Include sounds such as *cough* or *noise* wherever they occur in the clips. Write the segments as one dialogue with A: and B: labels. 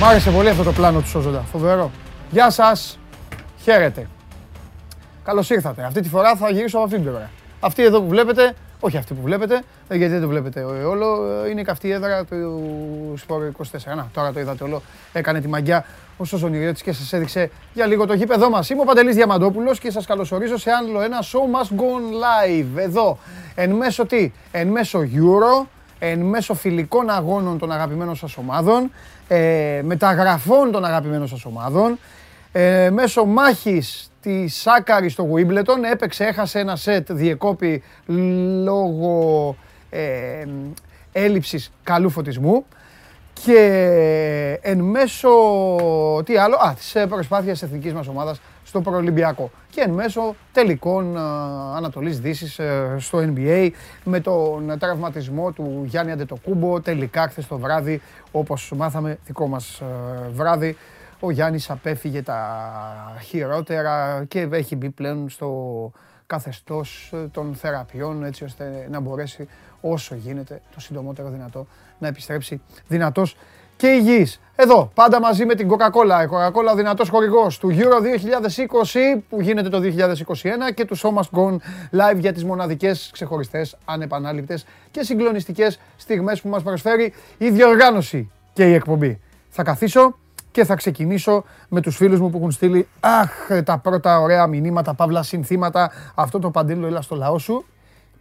A: Μ' άρεσε πολύ αυτό το πλάνο του Σόζοντα. Φοβερό. Γεια σας. Χαίρετε. Καλώς ήρθατε. Αυτή τη φορά θα γυρίσω από αυτή την πλευρά. Αυτή εδώ που βλέπετε, όχι αυτή που βλέπετε, ε, γιατί δεν το βλέπετε όλο, ε, είναι και αυτή η έδρα του Σπορ 24. Να, τώρα το είδατε όλο. Έκανε τη μαγιά ο Σοζονιριώτης και σας έδειξε για λίγο το γήπεδό μας. Είμαι ο Παντελής Διαμαντόπουλος και σας καλωσορίζω σε άλλο ένα Show Must Go Live. Εδώ, εν μέσω τι, εν μέσω Euro, εν μέσω φιλικών αγώνων των αγαπημένων σας ομάδων, ε, μεταγραφών των αγαπημένων σας ομάδων, ε, μέσω μάχης της Σάκαρης στο Wimbledon. Έπαιξε, έχασε ένα σετ, διεκόπη λόγω ε, έλλειψης καλού φωτισμού. Και εν μέσω, τι άλλο, α, της προσπάθειας εθνικής μας ομάδας στο προολυμπιακό. Και εν μέσω τελικών Ανατολής Δύσης ε, στο NBA με τον τραυματισμό του Γιάννη Αντετοκούμπο τελικά χθες το βράδυ, όπως μάθαμε δικό μας ε, βράδυ, ο Γιάννης απέφυγε τα χειρότερα και έχει μπει πλέον στο καθεστώς των θεραπείων έτσι ώστε να μπορέσει όσο γίνεται το συντομότερο δυνατό να επιστρέψει δυνατός και υγιής. Εδώ, πάντα μαζί με την Coca-Cola. Η Coca-Cola ο δυνατός χορηγός του Euro 2020 που γίνεται το 2021 και του Show Must Go Live για τις μοναδικές, ξεχωριστές, ανεπανάληπτες και συγκλονιστικές στιγμές που μας προσφέρει η διοργάνωση και η εκπομπή. Θα καθίσω και θα ξεκινήσω με τους φίλους μου που έχουν στείλει αχ τα πρώτα ωραία μηνύματα, παύλα συνθήματα, αυτό το παντήλο έλα στο λαό σου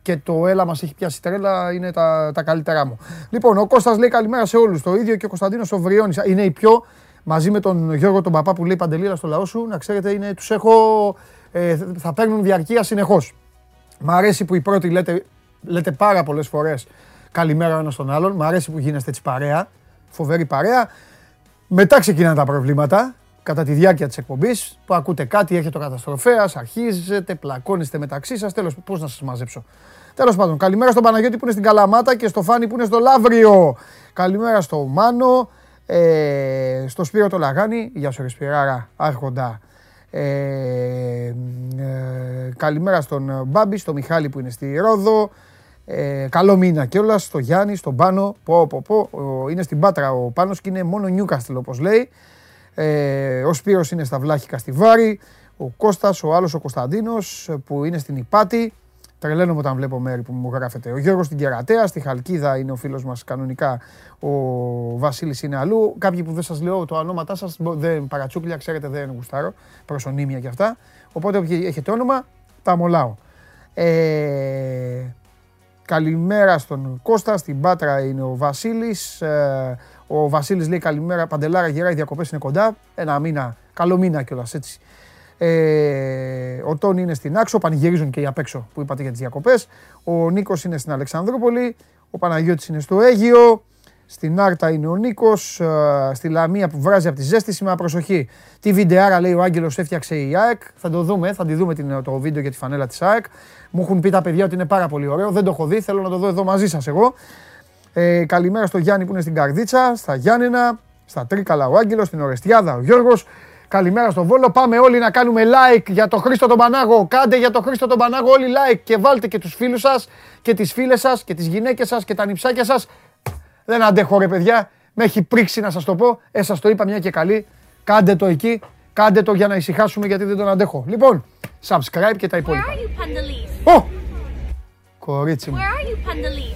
A: και το έλα μας έχει πιάσει τρέλα είναι τα, τα καλύτερά μου. Λοιπόν, ο Κώστας λέει καλημέρα σε όλους, το ίδιο και ο Κωνσταντίνος ο Βριώνης, είναι οι πιο μαζί με τον Γιώργο τον παπά που λέει έλα στο λαό σου, να ξέρετε είναι, τους έχω, ε, θα παίρνουν διαρκεία συνεχώς. Μ' αρέσει που οι πρώτοι λέτε, λέτε πάρα πολλές φορές καλημέρα ο ένας τον άλλον, μ' αρέσει που γίνεστε έτσι παρέα, φοβερή παρέα. Μετά ξεκινάνε τα προβλήματα, κατά τη διάρκεια της εκπομπής, που ακούτε κάτι, έχετε το καταστροφέας, αρχίζετε, πλακώνεστε μεταξύ σας, τέλος, πώς να σας μαζέψω. Τέλος πάντων, καλημέρα στον Παναγιώτη που είναι στην Καλαμάτα και στο Φάνη που είναι στο Λαύριο. Καλημέρα στο Μάνο, ε, στο Σπύρο το Λαγάνη, γεια σου Ρεσπιράρα, άρχοντα. Ε, ε, καλημέρα στον Μπάμπη, στο Μιχάλη που είναι στη Ρόδο. Ε, καλό μήνα κιόλας στο Γιάννη, στον Πάνο. Πω, πω, πω. Είναι στην Πάτρα ο Πάνος και είναι μόνο Νιούκαστλ όπως λέει. Ε, ο Σπύρος είναι στα Βλάχικα στη Βάρη. Ο Κώστας, ο άλλος ο Κωνσταντίνος που είναι στην Υπάτη. Τρελαίνομαι όταν βλέπω μέρη που μου γράφετε. Ο Γιώργος στην Κερατέα, στη Χαλκίδα είναι ο φίλος μας κανονικά. Ο Βασίλης είναι αλλού. Κάποιοι που δεν σας λέω το ονόματά σας, δεν παρατσούκλια, ξέρετε δεν γουστάρω, προσωνύμια και αυτά. Οπότε όποιοι έχετε όνομα, τα μολάω. Ε, Καλημέρα στον Κώστα, στην Πάτρα είναι ο Βασίλης. Ε, ο Βασίλης λέει καλημέρα, Παντελάρα γερά, οι διακοπές είναι κοντά. Ένα μήνα, καλό μήνα κιόλας έτσι. Ε, ο Τόνι είναι στην Άξο, πανηγυρίζουν και οι απ' έξω που είπατε για τις διακοπές. Ο Νίκος είναι στην Αλεξανδρούπολη, ο Παναγιώτης είναι στο Αίγιο. Στην Άρτα είναι ο Νίκος. Ε, στη Λαμία που βράζει από τη ζέστηση με προσοχή. Τι βιντεάρα λέει ο Άγγελος έφτιαξε η ΑΕΚ. Θα το δούμε, θα τη δούμε την, το βίντεο για τη φανέλα της ΑΕΚ. Μου έχουν πει τα παιδιά ότι είναι πάρα πολύ ωραίο. Δεν το έχω δει, θέλω να το δω εδώ μαζί σας εγώ. Ε, καλημέρα στο Γιάννη που είναι στην Καρδίτσα, στα Γιάννενα, στα Τρίκαλα ο Άγγελος, στην Ορεστιάδα ο Γιώργος. Καλημέρα στο Βόλο. Πάμε όλοι να κάνουμε like για το Χρήστο τον Πανάγο. Κάντε για το Χρήστο τον Πανάγο όλοι like και βάλτε και τους φίλους σας και τις φίλες σας και τις γυναίκες σας και τα νυψάκια σας δεν αντέχω ρε παιδιά. Με έχει πρίξει να σας το πω. Ε, σας το είπα μια και καλή. Κάντε το εκεί. Κάντε το για να ησυχάσουμε γιατί δεν τον αντέχω. Λοιπόν, subscribe και τα υπόλοιπα. Ω! Κορίτσι μου.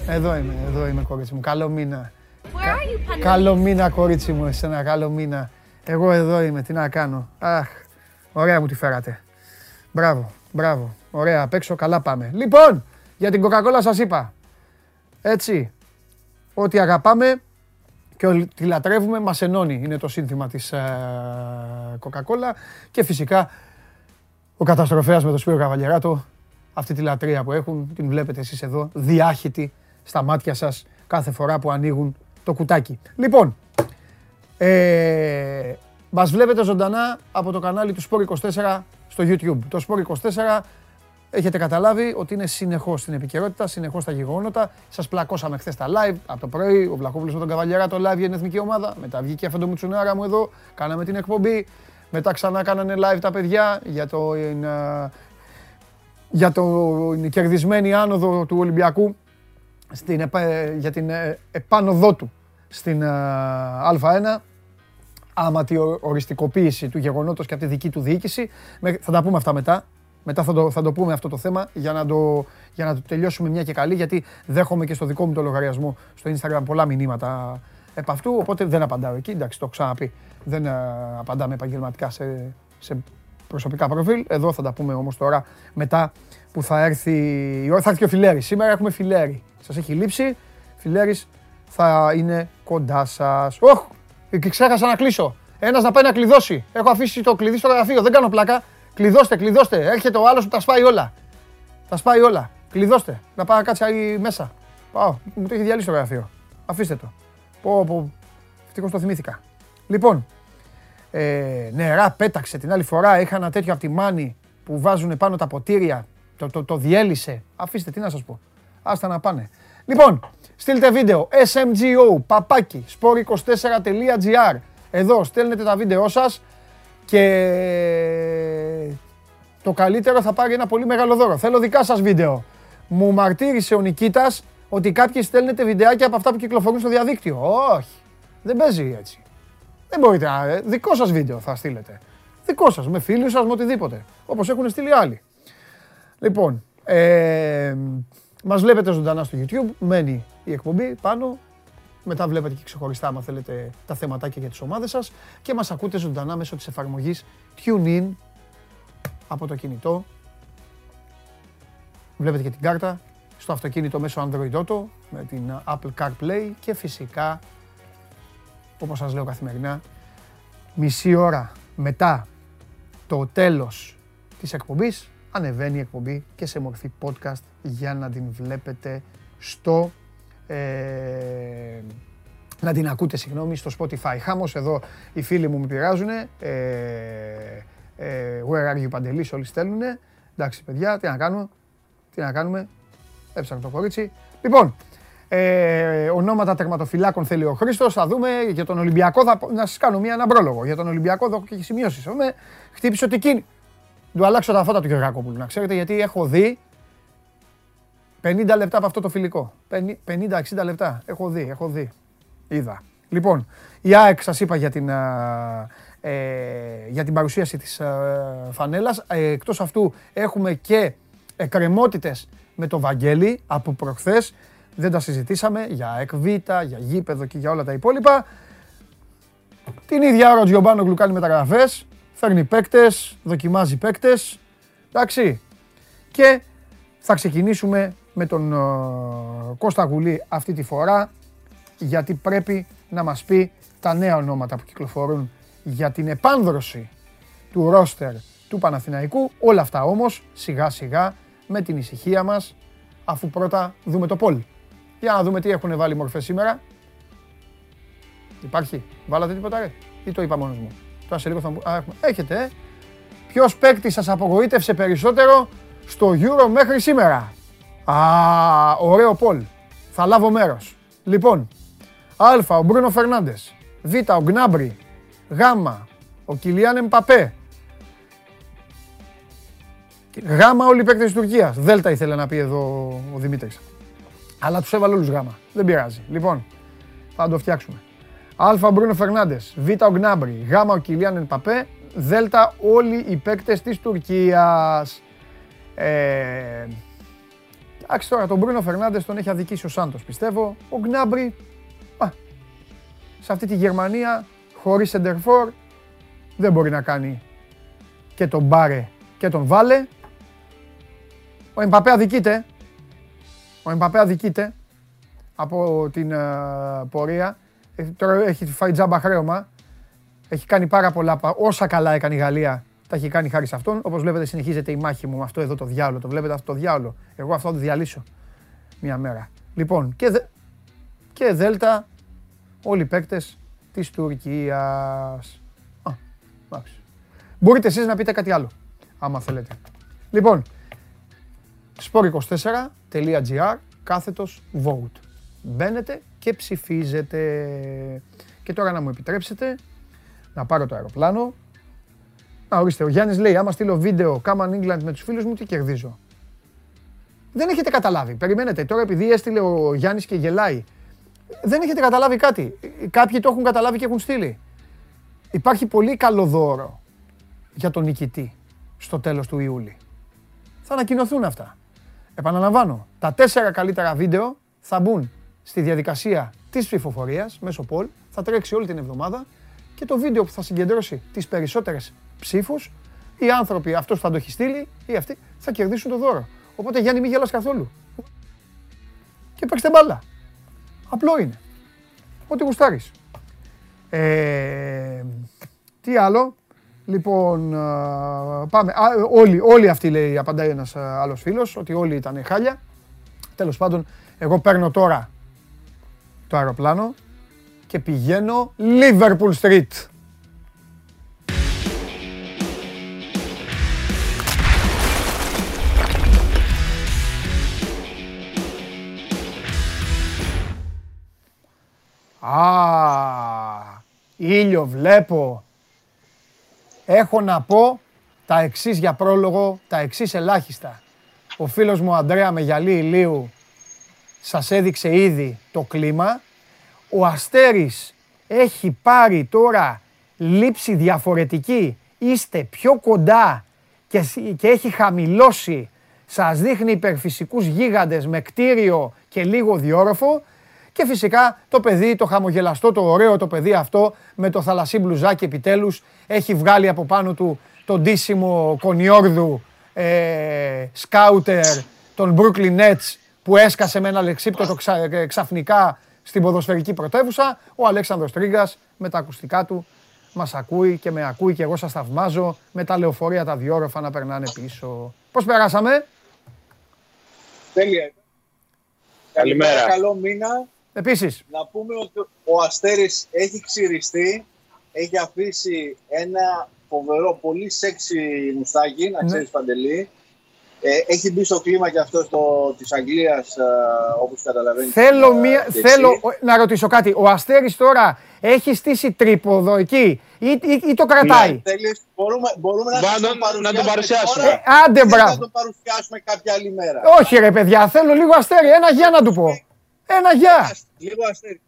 A: Εδώ είμαι, εδώ είμαι κορίτσι μου. Καλό μήνα. Καλό μήνα κορίτσι μου, εσένα καλό μήνα. Εγώ εδώ είμαι, τι να κάνω. Αχ, ωραία μου τη φέρατε. Μπράβο, μπράβο. Ωραία, απ' έξω καλά πάμε. Λοιπόν, για την Coca-Cola σας είπα. Έτσι, Ό,τι αγαπάμε και ό,τι τη λατρεύουμε μας ενώνει. Είναι το σύνθημα της ε, Coca-Cola και φυσικά ο καταστροφέας με τον Σπύρο Καβαλιεράτο αυτή τη λατρεία που έχουν την βλέπετε εσείς εδώ διάχυτη στα μάτια σας κάθε φορά που ανοίγουν το κουτάκι. Λοιπόν, ε, μας βλέπετε ζωντανά από το κανάλι του Sport 24 στο YouTube. Το Sport 24 Έχετε καταλάβει ότι είναι συνεχώς στην επικαιρότητα, συνεχώς τα γεγονότα. Σας πλακώσαμε χθες τα live από το πρωί. Ο Βλαχόπουλος με τον Καβαλιέρα το live για την εθνική ομάδα. Μετά βγήκε αυτό το μουτσουνάρα μου εδώ. Κάναμε την εκπομπή. Μετά ξανά κάνανε live τα παιδιά για το, για το κερδισμένη άνοδο του Ολυμπιακού στην, για την ε, επάνωδό του στην Α1. άματη οριστικοποίηση του γεγονότος και από τη δική του διοίκηση. Θα τα πούμε αυτά μετά. Μετά θα το, θα το πούμε αυτό το θέμα για να το, για να το τελειώσουμε μια και καλή, γιατί δέχομαι και στο δικό μου το λογαριασμό στο Instagram πολλά μηνύματα επ' αυτού, οπότε δεν απαντάω εκεί. Εντάξει, το έχω ξαναπεί. Δεν ε, απαντάμε επαγγελματικά σε, σε προσωπικά προφίλ. Εδώ θα τα πούμε όμως τώρα μετά που θα έρθει η ώρα. Θα έρθει και ο Φιλέρης. Σήμερα έχουμε Φιλέρη. Σας έχει λείψει. Φιλέρης θα είναι κοντά σας. Όχ, και ξέχασα να κλείσω. Ένας να πάει να κλειδώσει. Έχω αφήσει το κλειδί στο γραφείο. Δεν κάνω πλάκα. Κλειδώστε, κλειδώστε. Έρχεται ο άλλος που τα σπάει όλα. Τα σπάει όλα. Κλειδώστε. Να πάω να κάτσει μέσα. Πάω. Μου το έχει διαλύσει το γραφείο. Αφήστε το. Πω, πω. Ευτυχώς το θυμήθηκα. Λοιπόν, ε, νερά πέταξε την άλλη φορά. Είχα ένα τέτοιο από τη μάνη που βάζουν πάνω τα ποτήρια. Το, το, το διέλυσε. Αφήστε, τι να σας πω. Άστα να πάνε. Λοιπόν, στείλτε βίντεο. SMGO, παπάκι, sport24.gr. Εδώ στέλνετε τα βίντεό σας και το καλύτερο θα πάρει ένα πολύ μεγάλο δώρο. Θέλω δικά σας βίντεο. Μου μαρτύρησε ο Νικήτας ότι κάποιοι στέλνετε βιντεάκια από αυτά που κυκλοφορούν στο διαδίκτυο. Όχι, δεν παίζει έτσι. Δεν μπορείτε να. Ε, δικό σας βίντεο θα στείλετε. Δικό σας, με φίλους σας, με οτιδήποτε. Όπως έχουν στείλει άλλοι. Λοιπόν, ε, μας βλέπετε ζωντανά στο YouTube. Μένει η εκπομπή πάνω. Μετά βλέπετε και ξεχωριστά, αν θέλετε, τα θεματάκια για τις ομάδες σας. Και μας ακούτε ζωντανά μέσω της εφαρμογής TuneIn από το κινητό. Βλέπετε και την κάρτα στο αυτοκίνητο μέσω Android Auto με την Apple CarPlay και φυσικά όπως σας λέω καθημερινά, μισή ώρα μετά το τέλος της εκπομπής, ανεβαίνει η εκπομπή και σε μορφή podcast για να την βλέπετε στο... Ε, να την ακούτε, συγγνώμη, στο Spotify. Χάμος εδώ οι φίλοι μου με πειράζουν. Ε, ε, where are you Παντελής, όλοι στέλνουν. Εντάξει παιδιά, τι να κάνουμε, τι να κάνουμε. Έψαχνα το κορίτσι. Λοιπόν, ε, ονόματα τερματοφυλάκων θέλει ο Χρήστος. Θα δούμε για τον Ολυμπιακό. Θα, να σας κάνω μία, ένα πρόλογο. Για τον Ολυμπιακό εδώ έχω και σημειώσεις. Χτύπησε ότι εκείνη. Του αλλάξω τα φώτα του Γεωργάκοπουλου. Να ξέρετε γιατί έχω δει 50 λεπτά από αυτό το φιλικό. 50-60 λεπτά. Έχω δει, έχω δει. Είδα. Λοιπόν, η ΑΕΚ σας είπα για την, ε, για την παρουσίαση της ε, φανέλας. Ε, εκτός αυτού έχουμε και εκκρεμότητες με το Βαγγέλη από προχθές δεν τα συζητήσαμε για εκβίτα, για γήπεδο και για όλα τα υπόλοιπα. Την ίδια ώρα ο Τζιομπάνογλου κάνει μεταγραφές, φέρνει παίκτες, δοκιμάζει παίκτες, εντάξει. Και θα ξεκινήσουμε με τον uh, Κώστα Γουλή αυτή τη φορά, γιατί πρέπει να μας πει τα νέα ονόματα που κυκλοφορούν για την επάνδρωση του ρόστερ του Παναθηναϊκού. Όλα αυτά όμως σιγά σιγά με την ησυχία μας, αφού πρώτα δούμε το πόλ. Για να δούμε τι έχουν βάλει μορφές σήμερα. Υπάρχει. Βάλατε τίποτα ρε; Ή το είπα μόνος μου. Τώρα σε λίγο θα μου... Α, έχετε, ε. Ποιος παίκτης σας απογοήτευσε περισσότερο στο Euro μέχρι σήμερα; Α, ωραίο Πολ. Θα λάβω μέρος. Λοιπόν, Α, ο Μπρούνο Φερνάντες. Β, ο Γκνάμπρι. Γ, ο Κιλιάν Εμπαπέ. Γ, όλοι οι παίκτες της Τουρκίας. Δέλτα ήθελε να πει εδώ ο Δημήτρης. Αλλά τους έβαλε όλους γάμα. Δεν πειράζει. Λοιπόν, θα το φτιάξουμε. Α. Μπρούνο Φερνάντες. Β. Ο Γκνάμπρι. Γ. Ο Κιλιάν Ενπαπέ. Δ. Όλοι οι παίκτες της Τουρκίας. Ε, εντάξει τώρα, τον Μπρούνο Φερνάντες τον έχει αδικήσει ο Σάντος πιστεύω. Ο Γκνάμπρι. Α, σε αυτή τη Γερμανία χωρίς σεντερφόρ δεν μπορεί να κάνει και τον Μπάρε και τον Βάλε. Ο Εμπαπέ αδικείται, ο Εμπαπέ αδικείται από την uh, πορεία. Τώρα έχει φάει τζάμπα χρέωμα. Έχει κάνει πάρα πολλά. Όσα καλά έκανε η Γαλλία τα έχει κάνει χάρη σε αυτόν. Όπως βλέπετε, συνεχίζεται η μάχη μου με αυτό εδώ το διάολο. Το βλέπετε αυτό το διάολο. Εγώ αυτό θα το διαλύσω μια μέρα. Λοιπόν, και, δε... και Δέλτα, όλοι οι παίκτες της Τουρκίας. Α, Μπορείτε εσείς να πείτε κάτι άλλο, άμα θέλετε. Λοιπόν, sport24.gr κάθετος vote. Μπαίνετε και ψηφίζετε. Και τώρα να μου επιτρέψετε να πάρω το αεροπλάνο. Να ορίστε, ο Γιάννης λέει, άμα στείλω βίντεο Κάμαν England με τους φίλους μου, τι κερδίζω. Δεν έχετε καταλάβει. Περιμένετε. Τώρα επειδή έστειλε ο Γιάννης και γελάει. Δεν έχετε καταλάβει κάτι. Κάποιοι το έχουν καταλάβει και έχουν στείλει. υπάρχει πολύ καλό δώρο για τον νικητή στο τέλος του Ιούλη. Θα ανακοινωθούν αυτά. Επαναλαμβάνω, τα τέσσερα καλύτερα βίντεο θα μπουν στη διαδικασία της ψηφοφορίας μέσω poll, θα τρέξει όλη την εβδομάδα και το βίντεο που θα συγκεντρώσει τις περισσότερες ψήφους, οι άνθρωποι, αυτός που θα το έχει στείλει ή αυτοί, θα κερδίσουν το δώρο. Οπότε Γιάννη μην γελάς καθόλου. Και παίξτε μπάλα. Απλό είναι. Ό,τι γουστάρεις. Ε, τι άλλο; Λοιπόν, πάμε. όλοι, όλοι αυτοί λέει, απαντάει ένας άλλος φίλος, ότι όλοι ήταν χάλια. Τέλος πάντων, εγώ παίρνω τώρα το αεροπλάνο και πηγαίνω Liverpool Street. Α, ήλιο βλέπω. Έχω να πω τα εξής για πρόλογο, τα εξής ελάχιστα. Ο φίλος μου Αντρέα με γυαλί ηλίου σας έδειξε ήδη το κλίμα. Ο Αστέρης έχει πάρει τώρα λήψη διαφορετική. Είστε πιο κοντά και, και έχει χαμηλώσει. Σας δείχνει υπερφυσικούς γίγαντες με κτίριο και λίγο διόροφο. Και φυσικά το παιδί, το χαμογελαστό, το ωραίο το παιδί αυτό με το θαλασσί μπλουζάκι επιτέλους έχει βγάλει από πάνω του τον ντύσιμο κονιόρδου ε, σκάουτερ των Brooklyn Nets που έσκασε με ένα λεξίπτωτο ξα, ε, ξαφνικά στην ποδοσφαιρική πρωτεύουσα. Ο Αλέξανδρος Τρίγκας με τα ακουστικά του μας ακούει και με ακούει και εγώ σας θαυμάζω με τα λεωφορεία τα διόροφα να περνάνε πίσω. Πώς περάσαμε;
B: Τέλεια. Καλημέρα. Καλό μήνα.
A: Επίσης.
B: Να πούμε ότι ο Αστέρης έχει ξυριστεί, έχει αφήσει ένα φοβερό, πολύ σεξι μουστάκι, να ναι. ξέρεις Παντελή. Ε, έχει μπει στο κλίμα και αυτό το, της Αγγλίας, ε, όπως καταλαβαίνεις.
A: Θέλω, μία, θέλω να ρωτήσω κάτι. Ο Αστέρης τώρα έχει στήσει τρίποδο εκεί ή, ή, ή το κρατάει;
B: Ναι, θέλεις, μπορούμε, μπορούμε να,
C: να, τον, να τον παρουσιάσουμε.
A: Ε, άντε μπράβο.
B: Να τον παρουσιάσουμε κάποια άλλη μέρα.
A: Όχι ρε παιδιά, θέλω λίγο Αστέρη. Ένα γεια να του πω. Ένα γεια.
B: Λίγο αστέρι.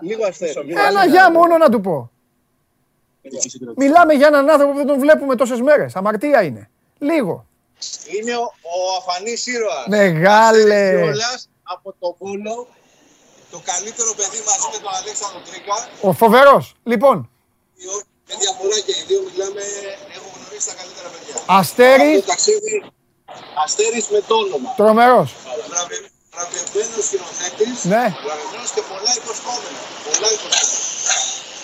B: Λίγο αστέρι.
A: Ένα γεια μόνο να του πω. Μιλάμε για έναν άνθρωπο που δεν τον βλέπουμε τόσες μέρες. Αμαρτία είναι. Λίγο.
B: Είναι ο, ο αφανής ήρωας.
A: Μεγάλε.
B: από το Βούλο. Το καλύτερο παιδί μαζί με τον Αλέξανδρο Τρίκα.
A: Ο φοβερός. Λοιπόν.
B: Με διαφορά και οι δύο μιλάμε, έχω γνωρίσει τα καλύτερα παιδιά.
A: Αστέρι.
B: Αστέρις με το όνομα.
A: Τρομερός
B: βραβευμένο σκηνοθέτης.
A: Ναι.
B: Βραβευμένο και πολλά υποσχόμενα. Πολλά υποσχόμενα.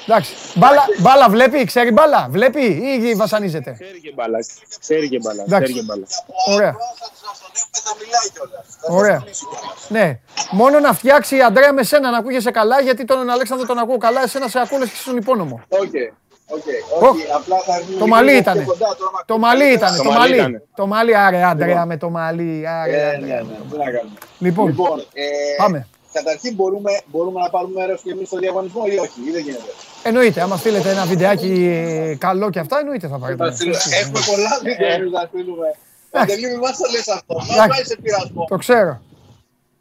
A: Εντάξει. Μπάλα, μπάλα βλέπει, ξέρει μπάλα. Βλέπει ή βασανίζεται;
C: Ξέρει και μπάλα. Ξέρει και μπάλα. Ξέρει και μπάλα.
A: Ωραία. Ωραία. Ναι. Μόνο να φτιάξει η Αντρέα με σένα να ακούγεσαι καλά, γιατί τον Αλέξανδρο τον ακούω καλά, εσένα σε ακούω και στον υπόνομο.
B: Okay. Okay, okay. Απλά θα
A: το μαλλί ήταν. Το μαλλί ήταν. Το μαλλί. Το μαλλί, άρε Άντρεα
B: λοιπόν.
A: με το μαλλί.
B: Άρε, ε, ναι, ναι,
A: Λοιπόν,
B: λοιπόν ε,
A: πάμε.
B: Καταρχήν μπορούμε, μπορούμε να πάρουμε μέρος και εμείς στο διαγωνισμό ή όχι, ή δεν γίνεται.
A: Εννοείται, άμα στείλετε ένα βιντεάκι καλό και αυτά, εννοείται θα πάρετε.
B: Έχουμε πολλά βίντεο να στείλουμε. Παντελή, μην μας το λες αυτό. Μας βάζει σε πειρασμό.
A: Το ξέρω.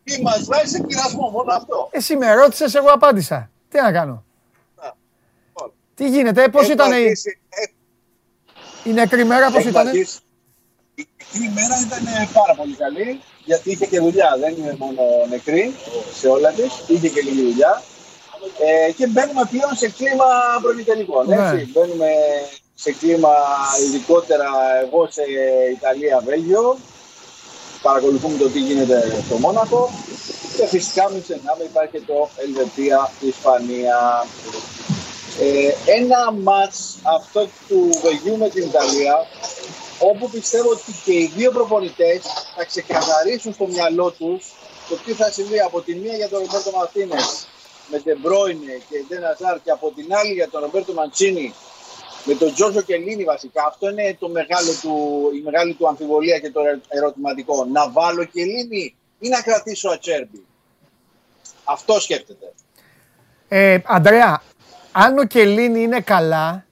B: Τι μας βάζει σε πειρασμό, μόνο αυτό.
A: Εσύ με ρώτησες, εγώ απάντησα. Τι να κάνω. Τι γίνεται, πώς ήταν η. Η νεκρή μέρα, πώς ήταν.
B: Η νεκρή μέρα ήταν πάρα πολύ καλή, γιατί είχε και δουλειά. Δεν είναι μόνο νεκρή σε όλα της, είχε και λίγη δουλειά. Ε, και μπαίνουμε πλέον σε κλίμα προμηθευτικών. Ναι. Μπαίνουμε σε κλίμα ειδικότερα εγώ σε Ιταλία, Βέλγιο. Παρακολουθούμε το τι γίνεται στο Μόνακο. Και φυσικά μην ξεχνάμε υπάρχει και το Ελβετία, Ισπανία. Ε, ένα μάτς αυτό του Βελγίου με την Ιταλία όπου πιστεύω ότι και οι δύο προπονητές θα ξεκαθαρίσουν στο μυαλό τους το τι θα συμβεί από τη μία για τον Ρομπέρτο Μαρτίνες με τον Μπρόινε και τον Αζάρ και από την άλλη για τον Ρομπέρτο Μαντσίνη με τον Τζόρζο Κελίνη βασικά. Αυτό είναι το μεγάλο του, η μεγάλη του αμφιβολία και το ερωτηματικό. Να βάλω Κελίνη ή να κρατήσω Ατσέρμπι. Αυτό σκέφτεται.
A: Ε, Αντρέα, αν ο Κελίνη είναι καλά,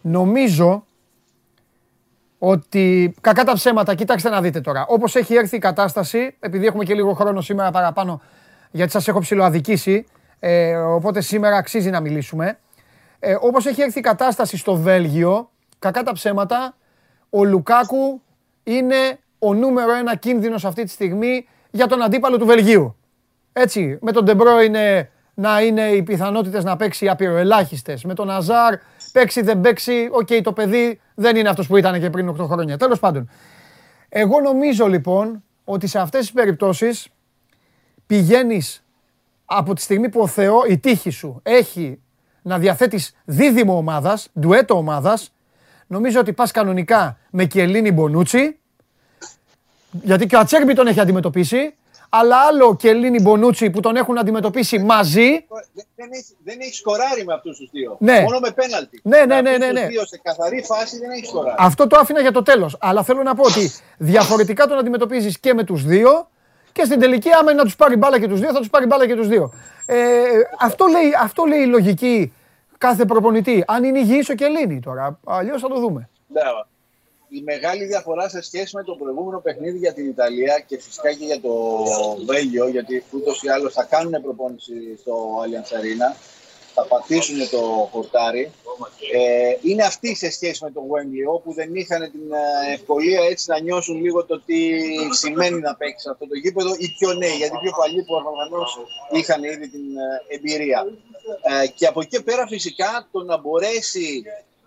A: νομίζω ότι κακά τα ψέματα, κοιτάξτε να δείτε τώρα. Όπως έχει έρθει η κατάσταση, επειδή έχουμε και λίγο χρόνο σήμερα παραπάνω, γιατί σας έχω ψηλοαδικήσει, ε, οπότε σήμερα αξίζει να μιλήσουμε. ε, όπως έχει έρθει η κατάσταση στο Βέλγιο, κακά τα ψέματα, ο Λουκάκου είναι ο νούμερο ένα κίνδυνος αυτή τη στιγμή για τον αντίπαλο του Βελγίου. Έτσι, με τον Ντε Μπρόινε να είναι οι πιθανότητες να παίξει απειροελάχιστες. Με τον Αζάρ, παίξει δεν παίξει. Οκ, το παιδί δεν είναι αυτός που ήταν και πριν 8 χρόνια. Τέλος πάντων. Εγώ νομίζω λοιπόν ότι σε αυτές τις περιπτώσεις πηγαίνεις από τη στιγμή που ο Θεό, η τύχη σου έχει να διαθέτεις δίδυμο ομάδας, ντουέτο ομάδας, νομίζω ότι πας κανονικά με Κελίνη Μπονούτσι, γιατί και ο Ατσέρμπι τον έχει αντιμετωπίσει, αλλά άλλο και Ελλήνη Μπονούτσι που τον έχουν αντιμετωπίσει μαζί.
B: Δεν έχει, δεν έχει σκοράρει με αυτούς τους δύο.
A: Ναι.
B: Μόνο με πέναλτι.
A: Ναι, ναι, ναι. ναι, ναι.
B: Δύο σε καθαρή φάση δεν έχει σκοράρει.
A: Αυτό το άφηνα για το τέλος. Αλλά θέλω να πω ότι διαφορετικά τον αντιμετωπίζεις και με τους δύο. Και στην τελική, άμα είναι να τους πάρει μπάλα και τους δύο, θα τους πάρει μπάλα και τους δύο. Ε, αυτό, λέει, αυτό λέει η λογική κάθε προπονητή. Αν είναι υγιής ο Κελίνη τώρα. Αλλιώς θα το δούμε.
B: Ναι, η μεγάλη διαφορά σε σχέση με το προηγούμενο παιχνίδι για την Ιταλία και φυσικά και για το Βέλγιο, γιατί ούτως ή άλλως θα κάνουν προπόνηση στο Allianz Arena, θα πατήσουν το χορτάρι. Ε, είναι αυτή σε σχέση με το Wembley, όπου δεν είχαν την ε, ευκολία έτσι να νιώσουν λίγο το τι σημαίνει να παίξεις αυτό το γήπεδο ή πιο νέοι, γιατί πιο παλιοί που είχαν ήδη την ε, εμπειρία. Ε, και από εκεί πέρα φυσικά το να μπορέσει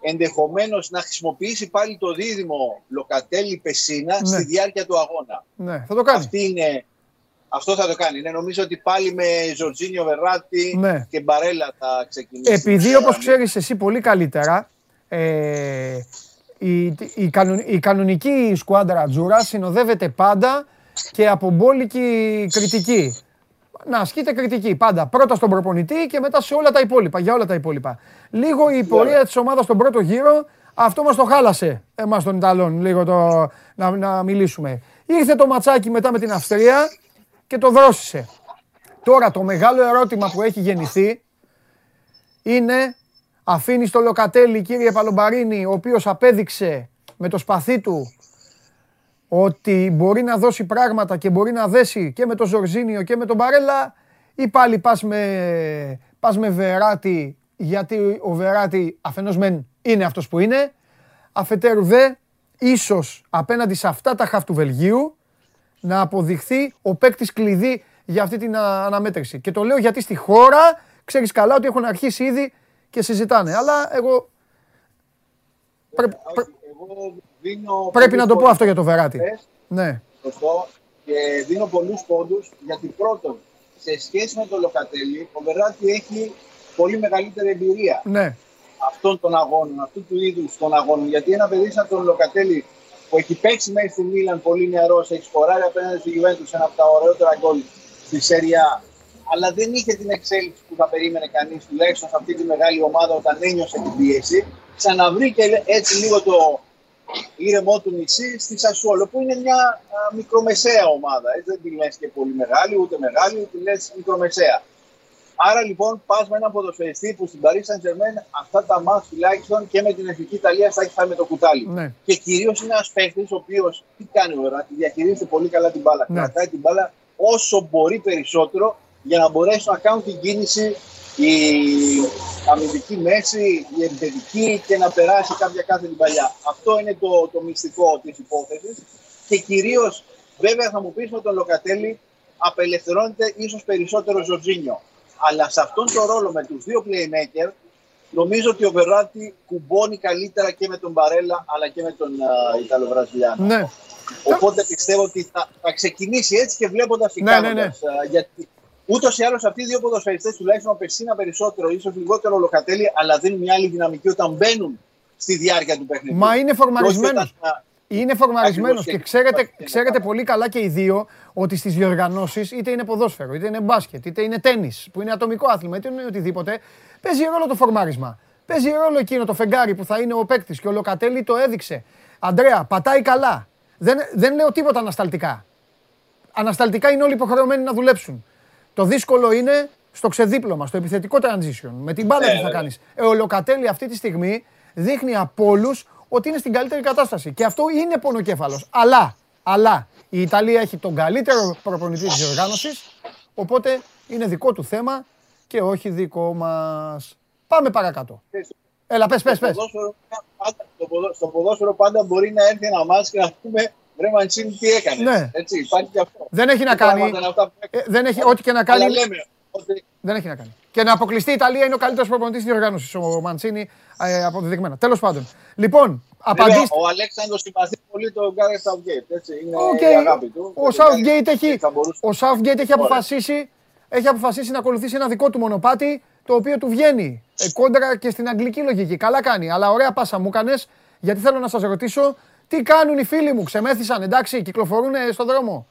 B: ενδεχομένως να χρησιμοποιήσει πάλι το δίδυμο Λοκατέλη Πεσίνα
A: Ναι.
B: στη διάρκεια του αγώνα.
A: Ναι, θα το κάνει.
B: Αυτή είναι, αυτό θα το κάνει. Ναι, νομίζω ότι πάλι με Ζορτζίνιο Βεράτη
A: Ναι.
B: και Μπαρέλα θα ξεκινήσει.
A: Επειδή
B: η
A: όπως
B: γραμμή.
A: ξέρεις εσύ πολύ καλύτερα, ε, η, η, κανον- η κανονική σκουάντρα Τζούρα συνοδεύεται πάντα και από μπόλικη κριτική. Να ασκείται κριτική πάντα. Πρώτα στον προπονητή και μετά σε όλα τα υπόλοιπα. Για όλα τα υπόλοιπα. Λίγο η πορεία της ομάδας στον πρώτο γύρο, αυτό μας το χάλασε εμάς των Ιταλών, λίγο το, να, να μιλήσουμε. Ήρθε το ματσάκι μετά με την Αυστρία και το δρόσισε. Τώρα το μεγάλο ερώτημα που έχει γεννηθεί είναι αφήνει το Λοκατέλη κύριε Παλομπαρίνη ο οποίος απέδειξε με το σπαθί του ότι μπορεί να δώσει πράγματα και μπορεί να δέσει και με τον Ζορζίνιο και με τον Μπαρέλα ή πάλι πας με, πας με Βεράτη γιατί ο Βεράτη αφενός μεν είναι αυτός που είναι αφετέρου δε ίσως απέναντι σε αυτά τα χαφ του Βελγίου να αποδειχθεί ο παίκτης κλειδί για αυτή την α, αναμέτρηση. Και το λέω γιατί στη χώρα ξέρεις καλά ότι έχουν αρχίσει ήδη και συζητάνε. Αλλά εγώ πρέ-
B: Όχι,
A: πρέ-
B: εγώ δίνω
A: πρέπει να
B: πολλούς
A: το πω
B: πόντους
A: αυτό για το Βεράτη.
B: χθες,
A: Ναι,
B: σωστό, και δίνω πολλούς πόντους γιατί πρώτον, σε σχέση με το Λοκατέλη, ο Βεράτη έχει πολύ μεγαλύτερη εμπειρία.
A: ναι,
B: αυτών των αγώνων, αυτού του είδους των αγώνων. Γιατί ένα παιδί σαν τον Λοκατέλη που έχει παίξει μέσα στη Μίλαν πολύ νεαρός, έχει σκοράρει απέναντι στη Juventus ένα από τα ωραιότερα γκολ στη Σεριά, αλλά δεν είχε την εξέλιξη που θα περίμενε κανείς, τουλάχιστον σε αυτή τη μεγάλη ομάδα όταν ένιωσε την πίεση. Ξαναβρήκε έτσι λίγο το ήρεμό του νησί στη Σασουόλο, που είναι μια α, μικρομεσαία ομάδα. Έτσι, δεν τη λες και πολύ μεγάλη, ούτε μεγάλη, τη λες μικρομεσαία. Άρα λοιπόν πας με έναν ποδοσφαιριστή που στην Paris Saint Germain αυτά τα μάτια τουλάχιστον και με την Εθνική Ιταλία θα έχει φάει με το κουτάλι.
A: ναι.
B: Και κυρίως είναι ένας παίχτη ο οποίος τι κάνει ο Βεράτη, διαχειρίζεται πολύ καλά την μπάλα.
A: Ναι.
B: Κρατάει την μπάλα όσο μπορεί περισσότερο για να μπορέσουν να κάνουν την κίνηση η αμυντική μέση, η επιθετική και να περάσει κάποια κάθε την παλιά. Αυτό είναι το, το μυστικό της υπόθεσης. Και κυρίως, βέβαια, θα μου πεις με τον Λοκατέλη απελευθερώνεται ίσως περισσότερο ο Ζορτζίνιο. Αλλά σε αυτόν τον ρόλο με τους δύο playmaker, νομίζω ότι ο Βεράτη κουμπώνει καλύτερα και με τον Μπαρέλα αλλά και με τον uh, Ιταλοβραζιλιάνο.
A: ναι.
B: Οπότε πιστεύω ότι θα, θα ξεκινήσει έτσι και βλέποντας τι
A: Ναι, ναι, ναι.
B: Γιατί ούτως ή άλλως αυτοί οι δύο ποδοσφαιριστές, τουλάχιστον ο Πεσίνα περισσότερο, ίσως λιγότερο ο Λοκατέλη, αλλά δίνουν μια άλλη δυναμική όταν μπαίνουν στη διάρκεια του παιχνιδιού.
A: Μα είναι
B: Και όχι
A: φορμαρισμένος.
B: όταν, α,
A: Είναι φορμαρισμένος
B: Ακριβώς,
A: και
B: και-
A: ξέρετε,
B: και-
A: ξέρετε πολύ καλά και οι δύο ότι στις διοργανώσεις, είτε είναι ποδόσφαιρο, είτε είναι μπάσκετ, είτε είναι τέννη, που είναι ατομικό άθλημα, είτε είναι οτιδήποτε, παίζει ρόλο το φορμάρισμα. Παίζει ρόλο εκείνο το φεγγάρι που θα είναι ο παίκτης και ο Λοκατέλη το έδειξε. Αντρέα, πατάει καλά. Δεν, δεν λέω τίποτα ανασταλτικά. Ανασταλτικά είναι όλοι υποχρεωμένοι να δουλέψουν. Το δύσκολο είναι στο ξεδίπλωμα, στο επιθετικό transition. Με την μπάλα τι θα κάνεις. Ε, ο Λοκατέλη αυτή τη στιγμή δείχνει από όλους ότι είναι στην καλύτερη κατάσταση. Και αυτό είναι πονοκέφαλος. Αλλά, αλλά η Ιταλία έχει τον καλύτερο προπονητή της διοργάνωση. Οπότε είναι δικό του θέμα και όχι δικό μας. Πάμε παρακάτω. Έλα, πες, πες, πες.
B: Στο ποδόσφαιρο πάντα μπορεί να έρθει ένα μάτς και να πούμε Ρε Μαντσίνη τι έκανες.
A: Ναι.
B: Έτσι, υπάρχει και αυτό.
A: Δεν έχει να κάνει. Ε, δεν έχει, ό,τι και να κάνει.
B: Αλλά λέμε, ότι...
A: Δεν έχει να κάνει. Και να αποκλειστεί η Ιταλία είναι ο καλύτερος προπονητής της διοργάνωσης, ο Μαντσίνη, ε, αποδεδεικμένα. Τέλος πάντων. Λοιπόν, απαντήστε.
B: Ο Αλέξανδρος συμπαθεί πολύ τον Γκάρι Southgate. Έτσι, είναι
A: okay.
B: η αγάπη του.
A: Ο Southgate έχει, ο Southgate έχει αποφασίσει, έχει αποφασίσει να ακολουθήσει ένα δικό του μονοπάτι το οποίο του βγαίνει ε, κόντρα και στην αγγλική λογική. Καλά κάνει, αλλά ωραία πάσα μου έκανες γιατί θέλω να σας ρωτήσω τι κάνουν οι φίλοι μου, ξεμέθησαν, εντάξει, κυκλοφορούν στον δρόμο.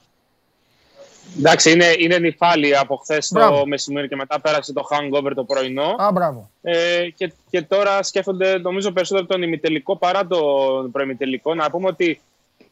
C: Εντάξει, είναι, είναι νυφάλι από χθες το μεσημέρι και μετά πέρασε το hangover το πρωινό.
A: Α, μπράβο.
C: Ε, και, και τώρα σκέφτονται, νομίζω, περισσότερο τον ημιτελικό παρά τον προημιτελικό. Να πούμε ότι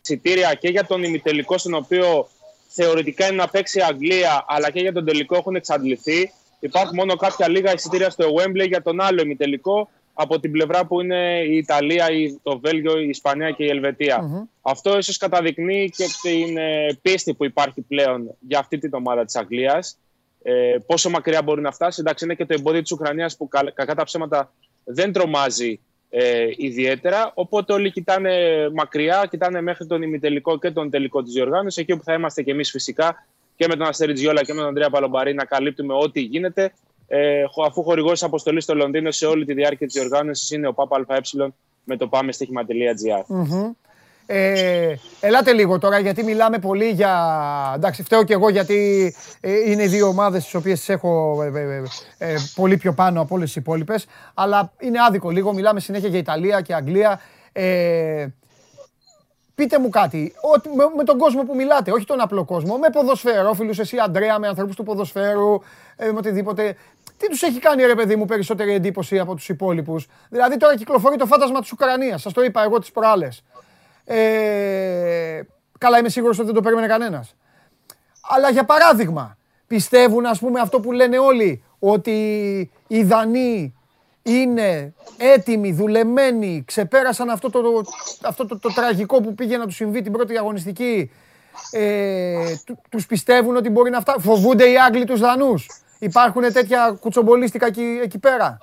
C: εισιτήρια και για τον ημιτελικό, στον οποίο θεωρητικά είναι να παίξει η Αγγλία, αλλά και για τον τελικό έχουν εξαντληθεί. Υπάρχουν μόνο κάποια λίγα εισιτήρια στο Wembley για τον άλλο ημιτελικό, από την πλευρά που είναι η Ιταλία, το Βέλγιο, η Ισπανία και η ελβετια Αυτό ίσως καταδεικνύει και την ε, πίστη που υπάρχει πλέον για αυτή την ομάδα της Αγγλίας. Ε, πόσο μακριά μπορεί να φτάσει. Εντάξει, είναι και το εμπόδιο της Ουκρανίας που κακά τα ψέματα δεν τρομάζει ε, ιδιαίτερα. Οπότε όλοι κοιτάνε μακριά, κοιτάνε μέχρι τον ημιτελικό και τον τελικό της διοργάνωσης, εκεί όπου θα είμαστε και εμείς φυσικά και με τον Αστέρι Τζιόλα και με τον Ανδρέα Παλομπαρή να καλύπτουμε ό,τι γίνεται ε, αφού χορηγός αποστολής στο Λονδίνο σε όλη τη διάρκεια της διοργάνωσης είναι ο ΠΑΠΑΕ με το πάμε στοιχημα.gr.
A: Mm-hmm. Ε, ελάτε λίγο τώρα γιατί μιλάμε πολύ για. Εντάξει, φταίω και εγώ γιατί ε, είναι δύο ομάδες τις οποίες έχω ε, ε, ε, πολύ πιο πάνω από όλες τις υπόλοιπες. Αλλά είναι άδικο λίγο. Μιλάμε συνέχεια για Ιταλία και Αγγλία. Ε, Πείτε μου κάτι, με, με, τον κόσμο που μιλάτε, όχι τον απλό κόσμο, με ποδοσφαιρόφιλους, εσύ Αντρέα, με ανθρώπους του ποδοσφαίρου, ε, με οτιδήποτε. Τι τους έχει κάνει ρε παιδί μου περισσότερη εντύπωση από τους υπόλοιπους; Δηλαδή τώρα κυκλοφορεί το φάντασμα της Ουκρανίας, σας το είπα εγώ τις προάλλες. Ε, καλά είμαι σίγουρος ότι δεν το περίμενε κανένας. Αλλά για παράδειγμα, πιστεύουν ας πούμε αυτό που λένε όλοι, ότι οι Δανείοι είναι έτοιμοι, δουλεμένοι, ξεπέρασαν αυτό το, αυτό το, το, τραγικό που πήγε να τους συμβεί την πρώτη αγωνιστική. Ε, τους πιστεύουν ότι μπορεί να φτάσουν. Φοβούνται οι Άγγλοι τους Δανούς. Υπάρχουν τέτοια κουτσομπολίστικα εκεί, εκεί πέρα;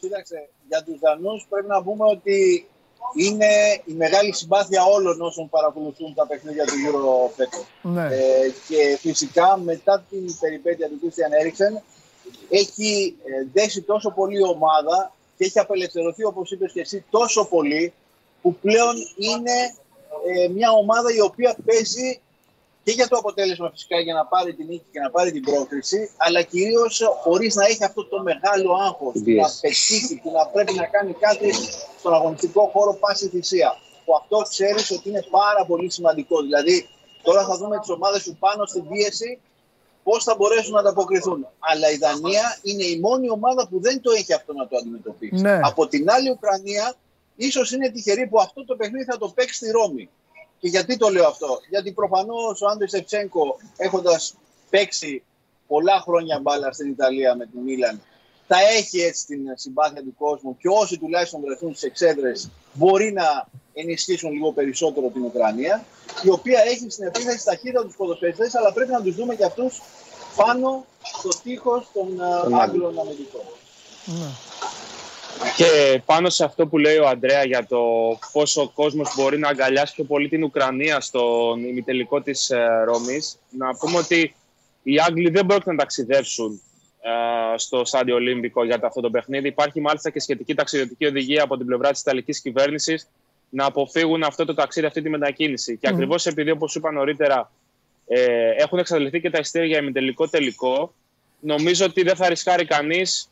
B: Κοίταξε, για τους Δανούς πρέπει να πούμε ότι είναι η μεγάλη συμπάθεια όλων όσων παρακολουθούν τα παιχνίδια του Euro
A: ναι. ε,
B: και φυσικά μετά την περιπέτεια του Christian Eriksen έχει ε, δέσει τόσο πολύ η ομάδα και έχει απελευθερωθεί, όπως είπες και εσύ, τόσο πολύ που πλέον είναι ε, μια ομάδα η οποία παίζει και για το αποτέλεσμα φυσικά για να πάρει την νίκη και να πάρει την πρόκριση, αλλά κυρίως χωρίς να έχει αυτό το μεγάλο άγχος yes. να πετύχει και να πρέπει να κάνει κάτι στον αγωνιστικό χώρο πάση θυσία. Που αυτό ξέρεις ότι είναι πάρα πολύ σημαντικό. Δηλαδή, τώρα θα δούμε τις ομάδες που πάνω στην πίεση πώς θα μπορέσουν να ανταποκριθούν. Αλλά η Δανία είναι η μόνη ομάδα που δεν το έχει αυτό να το αντιμετωπίσει.
A: Ναι.
B: Από την άλλη, η Ουκρανία ίσως είναι τυχερή που αυτό το παιχνίδι θα το παίξει στη Ρώμη. Και γιατί το λέω αυτό, Γιατί προφανώς ο Άντρε Σεφτσέγκο, έχοντας παίξει πολλά χρόνια μπάλα στην Ιταλία με την Μίλαν, θα έχει έτσι την συμπάθεια του κόσμου και όσοι τουλάχιστον βρεθούν στις εξέδρες μπορεί να ενισχύσουν λίγο περισσότερο την Ουκρανία, η οποία έχει στην επίθεση ταχύτητα τους ποδοσφαιριστές, αλλά πρέπει να τους δούμε και αυτούς πάνω στο τείχο των ε, Άγγλων αμυντικών. Ναι.
C: Και πάνω σε αυτό που λέει ο Αντρέα για το πόσο ο κόσμος μπορεί να αγκαλιάσει πιο πολύ την Ουκρανία στον ημιτελικό της ε, Ρώμης, να πούμε ότι οι Άγγλοι δεν πρόκειται να ταξιδεύσουν ε, στο Στάδιο Ολύμπικο για αυτό το παιχνίδι. Υπάρχει μάλιστα και σχετική ταξιδιωτική οδηγία από την πλευρά της Ιταλικής κυβέρνησης να αποφύγουν αυτό το ταξίδι, αυτή τη μετακίνηση. Και ακριβώς επειδή, όπως είπα νωρίτερα, ε, έχουν εξαντληθεί και τα ειστήρια για ημιτελικό τελικό, νομίζω ότι δεν θα ρισκάρει κανείς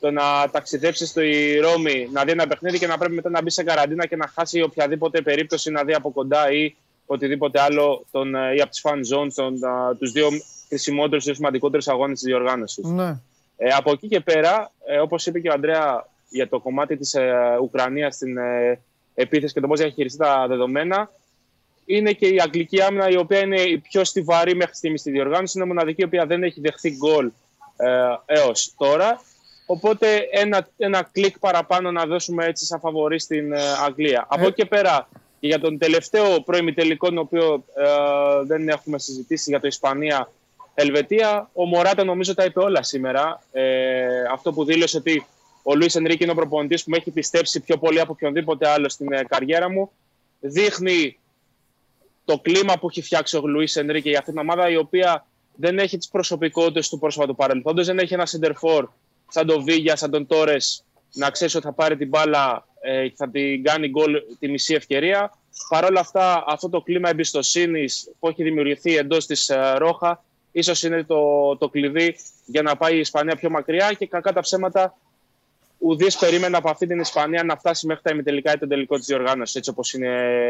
C: το να ταξιδέψεις στη Ρώμη, να δει ένα παιχνίδι και να πρέπει μετά να μπεις σε καραντίνα και να χάσει οποιαδήποτε περίπτωση να δει από κοντά ή οτιδήποτε άλλο τον, ε, ή από τις fan zones τον, τους δύο χρησιμότερους ή σημαντικότερους αγώνες της διοργάνωσης.
A: Ναι.
C: Ε, από εκεί και πέρα, ε, όπως είπε και ο Αντρέα για το κομμάτι της ε, Ουκρανίας στην ε, επίθεση και το πώς έχει χειριστεί τα δεδομένα. Είναι και η αγγλική άμυνα, η οποία είναι η πιο στιβαρή μέχρι στιγμής στη διοργάνωση. Είναι μοναδική η οποία δεν έχει δεχθεί γκολ ε, έως τώρα. Οπότε ένα, ένα κλικ παραπάνω να δώσουμε έτσι σαν φαβορή στην ε, Αγγλία. Από εκεί και πέρα, και για τον τελευταίο πρώιμη τελικό, τον οποίο ε, δεν έχουμε συζητήσει για το Ισπανία Ελβετία. Ο Μωράτα νομίζω τα είπε όλα σήμερα. Ε, αυτό που δήλωσε ότι ο Λουίς Ενρίκη είναι ο προπονητής που με έχει πιστέψει πιο πολύ από οποιονδήποτε άλλο στην ε, καριέρα μου. Δείχνει το κλίμα που έχει φτιάξει ο Λουίς Ενρίκη για αυτήν την ομάδα, η οποία δεν έχει τις προσωπικότητες του πρόσφατου παρελθόντος, δεν έχει ένα σεντερφόρ σαν τον Βίγια, σαν τον Τόρες, να ξέρεις ότι θα πάρει την μπάλα ε, και θα την κάνει γκολ τη μισή ευκαιρία. Παρ' όλα αυτά, αυτό το κλίμα εμπιστοσύνης που έχει δημιουργηθεί εντός της ε, Ρόχα, ίσως είναι το, το κλειδί για να πάει η Ισπανία πιο μακριά και κακά τα ψέματα. Ουδή περίμενε από αυτή την Ισπανία να φτάσει μέχρι τα ημιτελικά ή τον τελικό της διοργάνωσης, έτσι όπως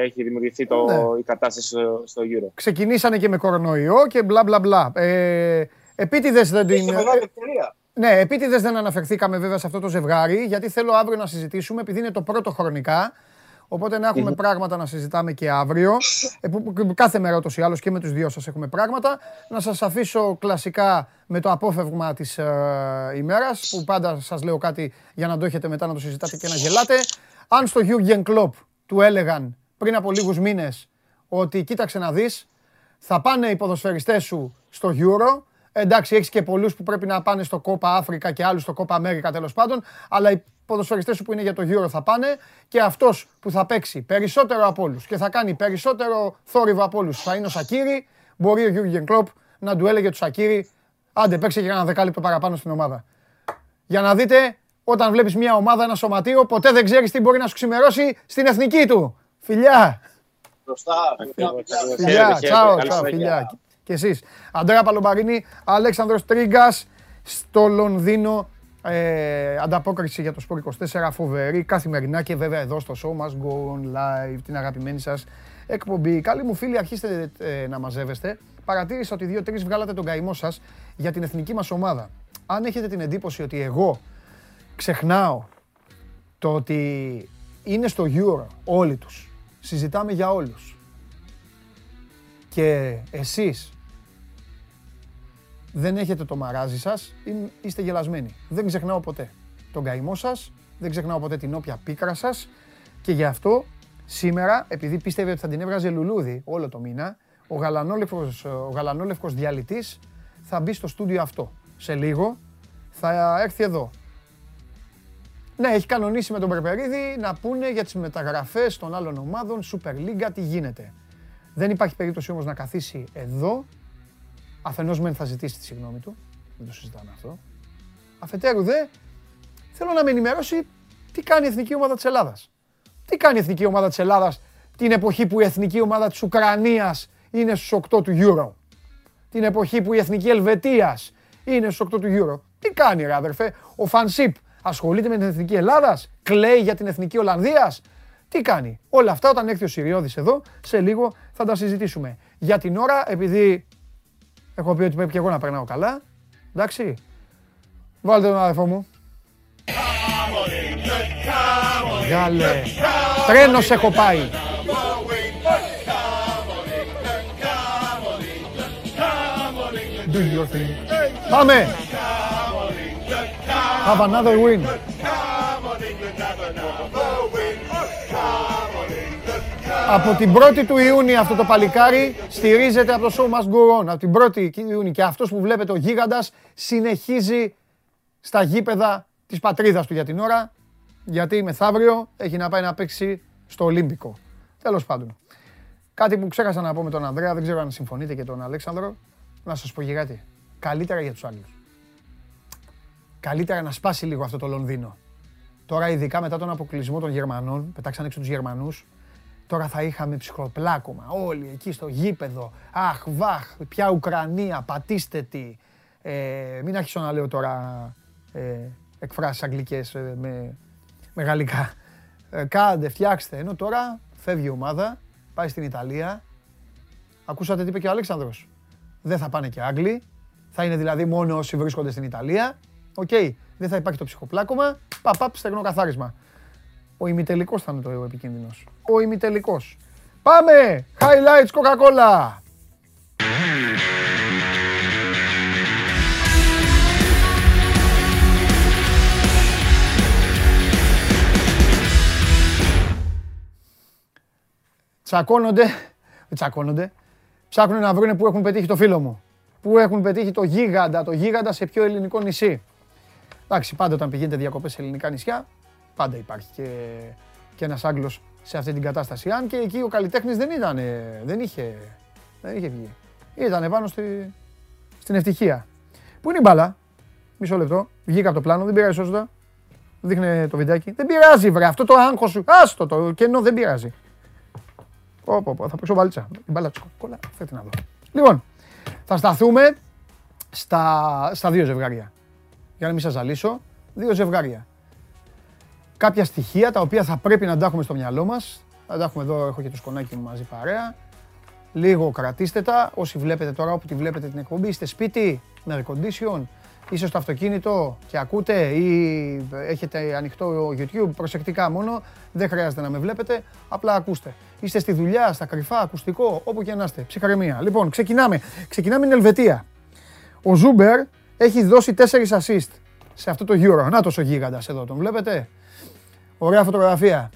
C: έχει δημιουργηθεί το, ναι. η κατάσταση στο, στο Euro.
A: Ξεκινήσανε και με κορονοϊό και μπλα μπλα μπλα. Ε, Επίτηδες δεν την. Ναι, επίτηδες δεν αναφερθήκαμε βέβαια σε αυτό το ζευγάρι, γιατί θέλω αύριο να συζητήσουμε, επειδή είναι το πρώτο χρονικά. Οπότε να έχουμε πράγματα να συζητάμε και αύριο. Ε, κάθε μέρα ούτως ή άλλως και με τους δύο σας έχουμε πράγματα. Να σας αφήσω κλασικά με το απόφευγμα της ε, ημέρας, που πάντα σας λέω κάτι για να το έχετε μετά να το συζητάτε και να γελάτε. Αν στο Jürgen Klopp του έλεγαν πριν από λίγους μήνες ότι κοίταξε να δεις, θα πάνε οι ποδοσφαιριστές σου στο Euro Εντάξει, έχεις και πολλούς που πρέπει να πάνε στο Κόπα Αφρικα και άλλους στο Κόπα Αμέρικα τέλος πάντων. Αλλά οι ποδοσφαιριστές σου που είναι για το Euro θα πάνε και αυτός που θα παίξει περισσότερο από όλους και θα κάνει περισσότερο θόρυβο από όλους θα είναι ο Σακύρη. Μπορεί ο Γιούργεν Κλοπ να του έλεγε του Σακύρη, άντε παίξε για ένα δεκάλεπτο παραπάνω στην ομάδα. Για να δείτε, όταν βλέπεις μια ομάδα, ένα σωματείο, ποτέ δεν ξέρεις τι μπορεί να σου ξημερώσει στην εθνική του. Φιλιά! Φιλιά, τσάω, τσάω, φιλιά και εσείς. Αντρέα Παλομπαρίνη, Αλέξανδρος Τρίγκας στο Λονδίνο. Ε, ανταπόκριση για το Σπορ 24, φοβερή, καθημερινά και βέβαια εδώ στο show μας, Go On Live, την αγαπημένη σας εκπομπή. Καλή μου φίλοι, αρχίστε ε, να μαζεύεστε. Παρατήρησα ότι δύο-τρεις βγάλατε τον καημό σας για την εθνική μας ομάδα. Αν έχετε την εντύπωση ότι εγώ ξεχνάω το ότι είναι στο Euro όλοι τους, συζητάμε για όλους και εσείς δεν έχετε το μαράζι σας, είστε γελασμένοι. Δεν ξεχνάω ποτέ τον καημό σας, δεν ξεχνάω ποτέ την όποια πίκρα σας και γι' αυτό σήμερα, επειδή πίστευε ότι θα την έβγαζε λουλούδι όλο το μήνα, ο γαλανόλευκος, ο γαλανόλευκος διαλυτής θα μπει στο στούντιο αυτό. Σε λίγο θα έρθει εδώ. Ναι, έχει κανονίσει με τον Περπερίδη να πούνε για τις μεταγραφές των άλλων ομάδων, Super League, τι γίνεται. Δεν υπάρχει περίπτωση όμως να καθίσει εδώ Αφενός μεν θα ζητήσει τη συγγνώμη του, δεν το συζητάμε αυτό. Αφετέρου δε, θέλω να με ενημερώσει τι κάνει η εθνική ομάδα της Ελλάδας. Τι κάνει η εθνική ομάδα της Ελλάδας την εποχή που η εθνική ομάδα της Ουκρανίας είναι στους 8 του Euro. Την εποχή που η εθνική Ελβετίας είναι στους 8 του Euro. Τι κάνει ρε αδερφέ, ο Φανσίπ ασχολείται με την εθνική Ελλάδας, κλαίει για την εθνική Ολλανδίας. Τι κάνει. Όλα αυτά όταν έρθει ο Συριώδης εδώ, σε λίγο θα τα συζητήσουμε. Για την ώρα, επειδή Έχω πει ότι πρέπει και εγώ να περνάω καλά. Εντάξει. Βάλτε τον αδερφό μου. Γάλε. Τρένος έχω πάει. Do your thing. Πάμε. Have another win. Από την 1η του Ιούνιου αυτό το παλικάρι στηρίζεται από το Show Must Go On. Από την 1η Ιούνιου. Και αυτός που βλέπετε ο γίγαντας συνεχίζει στα γήπεδα της πατρίδας του για την ώρα. Γιατί μεθαύριο έχει να πάει να παίξει στο Ολύμπικο. Τέλος πάντων. Κάτι που ξέχασα να πω με τον Ανδρέα, δεν ξέρω αν συμφωνείτε και τον Αλέξανδρο. Να σας πω και κάτι. Καλύτερα για τους άλλους. Καλύτερα να σπάσει λίγο αυτό το Λονδίνο. Τώρα ειδικά μετά τον αποκλεισμό των Γερμανών, πετάξαν έξω τους Γερμανούς, Τώρα θα είχαμε ψυχοπλάκωμα όλοι εκεί στο γήπεδο. Αχ, βαχ, πια Ουκρανία, πατήστε τι. Ε, μην άρχισω να λέω τώρα ε, εκφράσεις αγγλικές ε, με, με γαλλικά. Ε, κάντε, φτιάξτε. Ενώ τώρα φεύγει η ομάδα, πάει στην Ιταλία. Ακούσατε τι είπε και ο Αλέξανδρος. Δεν θα πάνε και Άγγλοι. Θα είναι δηλαδή μόνο όσοι βρίσκονται στην Ιταλία. Οκ, δεν θα υπάρχει το ψυχοπλάκωμα. Παπαπ, στεγνό καθάρισμα. Ο ημιτελικός θα είναι ο επικίνδυνος. Ο ημιτελικός. Πάμε! Highlights Coca-Cola! Τσακώνονται, τσακώνονται, ψάχνουν να βρουν που έχουν πετύχει το φίλο μου. που έχουν πετύχει το γίγαντα, το γίγαντα σε πιο ελληνικό νησί. Εντάξει, πάντα όταν πηγαίνετε διακοπές σε ελληνικά νησιά, πάντα υπάρχει και, και ένας Άγγλος σε αυτή την κατάσταση. Αν και εκεί ο καλλιτέχνης δεν ήταν, δεν είχε, δεν είχε βγει. Ήταν πάνω στη, στην ευτυχία. Πού είναι η μπάλα, μισό λεπτό, βγήκα από το πλάνο, δεν πειράζει σώζοντα. Δείχνε το βιντεάκι. Δεν πειράζει, βρε. Αυτό το άγχος σου. Άστο το κενό, δεν πειράζει. Πω, πω, πω, θα παίξω μπαλίτσα. Η μπάλα της κόλλα, φέρτε να δω. Λοιπόν, θα σταθούμε στα, στα δύο ζευγάρια. Για να μην σας ζαλίσω, δύο ζευγάρια. Κάποια στοιχεία τα οποία θα πρέπει να τα έχουμε στο μυαλό μας. Θα τα έχουμε εδώ, έχω και το σκονάκι μου μαζί παρέα. Λίγο κρατήστε τα. Όσοι βλέπετε τώρα, όπου τη βλέπετε την εκπομπή, είστε σπίτι, με air condition, είσαι στο αυτοκίνητο και ακούτε ή έχετε ανοιχτό YouTube, προσεκτικά μόνο, δεν χρειάζεται να με βλέπετε, απλά ακούστε. Είστε στη δουλειά, στα κρυφά, ακουστικό, όπου και να είστε, ψυχαρεμία. Λοιπόν, ξεκινάμε. Ξεκινάμε την Ελβετία. Ο Ζούμπερ έχει δώσει 4 assist σε αυτό το Euro. Να τόσο γίγαντας εδώ, τον βλέπετε. Ωραία φωτογραφία.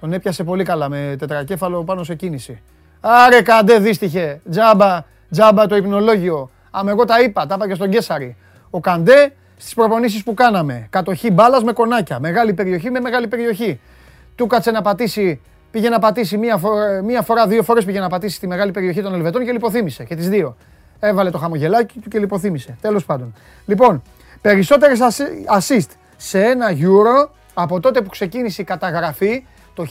A: Τον έπιασε πολύ καλά με τετρακέφαλο πάνω σε κίνηση. Άρε καντέ δύστιχε, τζάμπα, τζάμπα το υπνολόγιο. Άμα εγώ τα είπα, τα είπα και στον Κέσαρη ο Καντέ στις προπονήσεις που κάναμε. Κατοχή μπάλας με κονάκια. Μεγάλη περιοχή με μεγάλη περιοχή. Του κάτσε να πατήσει, πήγε να πατήσει μία φορά, μία φορά δύο φορές πήγε να πατήσει στη μεγάλη περιοχή των Ελβετών και λιποθύμησε. Και τις δύο. Έβαλε το χαμογελάκι του και λιποθύμησε. Τέλος πάντων. Λοιπόν, περισσότερες assist σε ένα Euro από τότε που ξεκίνησε η καταγραφή το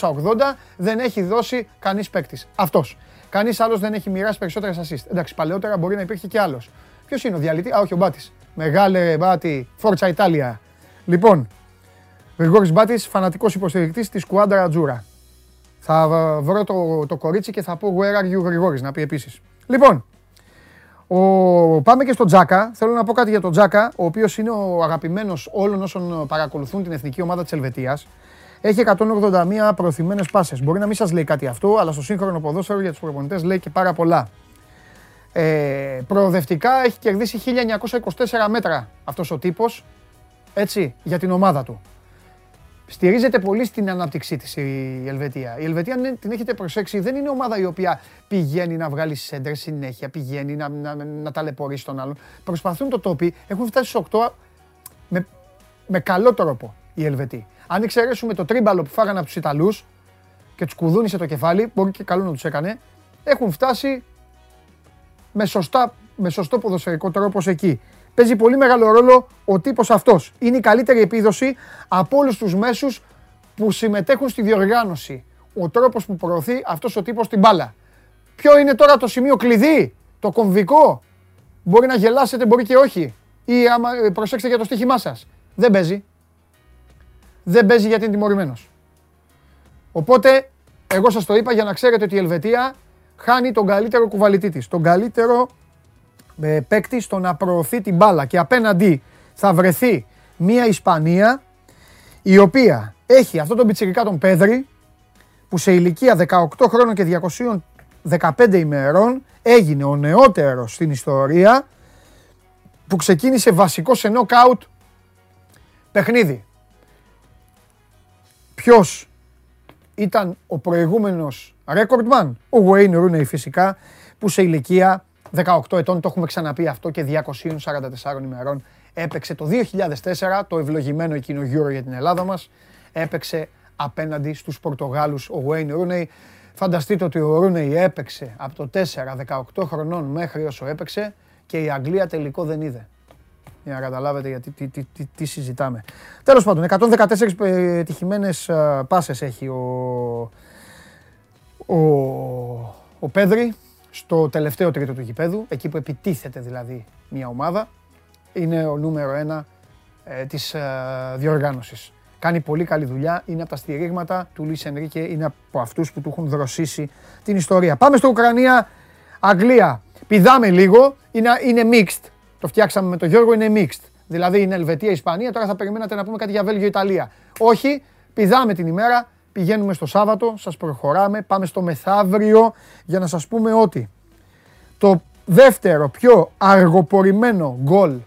A: 1980 δεν έχει δώσει κανείς παίκτης. Αυτός. Κανείς άλλος δεν έχει μοιράσει περισσότερε assist. Εντάξει, παλαιότερα μπορεί να υπήρχε και άλλος. Ποιος είναι ο διαλυτή, Α, όχι ο Μπάτης. Μεγάλε Μπάτη, Φόρτσα Ιτάλια. Λοιπόν, Γρηγόρης Μπάτης, φανατικός υποστηρικτής της Κουάντρα Ατζούρα. Θα βρω το, το κορίτσι και θα πω Where are you Γρηγόρης; να πει επίσης. Λοιπόν, ο, πάμε και στον Τζάκα. Θέλω να πω κάτι για τον Τζάκα, ο οποίος είναι ο αγαπημένος όλων όσων παρακολουθούν την εθνική ομάδα της Ελβετίας. Έχει 181 προωθημένες πάσες. Μπορεί να μην σας λέει κάτι αυτό, αλλά στο σύγχρονο ποδόσφαιρο για τους προπονητές λέει και πάρα πολλά. Ε, προοδευτικά έχει κερδίσει 1924 μέτρα αυτός ο τύπος, έτσι, για την ομάδα του. Στηρίζεται πολύ στην ανάπτυξή της η Ελβετία. Η Ελβετία, ναι, την έχετε προσέξει, δεν είναι ομάδα η οποία πηγαίνει να βγάλει σέντερ συνέχεια, πηγαίνει να, να, να ταλαιπωρήσει τον άλλον. Προσπαθούν το τόπι, έχουν φτάσει στους 8 με, με καλό τρόπο οι Ελβετοί. Αν εξαιρέσουμε το τρίμπαλο που φάγανε από τους Ιταλούς και τους κουδούνισε το κεφάλι, μπορεί και καλό να τους έκανε, έχουν φτάσει με, σωστά, με σωστό ποδοσφαιρικό τρόπο εκεί. Παίζει πολύ μεγάλο ρόλο ο τύπος αυτός. Είναι η καλύτερη επίδοση από όλους τους μέσους που συμμετέχουν στη διοργάνωση. Ο τρόπος που προωθεί αυτός ο τύπος την μπάλα. Ποιο είναι τώρα το σημείο κλειδί, το κομβικό; Μπορεί να γελάσετε, μπορεί και όχι. Ή άμα ε, προσέξτε για το στοίχημά σας. Δεν παίζει. Δεν παίζει γιατί είναι τιμωρημένος. Οπότε, εγώ σας το είπα για να ξέρετε ότι η Ελβετία χάνει τον καλύτερο κουβαλητή της, τον καλύτερο ε, παίκτη στο να προωθεί την μπάλα και απέναντι θα βρεθεί μια Ισπανία η οποία έχει αυτό τον πιτσιρικά τον Πέδρη που σε ηλικία 18 χρόνων και 215 ημερών έγινε ο νεότερος στην ιστορία που ξεκίνησε βασικό σε νοκάουτ παιχνίδι. Ποιος ήταν ο προηγούμενος recordman, ο Wayne Rooney φυσικά, που σε ηλικία 18 ετών, το έχουμε ξαναπεί αυτό και 244 ημερών, έπαιξε το 2004, το ευλογημένο εκείνο Euro για την Ελλάδα μας, έπαιξε απέναντι στους Πορτογάλους ο Wayne Rooney. Φανταστείτε ότι ο Rooney έπαιξε από το 4, 18 χρονών μέχρι όσο έπαιξε και η Αγγλία τελικό δεν είδε. Για να καταλάβετε γιατί τι, τι, τι, τι συζητάμε. Τέλος πάντων, 114 πετυχημένες πάσες έχει ο, ο, ο Πέδρη στο τελευταίο τρίτο του γηπέδου, εκεί που επιτίθεται δηλαδή μια ομάδα, είναι ο νούμερο ένα ε, της ε, διοργάνωσης. Κάνει πολύ καλή δουλειά, είναι από τα στηρίγματα του Λουίς Ενρίκε, είναι από αυτούς που του έχουν δροσίσει την ιστορία. Πάμε στο Ουκρανία, Αγγλία. Πηδάμε λίγο, είναι, είναι mixed. Το φτιάξαμε με τον Γιώργο, είναι mixed. Δηλαδή είναι Ελβετία, Ισπανία, τώρα θα περιμένατε να πούμε κάτι για Βέλγιο, Ιταλία. Όχι, πηδάμε την ημέρα, Πηγαίνουμε στο Σάββατο, σας προχωράμε, πάμε στο μεθαύριο για να σας πούμε ότι το δεύτερο πιο αργοπορημένο γκολ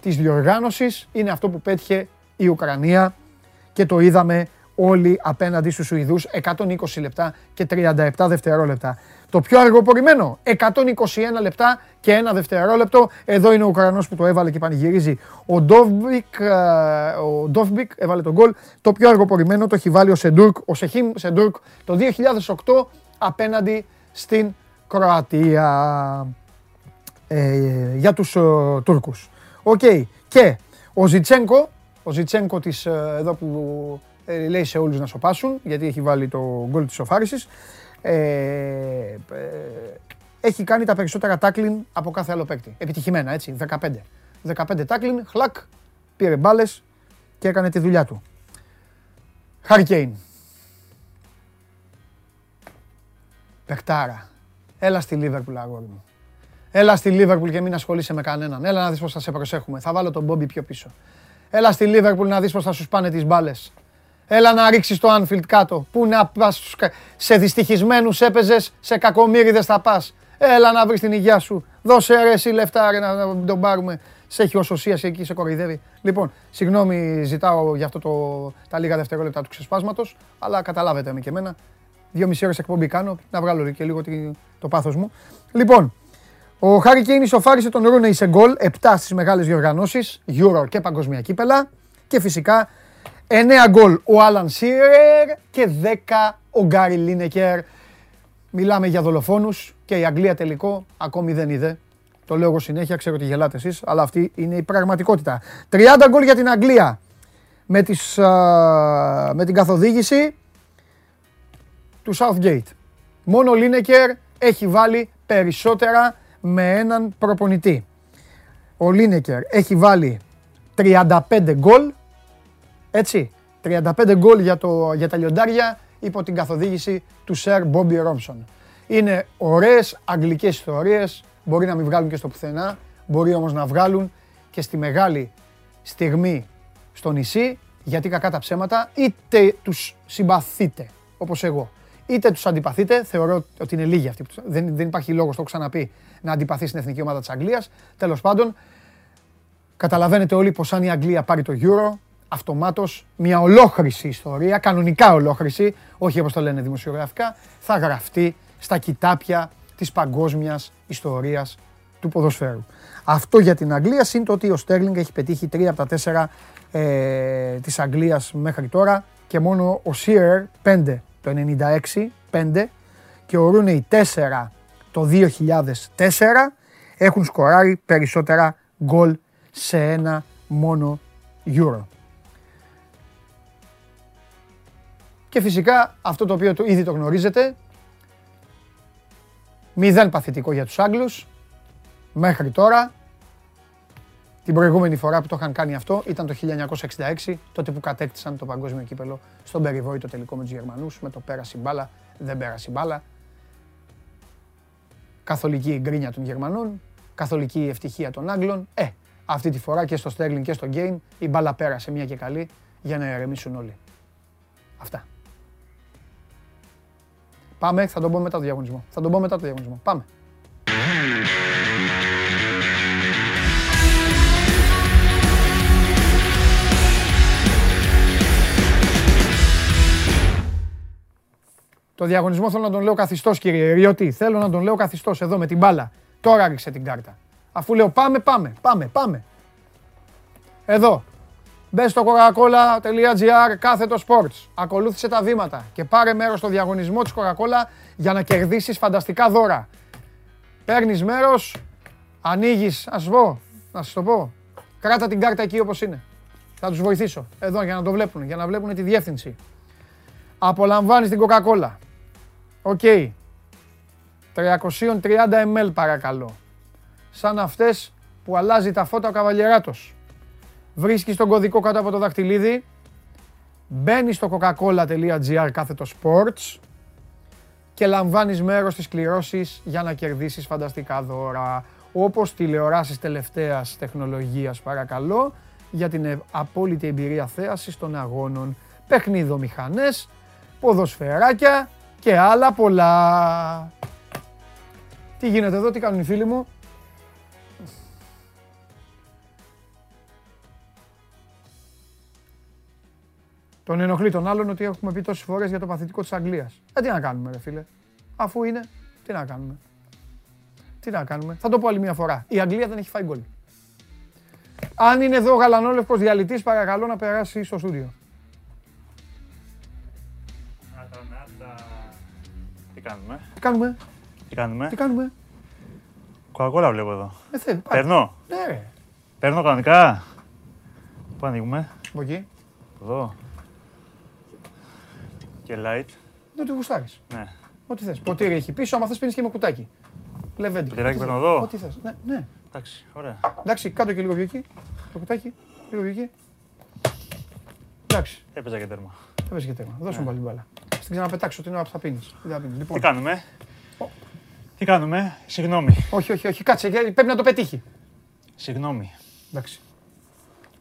A: της διοργάνωσης είναι αυτό που πέτυχε η Ουκρανία και το είδαμε όλοι απέναντι στους Σουηδούς 120 λεπτά και 37 δευτερόλεπτα. Το πιο αργοπορημένο 121 λεπτά και ένα δευτερόλεπτο. Εδώ είναι ο Ουκρανός που το έβαλε και πανηγυρίζει. Ο Ντόβμπικ, ε, ο Ντόβμπικ έβαλε το γκολ. Το πιο αργοπορημένο το έχει βάλει ο Σεντούρκ, ο Σεμίχ Σεντούρκ το 2008 απέναντι στην Κροατία ε, για τους ε, Τούρκους. Οκ. Και ο Ζιντσένκο, ο Ζιντσένκο της, ε, εδώ που ε, λέει σε όλους να σοπάσουν, γιατί έχει βάλει το γκολ της ισοφάρισης, ε, ε, έχει κάνει τα περισσότερα τάκλιν από κάθε άλλο παίκτη. Επιτυχημένα, έτσι, 15. 15 τάκλιν, χλακ, πήρε μπάλες και έκανε τη δουλειά του. Χάρη Κέιν. Πεκτάρα. Έλα στη Λίβερπουλ, αγόρι μου. Έλα στη Λίβερπουλ και μην ασχολείσαι με κανέναν. Έλα να δεις πώς θα σε προσέχουμε. Θα βάλω τον Μπόμπι πιο πίσω. Έλα στη Λίβερπουλ να δεις πώς θα σου σπάνε τις μπάλες. Έλα να ρίξεις το Anfield κάτω. Πού να πας σε δυστυχισμένους έπαιζες, σε κακομύριδες θα πας. Έλα να βρεις την υγεία σου. Δώσε ρε εσύ λεφτά ρε, να, να τον πάρουμε. Σε έχει ο Σωσίας εκεί, σε κοροϊδεύει. Λοιπόν, συγγνώμη ζητάω για αυτό το, τα λίγα δευτερόλεπτα του ξεσπάσματος, αλλά καταλάβετε με και εμένα. Δύο μισή ώρες εκπομπή κάνω, να βγάλω και λίγο το πάθος μου. Λοιπόν, ο Χάρη Κέιν ισοφάρισε τον Ρούνεϊ σε γκολ, 7 στις μεγάλες διοργανώσεις, Euro και Παγκοσμία Κύπελα. Και φυσικά 9 γκολ ο Άλαν Σίρερ και 10 ο Γκάρι Λίνεκερ. Μιλάμε για δολοφόνους και η Αγγλία τελικό ακόμη δεν είδε. Το λέω εγώ συνέχεια, ξέρω ότι γελάτε εσείς, αλλά αυτή είναι η πραγματικότητα. 30 γκολ για την Αγγλία με, τις, με την καθοδήγηση του Southgate. Μόνο ο Λίνεκερ έχει βάλει περισσότερα με έναν προπονητή. Ο Λίνεκερ έχει βάλει 35 γκολ, έτσι, 35 γκολ για, το, για τα λιοντάρια υπό την καθοδήγηση του Σερ Μπόμπι Ρόμψον. Είναι ωραίες αγγλικές ιστορίες, μπορεί να μην βγάλουν και στο πουθενά, μπορεί όμως να βγάλουν και στη μεγάλη στιγμή στο νησί, γιατί κακά τα ψέματα, είτε τους συμπαθείτε, όπως εγώ, είτε τους αντιπαθείτε, θεωρώ ότι είναι λίγοι αυτοί, δεν, δεν υπάρχει λόγος, το έχω ξαναπεί, να αντιπαθεί στην εθνική ομάδα της Αγγλίας. Τέλος πάντων, καταλαβαίνετε όλοι πως αν η Αγγλία πάρει το Euro, αυτομάτως μια ολόχρηση ιστορία, κανονικά ολόχρηση, όχι όπως το λένε δημοσιογραφικά, θα γραφτεί στα κοιτάπια της παγκόσμιας ιστορίας του ποδοσφαίρου. Αυτό για την Αγγλία, σύν το ότι ο Στέρλινγκ έχει πετύχει τρία από τα τέσσερα ε, της Αγγλίας μέχρι τώρα και μόνο ο Σίρερ 5 το 96, 5 και ο Ρούνεϊ 4 το 2004 έχουν σκοράρει περισσότερα γκολ σε ένα μόνο Euro. Και φυσικά αυτό το οποίο ήδη το γνωρίζετε, μηδέν παθητικό για τους Άγγλους, μέχρι τώρα. Την προηγούμενη φορά που το είχαν κάνει αυτό ήταν το 1966, τότε που κατέκτησαν το παγκόσμιο κύπελο στον περιβόητο τελικό με τους Γερμανούς, με το πέρασε μπάλα, δεν πέρασε μπάλα. Καθολική γκρίνια των Γερμανών, καθολική ευτυχία των Άγγλων. Ε, αυτή τη φορά και στο Στέρλινγκ και στο Γκέιν η μπάλα πέρασε μια και καλή για να ερεμήσουν όλοι. Αυτά. Πάμε, θα τον πω μετά το διαγωνισμό. Θα τον πω μετά το διαγωνισμό. Πάμε. Το διαγωνισμό θέλω να τον λέω καθιστός κύριε Ριώτη. Θέλω να τον λέω καθιστός εδώ με την μπάλα. Τώρα ρίξε την κάρτα. Αφού λέω πάμε, πάμε, πάμε, πάμε. Εδώ. Μπες στο coca-cola.gr κάθετο sports. Ακολούθησε τα βήματα και πάρε μέρος στο διαγωνισμό της Coca-Cola για να κερδίσεις φανταστικά δώρα. Παίρνεις μέρος, ανοίγεις, ας σου πω, να σας το πω. Κράτα την κάρτα εκεί όπως είναι. Θα τους βοηθήσω. Εδώ για να το βλέπουν, για να βλέπουν τη διεύθυνση. Απολαμβάνεις την Coca-Cola. OK. 330 ml παρακαλώ. Σαν αυτές που αλλάζει τα φώτα ο καβαλιεράτος βρίσκεις τον κωδικό κάτω από το δαχτυλίδι, μπαίνεις στο coca-cola.gr κάθετο sports και λαμβάνεις μέρος στις κληρώσεις για να κερδίσεις φανταστικά δώρα. Όπως τηλεοράσεις τελευταίας τεχνολογίας παρακαλώ, για την απόλυτη εμπειρία θέασης των αγώνων, παιχνίδο-μηχανές, ποδοσφαιράκια και άλλα πολλά. Τι γίνεται εδώ, τι κάνουν οι φίλοι μου; Τον ενοχλεί τον άλλον ότι έχουμε πει τόσες φορές για το παθητικό της Αγγλίας. Ε, τι να κάνουμε, ρε φίλε. Αφού είναι, τι να κάνουμε. Τι να κάνουμε. Θα το πω άλλη μια φορά. Η Αγγλία δεν έχει φάει γκολ. Αν είναι εδώ ο γαλανόλευκος διαλυτής, παρακαλώ να περάσει στο στούντιο.
D: Τι κάνουμε,
A: Τι κάνουμε,
D: τι κάνουμε;
A: τι κάνουμε;
D: Κοκακόλα βλέπω εδώ.
A: Ε, θέλει, πάει.
D: Παίρνω,
A: Ναι, ρε.
D: παίρνω κανονικά. Πού ανοίγουμε,
A: Από εκεί.
D: εδώ. Και light,
A: Δεν το γουστάρεις.
D: ναι.
A: Ό,τι θες. Ποτήρι έχει πίσω, άμα θες πίνεις και με κουτάκι. Λεβέντι.
D: Ποτηράκι
A: Ό,τι
D: παίρνω
A: θες.
D: εδώ.
A: Ό,τι θες. Ναι, ναι.
D: Εντάξει, ωραία.
A: Εντάξει, κάτω και λίγο πιο εκεί. Το κουτάκι. Λίγο πιο εκεί. Εντάξει,
D: Έπαιζα και τέρμα.
A: έπαιζε και τέρμα. Δώσε μου πάλι την μπάλα. Στην ξαναπετάξω την ώρα που θα πίνεις. Τι θα πίνεις.
D: Τι
A: Λοιπόν,
D: κάνουμε, τι κάνουμε, συγγνώμη,
A: όχι, όχι, όχι. Κάτσε, γιατί πρέπει να το πετύχει.
D: συγγνώμη.
A: Εντάξει.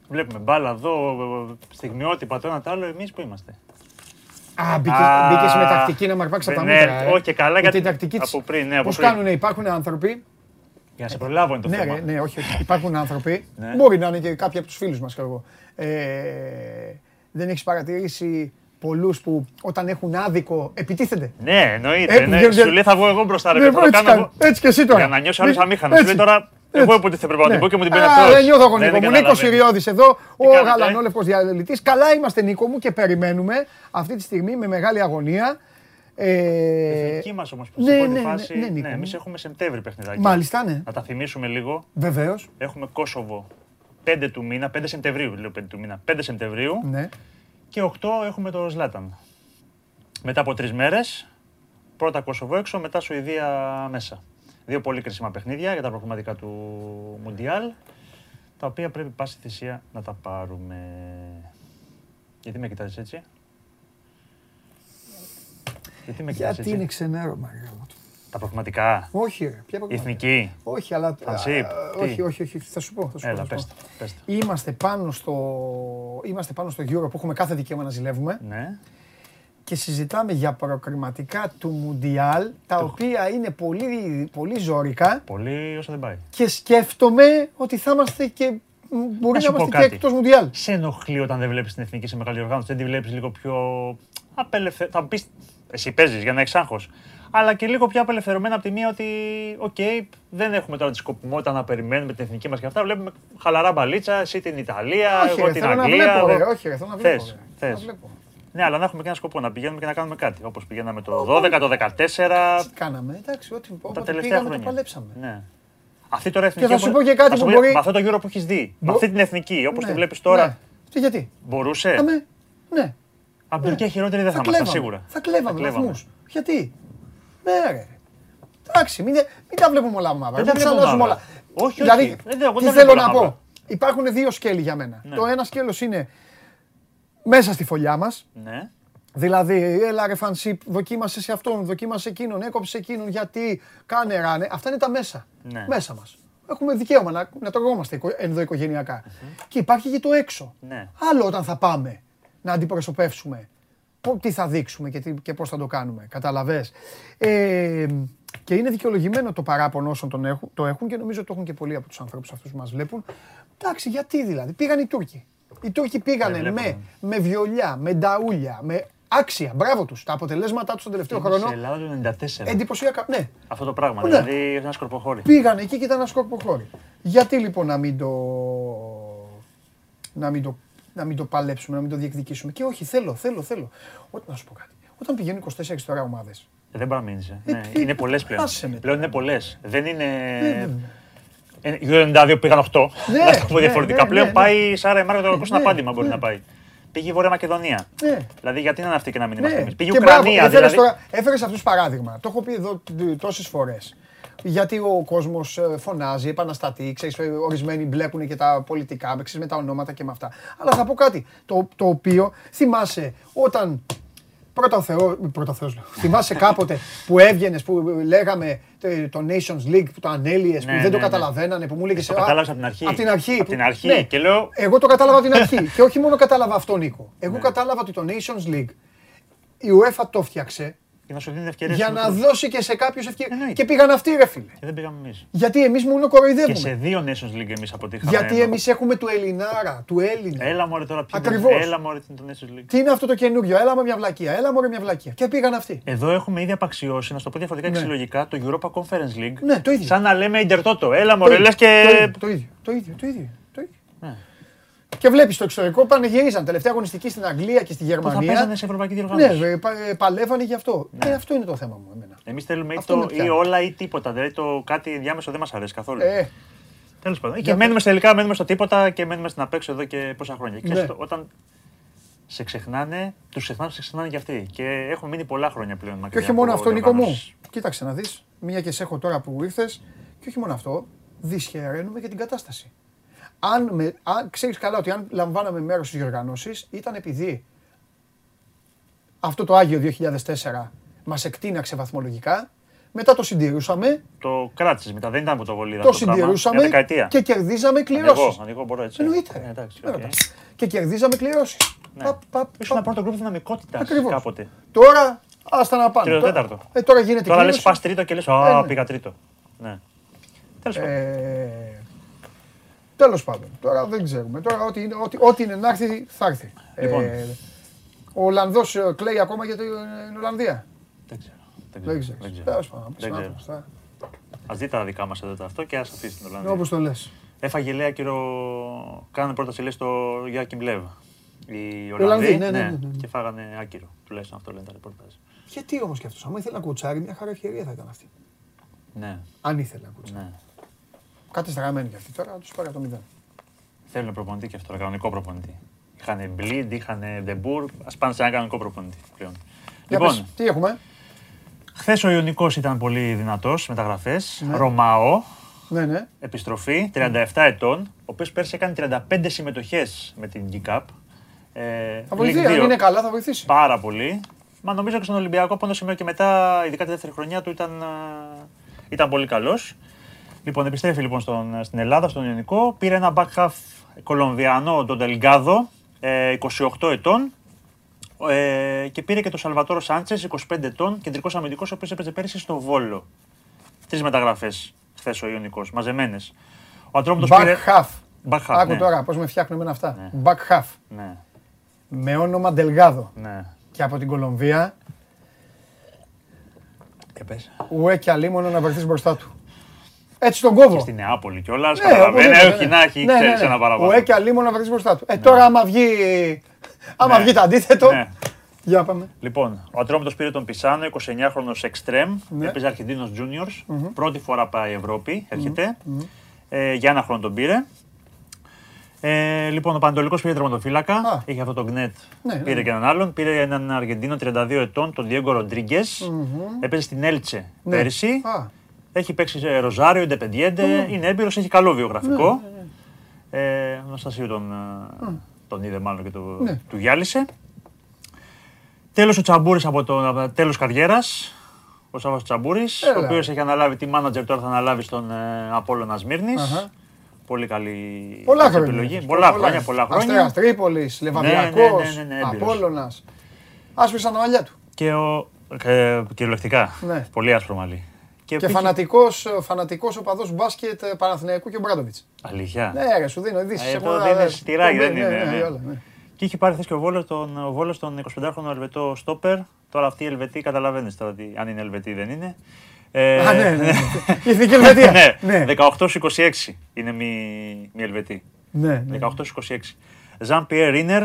D: Βλέπουμε μπάλα εδώ, στιγμιότυπα το ένα το άλλο, εμείς που είμαστε;
A: Α, μπήκε,
D: Α,
A: μπήκες με τακτική να με αρπάξει από τα
D: ναι,
A: μούτρα. ε.
D: όχι, καλά,
A: Με
D: γιατί-
A: την τακτική της.
D: από πριν, ναι, από
A: Πώς
D: πριν.
A: κάνουνε, υπάρχουν άνθρωποι.
D: Για να σε προλάβω είναι το
A: Ναι,
D: θέμα.
A: ρε, ναι, όχι, όχι. Υπάρχουν άνθρωποι.
D: Ναι.
A: Μπορεί να είναι και κάποιοι από τους φίλους μας, ξέρω εγώ. Ε, δεν έχεις παρατηρήσει πολλούς που όταν έχουν άδικο επιτίθενται;
D: Ναι, εννοείται.
A: Ε,
D: ναι.
A: βγαίνει-
D: Σου λέει θα βγω εγώ μπροστά. Ρε,
A: Ναι,
D: και θα το
A: έτσι,
D: κάνω
A: κάνει.
D: εγώ.
A: έτσι και εσύ τώρα.
D: Για να νιώσει άλλος
A: Μη-
D: αμήχανος. Σου λέει
A: έτσι,
D: τώρα, εγώ
A: έτσι.
D: υποτίθεται πρέπει να την
A: Ναι.
D: πω και μου την πει
A: Α,
D: αυτός.
A: Δεν νιώθω εγώ
D: Ναι,
A: Νίκο
D: δεν
A: μου. Νίκο
D: καταλαβαίνει.
A: Σιριώδης εδώ, ο
D: κάνετε, ε;
A: γαλανόλευκος διαλυτής. Καλά είμαστε Νίκο μου και περιμένουμε αυτή τη στιγμή με μεγάλη αγωνία. Ε,
D: Εθνική μας όμως που
A: ναι,
D: στην πρώτη
A: ναι, ναι,
D: φάση.
A: ναι, Νίκο μου.
D: εμείς έχουμε Σεπτέμβρη παιχνιδάκι.
A: Μάλιστα, ναι.
D: Να τα θυμίσουμε λίγο.
A: Βεβαίως.
D: Έχουμε Κόσοβο 5 του μήνα, 5 Σεπτεμβρίου λέω 5 του μήνα, 5 Σεπτεμβρίου
A: Ναι.
D: και 8 έχουμε το Ζλάταν. Μετά από τρεις μέρες, πρώτα Κόσοβο έξω, μετά Σουηδία μέσα. Δύο πολύ κρίσιμα παιχνίδια για τα προγραμματικά του Μουντιάλ, τα οποία πρέπει πάση θυσία να τα πάρουμε. Γιατί με κοιτάζεις έτσι; Γιατί με κοιτάζεις
A: Γιατί
D: έτσι;
A: είναι ξενέρωμα, ρε γάμο του.
D: Τα προγραμματικά,
A: Όχι, ρε. Ποια
D: η
A: πραγματικά.
D: εθνική;
A: Όχι, αλλά.
D: Φανσίπ,
A: α,
D: τι;
A: Όχι, όχι, όχι. Θα σου πω. Θα σου πω,
D: Έλα,
A: θα σου
D: πες
A: πω.
D: τα, πες τα.
A: Είμαστε πάνω στο, είμαστε πάνω στο Euro που έχουμε κάθε δικαίωμα να ζηλεύουμε
D: Ναι.
A: Και συζητάμε για προκριματικά του Μουντιάλ τα οποία είναι πολύ, πολύ ζώρικα
D: Πολύ όσο δεν πάει.
A: και σκέφτομαι ότι θα είμαστε και μ, μπορεί να,
D: σου πω
A: είμαστε και
D: κάτι.
A: εκτός Μουντιάλ.
D: Σε ενοχλεί όταν δεν βλέπεις την εθνική σε μεγάλη οργάνωση, δεν τη βλέπεις λίγο πιο απελευθερωμένη. Θα μου πεις, εσύ παίζεις για να έχεις άγχος. Αλλά και λίγο πιο απελευθερωμένα από τη μία ότι, οκ, δεν έχουμε τώρα τη σκοπιμότητα να περιμένουμε την εθνική μας και αυτά. Βλέπουμε χαλαρά μπαλίτσα, εσύ την Ιταλία,
A: όχι,
D: εγώ
A: ρε,
D: την
A: θέλω να
D: Αγγλία.
A: βλέπω, ρε,
D: εγώ-
A: όχι, ρε, θέλω να βλέπω.
D: Θες,
A: ρε, να
D: θες.
A: βλέπω.
D: Ναι, αλλά να έχουμε και ένα σκοπό, να πηγαίνουμε και να κάνουμε κάτι. Όπως πηγαίναμε το 12, το 14.
A: Τι κάναμε, εντάξει, ό,τι
D: Τα
A: όποτε
D: τελευταία
A: πήγαμε το
D: χρόνια.
A: παλέψαμε.
D: Ναι. Αυτή τώρα εθνική.
A: θα σου
D: όπως-
A: πω και κάτι
D: θα σου
A: που
D: πω,
A: μπορεί-
D: Με αυτό το Euro που έχεις δει, με
A: Μπο-
D: αυτή την εθνική, όπως
A: Ναι,
D: τη βλέπεις τώρα,
A: ναι. Τι γιατί;
D: μπορούσε;
A: Αμέ, ναι.
D: Από την Τουρκία χειρότερη δεν θα
A: Θα
D: ήμασταν
A: κλέβαμε.
D: σίγουρα.
A: Θα κλέβαμε
D: κλέβαμε.
A: βαθμούς. Γιατί; Ναι, ρε. Εντάξει, μην, μην τα βλέπουμε όλα μαύρα.
D: Δεν
A: Δεν
D: τα
A: τα
D: βλέπουμε
A: αλλάζουμε
D: μαύρα.
A: όλα.
D: Όχι,
A: δηλαδή,
D: όχι. Δεν- εγώ
A: τι
D: δεν
A: θέλω
D: βλέπω
A: να
D: όλα
A: πω.
D: μαύρα.
A: Υπάρχουν δύο σκέλη για μένα.
D: Ναι.
A: Το ένα σκέλος είναι μέσα στη φωλιά μας.
D: Ναι.
A: Δηλαδή, έλα ρε φανσίπ, δοκίμασες σε αυτόν, δοκίμασες εκείνον, έκοψες εκείνον, γιατί, κάνε ράνε. Αυτά είναι τα μέσα.
D: Ναι.
A: Μέσα μας. Έχουμε δικαίωμα να, να τρογόμαστε οικο- ενδοοικογενειακά. Και υπάρχει και το έξω.
D: Ναι.
A: Άλλο όταν θα πάμε να αντιπροσωπεύσουμε. πο- Τι θα δείξουμε και, τι, και πώς θα το κάνουμε. Καταλαβες; Ε, και είναι δικαιολογημένο το παράπονο όσων τον έχουν, το έχουν και νομίζω το έχουν και πολλοί από τους ανθρώπους αυτούς που μας βλέπουν. Εντάξει, γιατί δηλαδή; Πήγαν οι Τούρκοι. Οι Τούρκοι πήγανε
D: Δεν
A: με,
D: βλέπω.
A: με βιολιά, με νταούλια, με άξια. Μπράβο τους. Τα αποτελέσματά τους τον τελευταίο χρόνο.
D: Στην Ελλάδα του 94.
A: Εντυπωσιακά. Ναι,
D: Αυτό το πράγμα.
A: Ναι.
D: Δηλαδή ένα σκορποχώρι.
A: Πήγαν εκεί και ήταν ένα σκόρπο χώρι. Γιατί λοιπόν να μην το. να μην το, να μην το παλέψουμε, να μην το διεκδικήσουμε; Και όχι, θέλω, θέλω, θέλω. Ό, να σου πω κάτι. Όταν πηγαίνουν 24 τώρα ομάδες.
D: Ε, Δεν παραμείνεις.
A: Ε,
D: Ναι.
A: τι-
D: Είναι πολλές πλέον.
A: άσε με.
D: Πλέον είναι πολλές. Δεν είναι.
A: Ναι.
D: Ε, Οι 92 πήγαν 8.
A: Ναι,
D: Να το πω
A: ναι,
D: διαφορετικά.
A: ναι,
D: Πλέον
A: ναι,
D: πάει η Σάρα Εμάρκα το
A: Ναι,
D: ένα απάντημα μπορεί
A: ναι.
D: να πάει. Πήγε η Βόρεια Μακεδονία.
A: Ναι.
D: Δηλαδή γιατί να είναι αυτή και να μην είμαστε
A: Ναι,
D: εμείς; Πήγε η
A: και μπράβο,
D: Ουκρανία.
A: έφερες
D: Δηλαδή.
A: τώρα, έφερες αυτούς παράδειγμα. Το έχω πει εδώ τόσες φορές. Γιατί ο κόσμος φωνάζει, επαναστατεί, ξέρεις, ε, ορισμένοι μπλέκουν και τα πολιτικά, με, ξέρεις, με τα ονόματα και με αυτά. Αλλά θα πω κάτι, το, το οποίο θυμάσαι όταν Πρώτα ο Θεός, πρώτα ο Θεός λέω. Θυμάσαι κάποτε που έβγαινες, που λέγαμε ε, το Nations League, που το ανέλυες, που
D: Ναι,
A: δεν
D: ναι,
A: το
D: ναι.
A: καταλαβαίνανε, που μου έλεγες...
D: Το
A: «Α,
D: κατάλαβες από την αρχή.
A: Από την αρχή.
D: Από
A: που-
D: την αρχή.
A: Ναι.
D: Και λέω-
A: Εγώ το κατάλαβα από την αρχή. και όχι μόνο κατάλαβα αυτό, Νίκο. Εγώ κατάλαβα ότι το Nations League η UEFA το φτιάξε
D: Για να σου δίνει ευκαιρίες.
A: Για να δώσει και σε κάποιους ευκαιρίε.
D: Εννοείται.
A: Και πήγαν αυτοί, ρε φίλε.
D: Και δεν πήγαμε εμείς.
A: Γιατί εμείς μόνο
D: Και σε
A: κοροϊδεύουμε.
D: δύο Nations League εμείς αποτύχαμε.
A: Γιατί εμείς έχουμε του Ελληνάρα, του Έλληνα.
D: Έλα μωρέ τώρα ποιο
A: Ακριβώς.
D: Έλα μωρέ την Nations League.
A: Τι είναι αυτό το καινούριο, έλα με μια βλακεία, έλα με μια βλακεία. Και πήγαν αυτοί.
D: Εδώ έχουμε ήδη απαξιώσει, να σου το πω διαφορετικά και
A: Ναι.
D: συλλογικά, το Europa Conference League.
A: Ναι, το ίδιο.
D: Σαν να λέμε Ιντερτότο. Έλα
A: Το
D: μωρέ,
A: ίδιο,
D: λες και.
A: το ίδιο, Το ίδιο, το ίδιο, Και βλέπεις στο εξωτερικό πανηγυρίζαν. Τελευταία αγωνιστική στην Αγγλία και στη
D: Που θα
A: Γερμανία.
D: παίζανε σε ευρωπαϊκή
A: Ναι,
D: διοργάνωση.
A: ε, πα- ε, παλεύανε γι' αυτό. Ε, αυτό είναι το θέμα μου. Εμένα.
D: Εμείς θέλουμε ή,
A: Αυτό
D: το,
A: με
D: ή
A: πιάνει.
D: όλα ή τίποτα. Δηλαδή το κάτι ενδιάμεσο δεν μας αρέσει καθόλου.
A: Ε,
D: Τέλος πάντων. Και
A: Για
D: μένουμε τελικά, μένουμε στο τίποτα και μένουμε στην απέξω εδώ και πόσα χρόνια. Και ξέρεις,
A: Ναι.
D: το- όταν σε ξεχνάνε, τους ξεχνάνε, σε ξεχνάνε και αυτοί. Και έχουμε μείνει πολλά χρόνια πλέον
A: και
D: μακριά.
A: όχι μόνο
D: από
A: αυτό, Νίκο μου.
D: διοργανώσεις.
A: Κοίταξε να δεις. Μια και σε έχω τώρα που ήρθες. Και όχι μόνο αυτό. Δυσχεραίνουμε για την κατάσταση. Αν, με, αν ξέρεις καλά ότι αν λαμβάναμε μέρος στις διοργανώσεις ήταν επειδή αυτό το Άγιο 2004 μας εκτείναξε βαθμολογικά. Μετά το συντηρούσαμε,
D: Το κράτησες μετά, δεν ήταν από το βολίδα.
A: το
D: αυτό πράγμα. Μια
A: συντηρούσαμε
D: δεκαετία.
A: και κερδίζαμε
D: Ανοιγώ,
A: κληρώσει.
D: ανοιγώ, μπορώ έτσι.
A: Εννοείται.
D: Ε, εντάξει,
A: Δεν
D: οκ.
A: ρωτάς. Και κερδίζαμε κληρώσεις.
D: Ναι.
A: Παπ, παπ,
D: Ήσουν
A: παπ.
D: πρώτο γκρουπ δυναμικότητας
A: Ακριβώς.
D: κάποτε.
A: Τώρα, άστα να πάνε.
D: Τρίτο,
A: Τώρα-
D: τέταρτο.
A: Ε, τώρα γίνεται
D: Τώρα λες
A: κλήρωση.
D: πας τρίτο και λες,
A: Ε,
D: Α,
A: ναι.
D: πήγα τρίτο. Ναι. Τέλος πάντων.
A: Ε, Τέλος πάντων, τώρα δεν ξέρουμε. Τώρα ό,τι είναι, ό,τι, ό,τι είναι να έρθει, θα έρθει.
D: Λοιπόν.
A: Ε, ο Ολλανδός κλαίει ακόμα για την Ολλανδία;
D: Δεν ξέρω.
A: Δεν ξέρω.
D: Δεν ξέρω.
A: Τέλο πάντων.
D: Δεν ξέρω. Α δει τα δικά μας εδώ τα αυτό και ας αφήσει την Ολλανδία.
A: Όπως το λες.
D: Έφαγε λέει άκυρο. Κάνανε πρόταση λέει στο Γιάκιμ Λεύ. Οι
A: Ολλανδοί,
D: Ολλανδοί.
A: ναι, ναι, ναι, ναι.
D: Και φάγανε άκυρο. Τουλάχιστον αυτό λένε τα ρεπορτάζ.
A: Γιατί όμως και αυτός, άμα ήθελε να κουτσάρει, μια χαρά ευκαιρία θα ήταν αυτή.
D: Ναι,
A: Αν ήθελε να κουτσάρει.
D: Ναι.
A: Κάτι στραμμένοι κι αυτοί τώρα, τους πάρει το μηδέν.
D: Θέλουν προπονητή και αυτό, κανονικό προπονητή. Είχαν Bleed, είχαν Debour. Α πάνε σε ένα κανονικό προπονητή πλέον.
A: Για
D: Λοιπόν,
A: πες, τι έχουμε;
D: χθες ο Ιωνικός ήταν πολύ δυνατός μεταγραφές.
A: Ναι.
D: Ρωμαό,
A: Ναι, ναι.
D: επιστροφή, 37 ετών, ο οποίος πέρσι έκανε 35 συμμετοχές με την G-Cup. Ε,
A: Θα βοηθήσει,
D: League
A: αν
D: δύο.
A: είναι καλά, θα βοηθήσει.
D: Πάρα πολύ. Μα νομίζω και στον Ολυμπιακό από ένα σημείο και μετά, ειδικά τη δεύτερη χρονιά του, ήταν, α, ήταν πολύ καλός. Λοιπόν, επιστρέφει λοιπόν στον, στην Ελλάδα, στον Ιωνικό. Πήρε ένα back half Κολομβιανό, τον Τελγκάδο, ε, 28 ετών. Ε, και πήρε και τον Σαλβατόρο Σάντσες, 25 ετών, κεντρικός αμυντικός, ο οποίος έπαιζε πέρυσι στο Βόλο. Τρεις μεταγραφές χθες ο Ιωνικός, μαζεμένες. Ο Ατρόμητος
A: Back
D: πήρε.
A: half.
D: Back half.
A: Άκου
D: ναι.
A: τώρα πώς με φτιάχνουν εμένα αυτά.
D: Ναι.
A: Back half.
D: Ναι,
A: Με όνομα Ντελγάδο.
D: ναι.
A: Και από την Κολομβία,
D: Και πες.
A: ουέ και αλίμονο να βρεθεί μπροστά του. Έτσι τον κόβω.
D: Και στη Νεάπολη κιόλας.
A: Ναι,
D: Καταλαβαίνεις,
A: οπωσδήποτε,
D: όχι
A: ναι.
D: να έχει
A: Ναι, ναι,
D: ξέρεις
A: ναι.
D: ένα παραπάνω.
A: Ουέ και αλίμονο να βρεθεί μπροστά του. Ε, τώρα άμα βγει, άμα
D: Ναι.
A: βγει το αντίθετο,
D: Ναι.
A: για πάμε.
D: Λοιπόν, ο Ατρόμητος πήρε τον Πισάνο, 29χρονο εξτρέμ.
A: Ναι.
D: Έπαιζε Αρχιντίνος Juniors. Πρώτη φορά πάει Ευρώπη, έρχεται. Ε, για ένα χρόνο τον πήρε. Ε, λοιπόν, ο Πανετολικός πήρε τερματοφύλακα.
A: Α.
D: Είχε αυτό το γκνετ.
A: Ναι, ναι,
D: πήρε
A: ναι.
D: και έναν άλλον. Πήρε έναν Αργεντίνο 32 ετών, τον Διέγκο Ροντρίγκες. Έπαιζε στην Έλτσε
A: Ναι.
D: πέρυσι.
A: Α,
D: Έχει παίξει σε Ροζάριο, Ιντεπεντιέντε. Είναι έμπειρος, έχει καλό βιογραφικό. Ε, ο Αναστασίου τον, ε, τον είδε μάλλον και το,
A: Ναι.
D: του γυάλισε. Τέλος ο Τσαμπούρης από το από το τέλος καριέρας. Ο Σάββας Τσαμπούρης,
A: Έλα.
D: ο οποίος έχει αναλάβει τη manager τώρα θα αναλάβει στον ε, Απόλλωνα Σμύρνης.
A: Αχα.
D: Πολύ καλή
A: πολλά
D: έτσι,
A: χρόνια.
D: επιλογή.
A: έχεις.
D: Πολλά χρόνια, πολλά χρόνια.
A: Αστέρας Τρίπολης, Λεβαδιακός,
D: ναι, ναι, ναι, έμπειρος.
A: Απόλλωνας. Άσπρισαν τα μαλλιά του.
D: Και ο, ε, κυριολεκτικά,
A: Ναι.
D: πολύ άσπρο μαλλί.
A: Και
D: πήγε-
A: φανατικός, φανατικός οπαδός μπάσκετ ε, Παναθηναϊκού και ο Μπράντοβιτς.
D: Αλήθεια.
A: Ναι, ρε, σου δίνω ειδήσεις.
D: Ε,
A: έχω
D: εδώ
A: δει,
D: δίνεις
A: ε,
D: τυράκι,
A: ναι,
D: δεν
A: ναι,
D: είναι,
A: ναι,
D: ναι.
A: όλα, ναι.
D: Και είχε πάρει θέση και ο Βόλος τον, ο Βόλος τον 25χρονο Ελβετό στόπερ. Τώρα αυτή η Ελβετή καταλαβαίνεις τώρα τι, αν είναι Ελβετή ή δεν είναι. Ε,
A: Α, ναι, ναι. *laughs* Η Εθνική Ελβετία.
D: ναι,
A: Ναι,
D: 18-26 είναι μη, μη Ελβετή.
A: ναι, ναι.
D: 18-26. Ζαν Πιέρ Ρίνερ.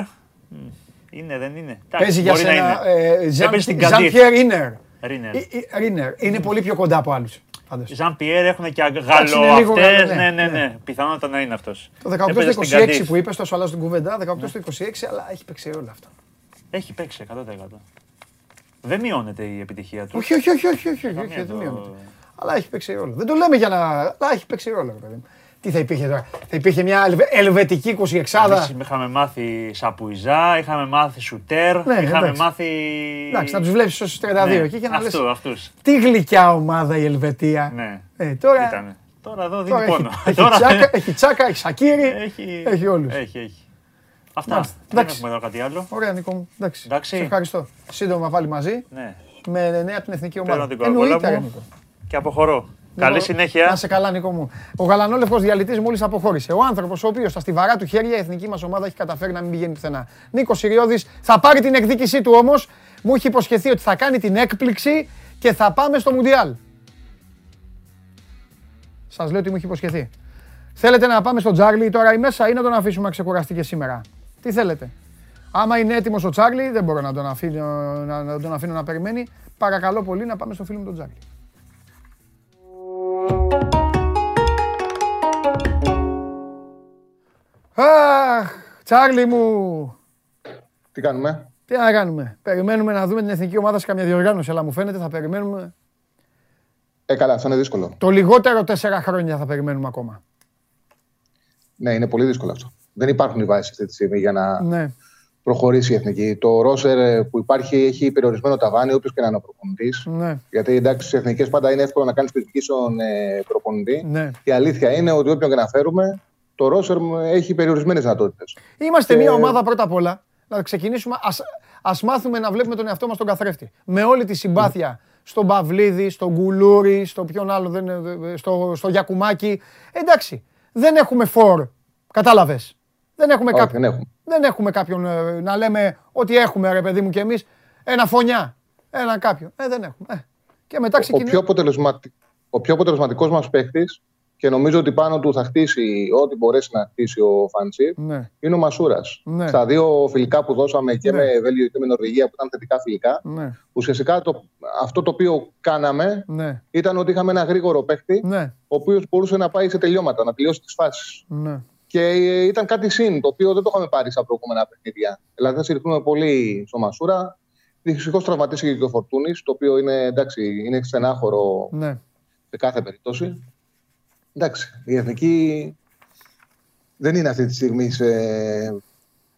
D: Είναι, δεν είναι. Εντάξει,
A: Παίζει για
D: μπορεί να
A: σένα
D: είναι.
A: ε, Ζαν-
D: Έπαιζε στην
A: Ζαν
D: Καντίθ.
A: Πιέρ Ρίνερ.
D: Ρίνερ.
A: Ε, ε, Ρίνερ. Είναι πολύ πιο κοντά από άλλους. πάντως.
D: Ζαν Πιέρ έχουν και
A: είναι λίγο
D: γαλλοαυτές.
A: γαλλο, ναι,
D: Ναι, ναι,
A: ναι.
D: ναι. Πιθανότατα να είναι αυτός.
A: Το 18
D: Έπαιζε
A: στο
D: στην
A: 26
D: Καντίθ.
A: που είπες, τόσο αλλάζω την κουβέντα, 18 στο 26, αλλά έχει παίξει όλα αυτά.
D: Έχει παίξει 100%. Δεν μειώνεται η επιτυχία του.
A: Όχι, όχι, όχι, όχι, όχι, όχι,
D: Καμία
A: όχι, δεν
D: το-
A: μειώνεται. Αλλά έχει παίξει ρόλο. Δεν το λέμε για να. Αλλά έχει παίξει ρόλο, ρε παιδί μου. Τι θα υπήρχε τώρα; Θα υπήρχε μια ελβε- ελβετική 26
D: Εμείς είχαμε μάθει Σαπουιζά, είχαμε μάθει Σουτέρ,
A: Ναι,
D: είχαμε
A: εντάξει.
D: μάθει.
A: Εντάξει, να τους βλέπεις στου 32
D: Ναι,
A: εκεί και να λες.
D: Αυτό, αυτούς.
A: Τι γλυκιά ομάδα η Ελβετία.
D: Ναι.
A: Ε, τώρα
D: Ήτανε. Τώρα εδώ δίνει
A: τώρα έχει,
D: πόνο.
A: έχει,
D: Τώρα-
A: τσάκα, έχει τσάκα, έχει σακύρι.
D: έχει,
A: έχει όλους.
D: Έχει, έχει. Αυτά.
A: Μάλιστα.
D: Δεν
A: Εντάξει.
D: έχουμε εδώ κάτι άλλο.
A: Ωραία, Νίκο μου. Εντάξει.
D: Εντάξει.
A: Σε ευχαριστώ. Σύντομα πάλι μαζί.
D: Ναι.
A: με νέα την εθνική ομάδα.
D: Παίρνω την κοκακόλα
A: Εννοείται, ρε,
D: μου
A: Νίκο.
D: και αποχωρώ. Καλή
A: Νίκο, Να
D: συνέχεια.
A: σε καλά, Νίκο μου. Ο γαλανόλευκος διαλυτής μόλις αποχώρησε. Ο άνθρωπος ο οποίος στα στιβαρά του χέρια η εθνική μας ομάδα έχει καταφέρει να μην πηγαίνει πουθενά. Νίκος Σιριώδη θα πάρει την εκδίκησή του όμως. Μου έχει υποσχεθεί ότι θα κάνει την έκπληξη και θα πάμε στο Μουντιάλ. Σας λέω ότι μου έχει υποσχεθεί. Θέλετε να πάμε στον Τζάρλι; Τώρα ή μέσα ή να τον αφήσουμε να ξεκουραστεί και σήμερα. Τι θέλετε; Άμα είναι έτοιμος ο Τσάρλι, δεν μπορώ να τον, αφήνω, να, να τον αφήνω να περιμένει. Παρακαλώ πολύ να πάμε στο φίλο μου τον Τσάρλι. Αχ, Τσάρλι μου,
E: Τι κάνουμε;
A: τι να κάνουμε; Περιμένουμε να δούμε την εθνική ομάδα σε καμιά διοργάνωση, αλλά μου φαίνεται θα περιμένουμε.
E: Ε, καλά, αυτό είναι δύσκολο.
A: Το λιγότερο τέσσερα χρόνια θα περιμένουμε ακόμα.
E: Ναι, είναι πολύ δύσκολο αυτό. Δεν υπάρχουν οι βάσεις αυτή τη στιγμή για να
A: Ναι,
E: προχωρήσει η εθνική. Το ρόσερ ε, που υπάρχει έχει περιορισμένο ταβάνι, όποιος και να είναι ο προπονητής.
A: ναι,
E: Γιατί εντάξει, στις εθνικές πάντα είναι εύκολο να κάνεις κριτική στον ε, προπονητή.
A: ναι.
E: Η αλήθεια είναι ότι όποιον και να φέρουμε, το ρόσερ έχει περιορισμένες δυνατότητες.
A: Είμαστε
E: Και-
A: μια ομάδα πρώτα απ' όλα. Να ξεκινήσουμε. Ας, ας μάθουμε να βλέπουμε τον εαυτό μας τον καθρέφτη. Με όλη τη συμπάθεια στον Παυλίδη, στον Κουλούρη, στο ποιον άλλο, δεν, είναι, στο, στο Γιακουμάκι. Εντάξει, δεν έχουμε φορ. Κατάλαβες. Δεν έχουμε,
E: Όχι,
A: κάποιον,
E: δεν έχουμε.
A: δεν έχουμε κάποιον ε, να λέμε ότι έχουμε ρε παιδί μου κι εμείς. Ένα φωνιά. Ένα κάποιον. Ε, δεν έχουμε. Ε. Και μετά
E: Ο
A: ξεκινάμε.
E: πιο, αποτελεσματι... ο πιο αποτελεσματικός μας παίχτη και νομίζω ότι πάνω του θα χτίσει ό,τι μπορέσει να χτίσει ο Φαντσίπ
A: Ναι,
E: είναι ο Μασούρας.
A: Ναι.
E: Στα δύο φιλικά που δώσαμε και
A: Ναι.
E: με Βέλγιο και με Νορβηγία που ήταν θετικά φιλικά,
A: ναι,
E: ουσιαστικά το, αυτό το οποίο κάναμε
A: ναι,
E: ήταν ότι είχαμε ένα γρήγορο παίχτη,
A: ναι,
E: ο οποίος μπορούσε να πάει σε τελειώματα, να τελειώσει τις φάσεις.
A: ναι.
E: Και ε, ήταν κάτι συν, το οποίο δεν το είχαμε πάρει στα προηγούμενα παιχνίδια. Δηλαδή, θα συρρυκνούμε πολύ στο Μασούρα. Δυστυχώς τραυματίστηκε και ο Φορτούνης, το οποίο είναι, εντάξει, είναι στενάχωρο
A: ναι.
E: σε κάθε περίπτωση. Εντάξει, η εθνική δεν είναι αυτή τη στιγμή σε...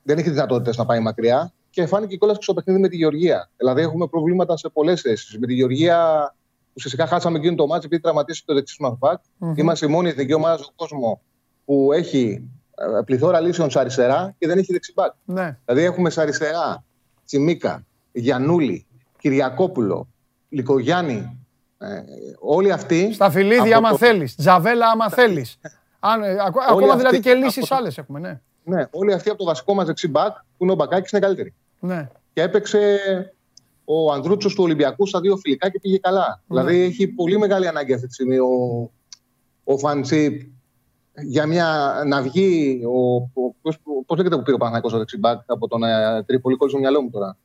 E: δεν έχει δυνατότητες να πάει μακριά και φάνηκε κιόλας και στο παιχνίδι με τη Γεωργία. Δηλαδή, έχουμε προβλήματα σε πολλές θέσεις. Με τη Γεωργία ουσιαστικά χάσαμε εκείνο το μάτσο επειδή τραυματίστηκε το δεξί μα μπακ. Είμαστε η μόνη εθνική ομάδα στον κόσμο που έχει ε, πληθώρα λύσεων σε αριστερά και δεν έχει δεξιμπάκ.
A: ναι.
E: Δηλαδή έχουμε σε αριστερά Τσιμίκα, Γιανούλη, Κυριακόπουλο, Λικογιάννη. Ε, όλοι αυτοί.
A: Στα φιλίδια,
E: από
A: άμα
E: το-
A: θέλεις. Τζαβέλα, άμα θέλεις. Ακόμα
E: αυτοί-
A: δηλαδή και
E: από
A: λύσει
E: το-
A: άλλες έχουμε, ναι.
E: Ναι, όλοι αυτοί από το βασικό μας δεξιμπάκ που είναι ο Μπακάκης είναι καλύτεροι.
A: ναι.
E: Και έπαιξε ο Ανδρούτσος του Ολυμπιακού στα δύο φιλικά και πήγε καλά. Δηλαδή έχει πολύ μεγάλη ανάγκη αυτή τη στιγμή ο, ο Φαντσίπ για μια, να βγει. Ο, ο, πώς, πώς λέγεται που πήρε ο Παναγιώτο ο δεξιμπάκ από τον ε, Τρίπολη, κόλλησε στο μυαλό μου τώρα.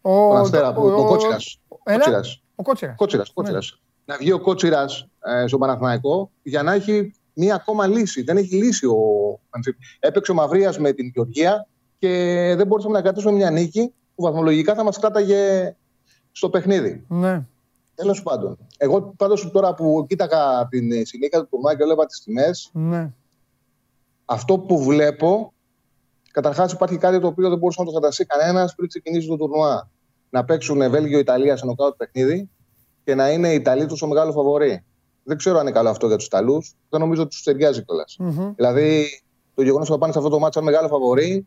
A: Ο,
E: Τον Αστέρα, που- τον Κότσιρας.
A: Έλα.
E: Κότσιρας.
A: Ο Κότσιρας.
E: Κότσιρας,
A: Ναι.
E: Κότσιρας. Να βγει ο Κότσιρας ε, στον Παναθηναϊκό για να έχει μία ακόμα λύση. Δεν έχει λύση ο Φαντσίπ. Έπαιξε ο Μαυρίας με την Γεωργία και δεν μπορούσαμε να κρατήσουμε μια νίκη που βαθμολογικά θα μας κράταγε στο παιχνίδι.
A: Ναι.
E: Τέλος πάντων. Εγώ πάντως τώρα που κοίταγα την ε, συνέχεια του τουρνουά και έβλεπα τις τιμές,
A: Ναι.
E: αυτό που βλέπω, καταρχάς υπάρχει κάτι το οποίο δεν μπορούσε να το φανταστεί κανένας πριν ξεκινήσει το τουρνουά. Να παίξουν Βέλγιο-Ιταλία σε νοκάουτ παιχνίδι και να είναι οι Ιταλοί τόσο μεγάλος φαβορή. Δεν ξέρω αν είναι καλό αυτό για τους Ιταλούς. Δεν νομίζω ότι τους ταιριάζει κιόλας.
A: Μμμ.
E: Δηλαδή, το γεγονός ότι θα πάνε σε αυτό το μάτσο σαν μεγάλο φαβορή,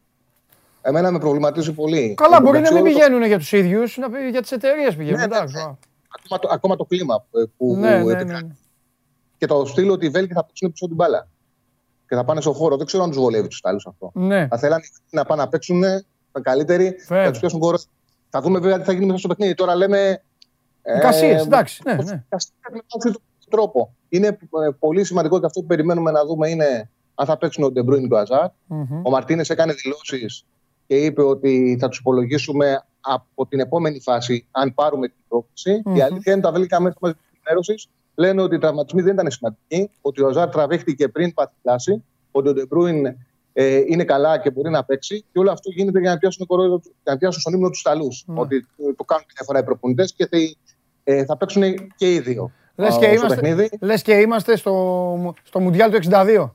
E: εμένα με προβληματίζει πολύ.
A: Καλά,
E: Εν τω
A: μπορεί να
E: μεταξύ,
A: μην
E: όλο το-
A: πηγαίνουν για τους ίδιους, για τις εταιρείες πηγαίνουν.
E: Ναι, ναι,
A: εντάξει,
E: ναι.
A: α.
E: Ακόμα το, ακόμα το κλίμα ε, που
A: Ναι, ναι,
E: επικρατεί.
A: ναι.
E: Και το στείλω ότι οι Βέλγοι θα παίξουν πίσω την μπάλα. Και θα πάνε στο χώρο. Δεν ξέρω αν τους βολεύει τους Ιταλούς αυτό.
A: Ναι.
E: Θα θέλανε να πάνε να παίξουν τα καλύτεροι,
A: Βέβαια.
E: θα τους πιάσουν χώρο. Θα δούμε βέβαια τι θα γίνει μέσα στο παιχνίδι. Τώρα λέμε. Ε,
A: Εικασίες, εντάξει, ναι,
E: πώς-
A: ναι.
E: εικασίες με αυτόν τον τρόπο. Είναι ε, πολύ σημαντικό και αυτό που περιμένουμε να δούμε είναι αν θα παίξουν ο Ντεμπρούιν και ο Αζάρ.
A: Μμμ.
E: Ο Μαρτίνες έκανε δηλώσεις και είπε ότι θα τους υπολογίσουμε από την επόμενη φάση, αν πάρουμε την πρόκληση.
A: Μμμ.
E: Η αλήθεια είναι ότι τα βέλγικα μέσα της ενημέρωσης λένε ότι οι τραυματισμοί δεν ήταν σημαντικοί, ότι ο Αζάρ τραβήχτηκε πριν πάθει θλάση, ότι ο Ντεμπρούιν ε, είναι καλά και μπορεί να παίξει. Και όλο αυτό γίνεται για να πιάσουν, κορόιδο, για να πιάσουν στον ύπνο τους Ιταλούς.
A: Ναι.
E: Ότι ε, το κάνουν μια φορά οι προπονητές και θα, ε, θα παίξουν και οι δύο.
A: Λες
E: ε,
A: και,
E: στο
A: είμαστε,
E: παιχνίδι.
A: λες και είμαστε στο, στο Μουντιάλ του 62.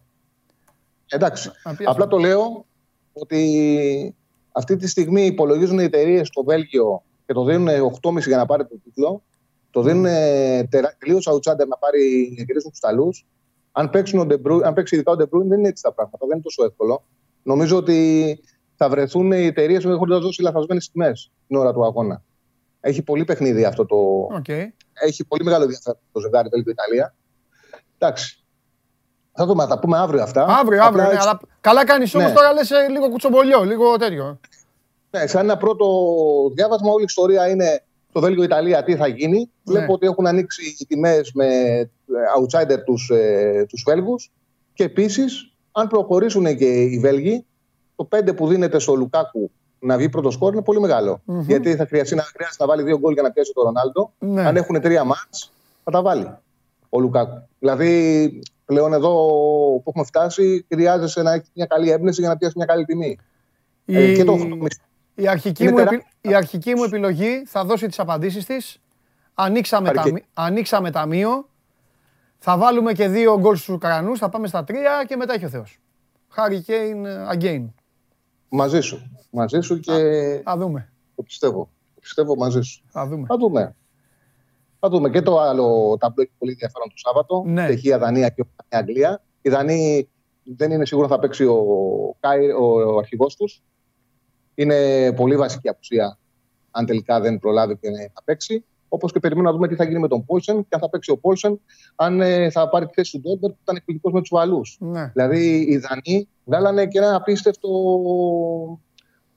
E: Εντάξει.
A: Να πιάσουμε.
E: Απλά το λέω ότι αυτή τη στιγμή υπολογίζουν οι εταιρείες στο Βέλγιο και το δίνουν 8,5 για να πάρει το τίτλο. Το δίνουν τελείως outsider να πάρει να κερδίσουν τους Ιταλούς. Αν, παίξουν ο Ντεμπρούιν- αν παίξει ειδικά ο Ντεμπρούιν, δεν είναι έτσι τα πράγματα. Δεν είναι τόσο εύκολο. Νομίζω ότι θα βρεθούν οι εταιρείες που έχουν δώσει λαθασμένες τιμές την ώρα του αγώνα. Έχει πολύ παιχνίδι αυτό το.
A: Οκ.
E: Έχει πολύ μεγάλο ενδιαφέρον το ζευγάρι Βέλγιο-Ιταλία. Εντάξει. Θα δούμε, θα τα πούμε αύριο αυτά.
A: Αύριο, αύριο.
E: Απλά
A: Ναι,
E: έτσι-
A: αλλά καλά κάνεις όμως
E: Ναι.
A: τώρα λες λίγο κουτσομπολιό, λίγο τέτοιο.
E: Ναι, σαν ένα πρώτο διάβασμα, όλη η ιστορία είναι το Βέλγιο-Ιταλία τι θα γίνει.
A: Ναι.
E: Βλέπω ότι έχουν ανοίξει οι τιμές με ε, outsider τους ε, τους Βέλγους. Και επίσης, αν προχωρήσουν και οι Βέλγοι, το 5 που δίνεται στο Λουκάκου να βγει πρώτο σκόρ είναι πολύ μεγάλο.
A: Μμμ.
E: Γιατί θα χρειαστεί να, χρειάζεται να βάλει δύο γκολ για να πιάσει τον Ρονάλντο.
A: Ναι.
E: Αν έχουν τρία μάτς, θα τα βάλει ο Λουκάκου. Δηλαδή, πλέον εδώ που έχουμε φτάσει, χρειάζεσαι να έχεις μια καλή έμπνευση για να πιάσεις μια καλή τιμή. Ε,
A: Η-
E: και το χρόνο
A: Η αρχική,
E: Είναι
A: μου,
E: τερά-
A: επι- η αρχική μου επιλογή θα δώσει τις απαντήσεις της. Ανοίξαμε,
E: Αρκεί.
A: ταμεί- ανοίξαμε ταμείο. Θα βάλουμε και δύο γκολ στους Ουκρανούς. Θα πάμε στα τρία και μετά έχει ο Θεός. Harry Kane again.
E: Μαζί σου. Μαζί σου και
A: Θα δούμε.
E: το πιστεύω. Το πιστεύω μαζί σου.
A: Θα δούμε.
E: Θα δούμε. Θα δούμε. Και το άλλο ταμπλό έχει πολύ ενδιαφέρον το Σάββατο.
A: Ναι.
E: Τσεχία, Δανία και η Αγγλία. Η Δανία δεν είναι σίγουρο θα παίξει ο, Κάι, ο, ο αρχηγός τους. Είναι πολύ βασική απουσία αν τελικά δεν προλάβει και θα παίξει. Όπως και περιμένουμε να δούμε τι θα γίνει με τον Πόλσεν και αν θα παίξει ο Πόλσεν, αν ε, θα πάρει τη θέση του Ντόλμπεργκ που ήταν εκπληκτικός με τους Ουαλούς.
A: Ναι.
E: Δηλαδή οι Δανείοι βγάλανε και ένα απίστευτο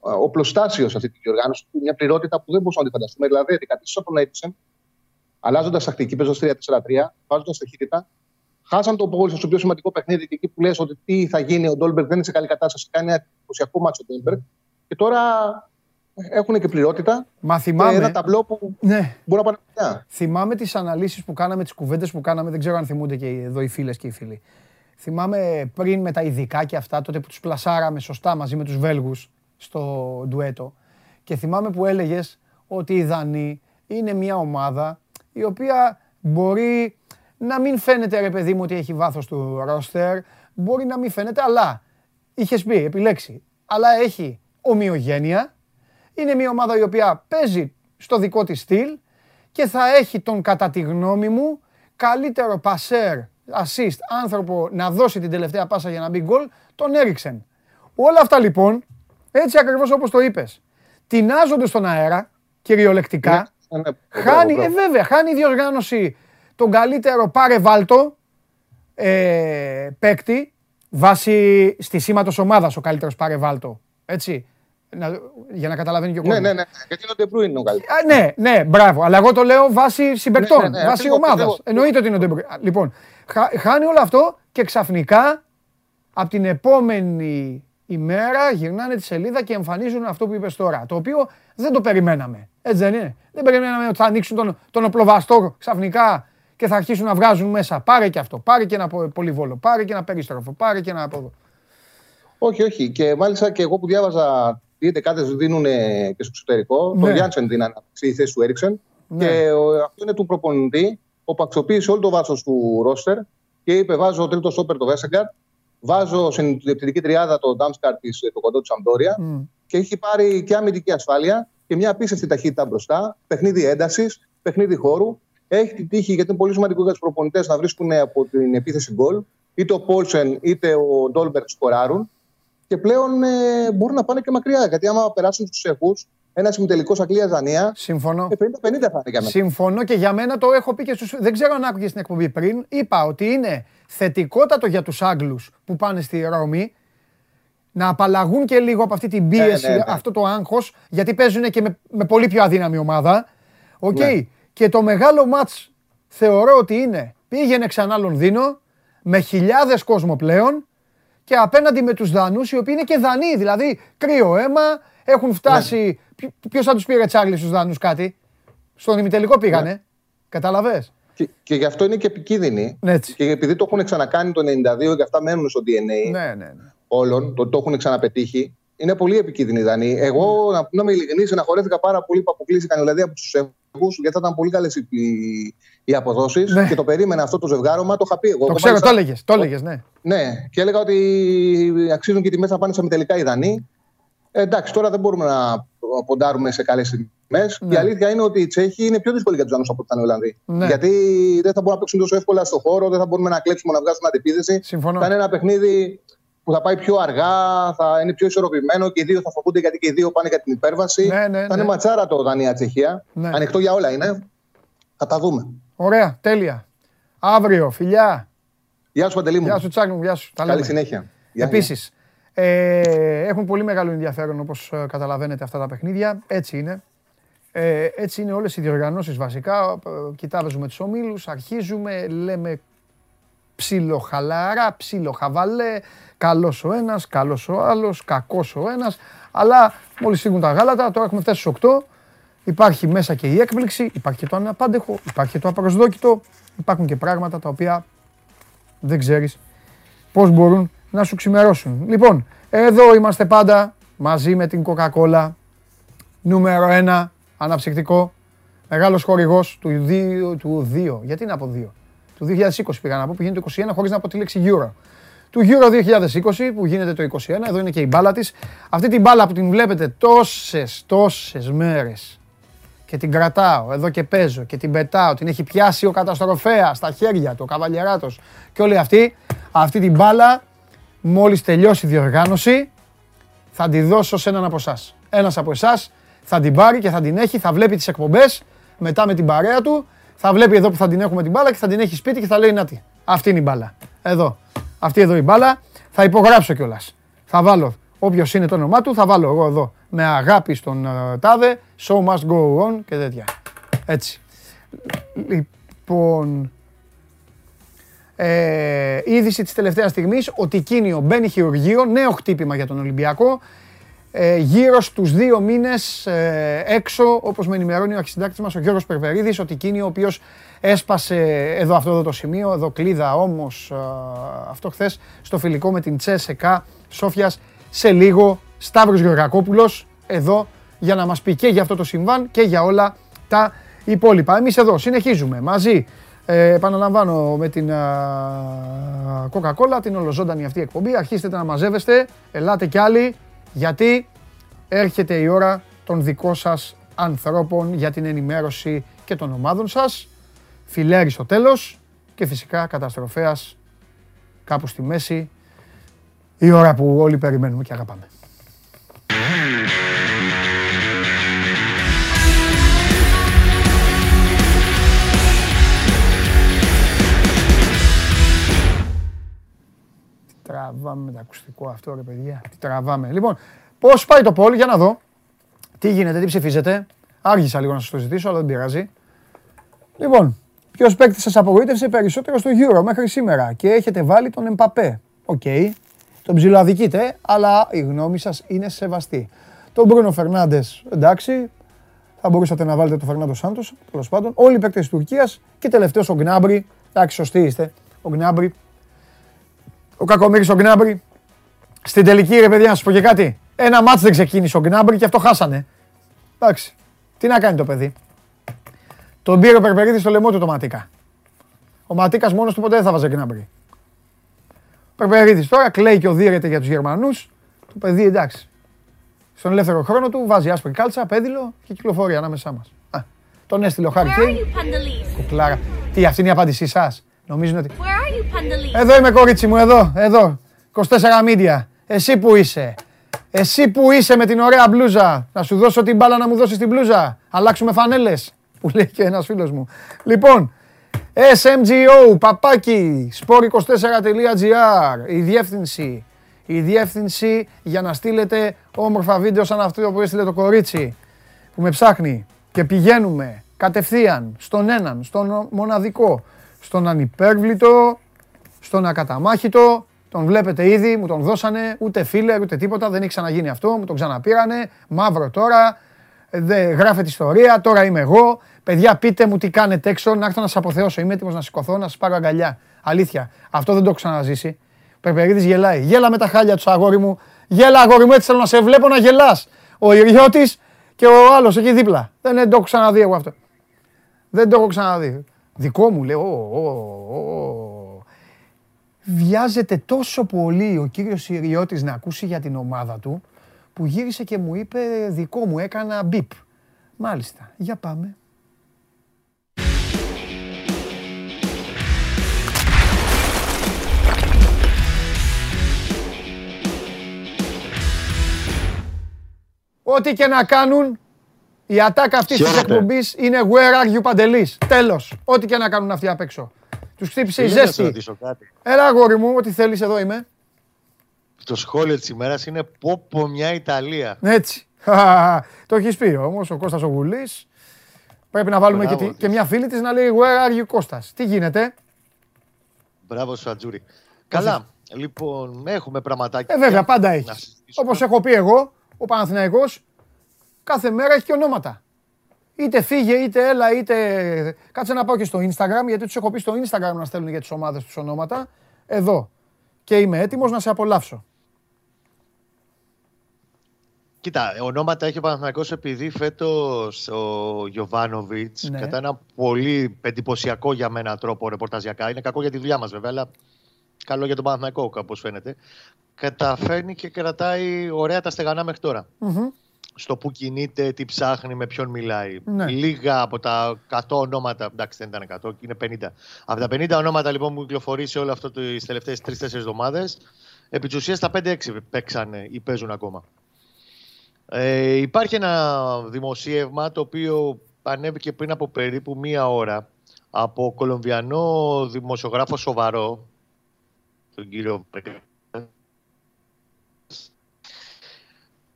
E: ε, οπλοστάσιο σε αυτή τη διοργάνωση. Μια πληρότητα που δεν μπορούσαμε να τη φανταστούμε. Δηλαδή, αντικατήσαν τον Έριξεν, αλλάζοντας τακτική, παίζοντας 3-4-3, βάζοντας ταχύτητα. Χάσαν τον Πόλσεν στο πιο σημαντικό παιχνίδι και εκεί που λες ότι τι θα γίνει, ο Ντόλμπεργκ δεν είναι σε καλή κατάσταση. Κάνει ένα εντυπωσιακό ματς ο Ντόλμπεργκ. Και τώρα έχουν και πληρότητα.
A: Μα
E: Και
A: θυμάμαι,
E: ένα ταμπλό που
A: ναι,
E: μπορεί να πάνε μακριά.
A: θυμάμαι τις αναλύσεις που κάναμε, τις κουβέντες που κάναμε, δεν ξέρω αν θυμούνται και εδώ οι φίλες και οι φίλοι. Θυμάμαι πριν με τα ειδικά και αυτά, τότε που τους πλασάραμε σωστά μαζί με τους Βέλγους στο ντουέτο. Και θυμάμαι που έλεγες ότι η Δανή είναι μια ομάδα η οποία μπορεί να μην φαίνεται ρε παιδί μου ότι έχει βάθος του ρόστερ, μπορεί να μην φαίνεται, αλλά είχες πει, επιλέξει, αλλά έχει ομοιογένεια, είναι μια ομάδα η οποία παίζει στο δικό της στυλ και θα έχει τον κατά τη γνώμη μου καλύτερο πασέρ, assist, άνθρωπο να δώσει την τελευταία πάσα για να μπει γκολ, τον Έριξεν. Όλα αυτά λοιπόν, έτσι ακριβώς όπως το είπες, τεινάζονται στον αέρα, κυριολεκτικά,
E: Ναι, ναι,
A: χάνει,
E: μπράβο,
A: ε, βέβαια, χάνει η διοργάνωση τον καλύτερο πάρε βάλτο ε, παίκτη βάσει στη σήματος ομάδας ο καλύτερος πάρε βάλτο. Έτσι. Να, για να καταλαβαίνει και ο
E: Ναι,
A: κόσμος.
E: ναι, ναι. Γιατί είναι ο Ντεμπρού είναι ο καλύτερος.
A: Α, ναι, ναι, μπράβο. Αλλά εγώ το λέω βάσει συμπεκτών,
E: Ναι, ναι, ναι,
A: βάσει
E: ακριβώς,
A: ομάδας.
E: ακριβώς.
A: Εννοείται ότι είναι ο Ντεμπρού. Λοιπόν, χα- χάνει όλο αυτό και ξαφνικά από την επόμενη ημέρα γυρνάνε τη σελίδα και εμφανίζουν αυτό που είπες τώρα. Το οποίο δεν το περιμέναμε. Έτσι δεν είναι; Δεν περιμέναμε ότι θα ανοίξουν τον, τον οπλοβαστό ξαφνικά και θα αρχίσουν να βγάζουν μέσα. Πάρε και αυτό, πάρε και ένα πο- πολυβόλο, πάρε και ένα περίστροφο, πάρε και ένα από εδώ.
E: Όχι, όχι. Και μάλιστα και εγώ που διάβαζα τι εντεκάδε δίνουν ε, και στο εξωτερικό,
A: Ναι.
E: τον Γιάνσεν δίνανε στη θέση του Έριξεν.
A: Ναι.
E: Και ο, αυτό είναι του προπονητή, που αξιοποίησε όλο το βάθος του ρόστερ και είπε: Βάζω τρίτος στόπερ το Βέσεγκαρτ, βάζω στην επιθετική τριάδα το Ντάμσκαρτ το κοντό της Αμπτόρια
A: Μμ.
E: και έχει πάρει και αμυντική ασφάλεια και μια απίστευτη ταχύτητα μπροστά, παιχνίδι έντασης, παιχνίδι χώρου. Έχει την τύχη, γιατί είναι πολύ σημαντικό για τους προπονητές να βρίσκουν από την επίθεση γκολ. Είτε ο Πόλσεν είτε ο Ντόλμπεργκ σκοράρουν. Και πλέον ε, μπορούν να πάνε και μακριά. Γιατί άμα περάσουν τους Τσεχού, ένας ημιτελικός Αγγλία-Δανία,
A: Συμφωνώ.
E: ε, 50-50 θα είναι για μένα.
A: Συμφωνώ και για μένα το έχω πει και στους... Δεν ξέρω αν άκουγες την εκπομπή πριν. Είπα ότι είναι θετικότατο για τους Άγγλους που πάνε στη Ρώμη να απαλλαγούν και λίγο από αυτή την πίεση,
E: ναι, ναι.
A: αυτό το άγχος, γιατί παίζουν και με, με πολύ πιο αδύναμη ομάδα. Οκ.
E: Ναι.
A: Και το μεγάλο ματς θεωρώ ότι είναι πήγαινε ξανά Λονδίνο με χιλιάδες κόσμο πλέον και απέναντι με τους Δανούς οι οποίοι είναι και Δανείοι, δηλαδή κρύο αίμα, έχουν φτάσει... Ποιο Ποιος θα τους πήρε Τσάρλι στους Δανούς κάτι, στον ημιτελικό πήγανε, καταλαβες;
E: Και, και γι' αυτό είναι και επικίνδυνοι.
A: Ναι, έτσι.
E: Και επειδή το έχουν ξανακάνει το 92 και αυτά μένουν στο DNA
A: Ναι, ναι, ναι.
E: όλων, το, το έχουν ξαναπετύχει, είναι πολύ επικίνδυνοι οι Δανείοι. Εγώ, να, να είμαι ειλικρινής, εναχωρέθηκα πάρα πολύ που αποκλείστηκαν δηλαδή από τους Σέρβου, γιατί θα ήταν πολύ καλές οι, οι, οι αποδόσεις
A: Ναι.
E: και το περίμενα αυτό το ζευγάρωμα, το είχα πει εγώ.
A: Το
E: Εγώ
A: ξέρω,
E: μάλιστα-
A: το έλεγες, το έλεγες, ναι.
E: Ναι, και έλεγα ότι αξίζουν και οι τιμές να πάνε σε τελικά οι Δανείοι. Ε, εντάξει, τώρα δεν μπορούμε να ποντάρουμε σε καλές τιμές.
A: Ναι.
E: Η αλήθεια είναι ότι οι Τσέχοι είναι πιο δύσκολοι για τους Δανού από ότι ήταν οι Ολλανδοί.
A: Ναι.
E: Γιατί δεν θα μπορούν να παίξουν τόσο εύκολα στο χώρο, δεν θα μπορούμε να κλέψουμε να βγάζουμε αντεπίδεση.
A: Συμφωνώ.
E: Θα είναι ένα παιχνίδι που θα πάει πιο αργά, θα είναι πιο ισορροπημένο και οι δύο θα φοβούνται γιατί και οι δύο πάνε για την υπέρβαση.
A: Ναι, ναι,
E: θα
A: ναι.
E: είναι ματσάρα το Δανία-Τσεχία.
A: Ναι.
E: Ανοιχτό για όλα είναι. Θα τα δούμε.
A: Ωραία, τέλεια. Αύριο, φιλιά.
E: Γεια σου, Παντελή μου.
A: Γεια σου, Τσάκ μου, γεια σου. Τα
E: Καλή
A: λέμε.
E: συνέχεια. Γεια, γεια.
A: Επίσης, ε, έχουν πολύ μεγάλο ενδιαφέρον όπως καταλαβαίνετε αυτά τα παιχνίδια. Έτσι είναι. Ε, έτσι είναι όλες οι διοργανώσεις βασικά. Ε, Κοιτάζουμε τους ομίλους, αρχίζουμε, λέμε ψιλοχαλαρά, ψιλοχαβαλέ, καλός ο ένας, καλός ο άλλος, κακός ο ένας. Αλλά μόλις φύγουν τα γάλατα, τώρα έχουμε φτάσει στου 8. Υπάρχει μέσα και η έκπληξη, υπάρχει και το αναπάντεχο, υπάρχει και το απροσδόκητο. Υπάρχουν και πράγματα τα οποία δεν ξέρεις πώς μπορούν να σου ξημερώσουν. Λοιπόν, εδώ είμαστε πάντα μαζί με την Coca-Cola, νούμερο 1, αναψυκτικό, μεγάλος χορηγός του 2, του 2, γιατί είναι από 2, του 2020 πήγα να πω, που γίνεται το 21 χωρίς να πω τη λέξη Euro. Του Euro 2020 που γίνεται το 21, εδώ είναι και η μπάλα της. Αυτή την μπάλα που την βλέπετε τόσες, τόσες μέρες και την κρατάω εδώ και παίζω και την πετάω, την έχει πιάσει ο καταστροφέας στα χέρια του, ο καβαλιεράτος και όλοι αυτοί, αυτή την μπάλα μόλις τελειώσει η διοργάνωση θα τη δώσω σε έναν από εσάς. Ένας από εσάς θα την πάρει και θα την έχει, θα βλέπει τις εκπομπές μετά με την παρέα του, θα βλέπει εδώ που θα την έχουμε την μπάλα και θα την έχει σπίτι και θα λέει να τι, αυτή είναι η μπάλα. Εδώ, αυτή εδώ η μπάλα, θα υπογράψω κιόλας. Θα βάλω όποιος είναι το όνομά του, θα βάλω εγώ εδώ με αγάπη στον ε, τάδε, show must go on και τέτοια. Έτσι. Λοιπόν, ε, είδηση της τελευταίας στιγμής, ο Τικίνιο μπαίνει χειρουργείο, νέο χτύπημα για τον Ολυμπιακό. Ε, γύρω στους δύο μήνες ε, έξω, όπως με ενημερώνει ο αρχισυντάκτης μας, ο Γιώργος Περβερίδης, ο Τικίνιο, ο οποίος έσπασε εδώ αυτό εδώ το σημείο, εδώ κλείδα όμως ε, αυτό χθες στο φιλικό με την Τσέσεκα Σόφιας σε λίγο Σταύρος Γεωργακόπουλος εδώ για να μας πει και για αυτό το συμβάν και για όλα τα υπόλοιπα. Εμείς εδώ συνεχίζουμε μαζί ε, επαναλαμβάνω με την α, Coca-Cola, την ολοζώντανη αυτή εκπομπή. Αρχίστε να μαζεύεστε, ελάτε κι άλλοι, γιατί έρχεται η ώρα των δικών σας ανθρώπων για την ενημέρωση και των ομάδων σας. Φιλέρι στο τέλος και φυσικά καταστροφέας κάπου στη μέση. Η ώρα που όλοι περιμένουμε και αγαπάμε. Τραβάμε με το ακουστικό αυτό ρε παιδιά. Τι τραβάμε. Λοιπόν, πώς πάει το πόλ για να δω. Τι γίνεται, τι ψηφίζετε. Άργησα λίγο να σας το ζητήσω, αλλά δεν πειράζει. Λοιπόν, ποιος παίκτης σας απογοήτευσε περισσότερο στο Euro μέχρι σήμερα και έχετε βάλει τον Εμπαπέ. Οκ. Τον ψιλοαδικείτε, αλλά η γνώμη σας είναι σεβαστή. Τον Μπρούνο Φερνάντες, εντάξει. Θα μπορούσατε να βάλετε τον Φερνάντο Σάντος, τέλος πάντων. Όλοι οι παίκτες της Τουρκίας και τελευταίος ο Γκνάμπρι. Εντάξει, σωστοί είστε. Ο Γκνάμπρι. Ο κακομοίρης ο Γκνάμπρι. Στην τελική, ρε παιδιά, να σας πω και κάτι. Ένα μάτς δεν ξεκίνησε ο Γκνάμπρι και αυτό χάσανε. Εντάξει. Τι να κάνει το παιδί. Τον πήρε ο Περπερίδης στο λαιμό του το Ματίκα. Ο Ματίκας μόνος του ποτέ δεν θα βάζε Γκνάμπρι. Περπερίδης τώρα κλαίει και οδύρεται για τους Γερμανούς. Το παιδί εντάξει. Στον ελεύθερο χρόνο του βάζει άσπρη κάλτσα, πέδιλο και κυκλοφορεί ανάμεσά μας. Τον έστειλε ο Χάρη
F: Where are
A: Κέιν.
F: you, Pandalise?
A: Κουκλάρα. Τι, αυτή είναι η απάντησή σας; Νομίζουν ότι.
F: Where are you, Pandalise?
A: Εδώ είμαι κορίτσι μου, εδώ, εδώ. 24 μίντια. Εσύ που είσαι. Εσύ που είσαι με την ωραία μπλούζα. Να σου δώσω την μπάλα να μου δώσεις την μπλούζα. Αλλάξουμε φανέλες. *laughs* Που λέει και ένας φίλος μου. Λοιπόν, SMGO, παπάκι, sport24.gr, η διεύθυνση. Η διεύθυνση για να στείλετε όμορφα βίντεο σαν αυτό που έστειλε το κορίτσι που με ψάχνει και πηγαίνουμε κατευθείαν στον έναν, στον μοναδικό, στον ανυπέρβλητο, στον ακαταμάχητο. Τον βλέπετε ήδη, μου τον δώσανε, ούτε φίλε, ούτε τίποτα, δεν έχει ξαναγίνει αυτό, μου τον ξαναπήρανε, μαύρο τώρα, δεν γράφεται ιστορία, τώρα είμαι εγώ. Παιδιά, πείτε μου τι κάνετε έξω, να έρθω να σα αποθεώσω. Είμαι έτοιμος να σηκωθώ, να σας πάρω αγκαλιά. Αλήθεια, αυτό δεν το έχω ξαναζήσει. Περπερίδης γελάει. Γέλα με τα χάλια του, αγόρι μου. Γέλα, αγόρι μου, έτσι θέλω να σε βλέπω να γελάς. Ο Ιριώτης και ο άλλος εκεί δίπλα. Δεν, δεν το έχω ξαναδεί εγώ αυτό. Δεν το έχω ξαναδεί. Δικό μου λέω, Βιάζεται τόσο πολύ ο κύριος Ιριώτης να ακούσει για την ομάδα του, που γύρισε και μου είπε δικό μου, έκανα μπιπ. Μάλιστα, για πάμε. Ό,τι και να κάνουν, η ατάκα αυτή της
F: Χαίρετε.
A: εκπομπής είναι Where are you Παντελής. Τέλος. Ό,τι και να κάνουν αυτοί απ' έξω. Τους χτύπησε η
F: Ήθελα να σε
A: ζέστη.
F: ρωτήσω κάτι.
A: Έλα, αγόρι μου, ό,τι θέλεις, εδώ είμαι.
F: Το σχόλιο της ημέρας είναι πω πω μια Ιταλία.
A: Έτσι. *laughs* Το έχεις πει όμως ο Κώστας ο Γουλής. Πρέπει να βάλουμε και,
F: Μπράβο
A: τη-
F: της.
A: και μια φίλη της να λέει Where are you Κώστας. Τι γίνεται;
F: Μπράβο σου, Ατζούρι. Καλά. Λοιπόν, έχουμε πραγματάκια.
A: Ε, βέβαια, πάντα
F: να
A: έχεις.
F: συζητήσουμε.
A: Όπως έχω πει εγώ, ο Παναθηναϊκός κάθε μέρα έχει και ονόματα. Είτε φύγε, είτε έλα, είτε. Κάτσε να πάω και στο Instagram, γιατί τους έχω πει στο Instagram να στέλνουν για τις ομάδες τους ονόματα. Εδώ. Και είμαι έτοιμος να σε απολαύσω.
F: Κοίτα, ονόματα έχει ο Παναθηναϊκός επειδή φέτος ο Γιωβάνοβιτς
A: Ναι.
F: κατά ένα πολύ εντυπωσιακό για μένα τρόπο ρεπορταζιακά, είναι κακό για τη δουλειά μας βέβαια, αλλά καλό για τον Παναθηναϊκό όπως φαίνεται, καταφέρνει και κρατάει ωραία τα στεγανά μέχρι τώρα.
A: Μμμ.
F: Στο που κινείται, τι ψάχνει, με ποιον μιλάει.
A: Ναι.
F: Λίγα από τα 100 ονόματα, εντάξει δεν ήταν 100, είναι 50. Από τα 50 ονόματα λοιπόν που κυκλοφορεί σε όλο αυτό τις τελευταίες 3-4 εβδομάδες, επί της ουσίας τα 5-6 παίξανε ή παίζουν ακόμα. Ε, υπάρχει ένα δημοσίευμα το οποίο ανέβηκε πριν από περίπου μία ώρα από κολομβιανό δημοσιογράφο σοβαρό, τον κύριο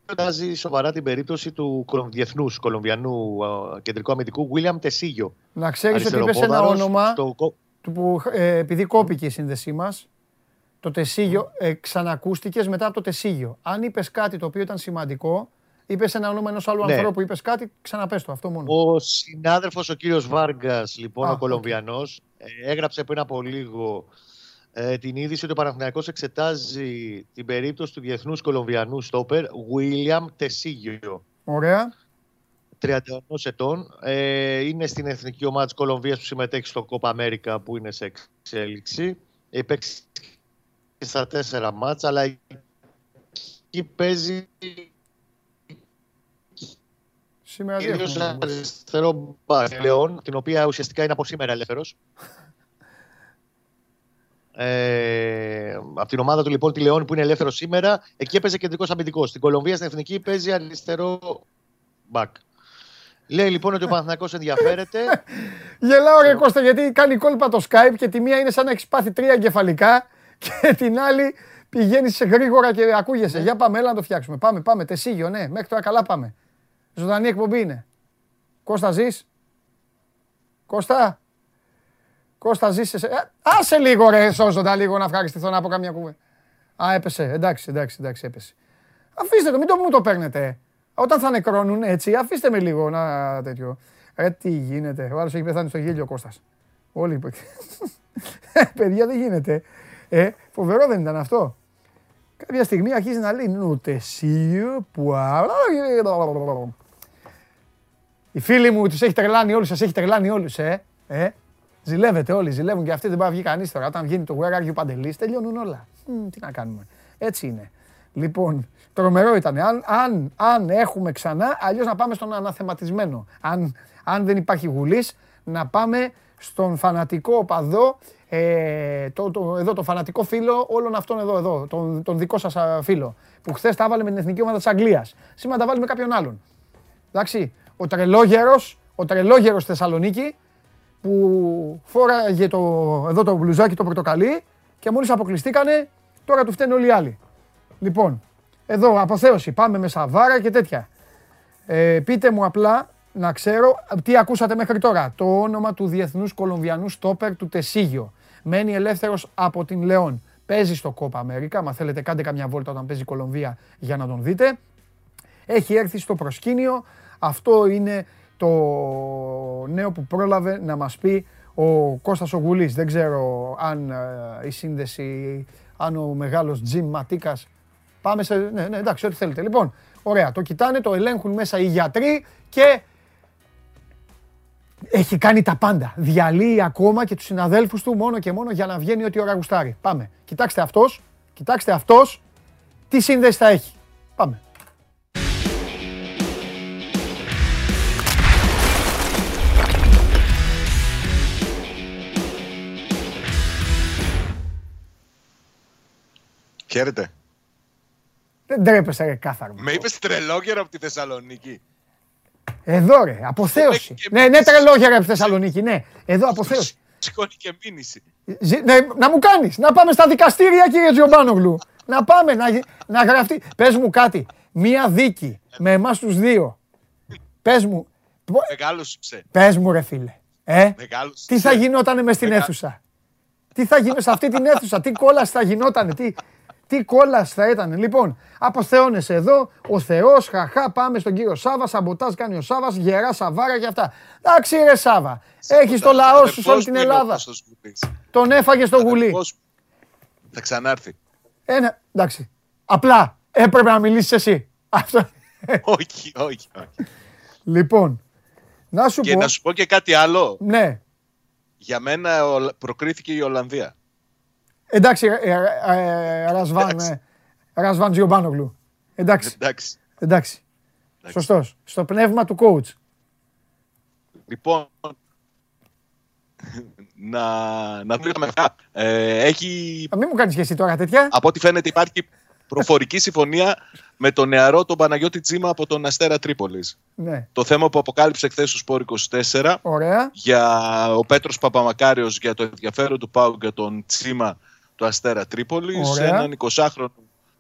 F: Κοιτάζει σοβαρά την περίπτωση του διεθνούς Κολομβιανού α, κεντρικού αμυντικού William Τεσίγιο.
A: Να ξέρεις ότι είπες ένα όνομα του που ε, επειδή κόπηκε η σύνδεσή μας, το τεσίγιο, ε, ξανακούστηκες μετά από το τεσίγιο. Αν είπες κάτι το οποίο ήταν σημαντικό, είπες ένα όνομα ενός άλλου
F: Ναι.
A: ανθρώπου, είπες κάτι, ξαναπες το αυτό μόνο.
F: Ο συνάδελφος ο κύριος Βάργας, λοιπόν,
A: Α,
F: ο
A: οκ.
F: Κολομβιανός, ε, έγραψε πριν από λίγο ε, την είδηση ότι ο Παναθηναϊκός εξετάζει την περίπτωση του διεθνούς Κολομβιανού στόπερ Γουίλιαμ Τεσίγιο.
A: Ωραία.
F: 31 ετών. Ε, είναι στην εθνική ομάδα της Κολομβίας που συμμετέχει στο Copa America που είναι σε εξέλιξη. Έχει παίξει και στα τέσσερα ματς, αλλά εκεί παίζει
A: Σήμερα τι
F: κυρίως
A: έχουμε.
F: αριστερό μπακ Λεόν, την οποία ουσιαστικά είναι από σήμερα ελεύθερος. Ε, από την ομάδα του λοιπόν τη Λεόν που είναι ελεύθερο σήμερα, εκεί έπαιζε κεντρικός αμυντικός. Στην Κολομβία στην εθνική παίζει αριστερό μπακ. Λέει λοιπόν ότι ο Παναθηναϊκός ενδιαφέρεται. *laughs*
A: Γελάω ρε Κώστα γιατί κάνει κόλπα το Skype και τη μία είναι σαν να έχεις πάθει τρία εγκεφαλικά *laughs* και την άλλη πηγαίνεις σε γρήγορα και ακούγεσαι. Για πάμε, έλα να το φτιάξουμε. Πάμε, πάμε. Τεσίγιο, ναι. Μέχρι τώρα καλά πάμε. Ζωντανή εκπομπή είναι. Κώστα ζεις; Κώστα; Κώστα ζεις. εσύ. Ε, άσε λίγο ρε σώζοντα λίγο να ευχαριστηθώ να πω καμιά κουβέντα. Α, έπεσε. Εντάξει, εντάξει, εντάξει, έπεσε. Αφήστε το, μην το μου το παίρνετε. Όταν θα νεκρώνουν έτσι, αφήστε με λίγο να τέτοιο. Ρε τι γίνεται. Ο άλλος έχει πεθάνει στο γέλιο ο Κώστας. Όλοι είπε. *laughs* Ε, Παιδιά δεν γίνεται. Ε, φοβερό δεν ήταν αυτό. Κάποια στιγμή αρχίζει να λέει νουτεσίου που Οι φίλοι μου τους έχει τρελάνει όλους, σας έχει τρελάνει όλους, ε. ε. Ζηλεύετε όλοι, ζηλεύουν και αυτοί δεν πάει να βγει κανείς τώρα. Όταν βγαίνει το Where are you Παντελής, τελειώνουν όλα. Μμ, τι να κάνουμε. Έτσι είναι. Λοιπόν, τρομερό ήταν. Αν, αν, αν έχουμε ξανά, αλλιώς να πάμε στον αναθεματισμένο. Αν, αν δεν υπάρχει γουλής, να πάμε στον φανατικό οπαδό, ε, το, το, εδώ το φανατικό φίλο όλων αυτών εδώ, εδώ τον, τον δικό σας α, φίλο, που χθες τα έβαλε με την εθνική ομάδα της Αγγλίας. Σήμερα τα βάλει με κάποιον άλλον. Εντάξει, ο τρελόγερος, ο τρελόγερος στη Θεσσαλονίκη, που φόραγε το, εδώ το μπλουζάκι το πορτοκαλί και μόλις αποκλειστήκανε, τώρα του φταίνουν όλοι οι άλλοι. Λοιπόν, εδώ αποθέωση, πάμε με σαβάρα και τέτοια. Ε, πείτε μου απλά να ξέρω τι ακούσατε μέχρι τώρα. Το όνομα του Διεθνούς Κολομβιανού Στόπερ του Τεσίγιο. Μένει ελεύθερος από την Λεόν. Παίζει στο Κόπα Αμέρικα. Μα θέλετε κάντε καμιά βόλτα όταν παίζει η Κολομβία για να τον δείτε. Έχει έρθει στο προσκήνιο. Αυτό είναι το νέο που πρόλαβε να μας πει ο Κώστας ο Γουλής. Δεν ξέρω αν ε, η σύνδεση, αν ο μεγάλος Τζιμ Ματίκας Πάμε σε. Ναι, ναι, εντάξει, ό,τι θέλετε. Λοιπόν, ωραία. Το κοιτάνε, το ελέγχουν μέσα οι γιατροί και. Έχει κάνει τα πάντα. Διαλύει ακόμα και τους συναδέλφους του μόνο και μόνο για να βγαίνει ό,τι ώρα γουστάρει. Πάμε. Κοιτάξτε αυτός. Κοιτάξτε αυτός. Τι σύνδεση θα έχει. Πάμε.
G: Χαίρετε.
A: Δεν τρέπεσαι, ρε, κάθαρο.
G: Με είπες τρελόγερα από τη Θεσσαλονίκη.
A: Εδώ, ρε, αποθέωση.
G: και
A: Ναι, ναι,
G: μήνυση.
A: τρελόγια, ρε, από τη Θεσσαλονίκη. Ναι, εδώ αποθέωση.
G: Σηκώνει και μήνυση.
A: Ζη- ναι, να μου κάνεις, να πάμε στα δικαστήρια, κύριε Τζιομπάνογλου. Να πάμε, να, γι- να γραφτεί. Πες μου κάτι. Μία δίκη με εμάς τους δύο. Πες μου.
G: Μεγάλο σουξέ.
A: Πες μου, ρε φίλε. Ε,
G: Μεγάλο
A: τι θα γινότανε μες στην αίθουσα; Τι θα γίνει σε αυτή την αίθουσα, τι κόλαση θα γινότανε, τι, τι κόλαση θα ήταν. Λοιπόν, αποθεώνεσαι εδώ, ο Θεός, χαχά, πάμε στον κύριο Σάβα, σαμποτάζ κάνει ο Σάβας, γερά σαβάρα και αυτά. Εντάξει, ρε Σάβα, έχεις το λαό σου σε όλη την Ελλάδα. Τον έφαγε στο γουλί.
G: Θα ξανάρθει.
A: Ένα, εντάξει. Απλά έπρεπε να μιλήσεις εσύ. Αυτό.
G: όχι, όχι, όχι.
A: Λοιπόν, να σου
G: Και
A: πω.
G: να σου πω και κάτι άλλο.
A: Ναι,
G: Για μένα ο- προκρίθηκε η Ολλανδία.
A: Εντάξει, ε, ε, ε, Ρασβάν,
G: Εντάξει.
A: ε, Ρασβάν Τζιομπάνογλου. Εντάξει,
G: Εντάξει.
A: εντάξει. Σωστός. Στο πνεύμα του coach.
G: Λοιπόν, να, να δούμε αυτά. Ε, έχει,
A: Α, Μην μου κάνεις και εσύ τώρα τέτοια.
G: από ό,τι φαίνεται υπάρχει προφορική συμφωνία με τον νεαρό τον Παναγιώτη Τσίμα από τον Αστέρα Τρίπολης.
A: Ναι,
G: Το θέμα που αποκάλυψε χθες στο Σπόρ 24
A: ωραία.
G: για ο Πέτρος Παπαμακάριος για το ενδιαφέρον του Πάου για τον Τσίμα του Αστέρα Τρίπολης.
A: Ωραία.
G: Έναν 20χρονο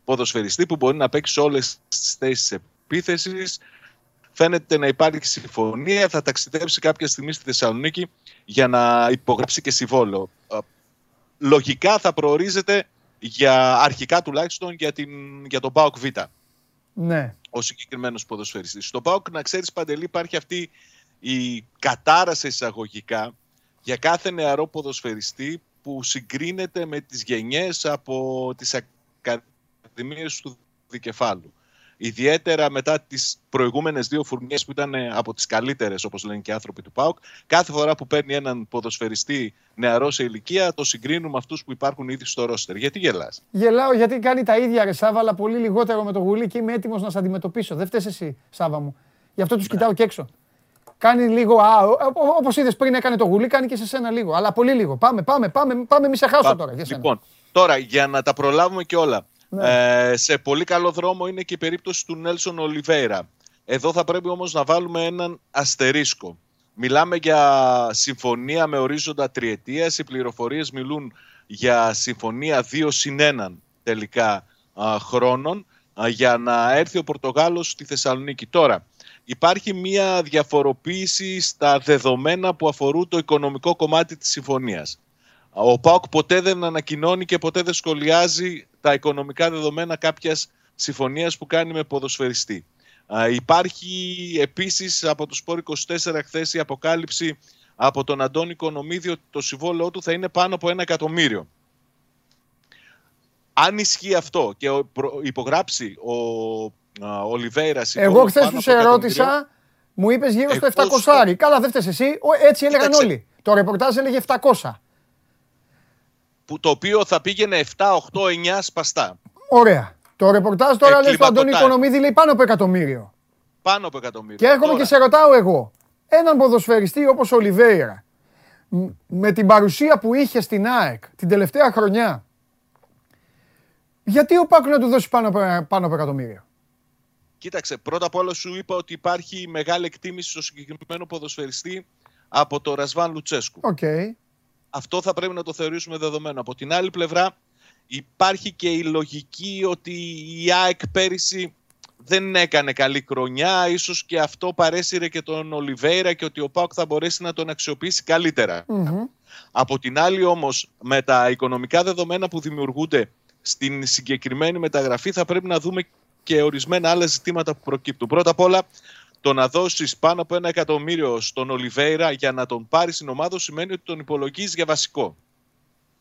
G: ποδοσφαιριστή που μπορεί να παίξει σε όλες τις θέσεις επίθεσης. Φαίνεται να υπάρχει συμφωνία. Θα ταξιδέψει κάποια στιγμή στη Θεσσαλονίκη για να υπογράψει και συμβόλαιο. Ε, Λογικά θα προορίζεται για αρχικά τουλάχιστον για, την, για τον ΠΑΟΚ Β
A: Ναι,
G: ο συγκεκριμένος ποδοσφαιριστής. Στο ΠΑΟΚ, να ξέρεις, Παντελή, υπάρχει αυτή η κατάρα σε εισαγωγικά για κάθε νεαρό ποδοσφαιριστή που συγκρίνεται με τις γενιές από τις ακαδημίες του δικεφάλου. Ιδιαίτερα μετά τις προηγούμενες δύο φουρνιές που ήταν από τις καλύτερες, όπως λένε και οι άνθρωποι του ΠΑΟΚ, κάθε φορά που παίρνει έναν ποδοσφαιριστή νεαρό σε ηλικία, το συγκρίνουμε με αυτούς που υπάρχουν ήδη στο ρόστερ. Γιατί γελάς;
A: γελάω γιατί κάνει τα ίδια ρε Σάβα, αλλά πολύ λιγότερο με το γουλί και είμαι έτοιμος να σε αντιμετωπίσω. Δεν φταίς εσύ, Σάβα μου. Γι' αυτό τους κοιτάω και έξω. Κάνει λίγο, α, ο- ο- όπως είδες πριν έκανε το γουλί, κάνει και σε σένα λίγο. Αλλά πολύ λίγο. Πάμε, πάμε, πάμε, πάμε, μη σε χάσω
G: Πάμε.
A: τώρα. Για σένα.
G: Λοιπόν, τώρα για να τα προλάβουμε και όλα.
A: Ναι.
G: Ε, σε πολύ καλό δρόμο είναι και η περίπτωση του Νέλσον Ολιβέηρα. Εδώ θα πρέπει όμως να βάλουμε έναν αστερίσκο. Μιλάμε για συμφωνία με ορίζοντα τριετίας. Οι πληροφορίες μιλούν για συμφωνία 2 συν 1 τελικά α, χρόνων α, για να έρθει ο Πορτογάλος στη Θεσσαλονίκη. Τώρα, υπάρχει μια διαφοροποίηση στα δεδομένα που αφορούν το οικονομικό κομμάτι της συμφωνίας. Ο ΠΑΟΚ ποτέ δεν ανακοινώνει και ποτέ δεν σχολιάζει τα οικονομικά δεδομένα κάποιας συμφωνίας που κάνει με ποδοσφαιριστή. Α, υπάρχει επίσης από το Σπόρ 24 χθες η αποκάλυψη από τον Αντώνη Κονομίδη ότι το συμβόλαιό του θα είναι πάνω από ένα εκατομμύριο. Αν ισχύει αυτό και ο- προ- υπογράψει ο α, Ολιβέηρα συμβόλαιο
A: Εγώ χθες
G: πάνω
A: τους
G: από
A: σε
G: εκατομμύριο,
A: ρώτησα, μου είπες γύρω στο
G: Εγώ
A: 700. Καλά, δεν φταίει εσύ. Ο- Έτσι έλεγαν
G: Κοίταξε.
A: όλοι. Το ρεπορτάζ έλεγε 700.
G: που, το οποίο θα πήγαινε 7, 8, 9 σπαστά.
A: Ωραία. Το ρεπορτάζ τώρα λέει στο Αντώνη
G: Εκλιματοτάει.
A: Οικονομίδη λέει πάνω από εκατομμύριο.
G: Πάνω από εκατομμύριο.
A: Και έρχομαι
G: Τώρα,
A: και σε ρωτάω εγώ. Έναν ποδοσφαιριστή όπως ο Ολιβέηρα, μ- με την παρουσία που είχε στην ΑΕΚ την τελευταία χρονιά, γιατί ο ΠΑΟΚ να του δώσει πάνω από, πάνω από εκατομμύριο;
G: Κοίταξε, πρώτα απ' όλα σου είπα ότι υπάρχει μεγάλη εκτίμηση στο συγκεκριμένο ποδοσφαιριστή από το Ρασβάν Λουτσέσκου.
A: Οκ.
G: Αυτό θα πρέπει να το θεωρήσουμε δεδομένο. Από την άλλη πλευρά υπάρχει και η λογική ότι η ΑΕΚ πέρυσι δεν έκανε καλή χρονιά. Ίσως και αυτό παρέσυρε και τον Ολιβέηρα και ότι ο ΠΑΟΚ θα μπορέσει να τον αξιοποιήσει καλύτερα.
A: Μμμ.
G: Από την άλλη όμως με τα οικονομικά δεδομένα που δημιουργούνται στην συγκεκριμένη μεταγραφή θα πρέπει να δούμε και ορισμένα άλλα ζητήματα που προκύπτουν. Πρώτα απ' όλα το να δώσεις πάνω από ένα εκατομμύριο στον Ολιβέηρα για να τον πάρει στην ομάδα σημαίνει ότι τον υπολογίζεις για βασικό.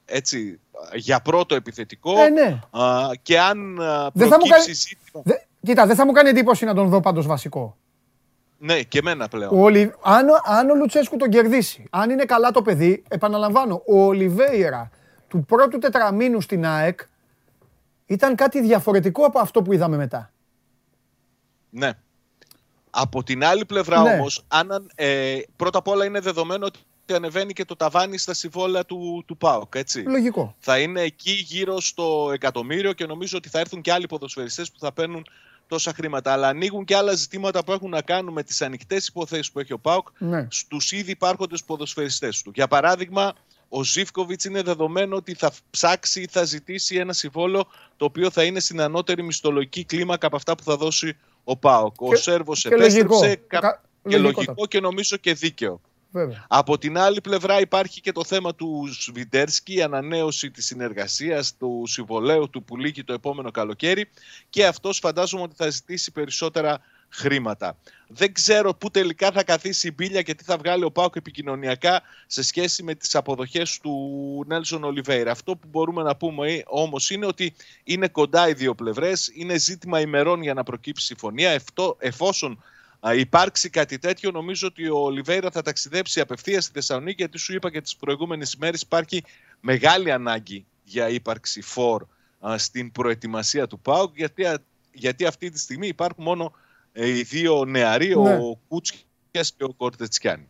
G: Έτσι, για πρώτο επιθετικό
A: Ε, ναι.
G: α, και αν α,
A: Δεν θα μου
G: προκύψει
A: κάνει-
G: ζήτημα...
A: Δε- κοίτα, δεν θα μου κάνει εντύπωση να τον δω πάντως βασικό.
G: Ναι, και εμένα πλέον.
A: Ο Ολι... αν, ο- αν ο Λουτσέσκου τον κερδίσει, αν είναι καλά το παιδί, επαναλαμβάνω, ο Ολιβέηρα του πρώτου τετραμήνου στην ΑΕΚ ήταν κάτι διαφορετικό από αυτό που είδαμε μετά.
G: Ναι. Από την άλλη πλευρά
A: Ναι.
G: όμως, αν, ε, πρώτα απ' όλα είναι δεδομένο ότι ανεβαίνει και το ταβάνι στα συμβόλαια του, του ΠΑΟΚ. Έτσι.
A: Λογικό.
G: Θα είναι εκεί γύρω στο εκατομμύριο και νομίζω ότι θα έρθουν και άλλοι ποδοσφαιριστές που θα παίρνουν τόσα χρήματα. Αλλά ανοίγουν και άλλα ζητήματα που έχουν να κάνουν με τις ανοιχτές υποθέσεις που έχει ο ΠΑΟΚ
A: Ναι.
G: στους ήδη υπάρχοντες ποδοσφαιριστές του. Για παράδειγμα, ο Ζήφκοβιτς είναι δεδομένο ότι θα ψάξει ή θα ζητήσει ένα συμβόλο το οποίο θα είναι στην ανώτερη μισθολογική κλίμακα από αυτά που θα δώσει ο ΠΑΟΚ. Ο
A: Και-
G: Σέρβος
A: και
G: επέστρεψε
A: λογικό.
G: κα-
A: Κα-
G: και
A: λογικότατο.
G: λογικό και νομίζω και δίκαιο.
A: Βέβαια.
G: Από την άλλη πλευρά υπάρχει και το θέμα του Σβιντέρσκι, η ανανέωση της συνεργασίας, του συμβολέου του που λύγει το επόμενο καλοκαίρι και αυτός φαντάζομαι ότι θα ζητήσει περισσότερα χρήματα. Δεν ξέρω πού τελικά θα καθίσει η μπίλια και τι θα βγάλει ο Πάοκ επικοινωνιακά σε σχέση με τις αποδοχές του Νέλσον Ολιβέηρα. Αυτό που μπορούμε να πούμε ε, όμως είναι ότι είναι κοντά οι δύο πλευρές, είναι ζήτημα ημερών για να προκύψει συμφωνία, Ευτό- εφόσον α, υπάρξει κάτι τέτοιο, νομίζω ότι ο Ολιβέηρα θα ταξιδέψει απευθείας στη Θεσσαλονίκη, γιατί σου είπα και τις προηγούμενες ημέρες υπάρχει μεγάλη ανάγκη για ύπαρξη φορ α, στην προετοιμασία του ΠΑΟΚ, γιατί, α, γιατί αυτή τη στιγμή υπάρχουν μόνο ε, οι δύο νεαροί,
A: Ναι.
G: ο Κούτσιας και ο Κορτετσιάνη.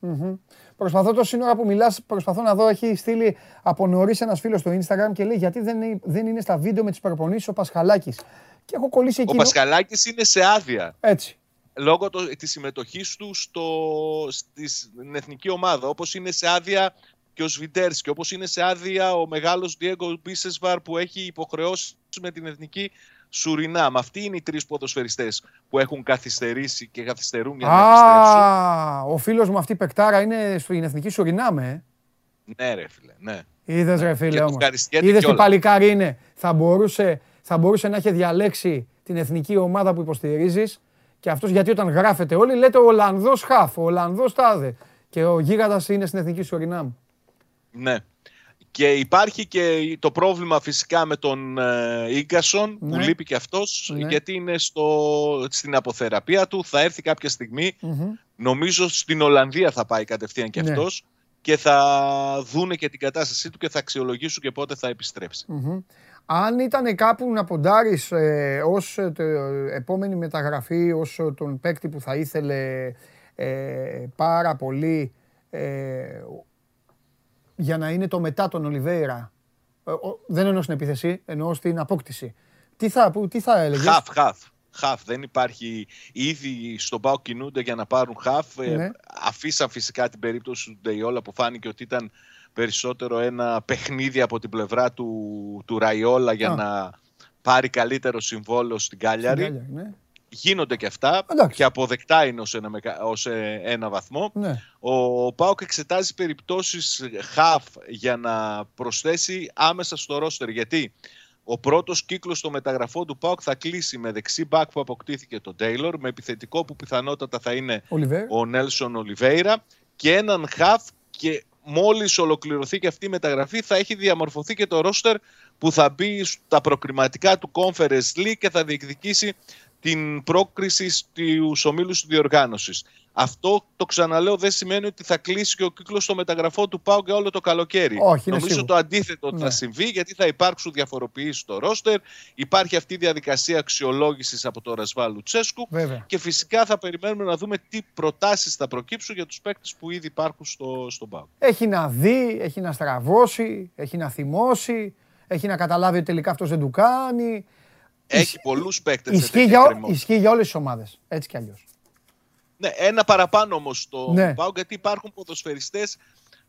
A: Μμμ. Προσπαθώ τόση ώρα που μιλάς, προσπαθώ να δω, έχει στείλει από νωρίς ένας φίλος στο Instagram και λέει γιατί δεν είναι, δεν είναι στα βίντεο με τις προπονήσεις ο Πασχαλάκης; Και έχω κολλήσει
G: Ο
A: εκείνο.
G: Πασχαλάκης είναι σε άδεια
A: Έτσι.
G: λόγω το, της συμμετοχής του στο, στη- στην εθνική ομάδα. Όπως είναι σε άδεια και ο Σβιντέρσκι, όπως είναι σε άδεια ο μεγάλος Διέγκο Μπίσεσβαρ που έχει υποχρεώσεις με την εθνική Σουρινάμ. Αυτοί είναι οι τρεις ποδοσφαιριστές που έχουν καθυστερήσει και καθυστερούν για να επιστρέψουν.
A: Α, ο φίλος μου αυτή η παικτάρα είναι στην εθνική Σουρινάμε. Ε.
G: Ναι ρε φίλε, ναι.
A: Είδες ρε
G: Και
A: φίλε
G: το
A: όμως.
G: ευχαριστιέται
A: Είδες τι
G: κιόλας.
A: παλικάρι είναι. Θα μπορούσε, θα μπορούσε να έχει διαλέξει την εθνική ομάδα που υποστηρίζεις και αυτός γιατί όταν γράφετε όλοι λέτε ο Ολλανδός χαφ, ο Ολλανδός τάδε και ο γίγαντας είναι στην εθνική Σουρινάμ.
G: Ναι. Και υπάρχει και το πρόβλημα φυσικά με τον ε, Ίγκασον
A: Ναι.
G: που λείπει και αυτός
A: Ναι.
G: γιατί είναι στο, στην αποθεραπεία του. Θα έρθει κάποια στιγμή,
A: Μμμ.
G: νομίζω στην Ολλανδία θα πάει κατευθείαν και
A: Ναι.
G: αυτός και θα δούνε και την κατάστασή του και θα αξιολογήσουν και πότε θα επιστρέψει.
A: Μμμ. Αν ήταν κάπου να ποντάρεις ε, ως ε, το, επόμενη μεταγραφή, ως ε, τον παίκτη που θα ήθελε ε, πάρα πολύ ε, για να είναι το μετά τον Ολιβέηρα, ε, ο- δεν εννοώ στην επίθεση, εννοώ στην απόκτηση. Τι θα, που, τι θα έλεγες;
G: Χαφ, χαφ. Χαφ. Δεν υπάρχει. Ήδη στον Πάο κινούνται για να πάρουν χαφ. Ε,
A: Ναι.
G: αφήσαν φυσικά την περίπτωση του Ντεϊόλα που φάνηκε ότι ήταν περισσότερο ένα παιχνίδι από την πλευρά του, του Ραϊόλα για
A: Α.
G: να πάρει καλύτερο συμβόλαιο στην Κάλιαρη.
A: Στην Κάλιαρη, ναι.
G: Γίνονται και αυτά
A: Εντάξει.
G: και αποδεκτά είναι ως ένα, μεγα- ως ε, ένα βαθμό.
A: ναι.
G: Ο Πάοκ εξετάζει περιπτώσεις χαφ για να προσθέσει άμεσα στο ρόστερ. Γιατί ο πρώτος κύκλος των μεταγραφών του Πάοκ θα κλείσει με δεξί μπακ που αποκτήθηκε τον Τέιλορ, με επιθετικό που πιθανότατα θα είναι
A: Ολιβέηρα.
G: ο Νέλσον Ολιβέηρα και έναν χαφ και μόλις ολοκληρωθεί και αυτή η μεταγραφή θα έχει διαμορφωθεί και το ρόστερ που θα μπει στα προκριματικά του Conference League και θα διεκδικήσει την πρόκριση στους ομίλους της διοργάνωσης. Αυτό το ξαναλέω δεν σημαίνει ότι θα κλείσει και ο κύκλος των μεταγραφών του ΠΑΟ για όλο το καλοκαίρι.
A: Όχι, είναι
G: Νομίζω
A: σίγουρο.
G: το αντίθετο
A: Ναι.
G: θα συμβεί γιατί θα υπάρξουν διαφοροποιήσεις στο ρόστερ. Υπάρχει αυτή η διαδικασία αξιολόγησης από το Ρασβά Λουτσέσκου
A: Βέβαια.
G: και φυσικά θα περιμένουμε να δούμε τι προτάσεις θα προκύψουν για τους παίκτες που ήδη υπάρχουν στο, στον ΠΑΟ.
A: Έχει να δει, έχει να στραβώσει, έχει να θυμώσει, έχει να καταλάβει ότι τελικά αυτός δεν του κάνει.
G: Έχει πολλούς παίκτες σε
A: Ισχύει
G: τέτοια
A: για,
G: εκκρεμότητα.
A: ισχύει για όλες τις ομάδες, έτσι κι αλλιώς.
G: Ναι, ένα παραπάνω όμως στο
A: Ναι.
G: ΠΑΟΚ γιατί υπάρχουν ποδοσφαιριστές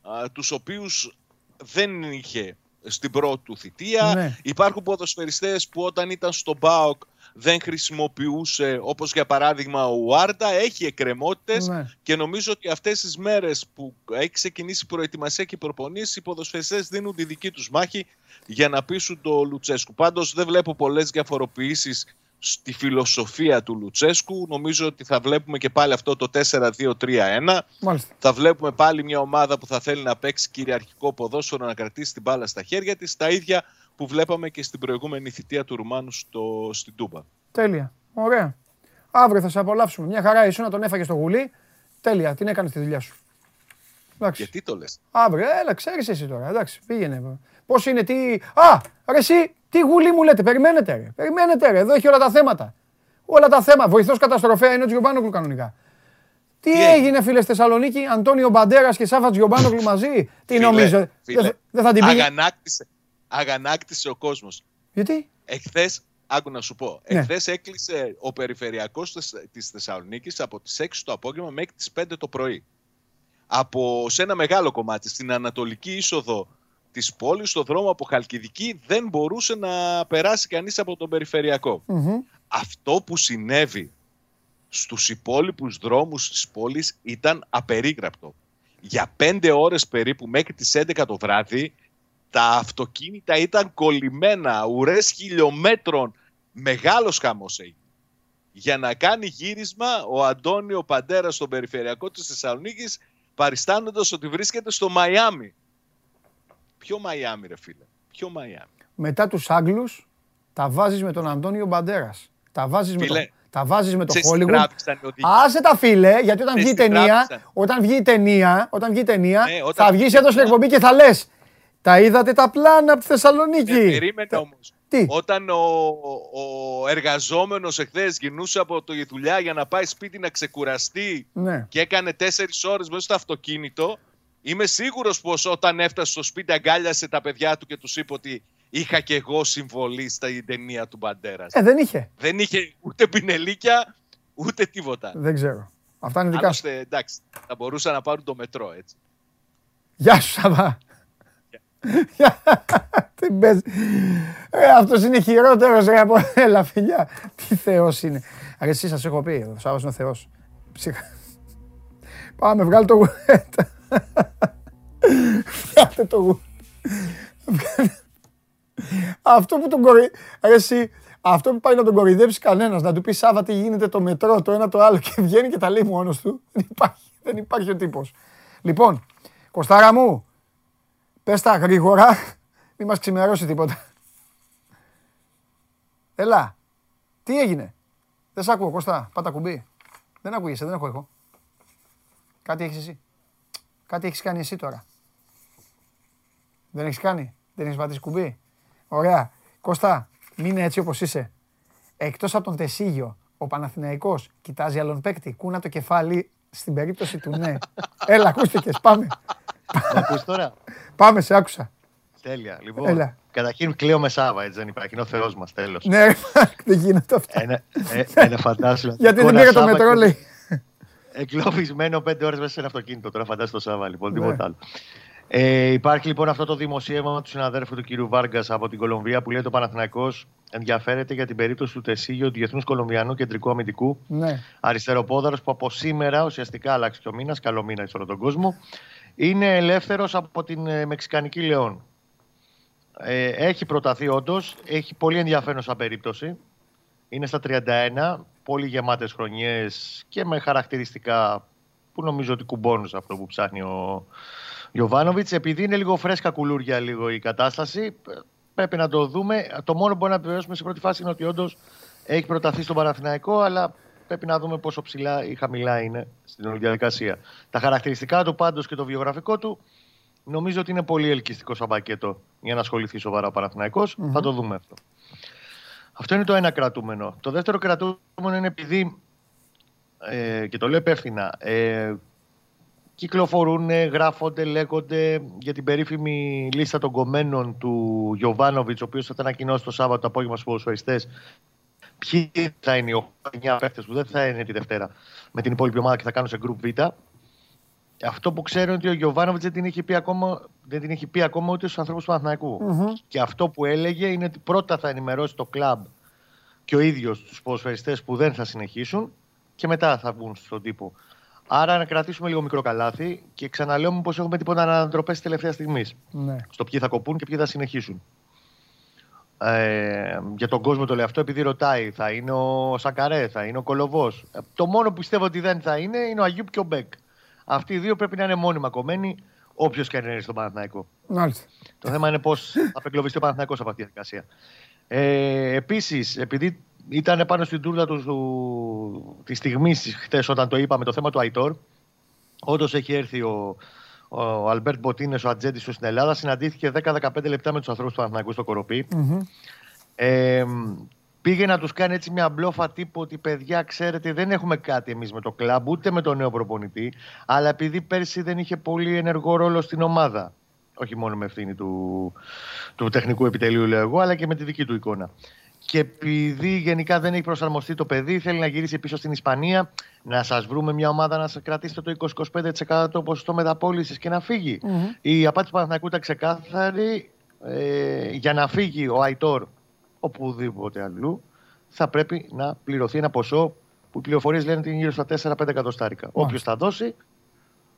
G: α, τους οποίους δεν είχε στην πρώτη του θητεία.
A: Ναι.
G: Υπάρχουν ποδοσφαιριστές που όταν ήταν στο ΠΑΟΚ δεν χρησιμοποιούσε, όπως για παράδειγμα ο Ουάρντα, έχει εκκρεμότητες
A: Ναι.
G: και νομίζω ότι αυτές τις μέρες που έχει ξεκινήσει η προετοιμασία και η προπονήσεις, οι ποδοσφαιριστές δίνουν τη δική τους μάχη για να πείσουν το Λουτσέσκου. Πάντως δεν βλέπω πολλές διαφοροποιήσεις στη φιλοσοφία του Λουτσέσκου. Νομίζω ότι θα βλέπουμε και πάλι αυτό το 4-2-3-1.
A: Μάλιστα.
G: Θα βλέπουμε πάλι μια ομάδα που θα θέλει να παίξει κυριαρχικό ποδόσφαιρο, να κρατήσει την μπάλα στα χέρια της. Τα ίδια που βλέπαμε και στην προηγούμενη θητεία του Ρουμάνου στο, στην Τούμπα.
A: Τέλεια. Ωραία. Αύριο θα σε απολαύσουμε. Μια χαρά ήσουν να τον έφαγες στο γουλί. Τέλεια. Την έκανες τη δουλειά σου. Εντάξει.
G: Γιατί το λες;
A: Αύριο, έλα, ξέρεις εσύ τώρα. Εντάξει, πήγαινε. Πώς είναι, τι. Α, ρε, εσύ, τι γουλί μου λέτε. Περιμένετε, ρε. Περιμένετε, ρε. Εδώ έχει όλα τα θέματα. Όλα τα θέματα. Βοηθός καταστροφέα είναι ο Τζιομπάνογλου κανονικά. Τι,
G: Τι
A: έγινε, φίλε, στη Θεσσαλονίκη, Αντώνιο Μπαντέρας και Σάφας Γιωμπάνογλου μαζί; Τι
G: Φίλε,
A: νομίζω,
G: φίλε,
A: δεν θα- δεν θα την πήγε;
G: Αγανάκτησε, αγανάκτησε ο κόσμος.
A: Γιατί;
G: Εχθές, άκου να σου πω,
A: Ναι.
G: εχθές έκλεισε ο περιφερειακός της, της Θεσσαλονίκης από τις 6 το απόγευμα μέχρι τις 5 το πρωί. Από σε ένα μεγάλο κομμάτι, στην ανατολική είσοδο της πόλης, στο δρόμο από Χαλκιδική, δεν μπορούσε να περάσει κανείς από τον περιφερειακό.
A: Μμμ.
G: Αυτό που συνέβη στους υπόλοιπους δρόμους της πόλης ήταν απερίγραπτο. Για πέντε ώρες περίπου μέχρι τις 11 το βράδυ τα αυτοκίνητα ήταν κολλημένα, ουρές χιλιόμετρων. Μεγάλος χαμός έγινε. Για να κάνει γύρισμα ο Αντώνιο Παντέρας στον περιφερειακό της Θεσσαλονίκης παριστάνοντας ότι βρίσκεται στο Μαϊάμι. Ποιο Μαϊάμι ρε φίλε, ποιο Μαϊάμι.
A: Μετά τους Άγγλους, τα βάζεις με τον Αντώνιο Μπαντέρας. Τα βάζεις με, το,
G: Φίλε,
A: τα βάζεις με το
G: Σε
A: Hollywood.
G: τράβηξαν οι οδηγοί.
A: Άσε τα φίλε, γιατί όταν
G: Σε
A: βγει η ταινία,
G: τράβηξαν.
A: όταν βγει η ταινία, όταν βγει η ταινία,
G: Ναι, όταν
A: θα
G: βγεις η
A: βγεις εδώ στην
G: ταινία.
A: εκπομπή και θα λες τα είδατε τα πλάνα από τη Θεσσαλονίκη.
G: Ναι, περίμενε όμως.
A: Τι;
G: Όταν ο, ο εργαζόμενος εχθές γινούσε από τη δουλειά για να πάει σπίτι να ξεκουραστεί
A: Ναι.
G: και έκανε τέσσερις ώρες μέσα στο αυτοκίνητο, είμαι σίγουρος πως όταν έφτασε στο σπίτι αγκάλιασε τα παιδιά του και τους είπε ότι είχα και εγώ συμβολή στα ταινία του Μπαντέρας.
A: Ε, δεν είχε.
G: Δεν είχε ούτε πινελίκια, ούτε τίποτα.
A: Δεν ξέρω. Αυτά είναι δικά σου.
G: Άλλωστε, εντάξει, θα μπορούσαν να πάρουν το μετρό, έτσι.
A: Γεια σου, Σαββά. *laughs* Τι πες. Ε, αυτός είναι χειρότερος ρε, από... Έλα, φιλιά. Τι θεός είναι. Αρε, εσύ σας έχω πει, ο Σάββας είναι θεός. Ψυχα. Πάμε, βγάλε το γουέτα. Βγάλε το γουέτα. Αυτό που τον κορυ... Ρε, εσύ, αυτό που πάει να τον κοροϊδέψει κανένας, να του πεις Σάββα τι γίνεται το μετρό, το ένα το άλλο και βγαίνει και τα λέει μόνος του. Δεν υπάρχει, δεν υπάρχει ο τύπος. Λοιπόν, Κωστάρα μου, πες τα γρήγορα, μη μας ξημερώσει τίποτα. Έλα, τι έγινε; Δεν σ' ακούω, Κωστά, πάτα κουμπί. Δεν ακούγεσαι, δεν έχω εγώ. Κάτι έχεις εσύ; Κάτι έχεις κάνει εσύ τώρα. Δεν έχεις κάνει, δεν έχεις πατήσει κουμπί; Ωραία. Κώστα, μείνε έτσι όπως είσαι. Εκτός από τον Τεσίγιο, ο Παναθηναϊκός κοιτάζει άλλον παίκτη. Κούνα το κεφάλι στην περίπτωση του ναι. *laughs* Έλα, ακούστηκες, πάμε.
F: Να ακούς τώρα; *laughs*
A: Πάμε, σε άκουσα.
F: Τέλεια. Λοιπόν,
A: Έλα.
F: καταρχήν κλαίω με Σάβα, έτσι δεν υπάρχει. Είναι ο Θεός μας, τέλος.
A: Ναι, ρε, *laughs* δεν γίνεται αυτό.
F: Ένα, ε, ένα φαντάσου.
A: Γιατί δεν πήρε το μετρό, λέει.
F: Εγκλωβισμένο πέντε ώρες μέσα σε ένα αυτοκίνητο. Τώρα φαντάζεσαι το Σάββα, λοιπόν,
A: Ναι.
F: τίποτα άλλο. Ε, υπάρχει λοιπόν αυτό το δημοσίευμα του συναδέρφου του κυρίου Βάργας από την Κολομβία που λέει το Παναθηναϊκός ενδιαφέρεται για την περίπτωση του Τεσίγιο, Διεθνούς Κολομβιανού Κεντρικού Αμυντικού.
A: Ναι.
F: Αριστεροπόδαρος που από σήμερα ουσιαστικά άλλαξε και ο μήνα, καλό μήνα σε όλο τον κόσμο. Είναι ελεύθερος από την ε, Μεξικανική Λεόν. Ε, έχει προταθεί όντως, έχει πολύ ενδιαφέρον σαν περίπτωση. Είναι στα 31, πολύ γεμάτες χρονιές και με χαρακτηριστικά που νομίζω ότι κουμπώνουν σε αυτό που ψάχνει ο Γιωβάνοβιτς. Επειδή είναι λίγο φρέσκα κουλούρια λίγο η κατάσταση, π- πρέπει να το δούμε. Το μόνο που μπορούμε να επιβεβαιώσουμε σε πρώτη φάση είναι ότι όντως έχει προταθεί στον Παναθηναϊκό, αλλά πρέπει να δούμε πόσο ψηλά ή χαμηλά είναι στην όλη διαδικασία. Τα χαρακτηριστικά του πάντως και το βιογραφικό του νομίζω ότι είναι πολύ ελκυστικό σαν πακέτο για να ασχοληθεί σοβαρά ο παναθηναικος Θα το δούμε αυτό. Αυτό είναι το ένα κρατούμενο. Το δεύτερο κρατούμενο είναι επειδή, ε, και το λέω υπεύθυνα, ε, κυκλοφορούν, γράφονται, λέγονται για την περίφημη λίστα των κομμένων του Γιωβάνοβιτς, ο οποίος θα ανακοινώσει το Σάββατο το απόγευμα στους ποδοσφαιριστές ποιοι θα είναι οι 8-9 παίχτε που δεν θα είναι τη Δευτέρα με την υπόλοιπη ομάδα και θα κάνουν σε group Β. Αυτό που ξέρω είναι ότι ο Γιωβάνοβιτς δεν την έχει πει ακόμα, δεν την έχει πει ακόμα ούτε στους ανθρώπους του παναθηναικου Και αυτό που έλεγε είναι ότι πρώτα θα ενημερώσει το κλαμπ και ο ίδιος τους ποδοσφαιριστές που δεν θα συνεχίσουν και μετά θα βγουν στον τύπο. Άρα να κρατήσουμε λίγο μικρό καλάθι και ξαναλέω μήπως έχουμε τίποτα ανατροπέ τη τελευταία στιγμή.
A: Ναι.
F: Στο ποιοι θα κοπούν και ποιοι θα συνεχίσουν. Ε, για τον κόσμο το λέω αυτό επειδή ρωτάει, θα είναι ο Σακαρέ, θα είναι ο Κολοβός. Το μόνο που πιστεύω ότι δεν θα είναι είναι ο Αγιούπ και ο Μπέκ. Αυτοί οι δύο πρέπει να είναι μόνιμα κομμένοι, όποιος και αν είναι στον Παναθηναϊκό.
A: Μάλιστα.
F: Το θέμα είναι πώς θα απεγκλωβιστεί ο Παναθηναϊκός από αυτή τη διαδικασία. Ε, Επίσης, επειδή ήταν πάνω στην τούρλα του, του τη στιγμή χτες όταν το είπαμε το θέμα του Αϊτόρ, όντως έχει έρθει ο, ο Αλμπέρτ Μποτίνες, ο ατζέντης του στην Ελλάδα, συναντήθηκε 10-15 λεπτά με τους ανθρώπους του Παναθηναϊκού στο Κορωπί Ε, πήγε να τους κάνει έτσι μια μπλόφα τύπου ότι παιδιά, ξέρετε, δεν έχουμε κάτι εμείς με το κλαμπ ούτε με τον νέο προπονητή. Αλλά επειδή πέρσι δεν είχε πολύ ενεργό ρόλο στην ομάδα. Όχι μόνο με ευθύνη του, του τεχνικού επιτελείου, λέω εγώ, αλλά και με τη δική του εικόνα. Και επειδή γενικά δεν έχει προσαρμοστεί το παιδί, θέλει να γυρίσει πίσω στην Ισπανία, να σας βρούμε μια ομάδα να σας κρατήσετε το 20-25% ποσοστό μεταπόλησης και να φύγει. Η απάτη του Παναθηναϊκού ήταν ξεκάθαρη. Ε, για να φύγει ο Αϊτόρ οπουδήποτε αλλού, θα πρέπει να πληρωθεί ένα ποσό που οι πληροφορίες λένε ότι είναι γύρω στα 4-5 εκατοστάρικα. Όποιος θα δώσει,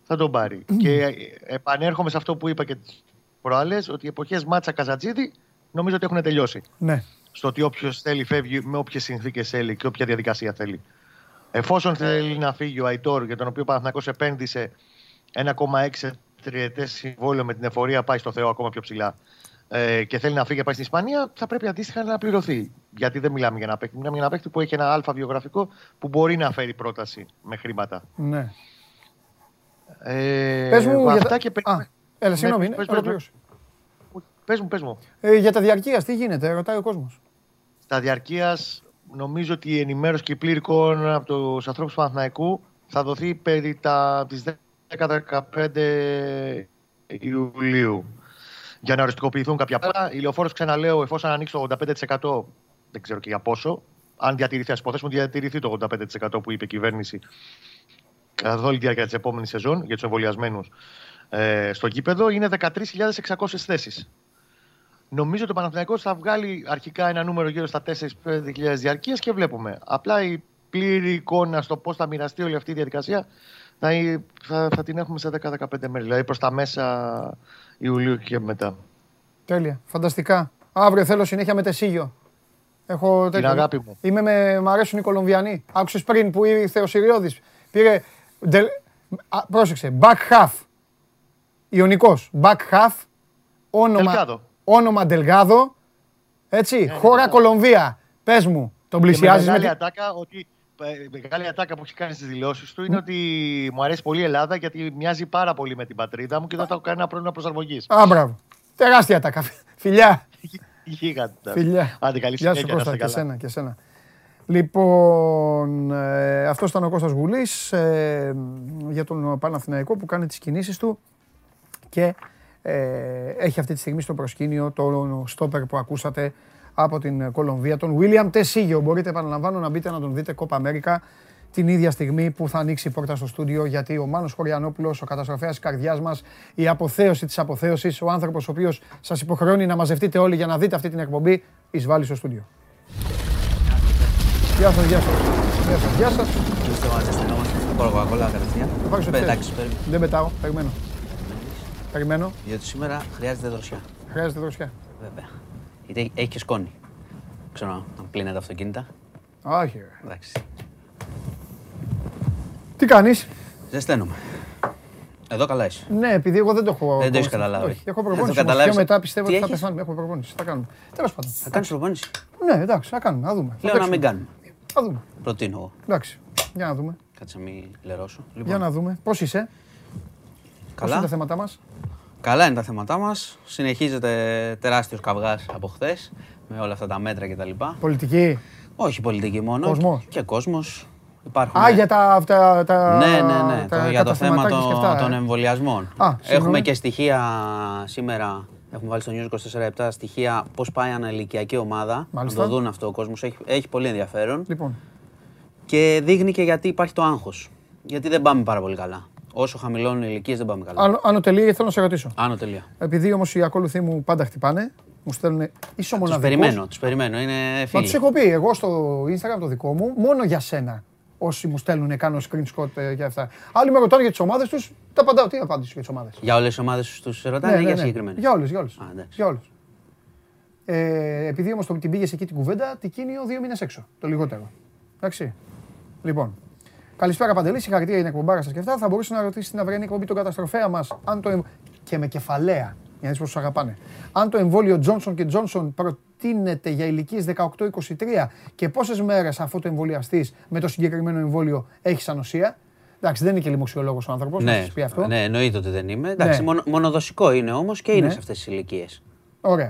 F: θα τον πάρει. Και ε, επανέρχομαι σε αυτό που είπα και τις προάλλες, ότι οι εποχές Μάτσα Καζατζίδη νομίζω ότι έχουν τελειώσει.
A: Ναι.
F: Στο ότι όποιος θέλει φεύγει με όποιες συνθήκες θέλει και όποια διαδικασία θέλει. Εφόσον θέλει να φύγει ο Αϊτόρ, για τον οποίο ο Παναθηναϊκός επένδυσε 1,6 τριετές συμβόλαιο με την εφορία, πάει στο Θεό ακόμα πιο ψηλά ε, και θέλει να φύγει και πάει στην Ισπανία, θα πρέπει αντίστοιχα να πληρωθεί. Γιατί δεν μιλάμε για ένα παίκτη. Μιλάμε για ένα παίκτη που έχει ένα αλφα βιογραφικό που μπορεί να φέρει πρόταση με χρήματα.
A: ναι.
F: Ε,
A: Πες μου για
F: αυτά
A: τα-
F: και
A: Α, έλα, συγγνώμη,
F: πες, πες,
A: ολοκλήρωσε.
F: Πες μου, πες μου.
A: Ε, για τα διαρκείας, τι γίνεται, ρωτάει ο κόσμος.
F: Στα διαρκείας, νομίζω ότι η ενημέρωση και η πλήρη εικόνα από τους ανθρώπους του Παναθηναϊκού θα δοθεί περί τα, τις 10-15 Ιουλίου. Για να οριστικοποιηθούν κάποια πράγματα. Η λεωφόρος, ξαναλέω, εφόσον ανοίξει το 85%, δεν ξέρω και για πόσο, αν διατηρηθεί, ας υποθέσουμε ότι διατηρηθεί το 85% που είπε η κυβέρνηση καθ' όλη τη διάρκεια της επόμενης σεζόν για τους εμβολιασμένους ε, στο γήπεδο, είναι 13.600 θέσεις. Νομίζω ότι ο Παναθηναϊκός θα βγάλει αρχικά ένα νούμερο γύρω στα 4-5.000 διαρκείες και βλέπουμε. Απλά η πλήρη εικόνα στο πώς θα μοιραστεί όλη αυτή η διαδικασία θα, θα, θα την έχουμε σε 10-15 μέρε. Δηλαδή προς τα μέσα Ιουλίου και μετά.
A: Τέλεια, φανταστικά. Αύριο θέλω συνέχεια με τεσίγιο. Έχω
F: Την
A: τέτοιο.
F: αγάπη μου.
A: Είμαι με, μ' αρέσουν οι Κολομβιανοί. Άκουσες πριν που ήρθε ο Σιριώδη. Πήρε. ντε- α, πρόσεξε. Back half. Ιωνικός. Back half. Όνομα.
F: Delgado.
A: Όνομα Ντελγάδο. Έτσι. Χώρα Κολομβία. Πες μου, τον
F: Και
A: πλησιάζεις
F: με
A: με.
F: μεγάλη
A: τη-
F: ατάκα ότι ε, μεγάλη ατάκα που έχει κάνει στις δηλώσεις του είναι ότι μου αρέσει πολύ η Ελλάδα γιατί μοιάζει πάρα πολύ με την πατρίδα μου και δεν θα έχω κανένα πρόβλημα προσαρμογής.
A: Α, μπράβο. Τεράστια τάκα. Φιλιά.
F: Γίγαντα.
A: Φιλιά.
F: Άντε, καλή
A: Γεια σου
F: συνέχεια, να
A: Κώστα
F: είστε
A: και
F: καλά.
A: σένα και σένα. Λοιπόν, ε, αυτός ήταν ο Κώστας Γουλής ε, για τον Παναθηναϊκό που κάνει τις κινήσεις του και ε, έχει αυτή τη στιγμή στο προσκήνιο τον στόπερ που ακούσατε από την Κολομβία, τον William Τεσίγιο. Μπορείτε, επαναλαμβάνω, να μπείτε να τον δείτε Κόπα Αμέρικα την ίδια στιγμή που θα ανοίξει η πόρτα στο στούντιο γιατί ο Μάνος Χωριανόπουλος, ο καταστροφέας της καρδιάς μας, η αποθέωση της αποθέωσης, ο άνθρωπος ο οποίος σας υποχρεώνει να μαζευτείτε όλοι για να δείτε αυτή την εκπομπή, εισβάλλει στο στούντιο. Γεια σας, γεια σας. Γεια σας, γεια σας.
H: Είστε μαζί στην όμως θα πάρω κοκακόλα κατευθείαν.
A: Θα πάρεις ό,τι
H: Εντάξει,
A: θέλεις.
H: περίμενε.
A: Δεν πετάω, περιμένω. Περιμένω,
H: Γιατί σήμερα χρειάζεται δροσιά.
A: χρειάζεται δροσιά.
H: Βέβαια. Γιατί έχει και σκόνη. Ξέρω αν πλύνεται αυτοκίνητα.
A: Όχι, ρε.
H: Εντάξει.
A: Τι κάνεις;
H: Ζεσταίνομαι. Εδώ καλά είσαι.
A: Ναι, επειδή εγώ δεν το έχω.
H: Δεν το έχεις
A: ακόμα.
H: καταλάβει.
A: Όχι, έχω
H: Δεν το
A: προπόνηση. όμως.
H: καταλάβεις.
A: Πιο μετά πιστεύω
H: Τι
A: ότι θα
H: έχεις;
A: πεθάνουμε. Έχω προπόνηση. Θα κάνουμε. Τέλος πάντων.
H: Θα κάνεις προπόνηση;
A: Ναι, εντάξει, θα κάνουμε. Θα δούμε. Θα
H: Λέω να
A: παίξουμε.
H: μην κάνουμε.
A: Θα δούμε.
H: Προτείνω εγώ.
A: Εντάξει. Για να δούμε.
H: Κάτσε να μην λερώσω.
A: Για
H: Λοιπόν,
A: να δούμε. Πώς είσαι, Πώς είναι
H: καλά.
A: τα θέματα μας;
H: Καλά είναι τα θέματά μας. Συνεχίζεται τεράστιος καυγάς από χθες με όλα αυτά τα μέτρα κτλ.
A: Πολιτική;
H: Όχι πολιτική μόνο.
A: Κόσμος;
H: Και κόσμος. Υπάρχουν.
A: Α, για τα. τα, τα
H: Ναι, ναι, ναι.
A: τα
H: το- για το θέμα
A: καταθεματάκια και
H: το-
A: αυτά,
H: των
A: ε.
H: εμβολιασμών.
A: Α, συγγνώμη.
H: Έχουμε και στοιχεία σήμερα. Έχουμε βάλει στο News 24-7 στοιχεία πώς πάει αναλυκιακή ομάδα.
A: Μάλιστα.
H: Να το δουν αυτό ο κόσμος. Έχει, έχει πολύ ενδιαφέρον.
A: Λοιπόν,
H: Και δείχνει και γιατί υπάρχει το άγχος. Γιατί δεν πάμε πάρα πολύ καλά. Όσο χαμηλώνουν οι ηλικίες δεν πάμε καλά.
A: άνω, άνω τελεία, θέλω να σε ρωτήσω.
H: Άνω τελεία.
A: Επειδή όμως οι ακόλουθοί μου πάντα χτυπάνε, μου στέλνουν ίσο
H: Τους
A: μοναδικό.
H: περιμένω, τους περιμένω. Είναι
A: Μα
H: φίλοι.
A: τους έχω πει εγώ στο Instagram το δικό μου, μόνο για σένα. Όσοι μου στέλνουν, κάνω screenshot ε, και αυτά. Άλλοι με ρωτάνε για τις ομάδες τους, τα απαντάω. Τι απάντηση για τις ομάδες;
H: Για όλες τι ομάδες τους ρωτάνε ή για συγκεκριμένες;
A: Ναι, Για όλες, για όλες.
H: Α, εντάξει.
A: Για όλες. Ε, επειδή όμως την πήγες εκεί την κουβέντα, τικίνιο δύο μήνες έξω. Το λιγότερο. Εντάξει. Λοιπόν. Καλησπέρα Παντελή, συγχαρητήρια για την εκπομπάρα σας και αυτά. Θα μπορούσε να ρωτήσει στην αυριανή εκπομπή τον καταστροφέα μας αν το. εμ- και με κεφαλαία, για να δεις πώ του αγαπάνε. Αν το εμβόλιο Johnson και Johnson προτείνεται για ηλικίες 18-23 και πόσες μέρες αφού το εμβολιαστείς με το συγκεκριμένο εμβόλιο έχεις ανοσία; Εντάξει, δεν είναι και λοιμοξιολόγος ο άνθρωπος, να
H: Ναι,
A: σας πει αυτό.
H: ναι, εννοείται ότι δεν είμαι. Εντάξει,
A: Ναι.
H: μονο- μονοδοσικό είναι όμως και είναι
A: Ναι.
H: σε αυτές τις ηλικίες.
A: Ωραία.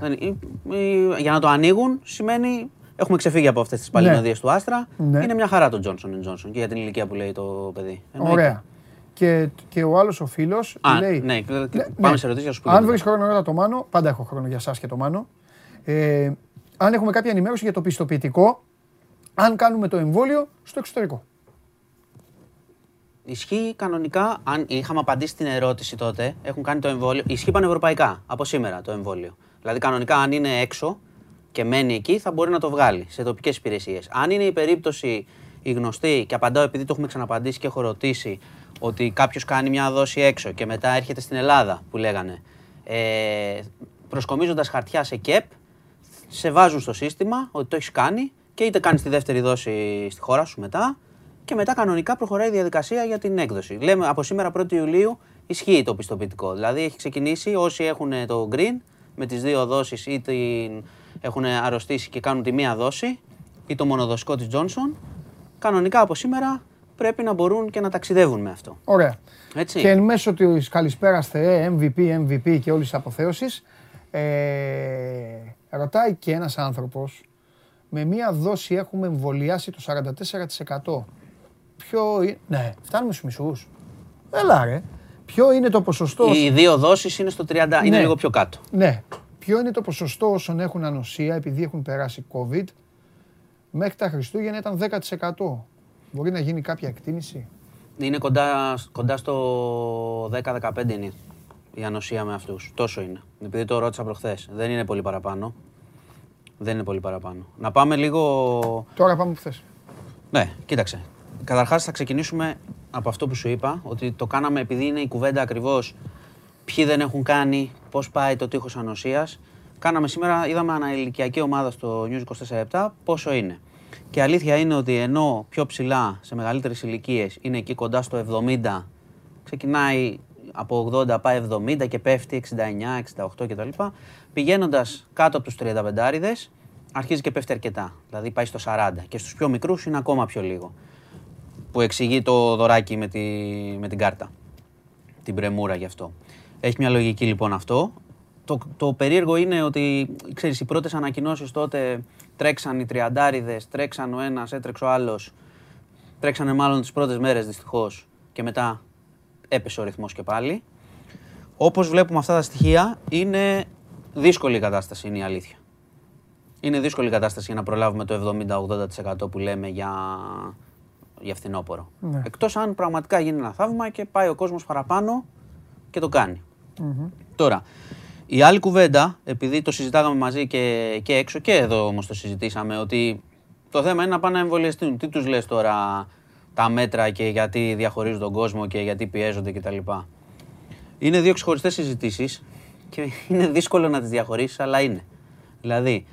H: Για να το ανοίγουν σημαίνει Έχουμε ξεφύγει από αυτές τις παλινοδίες του Άστρα.
A: Ναι.
H: Είναι μια χαρά το Johnson Johnson και για την ηλικία που λέει το παιδί. Εννοείται.
A: Ωραία. Και, και ο άλλος ο φίλος
H: Α,
A: λέει.
H: ναι, και-
A: Ναι,
H: πάμε
A: ναι.
H: σε ερωτήσεις για σου πω.
A: Αν
H: και
A: βρεις
H: μετά.
A: χρόνο ρώτα το Μάνο, πάντα έχω χρόνο για εσάς και το Μάνο. Ε, αν έχουμε κάποια ενημέρωση για το πιστοποιητικό, αν κάνουμε το εμβόλιο στο εξωτερικό.
H: Ισχύει κανονικά, αν είχαμε απαντήσει την ερώτηση τότε, έχουν κάνει το εμβόλιο. Ισχύει πανευρωπαϊκά από σήμερα το εμβόλιο. Δηλαδή, κανονικά, αν είναι έξω και μένει εκεί, θα μπορεί να το βγάλει σε τοπικές υπηρεσίες. Αν είναι η περίπτωση η γνωστή, και απαντάω επειδή το έχουμε ξαναπαντήσει και έχω ρωτήσει, ότι κάποιος κάνει μια δόση έξω και μετά έρχεται στην Ελλάδα, που λέγανε, ε, προσκομίζοντας χαρτιά σε ΚΕΠ, σε βάζουν στο σύστημα ότι το έχεις κάνει και είτε κάνεις τη δεύτερη δόση στη χώρα σου μετά και μετά κανονικά προχωράει η διαδικασία για την έκδοση. Λέμε από σήμερα 1η Ιουλίου ισχύει το πιστοποιητικό. Δηλαδή έχει ξεκινήσει όσοι έχουν το green με τις δύο δόσεις ή την έχουν αρρωστήσει και κάνουν τη μία δόση ή το μονοδοσικό της Johnson, κανονικά από σήμερα πρέπει να μπορούν και να ταξιδεύουν με αυτό.
A: Ωραία.
H: Έτσι.
A: Και εν μέσω της καλησπέρας Θεέ, MVP, MVP και όλης της αποθέωσης, ε, ρωτάει και ένας άνθρωπος, με μία δόση έχουμε εμβολιάσει το 44%. Ποιο είναι. Ναι, φτάνουμε στους μισούς. Έλα ρε. Ποιο είναι το ποσοστό;
H: Οι δύο δόσεις είναι στο 30, είναι
A: Ναι.
H: λίγο πιο κάτω.
A: Ναι. Ποιο είναι το ποσοστό όσων έχουν ανοσία επειδή έχουν περάσει COVID. Μέχρι τα Χριστούγεννα ήταν 10%. Μπορεί να γίνει κάποια εκτίμηση;
H: Είναι κοντά, κοντά στο 10-15 είναι η ανοσία με αυτούς. Τόσο είναι. Επειδή το ρώτησα προχθές. Δεν είναι πολύ παραπάνω. Δεν είναι πολύ παραπάνω. Να πάμε λίγο...
A: Τώρα πάμε που θες.
H: Ναι, κοίταξε. Καταρχάς θα ξεκινήσουμε από αυτό που σου είπα, ότι το κάναμε επειδή είναι η κουβέντα ακριβώς ποιοι δεν έχουν κάνει, πώς πάει το τείχος ανοσίας. Κάναμε σήμερα, είδαμε αναηλικιακή ομάδα στο News 24-7 πόσο είναι. Και η αλήθεια είναι ότι ενώ πιο ψηλά σε μεγαλύτερες ηλικίες είναι εκεί κοντά στο 70, ξεκινάει από 80 πάει 70 και πέφτει 69, 68 κτλ. Πηγαίνοντας κάτω από τους 35 αρχίζει και πέφτει αρκετά. Δηλαδή πάει στο 40 και στους πιο μικρούς είναι ακόμα πιο λίγο. Που εξηγεί το δωράκι με, τη, με την κάρτα. Την πρεμούρα γι' αυτό. Έχει μια λογική λοιπόν αυτό. Το, το περίεργο είναι ότι, ξέρεις, οι πρώτες ανακοινώσεις τότε τρέξαν οι τριαντάριδες, τρέξαν ο ένας, έτρεξε ο άλλος. Τρέξανε μάλλον τις πρώτες μέρες δυστυχώς και μετά έπεσε ο ρυθμός και πάλι. Όπως βλέπουμε αυτά τα στοιχεία, είναι δύσκολη η κατάσταση, είναι η αλήθεια. Είναι δύσκολη η κατάσταση για να προλάβουμε το 70-80% που λέμε για, για φθινόπωρο.
A: Ναι.
H: Εκτός αν πραγματικά γίνει ένα θαύμα και πάει ο κόσμος παραπάνω και το κάνει. Τώρα, η άλλη κουβέντα, επειδή το συζητάγαμε μαζί και, και έξω και εδώ όμως το συζητήσαμε, ότι το θέμα είναι να πάνε να εμβολιαστούν. Τι τους λες τώρα τα μέτρα και γιατί διαχωρίζουν τον κόσμο και γιατί πιέζονται κτλ. Είναι δύο ξεχωριστές συζητήσεις και είναι δύσκολο να τις διαχωρίσεις, αλλά είναι. Δηλαδή,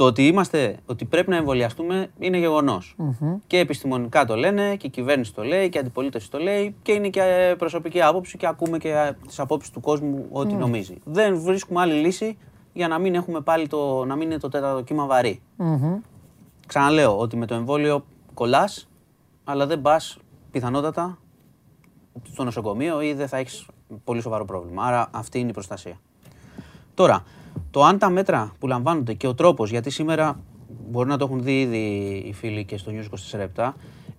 H: το ότι, είμαστε, ότι πρέπει να εμβολιαστούμε είναι γεγονός. Και επιστημονικά το λένε και η κυβέρνηση το λέει και η αντιπολίτευση το λέει και είναι και προσωπική άποψη και ακούμε και τις απόψεις του κόσμου ό,τι νομίζει. Δεν βρίσκουμε άλλη λύση για να μην έχουμε πάλι το, να μην είναι το τέταρτο κύμα βαρύ. Ξαναλέω ότι με το εμβόλιο κολλάς, αλλά δεν πας πιθανότατα στο νοσοκομείο ή δεν θα έχεις πολύ σοβαρό πρόβλημα. Άρα αυτή είναι η προστασία. Τώρα, το αν τα μέτρα που λαμβάνονται και ο τρόπος, γιατί σήμερα μπορεί να το έχουν δει ήδη οι φίλοι και στο News 24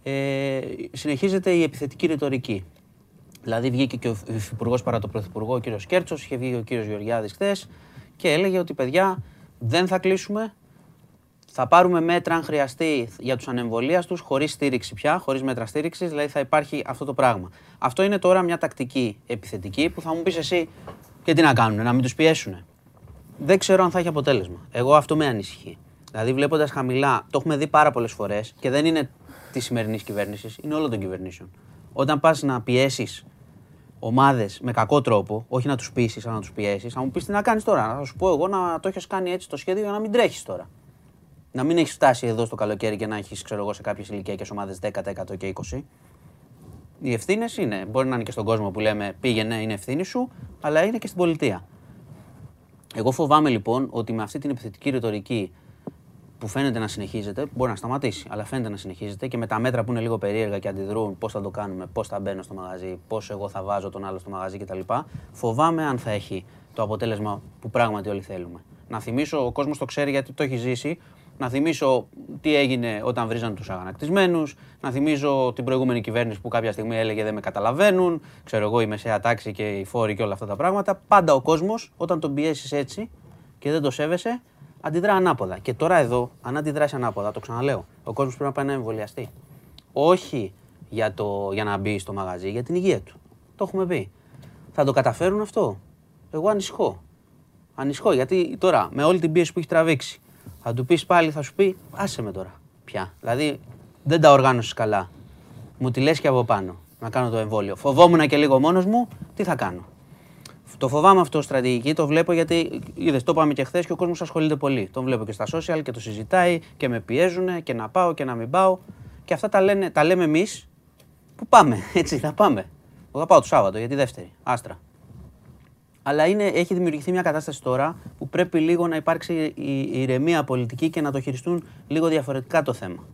H: ε, συνεχίζεται η επιθετική ρητορική. Δηλαδή, βγήκε και ο υφυπουργός παρά το πρωθυπουργό, ο κύριος Κέρτσος, είχε βγει ο κύριος Γεωργιάδης χθες και έλεγε ότι παιδιά δεν θα κλείσουμε. Θα πάρουμε μέτρα αν χρειαστεί για τους ανεμβολίαστου, χωρίς στήριξη πια, χωρίς μέτρα στήριξης, δηλαδή θα υπάρχει αυτό το πράγμα. Αυτό είναι τώρα μια τακτική επιθετική που θα μου πεις εσύ και τι να κάνουν, να μην τους πιέσουν. Δεν ξέρω αν θα έχει αποτέλεσμα. Εγώ αυτό με ανησυχεί. Δηλαδή, βλέποντας χαμηλά, το έχουμε δει πάρα πολλές φορές και δεν είναι της σημερινής κυβέρνησης, είναι όλων των κυβερνήσεων. Όταν πας να πιέσεις ομάδες με κακό τρόπο, όχι να τους πείσεις, αλλά να τους πιέσεις, θα μου πεις τι να κάνεις τώρα. Θα σου πω εγώ να το έχεις κάνει έτσι το σχέδιο για να μην τρέχεις τώρα. Να μην έχεις φτάσει εδώ στο καλοκαίρι και να έχεις, ξέρω εγώ, σε κάποιες ηλικιακές ομάδες 10% και 20%. Οι ευθύνες είναι. Μπορεί να είναι και στον κόσμο που λέμε πήγαινε, είναι ευθύνη σου, αλλά είναι και στην πολιτεία. Εγώ φοβάμαι λοιπόν ότι με αυτή την επιθετική ρητορική που φαίνεται να συνεχίζεται, μπορεί να σταματήσει, αλλά φαίνεται να συνεχίζεται και με τα μέτρα που είναι λίγο περίεργα και αντιδρούν, πώς θα το κάνουμε, πώς θα μπαίνω στο μαγαζί, πώς εγώ θα βάζω τον άλλο στο μαγαζί κτλ. Φοβάμαι αν θα έχει το αποτέλεσμα που πράγματι όλοι θέλουμε. Να θυμίσω, ο κόσμος το ξέρει γιατί το έχει ζήσει, Να θυμίσω τι έγινε όταν βρίζαν τους αγανακτισμένους. Να θυμίσω την προηγούμενη κυβέρνηση που κάποια στιγμή έλεγε δεν με καταλαβαίνουν. Ξέρω εγώ, η μεσαία τάξη και οι φόροι και όλα αυτά τα πράγματα. Πάντα ο κόσμος, όταν τον πιέσεις έτσι και δεν το σέβεσαι, αντιδρά ανάποδα. Και τώρα εδώ, αν αντιδράσεις ανάποδα, το ξαναλέω, ο κόσμος πρέπει να πάει να εμβολιαστεί. Όχι για, το, για να μπει στο μαγαζί, για την υγεία του. Το έχουμε πει. Θα το καταφέρουν αυτό; Εγώ ανησυχώ. Ανησυχώ γιατί τώρα με όλη την πίεση που έχει τραβήξει, θα του πεις πάλι, θα σου πει, άσε με τώρα πια. Δηλαδή δεν τα οργάνωσες καλά. Μου τη λες και από πάνω να κάνω το εμβόλιο. Φοβόμουν και λίγο μόνος μου, τι θα κάνω. Το φοβάμαι αυτό στρατηγική, το βλέπω γιατί είδες, το είπαμε και χθες και ο κόσμος ασχολείται πολύ. Τον βλέπω και στα social και το συζητάει και με πιέζουν και να πάω και να μην πάω. Και αυτά τα, λένε, τα λέμε εμείς που πάμε. *laughs* Έτσι θα πάμε. Εγώ θα πάω το Σάββατο για τη δεύτερη. Άστρα. Αλλά είναι, έχει δημιουργηθεί μια κατάσταση τώρα που πρέπει λίγο να υπάρξει η, η ηρεμία πολιτική και να το χειριστούν λίγο διαφορετικά το θέμα.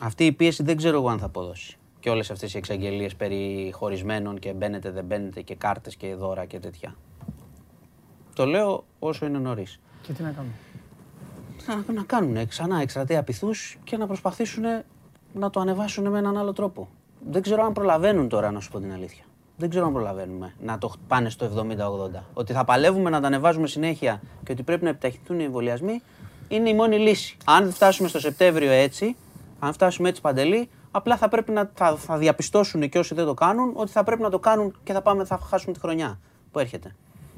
H: Αυτή η πίεση δεν ξέρω εγώ αν θα αποδώσει. Και όλες αυτές οι εξαγγελίες περί χωρισμένων και μπαίνετε, δεν μπαίνετε και κάρτες και δώρα και τέτοια. Το λέω όσο είναι νωρίς.
A: Και τι να κάνουμε.
H: Να, να κάνουν ξανά εκστρατεία πυθούς και να προσπαθήσουν να το ανεβάσουν με έναν άλλο τρόπο. Δεν ξέρω αν προλαβαίνουν τώρα, να σου πω την αλήθεια. Δεν ξέρω αν προλαβαίνουμε να το πάνε στο 70-80. Ότι θα παλεύουμε να τα ανεβάζουμε συνέχεια και ότι πρέπει να επιταχυνθούν οι εμβολιασμοί είναι η μόνη λύση. Αν φτάσουμε στο Σεπτέμβριο έτσι, αν φτάσουμε έτσι παντελή, απλά θα πρέπει να θα, θα διαπιστώσουν και όσοι δεν το κάνουν ότι θα πρέπει να το κάνουν και θα πάμε, θα χάσουμε τη χρονιά που έρχεται.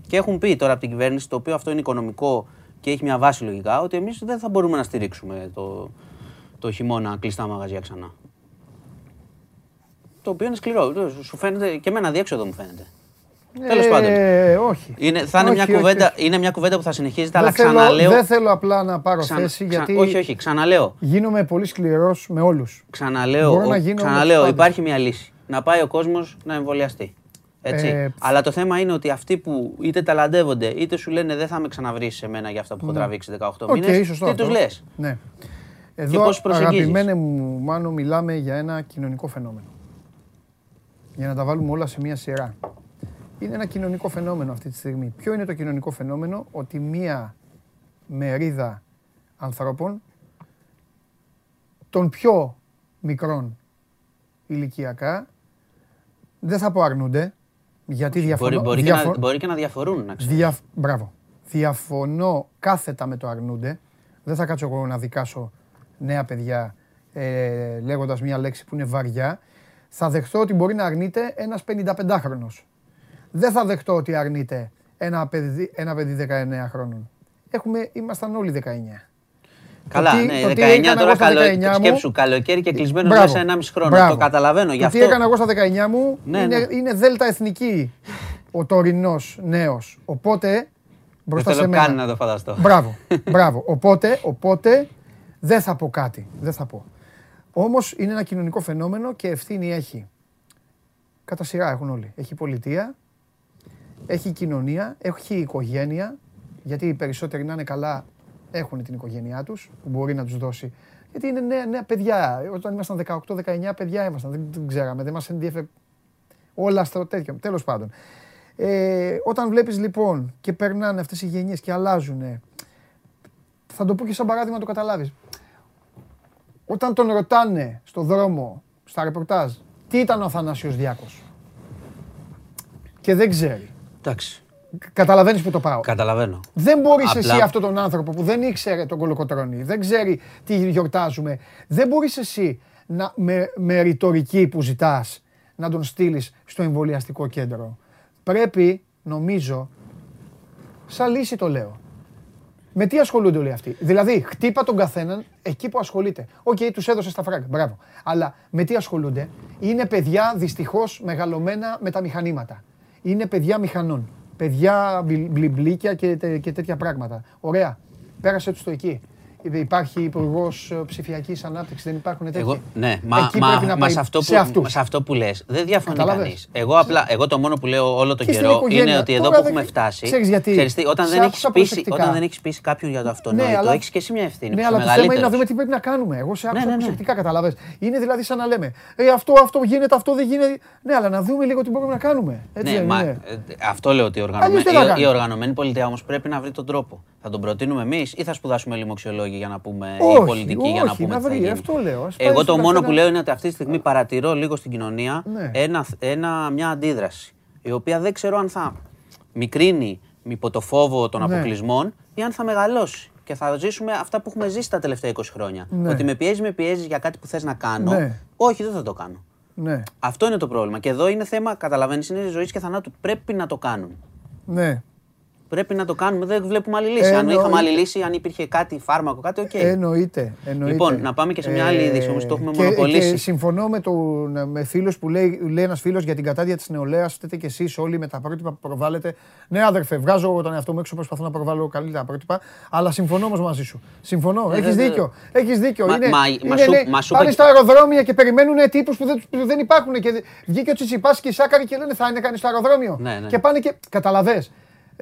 H: Και έχουν πει τώρα από την κυβέρνηση, το οποίο αυτό είναι οικονομικό και έχει μια βάση λογικά, ότι εμείς δεν θα μπορούμε να στηρίξουμε το, το χειμώνα κλειστά μαγαζιά ξανά. Το οποίο είναι σκληρό. Σου φαίνεται και εμένα διέξοδο μου φαίνεται. Τέλος πάντων.
A: Ε, όχι.
H: Είναι, θα είναι,
A: Όχι,
H: μια
A: όχι,
H: κουβέντα,
A: όχι.
H: είναι μια κουβέντα που θα συνεχίζεται,
A: Δεν
H: αλλά
A: θέλω-
H: ξαναλέω.
A: Δεν θέλω απλά να πάρω
H: ξανα-
A: θέση
H: ξα-
A: γιατί
H: Όχι, όχι, ξαναλέω.
A: γίνομαι πολύ σκληρός με όλους.
H: Ξαναλέω,
A: Μπορώ να
H: ο-
A: γίνω με
H: ξαναλέω
A: τους πάντες.
H: υπάρχει μια λύση. Να πάει ο κόσμος να εμβολιαστεί. Έτσι.
A: Ε,
H: Αλλά το θέμα είναι ότι αυτοί που είτε ταλαντεύονται είτε σου λένε δεν θα με ξαναβρείς εμένα για αυτά που έχω
A: Ναι.
H: τραβήξει 18
A: Οκ,
H: μήνες,
A: σωστό
H: τι
A: αυτό.
H: του λες;
A: Ναι. Εδώ,
H: πώς προσεγγίζεις;
A: αγαπημένε μου Μάνο, μιλάμε για ένα κοινωνικό φαινόμενο. Για να τα βάλουμε όλα σε μία σειρά. Είναι ένα κοινωνικό φαινόμενο αυτή τη στιγμή. Ποιο είναι το κοινωνικό φαινόμενο, ότι μία μερίδα ανθρώπων των πιο μικρών ηλικιακά, δεν θα πω αρνούνται, γιατί διαφωνώ.
H: Μπορεί, μπορεί,
A: διαφο-
H: και να, μπορεί και να διαφορούν, να ξέρεις.
A: Δια... Μπράβο. Διαφωνώ κάθετα με το αρνούνται. Δεν θα κάτσω εγώ να δικάσω νέα παιδιά ε, λέγοντας μια λέξη που είναι βαριά. Θα δεχτώ ότι μπορεί να αρνείται ένας 55χρονος. Δεν θα δεχτώ ότι αρνείται ένα παιδί, ένα παιδί 19 χρόνων. Έχουμε, ήμασταν όλοι 19.
H: Καλά,
A: Το τι-
H: ναι,
A: το τι
H: 19
A: έκανα
H: τώρα
A: εγώ στα
H: καλο...
A: 19 μου-
H: σκέψου, καλοκαίρι και κλεισμένο
A: Μπράβο.
H: μέσα 1,5 χρόνο.
A: Μπράβο.
H: Το καταλαβαίνω. Γι'
A: Το
H: αυτό...
A: τι έκανα εγώ στα 19 μου
H: Ναι,
A: είναι,
H: ναι.
A: είναι δέλτα εθνική ο τωρινός νέος. Οπότε,
H: Δεν
A: μπροστά σε
H: θέλω
A: μένα.
H: καν να το φανταστώ.
A: Μπράβο, *laughs* μπράβο. Οπότε, οπότε δεν θα πω κάτι. Δεν θα πω. Όμως είναι ένα κοινωνικό φαινόμενο και ευθύνη έχει. Κατά σειρά έχουν όλοι. Έχει η πολιτεία, έχει η κοινωνία, έχει η οικογένεια, γιατί οι περισσότεροι να είναι καλά έχουν την οικογένειά τους, που μπορεί να τους δώσει. Γιατί είναι νέα, νέα παιδιά. Όταν ήμασταν 18-19 παιδιά ήμασταν, δεν, δεν ξέραμε, δεν μας ενδιαφέρει όλα στο τέτοιο. Τέλος πάντων. Ε, όταν βλέπεις λοιπόν και περνάνε αυτές οι γενιές και αλλάζουν, θα το πω και σαν παράδειγμα να το καταλάβεις. Όταν τον ρωτάνε στο δρόμο, στα ρεπορτάζ, τι ήταν ο Αθανάσιος Διάκος; Και δεν ξέρει.
H: Εντάξει,
A: Καταλαβαίνεις που το πάω.
H: καταλαβαίνω.
A: Δεν μπορείς
H: Απλά-
A: εσύ αυτόν τον άνθρωπο που δεν ήξερε τον κολοκοτρώνη, δεν ξέρει τι γιορτάζουμε, δεν μπορείς εσύ να, με, με ρητορική που ζητάς να τον στείλεις στο εμβολιαστικό κέντρο. Πρέπει, νομίζω, σαν λύση το λέω. Με τι ασχολούνται όλοι αυτοί; Δηλαδή, χτύπα τον καθέναν εκεί που ασχολείται. Οκ, τους έδωσες τα φράγκα. Μπράβο. Αλλά με τι ασχολούνται; Είναι παιδιά δυστυχώς μεγαλωμένα με τα μηχανήματα. Είναι παιδιά μηχανών. Παιδιά μπλι- μπλιμπλίκια και, τε- και τέτοια πράγματα. Ωραία. Πέρασε τους το εκεί. Υπάρχει υπουργός ψηφιακής ανάπτυξης, δεν υπάρχουν τέτοια.
H: Εγώ, ναι, μα,
A: Εκεί
H: μα,
A: πρέπει να
H: μα
A: πάει
H: σε αυτό
A: σε
H: που,
A: αυτούς.
H: σε αυτό που λες, δεν διαφωνεί
A: Κατάλαβες.
H: κανείς. Εγώ, απλά, εγώ το μόνο που λέω όλο τον
A: Και στην
H: καιρό
A: οικογένεια.
H: είναι ότι εδώ
A: Τώρα
H: που
A: δεν-
H: έχουμε φτάσει.
A: Ξέρεις γιατί.
H: τι, όταν,
A: Σε
H: δεν έχεις
A: άκουσα
H: πείσει,
A: προσεκτικά.
H: όταν δεν έχεις πείσει κάποιον για το αυτονόητο,
A: αλλά-
H: έχεις και εσύ μια ευθύνη.
A: Ναι,
H: που
A: αλλά
H: είσαι
A: το θέμα είναι να
H: μεγαλύτερος.
A: δούμε τι πρέπει να κάνουμε. Εγώ σε άκουσα
H: ναι, ναι.
A: προσεκτικά, καταλαβες. Είναι δηλαδή σαν να λέμε, ε, αυτό, αυτό γίνεται, αυτό δεν γίνεται. Ναι, αλλά να δούμε λίγο τι μπορούμε να κάνουμε. Έτσι
H: Ναι,
A: δεν
H: μα,
A: είναι.
H: ε, αυτό λέω ότι η,
A: Αλλιώς
H: οργανωμένη,
A: τι θα
H: η,
A: κάνεις.
H: η οργανωμένη πολιτεία όμως πρέπει να βρει τον τρόπο. Θα τον προτείνουμε εμείς ή θα σπουδάσουμε λοιμοξιολόγοι για να πούμε
A: Όχι,
H: ή πολιτική για να
A: όχι,
H: πούμε
A: να
H: τι θα
A: βρει,
H: γίνει.
A: αυτό λέω. Ας πάει
H: Εγώ το
A: στον
H: μόνο
A: καθένα-
H: που λέω είναι ότι αυτή τη στιγμή παρατηρώ λίγο στην κοινωνία
A: Ναι.
H: ένα, ένα, μια αντίδραση η οποία δεν ξέρω αν θα μικρύνει υπό το φόβο των
A: Ναι.
H: αποκλεισμών ή αν θα μεγαλώσει. Και θα ζήσουμε αυτά που έχουμε ζήσει τα τελευταία 20 χρόνια.
A: Ναι.
H: Ότι με πιέζει, με πιέζει για κάτι που θες να κάνω.
A: Ναι.
H: Όχι, δεν θα το κάνω.
A: Ναι,
H: Αυτό είναι το πρόβλημα. Και εδώ είναι θέμα, καταλαβαίνεις, είναι ζωή και θανάτου. Πρέπει να το κάνουν.
A: ναι.
H: Πρέπει να το κάνουμε. Δεν βλέπουμε άλλη λύση. αν
A: Εννοείται.
H: είχαμε άλλη λύση, αν υπήρχε κάτι, φάρμακο, κάτι, οκ.
A: Εννοείται, εννοείται.
H: Λοιπόν, να πάμε και σε μια άλλη είδηση, όμως, το έχουμε
A: και-
H: μονοπωλήσει.
A: Και συμφωνώ με, τον, με φίλους που λέει, λέει ένας φίλος για την κατάντια της νεολαίας, φταίτε και εσείς όλοι με τα πρότυπα που προβάλλετε. Ναι αδερφέ, βγάζω εγώ τον εαυτό μου έξω, προσπαθώ να προβάλλω καλύτερα πρότυπα, αλλά συμφωνώ όμως μαζί σου. Συμφωνώ,
H: Ε,
A: έχεις
H: δε-
A: δίκιο, έχεις δίκιο.
H: Μα-
A: είναι,
H: μα-
A: είναι,
H: μα σου-
A: λέει,
H: μα σου
A: πάνε
H: είπα-
A: στα αεροδρόμια και περιμένουν τύπους που δεν, που δεν υπάρχουν και δε- βγήκε ο Τσιτσιπάς και η Σάκαρη και λένε θα είναι κανείς στο αεροδρόμιο.
H: Ναι, ναι.
A: Και πάνε και, καταλαβες.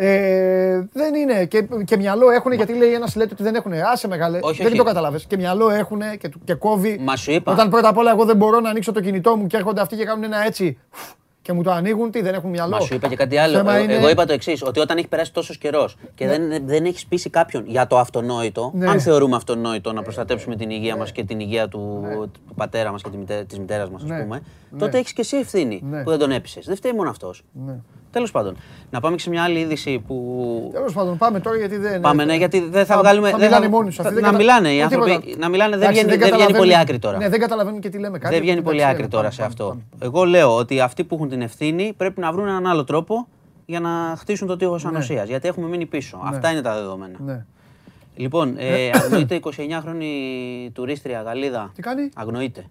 A: Ε, δεν είναι. Και, και μυαλό έχουν γιατί λέει ένας λέτε ότι δεν έχουν. Άσε μεγάλε.
H: Όχι,
A: δεν
H: όχι.
A: το καταλαβες. Και μυαλό έχουν και, και κόβει.
H: Μα σου είπα.
A: Όταν πρώτα απ' όλα εγώ δεν μπορώ να ανοίξω το κινητό μου και έρχονται αυτοί και κάνουν ένα έτσι και μου το ανοίγουν, τι δεν έχουν μυαλό.
H: Μα σου είπα και κάτι άλλο.
A: Θέμα
H: Ε,
A: είναι-
H: Εγώ είπα το εξής: Ότι όταν έχει περάσει τόσος καιρός και δεν, δεν έχεις πείσει κάποιον για το αυτονόητο,
A: Ναι.
H: αν θεωρούμε αυτονόητο να προστατέψουμε την υγεία μας και την υγεία του, του πατέρα μας και τη μητέρα μας,
A: Ναι.
H: α πούμε,
A: Ναι.
H: τότε έχεις και εσύ ευθύνη
A: Ναι.
H: που δεν τον έπεισες. Δεν φταίει μόνο αυτός.
A: Ναι.
H: Τέλος πάντων, να πάμε και σε μια άλλη είδηση που.
A: Τέλος πάντων, πάμε τώρα γιατί δεν.
H: Πάμε, ναι, γιατί δεν θα
A: Θα-
H: βγάλουμε.
A: θα
H: δεν
A: μιλάνε μόνοι τους
H: θα-
A: αυτοί, δεν
H: Να
A: κατα-
H: μιλάνε οι
A: Όχι
H: άνθρωποι.
A: τίποτα.
H: Να μιλάνε, δεν
A: Εντάξει,
H: βγαίνει, δεν βγαίνει πολύ
A: καταλαβαίνουν-
H: άκρη τώρα.
A: Ναι, δεν καταλαβαίνουν και τι λέμε κάτι.
H: Δεν βγαίνει πολύ
A: Εντάξει,
H: άκρη
A: πάμε,
H: τώρα σε
A: πάμε,
H: αυτό.
A: πάμε.
H: Εγώ λέω ότι αυτοί που έχουν την ευθύνη πρέπει να βρουν έναν άλλο τρόπο για να χτίσουν το τείχος ανοσίας. Γιατί έχουμε μείνει πίσω. Αυτά είναι τα δεδομένα.
A: Ναι.
H: Λοιπόν, ε, αγνοείται 29χρονη τουρίστρια Γαλλίδα.
A: Τι κάνει;
H: Αγνοείται.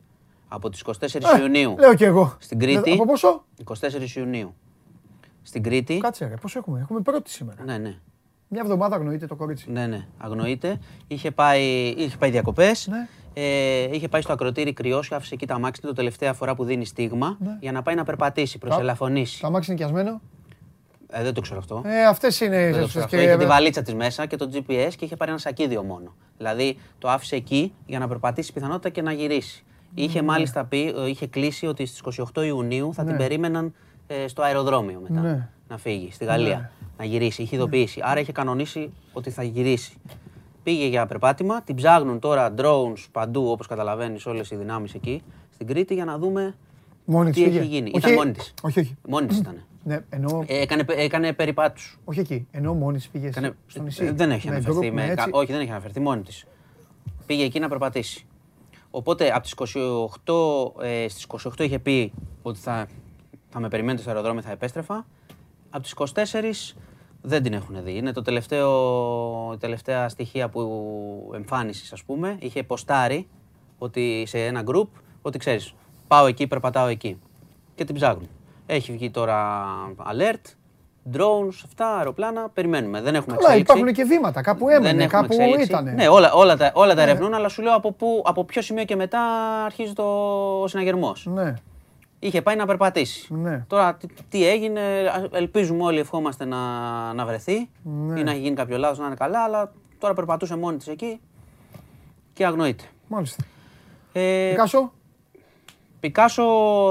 H: Από τις 24
A: Ε,
H: Ιουνίου.
A: Λέω κι εγώ.
H: Στην Κρήτη.
A: Από πόσο;
H: 24 Ιουνίου. Στην Κρήτη.
A: Κάτσε, ρε, πόσο έχουμε; Έχουμε πρώτη σήμερα.
H: Ναι, ναι.
A: Μια εβδομάδα αγνοείται το κορίτσι.
H: Ναι, ναι, αγνοείται. Είχε πάει, είχε πάει διακοπές.
A: Ναι.
H: Ε, είχε πάει στο ακροτήρι κρυός και άφησε εκεί τα μάξι του τελευταία φορά που δίνει στίγμα
A: Ναι.
H: για να πάει να περπατήσει προς
A: Τα-
H: ελαφωνήσει.
A: Το αμάξι είναι νοικιασμένο;
H: Ε, δεν το ξέρω αυτό.
A: Ε, αυτές είναι.
H: Δεν το
A: τις-
H: ξέρω αυτό.
A: και-
H: Είχε τη βαλίτσα της μέσα και το GPS και είχε πάρει ένα σακίδιο μόνο. Δηλαδή το άφησε εκεί για να περπατήσει πιθανότητα και να γυρίσει. Είχε μάλιστα πει, ε, είχε κλείσει ότι στις 28 Ιουνίου θα
A: Ναι.
H: την περίμεναν ε, στο αεροδρόμιο μετά.
A: Ναι.
H: Να φύγει στη Γαλλία.
A: Ναι.
H: Να γυρίσει. Είχε ειδοποιήσει. Άρα είχε κανονίσει ότι θα γυρίσει. Πήγε για περπάτημα. Την ψάχνουν τώρα drones παντού, όπως καταλαβαίνεις, όλες οι δυνάμεις εκεί στην Κρήτη για να δούμε
A: Μόνη
H: τι
A: της
H: έχει
A: πήγε.
H: γίνει.
A: Όχι-
H: Ήταν μόνη της.
A: Όχι, όχι.
H: Μόνη της ήταν.
A: Ναι, εννοώ.
H: Ε, έκανε, έκανε περιπάτους.
A: Όχι εκεί. Εννοώ μόνη της πήγες
H: Έκανε-
A: στο νησί.
H: ε, Δεν έχει
A: Με
H: αναφερθεί.
A: group,
H: Με...
A: με
H: κα-
A: έτσι.
H: Όχι, δεν έχει αναφερθεί μόνη της. Πήγε εκεί να περπατήσει. Οπότε από τις 28, ε, στις 28 είχε πει ότι θα, θα με περιμένετε στο αεροδρόμιο, θα επέστρεφα. Από τις 24 δεν την έχουν δει. Είναι το τελευταίο, η τελευταία στοιχεία που εμφάνισης, ας πούμε. Είχε ποστάρει ότι σε ένα group ότι ξέρεις, πάω εκεί, περπατάω εκεί. Και την ψάχνουν. Έχει βγει τώρα alert, drones, αυτά, αεροπλάνα. Περιμένουμε. Δεν έχουμε
A: Καλά,
H: εξέλιξη.
A: υπάρχουν και βήματα. Κάπου
H: Δεν
A: έμενε,
H: έχουμε
A: κάπου
H: εξέλιξη.
A: ήταν.
H: Ναι, όλα, όλα τα, όλα τα ερευνούν, αλλά σου λέω από, πού, από ποιο σημείο και μετά αρχίζει το, ο συναγερμός.
A: Ναι,
H: Είχε πάει να περπατήσει.
A: ναι.
H: Τώρα τι, τι έγινε, α- ελπίζουμε όλοι, ευχόμαστε να, να βρεθεί
A: Ναι.
H: ή να έχει γίνει κάποιο λάθος, να είναι καλά, αλλά τώρα περπατούσε μόνη της εκεί και αγνοείται.
A: Μάλιστα.
H: Ε,
A: Πικάσο;
H: Πικάσο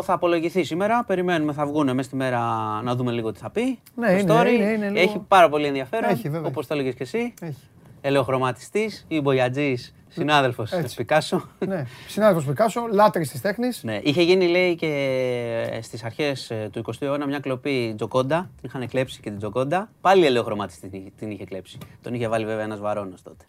H: θα απολογηθεί σήμερα. Περιμένουμε, θα βγουν μέσα στη μέρα να δούμε λίγο τι θα πει.
A: Ναι,
H: το
A: είναι,
H: story.
A: είναι, είναι λίγο-
H: Έχει πάρα πολύ ενδιαφέρον.
A: Έχει, βέβαια.
H: Όπως το έλεγες και εσύ.
A: Έχει.
H: Ελαιοχρωματιστή ή μπογιατζής συνάδελφος
A: Έτσι.
H: Πικάσο.
A: ναι. Συνάδελφος Πικάσο, λάτρης της τέχνης.
H: ναι, είχε γίνει λέει και στις αρχές του 20ου αιώνα μια κλοπή Τζοκόντα. Την είχαν κλέψει και την Τζοκόντα. Πάλι ελαιοχρωματιστή την είχε- την είχε κλέψει. Τον είχε βάλει βέβαια ένας βαρόνος τότε.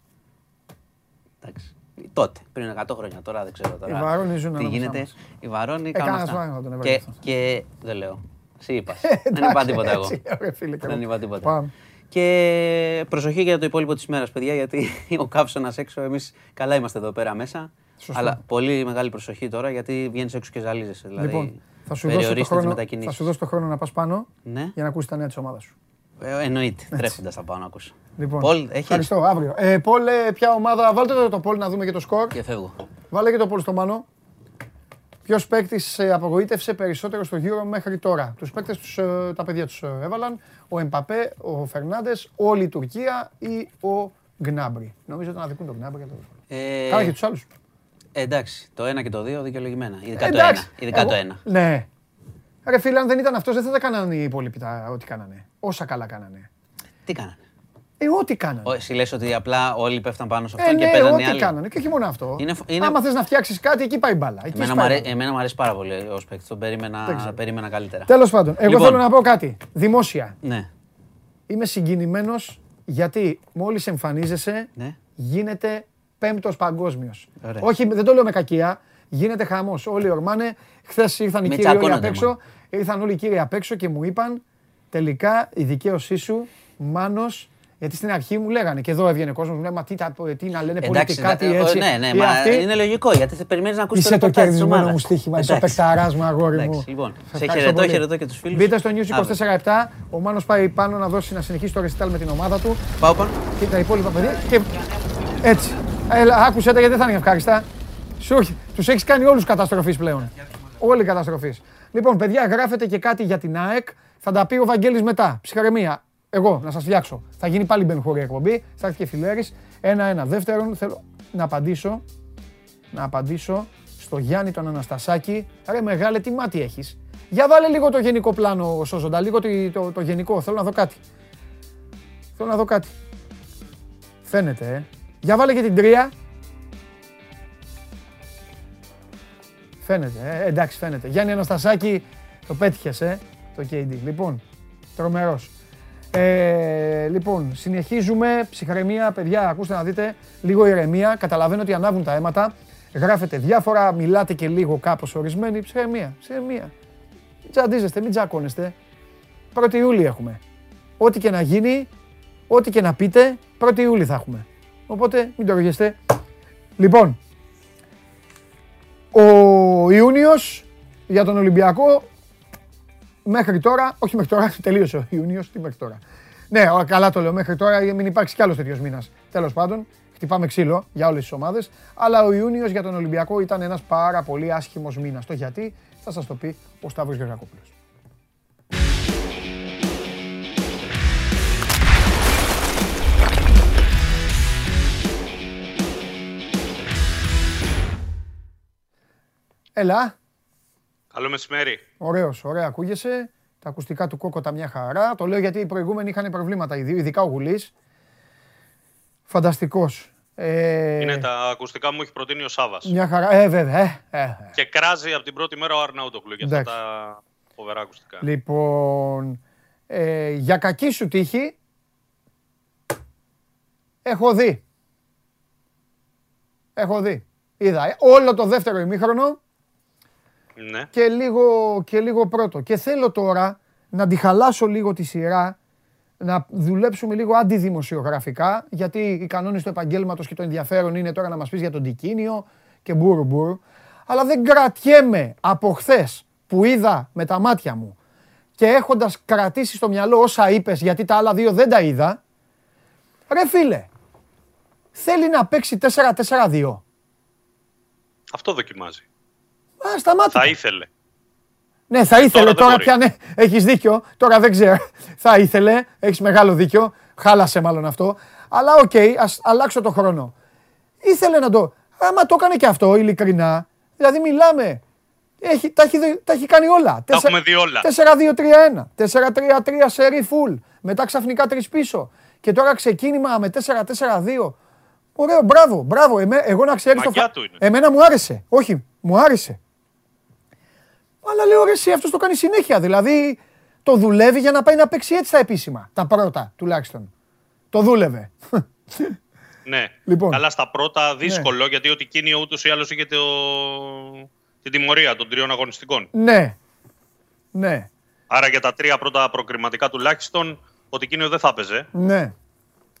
H: Εντάξει. Τότε, πριν 100 χρόνια τώρα, δεν ξέρω τώρα.
A: Οι Βαρόνοι ζουν
H: Τι
A: ανάμεσά
H: γίνεται.
A: μας.
H: Οι Βαρόνοι
A: Ε,
H: κάνουν
A: κανένας
H: αυτά.
A: Βάρον θα τον έβαλε
H: Και,
A: αυτό.
H: και δεν λέω. Εσύ είπα.
A: Ε,
H: δεν είπα
A: εντάξει,
H: τίποτα εγώ.
A: έτσι, ωραία, φίλε, και
H: Δεν
A: εγώ.
H: είπα τίποτα.
A: Πάμε.
H: Και προσοχή για το υπόλοιπο της μέρα, παιδιά, γιατί *laughs* ο καύσωνα έξω, εμείς καλά είμαστε εδώ πέρα μέσα.
A: Σωστό.
H: Αλλά πολύ μεγάλη προσοχή τώρα γιατί βγαίνεις έξω και ζαλίζεσαι. Δηλαδή,
A: Λοιπόν, θα σου, δώσω το
H: περιορίστε τις
A: χρόνο, θα
H: μετακινήσεις.
A: σου δώσω το χρόνο να πας πάνω
H: Ναι,
A: για να ακούσεις τα νέα της ομάδας σου.
H: ε, εννοείται. Τρέχοντας θα πάω να ακούσω.
A: Λοιπόν,
H: Πολ, έχεις;
A: ευχαριστώ, αύριο. Ε, Πολ, ε, ποια ομάδα, βάλτε το, το Πολ να δούμε και το σκορ.
H: Και φεύγω.
A: Βάλε και το Πολ στο Μάνο. Ποιος παίκτης απογοήτευσε περισσότερο στο γύρο μέχρι τώρα. Τους παίκτες τα παιδιά τους έβαλαν. Ο Εμπαπέ, ο Φερνάντες, όλη η Τουρκία ή ο Γκνάμπρι. Νομίζω ότι αδικούν τον Γκνάμπρι. αλλά τέλος πάντων.
H: Ε,
A: Καλά και τους άλλους.
H: ε, εντάξει, το ένα και το δύο δικαιολογημένα. Ειδικά το ένα. Ειδικά το ένα.
A: Ναι. Ρε φίλε, αν δεν ήταν αυτός, δεν θα τα κάνανε οι υπόλοιποι τα- ό,τι κάνανε. Όσα καλά κάνανε.
H: Τι κάνανε;
A: Ε, ό,τι κάνανε.
H: Ο- Εσύ λες ότι απλά όλοι πέφταν πάνω σε
A: Ε,
H: αυτόν και
A: ναι,
H: παίζανε οι
A: ό,τι
H: άλλοι.
A: κάνανε. Και όχι μόνο αυτό.
H: Είναι- είναι-
A: Άμα θες να φτιάξεις κάτι, εκεί πάει η μπάλα. Εκεί
H: Εμένα,
A: σπάει
H: μου
A: η
H: αρέ-
A: μπάλα.
H: εμένα μου αρέσει πάρα πολύ ως παίκτης. Τον
A: Δεν
H: περίμενα,
A: ξέρω.
H: περίμενα καλύτερα.
A: Τέλος πάντων, εγώ
H: Λοιπόν.
A: θέλω να πω κάτι. Δημόσια.
H: Ναι,
A: Είμαι συγκινημένος γιατί μόλις εμφανίζεσαι
H: ναι.
A: γίνεται πέμπτος παγκόσμιος.
H: Ωραία.
A: Όχι, δεν το λέω με κακία. Γίνεται χαμός. Όλοι ορμάνε. Χθες ήρθαν οι
H: Με
A: κύριοι όλοι απ'
H: τσακώνονται
A: έξω.
H: μόνο.
A: Ήρθαν όλοι οι κύριοι απ' έξω και μου είπαν τελικά η δικαίωσή σου, Μάνος, γιατί στην αρχή μου λέγανε και εδώ έβγαινε κόσμος, μου λέει Μα τι, τα- τι να λένε πολιτικά, τι
H: ε,
A: έτσι.
H: Ναι, ναι,
A: ή
H: μα
A: αυτοί.
H: είναι λογικό γιατί θα περιμένεις να ακούσεις
A: Είσαι το κερδισμένο μου στοίχημα. Είσαι ο παικταρά μου, αγόρι μου.
H: Εντάξει, λοιπόν,
A: Σε
H: σε
A: ευχαριστώ
H: χαιρετώ,
A: πολύ.
H: χαιρετώ και τους φίλους.
A: Μπείτε στο News
H: Αύριο.
A: 24-7. Ο Μάνος πάει πάνω να δώσει να συνεχίσει το ρεσιτάλ με την ομάδα του
H: Πάω πάνω.
A: και τα υπόλοιπα παιδιά. Και έτσι. Έλα, άκουσε τα γιατί δεν θα είναι ευχάριστα. Σου, τους έχεις κάνει όλους καταστροφής πλέον. Όλοι καταστροφής. Λοιπόν, παιδιά, γράφετε και κάτι για την ΑΕΚ. Θα τα πει ο Βαγγέλης μετά. Ψυχαρεμία. Εγώ, να σας φτιάξω. Θα γίνει πάλι μπενχωρή εκπομπή. Θα έρθει και φιλέρης. Ένα-ένα. Δεύτερον, θέλω να απαντήσω. Να απαντήσω στο Γιάννη τον Αναστασάκη. Ρε μεγάλε, τι μάτι έχεις. Για βάλε λίγο το γενικό πλάνο, Σόζοντα. Λίγο το, το, το γενικό. Θέλω να δω κάτι. Θέλω να δω κάτι. Φαίνεται, ε. Για βάλε και την τρία. Φαίνεται, ε. εντάξει φαίνεται. Γιάννη Αναστασάκη, το πέτυχες, ε, το KD. Λοιπόν, τρομερός. Ε, λοιπόν, συνεχίζουμε. Ψυχραιμία, παιδιά, ακούστε να δείτε. Λίγο ηρεμία. Καταλαβαίνω ότι ανάβουν τα αίματα. Γράφετε διάφορα, μιλάτε και λίγο κάπως ορισμένοι. Ψυχραιμία, ψυχραιμία. Μην τσαντίζεστε, μην τσακώνεστε. 1η Ιούλη έχουμε. Ό,τι και να γίνει, ό,τι και να πείτε, 1η Ιούλη θα έχουμε. Οπότε μην το οργιέστε. Λοιπόν, ο Ιούνιος για τον Ολυμπιακό μέχρι τώρα, όχι μέχρι τώρα, *laughs* τελείωσε ο Ιούνιος, τι μέχρι τώρα. Ναι, ω, καλά το λέω μέχρι τώρα, για μην υπάρξει κι άλλος τέτοιος μήνας. Τέλος πάντων, χτυπάμε ξύλο για όλες τις ομάδες, αλλά ο Ιούνιος για τον Ολυμπιακό ήταν ένας πάρα πολύ άσχημος μήνας. Το γιατί θα σας το πει ο Σταύρος Γεωργακόπουλος. Έλα,
I: Καλό μεσημέρι.
A: ωραίος, ωραία ακούγεσαι. Τα ακουστικά του Κόκοτα μια χαρά. Το λέω γιατί οι προηγούμενοι είχαν προβλήματα οι δύο, ειδικά ο Γουλής. Φανταστικός. Ε,
I: Είναι τα ακουστικά μου έχει προτείνει ο Σάβας.
A: Μια χαρά. Ε, βέβαια. Ε, ε, ε.
I: Και κράζει από την πρώτη μέρα ο Αρναούτογλου για αυτά
A: Εντάξει.
I: τα φοβερά ακουστικά.
A: Λοιπόν, ε, για κακή σου τύχη, έχω δει. Έχω δει. Είδα ε, όλο το δεύτερο ημίχρονο
I: Ναι.
A: και λίγο, και λίγο πρώτο. Και θέλω τώρα να τη χαλάσω λίγο τη σειρά, να δουλέψουμε λίγο αντιδημοσιογραφικά, γιατί οι κανόνες του επαγγέλματος και το ενδιαφέρον είναι τώρα να μας πεις για τον Τικίνιο και μπούρου μπούρου. Αλλά δεν κρατιέμαι από χθες που είδα με τα μάτια μου και έχοντας κρατήσει στο μυαλό όσα είπες, γιατί τα άλλα δύο δεν τα είδα, ρε φίλε, θέλει να παίξει 4-4-2.
I: Αυτό δοκιμάζει.
A: Α, σταμάτα.
I: Θα ήθελε.
A: Ναι, θα ήθελε
I: Τώρα
A: τώρα,
I: δεν
A: πια, ναι, έχεις δίκιο. Τώρα δεν ξέρω. θα ήθελε, έχεις μεγάλο δίκιο. Χάλασε μάλλον αυτό. Αλλά οκ, ας αλλάξω το χρόνο. Ήθελε να το... Άμα το έκανε και αυτό, ειλικρινά. Δηλαδή μιλάμε. Έχει, τα, έχει, δει- τα έχει κάνει όλα.
I: Τα έχουμε δει όλα.
A: 4-2-3-1. 4-3-3 σερί full. Μετά ξαφνικά τρεις πίσω. Και τώρα ξεκίνημα με 4-4-2. Ωραίο, μπράβο, μπράβο. Εμέ, εγώ να ξέρεις το
I: Μαγιά του είναι.
A: Εμένα μου άρεσε. Όχι, μου άρεσε. Αλλά λέω ρε εσύ αυτός το κάνει συνέχεια. Δηλαδή το δουλεύει για να πάει να παίξει έτσι τα επίσημα. Τα πρώτα τουλάχιστον. Το δούλευε.
I: Ναι.
A: Λοιπόν.
I: Καλά στα πρώτα δύσκολο γιατί ο Τικίνιο ούτως ή άλλως είχε το... την τιμωρία των τριών αγωνιστικών.
A: ναι. Ναι.
I: Άρα για τα τρία πρώτα προκριματικά τουλάχιστον ο Τικίνιο δεν θα έπαιζε.
A: Ναι.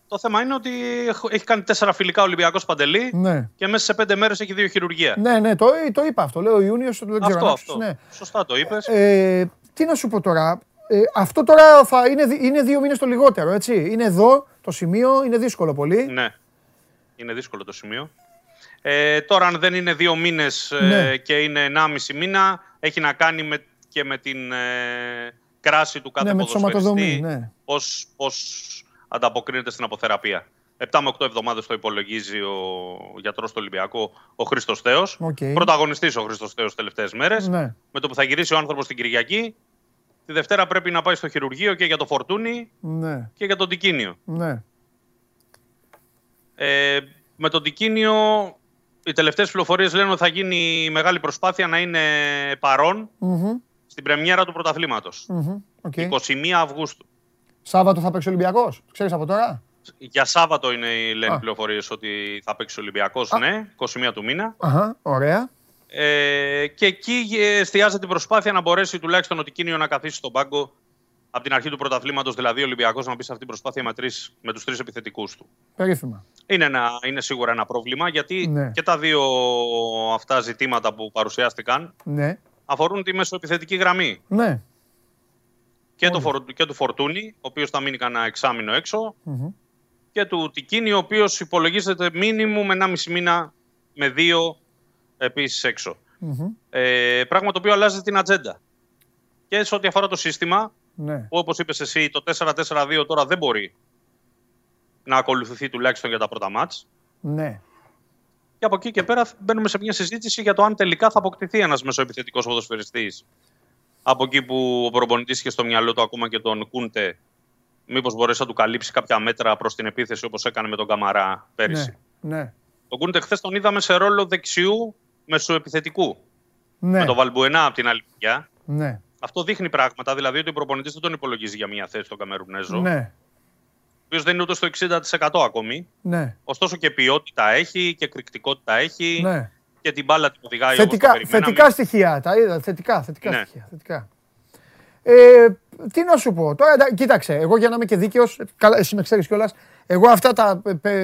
I: Το θέμα είναι ότι έχ- έχει κάνει τέσσερα φιλικά Ολυμπιακός Παντελή
A: Ναι.
I: και μέσα σε πέντε μέρες έχει δύο χειρουργία.
A: Ναι, ναι, το, το είπα αυτό. Λέω ο Ιούνιος, δεν ξέρω.
I: αυτό,
A: αν
I: αυτό.
A: άκουσες, Ναι.
I: Σωστά το είπες.
A: Ε, τι να σου πω τώρα. Ε, αυτό τώρα θα είναι, δι- είναι δύο μήνες το λιγότερο, έτσι. Είναι εδώ το σημείο, είναι δύσκολο πολύ.
I: Ναι. Είναι δύσκολο το σημείο. Ε, τώρα, αν δεν είναι δύο μήνες
A: Ναι.
I: και είναι ενάμιση μήνα, έχει να κάνει με, και με την ε, κράση του κάθε
A: Ναι, με τη
I: ποδοσφαιριστή.
A: σωματοδομή, ναι.
I: Πώς, πώς ανταποκρίνεται στην αποθεραπεία. 7 με 8 εβδομάδες το υπολογίζει ο γιατρός του Ολυμπιακού, ο Χρήστος Θέος.
A: Οκ.
I: Πρωταγωνιστής ο Χρήστος Θέος τελευταίες μέρες.
A: Ναι.
I: Με το που θα γυρίσει ο άνθρωπος την Κυριακή, τη Δευτέρα πρέπει να πάει στο χειρουργείο και για το Φορτούνη
A: Ναι,
I: και για τον Τικίνιο.
A: ναι.
I: Ε, με τον Τικίνιο, οι τελευταίες πληροφορίες λένε ότι θα γίνει μεγάλη προσπάθεια να είναι παρόν
A: Μμμ,
I: στην πρεμιέρα του πρωταθλήματος.
A: μμμ, οκ.
I: 21 Αυγούστου.
A: Σάββατο θα παίξει ο Ολυμπιακός, ξέρεις από τώρα;
I: Για Σάββατο είναι οι λένε
A: Α.
I: πληροφορίες ότι θα παίξει ο Ολυμπιακός,
A: Α.
I: ναι, 21 του μήνα.
A: Αχα, ωραία.
I: Ε, και εκεί εστιάζεται η προσπάθεια να μπορέσει τουλάχιστον ο Τικίνιο να καθίσει στον πάγκο από την αρχή του πρωταθλήματος, δηλαδή ο Ολυμπιακός να μπει σε αυτή την προσπάθεια με, τρεις, με τους τρεις επιθετικούς του.
A: Περίφημα.
I: Είναι, ένα, είναι σίγουρα ένα πρόβλημα γιατί
A: Ναι.
I: και τα δύο αυτά ζητήματα που παρουσιάστηκαν
A: Ναι,
I: αφορούν τη μεσοεπιθετική γραμμή.
A: ναι.
I: Και, το, Φορ- και του Φορτούνη, ο οποίος θα μείνει κανένα εξάμηνο έξω,
A: Μμμ.
I: και του Τικίνη, ο οποίος υπολογίζεται μήνυμου με 1,5 μήνα με δύο επίσης έξω.
A: Μμμ.
I: Ε, πράγμα το οποίο αλλάζει την ατζέντα. Και σε ό,τι αφορά το σύστημα,
A: Ναι.
I: που όπως είπες εσύ, το 4-4-2 τώρα δεν μπορεί να ακολουθηθεί τουλάχιστον για τα πρώτα μάτς.
A: Ναι.
I: Και από εκεί και πέρα μπαίνουμε σε μια συζήτηση για το αν τελικά θα αποκτηθεί ένας μεσοεπιθετικός ποδοσφαιριστής. Από εκεί που ο προπονητής είχε στο μυαλό του ακόμα και τον Κούντε, μήπως μπορέσει να του καλύψει κάποια μέτρα προς την επίθεση όπως έκανε με τον Καμαρά πέρυσι.
A: Ναι. Ναι.
I: Τον Κούντε χθες τον είδαμε σε ρόλο δεξιού μεσοεπιθετικού.
A: Ναι.
I: Με τον Βαλμπουενά από την άλλη μεριά.
A: Ναι.
I: Αυτό δείχνει πράγματα, δηλαδή ότι ο προπονητής δεν τον υπολογίζει για μια θέση στον Καμερουνέζο,
A: Ναι.
I: ο οποίος δεν είναι ούτε στο 60% ακόμη.
A: Ναι.
I: Ωστόσο και ποιότητα έχει και εκρηκτικότητα έχει
A: Ναι.
I: Και την μπάλα την οδηγάει όπως
A: Θετικά,
I: το περιμέναμε.
A: θετικά στοιχεία, τα είδα, θετικά, θετικά
I: Ναι.
A: στοιχεία. Θετικά. Ε, τι να σου πω, τώρα εντά- κοίταξε, εγώ για να είμαι και δίκαιος, καλά, εσύ με ξέρεις κιόλας, εγώ αυτά τα ε, ε,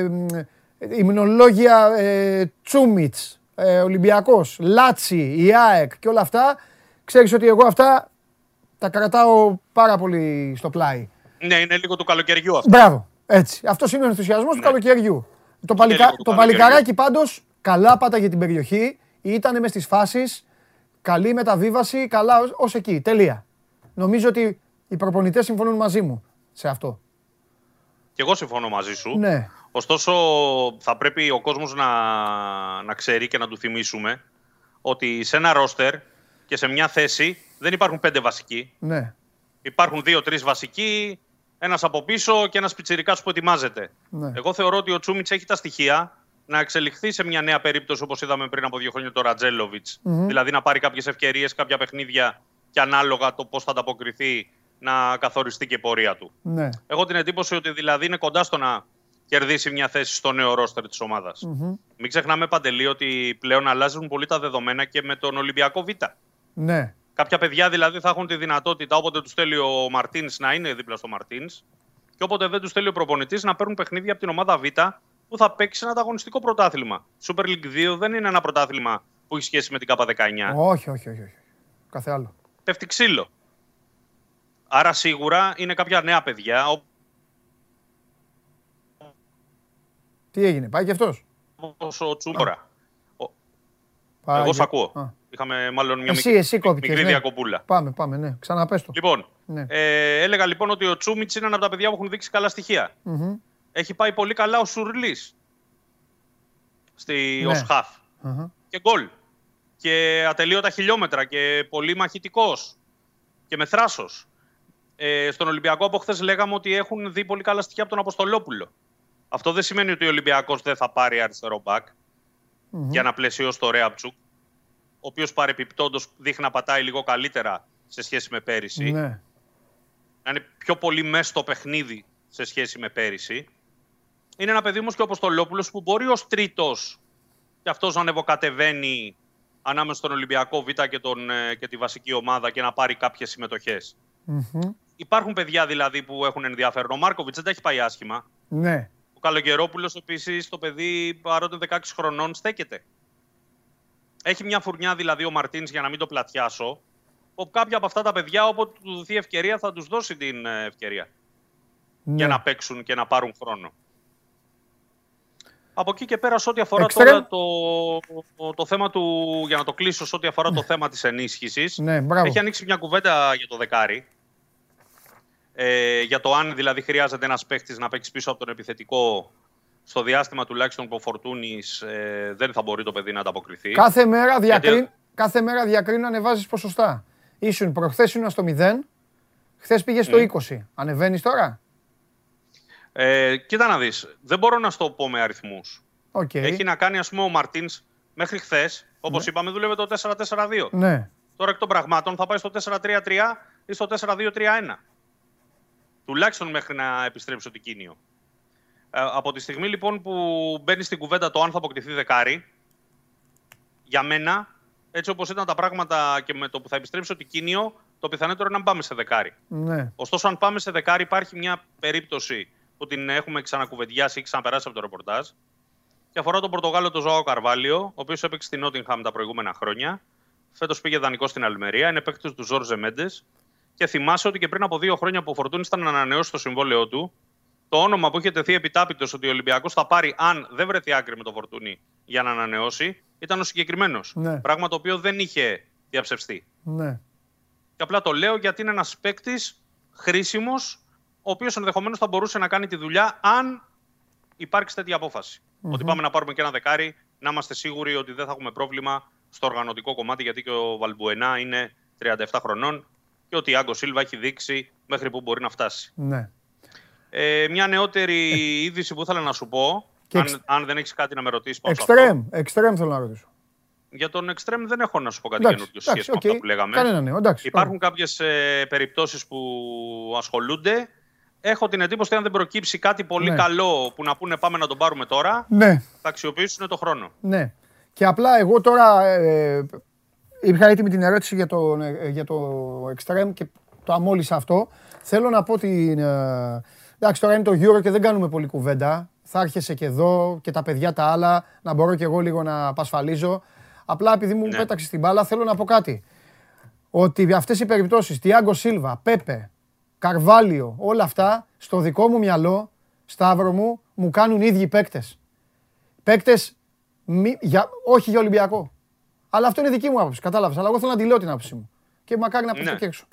A: ε, υμνολόγια ε, Τσούμιτς, ε, Ολυμπιακός, Λάτσι, η ΑΕΚ και όλα αυτά, ξέρεις ότι εγώ αυτά τα κρατάω πάρα πολύ στο πλάι.
I: Ναι, είναι λίγο του καλοκαιριού αυτό.
A: Μπράβο. Έτσι. Αυτός είναι ο ενθουσιασμός του καλοκαιριού. Το, παλικα...
I: λίγο του
A: το
I: καλοκαιριού.
A: παλικαράκι πάντως καλά πάταγε την περιοχή. Ήταν μες στις φάσεις. Καλή μεταβίβαση. Καλά ως εκεί. Τελεία. Νομίζω ότι οι προπονητές συμφωνούν μαζί μου σε αυτό.
I: Και εγώ συμφωνώ μαζί σου.
A: Ναι.
I: Ωστόσο, θα πρέπει ο κόσμος να, να ξέρει και να του θυμίσουμε ότι σε ένα ρόστερ και σε μια θέση δεν υπάρχουν πέντε βασικοί.
A: Ναι.
I: Υπάρχουν δύο-τρει βασικοί, ένας από πίσω και ένας πιτσιρικάς που ετοιμάζεται.
A: Ναι.
I: Εγώ θεωρώ ότι ο Τσούμιτς έχει τα στοιχεία να εξελιχθεί σε μια νέα περίπτωση όπως είδαμε πριν από δύο χρόνια το ρατζελοβιτ
A: Μμμ.
I: Δηλαδή να πάρει κάποιες ευκαιρίες, κάποια παιχνίδια και ανάλογα το πώς θα ανταποκριθεί να καθοριστεί και η πορεία του.
A: Ναι.
I: Έχω την εντύπωση ότι δηλαδή είναι κοντά στο να κερδίσει μια θέση στο νέο ρόστερ της ομάδας.
A: Μμμ.
I: Μην ξεχνάμε παντελή ότι πλέον αλλάζουν πολύ τα δεδομένα και με τον Ολυμπιακό Β.
A: Ναι.
I: Κάποια παιδιά δηλαδή θα έχουν τη δυνατότητα όποτε τους θέλει ο Μαρτίνς να είναι δίπλα στο Μαρτίνς και όποτε δεν τους θέλει ο προπονητής να παίρνουν παιχνίδια από την ομάδα Β που θα παίξει ένα ανταγωνιστικό πρωτάθλημα. Super League 2 δεν είναι ένα πρωτάθλημα που έχει σχέση με την K19.
A: Όχι, όχι, όχι, όχι. Κάθε άλλο.
I: Πέφτει ξύλο. Άρα σίγουρα είναι κάποια νέα παιδιά
A: Τι έγινε, πάει και αυτός;
I: όπως ο Τσούμπορα. Εγώ σ' ακούω. Είχαμε μάλλον μια
A: Εσύ,
I: μικρή,
A: εσύ κόπηκες,
I: μικρή
A: ναι.
I: διακοπούλα.
A: Πάμε, πάμε, ναι. Ξαναπες το.
I: Λοιπόν,
A: Ναι.
I: ε, έλεγα λοιπόν ότι ο Τσούμιτς είναι ένα από τα παιδιά που έχουν δείξει καλά στοιχεία.
A: Μμμ.
I: Έχει πάει πολύ καλά ο Σουρλής στη
A: Ναι.
I: ως χαφ.
A: Αχα.
I: Και γκολ. Και ατελείωτα χιλιόμετρα και πολύ μαχητικός. Και με θράσος. Ε, στον Ολυμπιακό από χθες λέγαμε ότι έχουν δει πολύ καλά στοιχεία από τον Αποστολόπουλο. Αυτό δεν σημαίνει ότι ο Ολυμπιακός δεν θα πάρει αριστερό μπακ
A: Μμμ.
I: για να πλαισιώσει το Ρέαπτσουκ, ο οποίος παρεπιπτόντως δείχνει να πατάει λίγο καλύτερα σε σχέση με πέρυσι.
A: Ναι.
I: Να είναι πιο πολύ μέσα στο παιχνίδι σε σχέση με πέρυσι. Είναι ένα παιδί όμως και ο Αποστολόπουλος που μπορεί ως τρίτος και αυτός να ανεβοκατεβαίνει ανάμεσα στον Ολυμπιακό Β και, τον, ε, και τη βασική ομάδα και να πάρει κάποιες συμμετοχές.
A: Μμμ.
I: Υπάρχουν παιδιά δηλαδή που έχουν ενδιαφέρον. Ο Μάρκοβιτς δεν τα έχει πάει άσχημα.
A: Ναι.
I: Ο Καλογερόπουλος επίσης, το παιδί παρότι είναι 16 χρονών, στέκεται. Έχει μια φουρνιά δηλαδή ο Μαρτίνς για να μην το πλατιάσω. Που κάποια από αυτά τα παιδιά, όποτε του δοθεί ευκαιρία, θα τους δώσει την ε, ευκαιρία για
A: ναι.
I: να παίξουν και να πάρουν χρόνο. Από εκεί και πέρα, σε ό,τι αφορά
A: Εξτρέμ.
I: τώρα το, το, το θέμα του, για να το κλείσω, σε ό,τι αφορά το θέμα της ενίσχυσης,
A: Ναι, μπράβο.
I: έχει ανοίξει μια κουβέντα για το δεκάρι. Ε, για το αν δηλαδή χρειάζεται ένας παίχτης να παίξει πίσω από τον επιθετικό στο διάστημα τουλάχιστον που ο Φορτούνης ε, δεν θα μπορεί το παιδί να ανταποκριθεί.
A: Κάθε μέρα, διακριν...
I: Γιατί-
A: Κάθε μέρα διακρίνω ανεβάζεις ποσοστά. Ήσουν προχθές ήσουν στο 0, χθες πήγες στο
I: Ναι.
A: 20. Ανεβαίνεις τώρα;
I: Ε, κοίτα να δεις, δεν μπορώ να στο πω με αριθμούς.
A: Οκ.
I: Έχει να κάνει, ας πούμε, ο Μαρτίνς μέχρι χθες, όπως είπαμε, δούλευε το 4-4-2.
A: Ναι.
I: Τώρα εκ των πραγμάτων θα πάει στο 4-3-3 ή στο 4-2-3-1. Τουλάχιστον μέχρι να επιστρέψει ο Τικίνιο. Ε, από τη στιγμή λοιπόν που μπαίνει στην κουβέντα το αν θα αποκτηθεί δεκάρι, για μένα, έτσι όπως ήταν τα πράγματα και με το που θα επιστρέψει ο Τικίνιο, το πιθανότερο είναι να πάμε σε δεκάρι.
A: Ναι.
I: Ωστόσο, αν πάμε σε δεκάρι, υπάρχει μια περίπτωση που την έχουμε ξανακουβεντιάσει ή ξαναπεράσει από το ρεπορτάζ. Και αφορά τον Πορτογάλο τον Ζωάο Καρβάλιο, ο οποίος έπαιξε στην Νότιγχαμ τα προηγούμενα χρόνια. Φέτος πήγε δανεικό στην Αλμερία, είναι παίκτης του Ζόρζε Μέντες. Και θυμάσαι ότι και πριν από δύο χρόνια που ο Φορτούνης ήταν να ανανεώσει το συμβόλαιό του, το όνομα που είχε τεθεί επιτάπητος ότι ο Ολυμπιακός θα πάρει, αν δεν βρεθεί άκρη με το Φορτούνη για να ανανεώσει, ήταν ο συγκεκριμένος.
A: Ναι.
I: Πράγμα το οποίο δεν είχε διαψευστεί.
A: Ναι.
I: Και απλά το λέω γιατί είναι ένας παίκτης χρήσιμος, ο οποίος ενδεχομένως θα μπορούσε να κάνει τη δουλειά αν υπάρξει τέτοια απόφαση. Ότι πάμε να πάρουμε και ένα δεκάρι, να είμαστε σίγουροι ότι δεν θα έχουμε πρόβλημα στο οργανωτικό κομμάτι, γιατί και ο Βαλμπουενά είναι 37 χρονών και ότι ο Τιάγκο Σίλβα έχει δείξει μέχρι που μπορεί να φτάσει.
A: Ναι.
I: Ε, μια νεότερη είδηση που ήθελα να σου πω,
A: Και
I: αν,
A: εξ-
I: αν δεν έχεις κάτι να με ρωτήσεις πάνω σε αυτό.
A: Εξτρέμ. Εξτρέμ θέλω να ρωτήσω.
I: Για τον εξτρέμ δεν έχω να σου πω κάτι
A: Εντάξει,
I: καινούριο σε σχέση
A: εντάξει,
I: με
A: οκ.
I: αυτά που λέγαμε.
A: Κανένα νέο. Εντάξει.
I: Υπάρχουν κάποιες ε, περιπτώσεις που ασχολούνται. Έχω την εντύπωση ότι αν δεν προκύψει κάτι πολύ
A: Ναι.
I: καλό που να πούνε πάμε να τον πάρουμε τώρα,
A: Ναι.
I: θα αξιοποιήσουν το χρόνο.
A: Ναι. Και απλά εγώ τώρα ε, είχα έτοιμη την ερώτηση για το, ε, για το Extreme και το αμόλυσα αυτό. Θέλω να πω την... Ε, εντάξει, τώρα είναι το Euro και δεν κάνουμε πολύ κουβέντα. Θα έρχεσαι και εδώ και τα παιδιά τα άλλα, να μπορώ και εγώ λίγο να πασφαλίζω. Απλά επειδή μου
I: Ναι.
A: πέταξε την μπάλα, θέλω να πω κάτι. Ότι αυτές οι περιπτώσεις, Τιάγκο Σίλβα, Πέπε, Καρβάλιο, όλα αυτά, στο δικό μου μυαλό, Σταύρο μου, μου κάνουν οι ίδιοι παίκτες. Παίκτες μη- για, όχι για Ολυμπιακό. Αλλά αυτό είναι δική μου άποψη, κατάλαβες. Αλλά εγώ θέλω να τη λέω την άποψη μου. Και μακάρι να πέφτω
I: Ναι.
A: και έξω.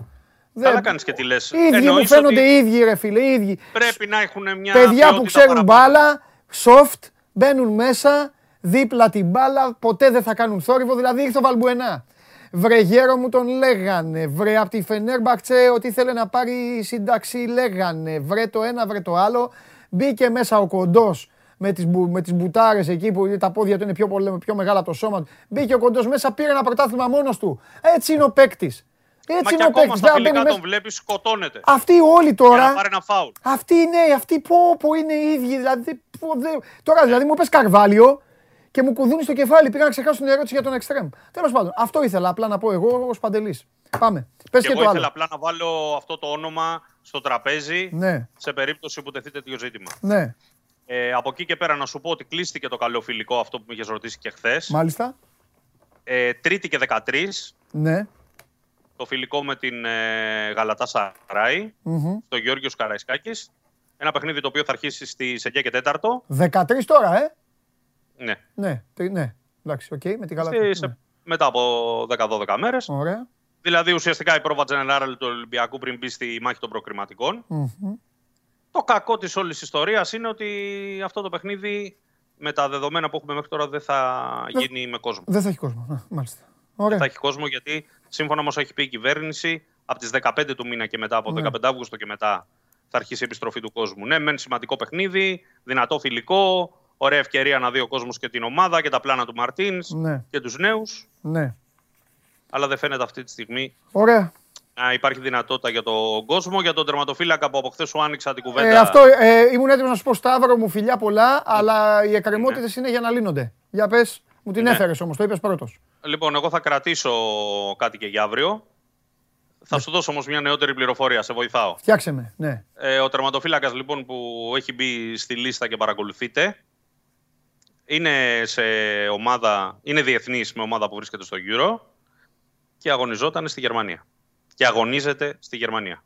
I: Καλά κάνεις και τι λες.
A: Οι ίδιοι μου φαίνονται οι ίδιοι, ρε φίλε, οι ίδιοι.
I: Πρέπει να έχουν μια.
A: Παιδιά που
I: ποιότητα
A: ξέρουν
I: παραπάνω.
A: μπάλα, soft, μπαίνουν μέσα, δίπλα την μπάλα, ποτέ δεν θα κάνουν θόρυβο. Δηλαδή ήρθε ο Βαλμπουενά. Βρε γέρο μου τον λέγανε. Βρε από τη Φενέρμπαχτσε ότι ήθελε να πάρει σύνταξη λέγανε. Βρε το ένα, βρε το άλλο. Μπήκε μέσα ο κοντός με τις, μπου, με τις μπουτάρες εκεί που τα πόδια του είναι πιο, πολύ- πιο μεγάλα από το σώμα του. Μπήκε ο κοντός μέσα, πήρε ένα πρωτάθλημα μόνος του. Έτσι είναι ο παίκτης.
I: Μα
A: Έτσι
I: και
A: είναι ο
I: ακόμα
A: παίκτης.
I: στα φιλικά τον βλέπεις, σκοτώνεται.
A: Αυτοί όλοι
I: Για
A: τώρα.
I: να πάρει ένα φάουλ.
A: Αυτοί οι νέοι, αυτοί πω, πω είναι οι ίδιοι. Δηλαδή, πω, δε- Τώρα δηλαδή μου πες Καρβάλιο και μου κουδούνει στο κεφάλι. Πήγα να ξεχάσω την ερώτηση για τον Εκστρέμ. Τέλος πάντων, αυτό ήθελα απλά να πω εγώ ως Παντελής. Πάμε. Πες
I: Και
A: και,
I: εγώ
A: το
I: ήθελα
A: άλλο.
I: απλά να βάλω αυτό το όνομα στο τραπέζι
A: Ναι,
I: σε περίπτωση που τεθεί τέτοιο ζήτημα.
A: ναι,
I: Ε, από εκεί και πέρα να σου πω ότι κλείστηκε το καλό φιλικό αυτό που με είχες ρωτήσει και χθες.
A: μάλιστα.
I: Ε, τρίτη και 13,
A: Ναι.
I: το φιλικό με την ε, Γαλατασαράι,
A: μμμ.
I: στο Γεώργιος Καραϊσκάκης. Ένα παιχνίδι το οποίο θα αρχίσει στις 9 και 4.
A: 13 τώρα, ε.
I: Ναι.
A: Ναι, τρι- ναι. Εντάξει, οκ, με τη Γαλατά.
I: Στις-
A: Ναι.
I: Μετά από 10-12 μέρες.
A: Ωραία.
I: Δηλαδή ουσιαστικά η πρόβα General του Ολυμπιακού πριν μπει στη μάχη των προκριματικών.
A: Μμμ.
I: Το κακό της όλης ιστορίας είναι ότι αυτό το παιχνίδι με τα δεδομένα που έχουμε μέχρι τώρα δεν θα γίνει με κόσμο.
A: Δεν θα έχει κόσμο. Α, Μάλιστα.
I: Δεν
A: Ωραία.
I: θα έχει κόσμο γιατί σύμφωνα με όσα έχει πει η κυβέρνηση, από τις 15 του μήνα και μετά, από
A: Ναι.
I: 15 Αύγουστο και μετά, θα αρχίσει η επιστροφή του κόσμου. Ναι, μεν σημαντικό παιχνίδι, δυνατό φιλικό, ωραία ευκαιρία να δει ο κόσμος και την ομάδα και τα πλάνα του Μαρτίνς
A: Ναι,
I: και τους νέους.
A: ναι.
I: Αλλά δεν φαίνεται αυτή τη στιγμή
A: Ωραία.
I: να υπάρχει δυνατότητα για τον κόσμο. Για τον τερματοφύλακα που από χθες σου άνοιξα την κουβέντα.
A: Ε, αυτό ε, ήμουν έτοιμος να σου πω Σταύρο μου φιλιά πολλά, αλλά οι εκκρεμότητες είναι για να λύνονται. Για πες, μου την
I: Ναι.
A: έφερες όμως, το είπες πρώτος.
I: Λοιπόν, εγώ θα κρατήσω κάτι και για αύριο. Θα
A: Ναι.
I: σου δώσω όμως μια νεότερη πληροφορία, σε βοηθάω.
A: Φτιάξε με, ναι.
I: Ε, ο τερματοφύλακας λοιπόν που έχει μπει στη λίστα και παρακολουθείτε είναι σε ομάδα, είναι διεθνής με ομάδα που βρίσκεται στο Euro και αγωνιζόταν στη Γερμανία. Και αγωνίζεται στη Γερμανία.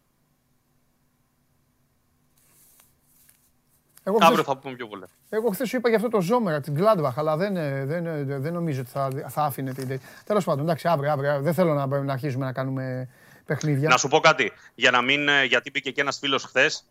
A: Εγώ
I: Αύριο
A: χθες,
I: θα πούμε πιο πολλά.
A: εγώ χθες σου είπα για αυτό το Ζόμερα, την Gladbach, αλλά δεν, ε, δεν, ε, δεν νομίζω ότι θα, θα άφηνε την. Τέλος πάντων, εντάξει, αύριο, αύριο. Δεν θέλω να, να αρχίσουμε να κάνουμε παιχνίδια.
I: Να σου πω κάτι. Για να μην, ε, γιατί μπήκε και ένας φίλος χθες,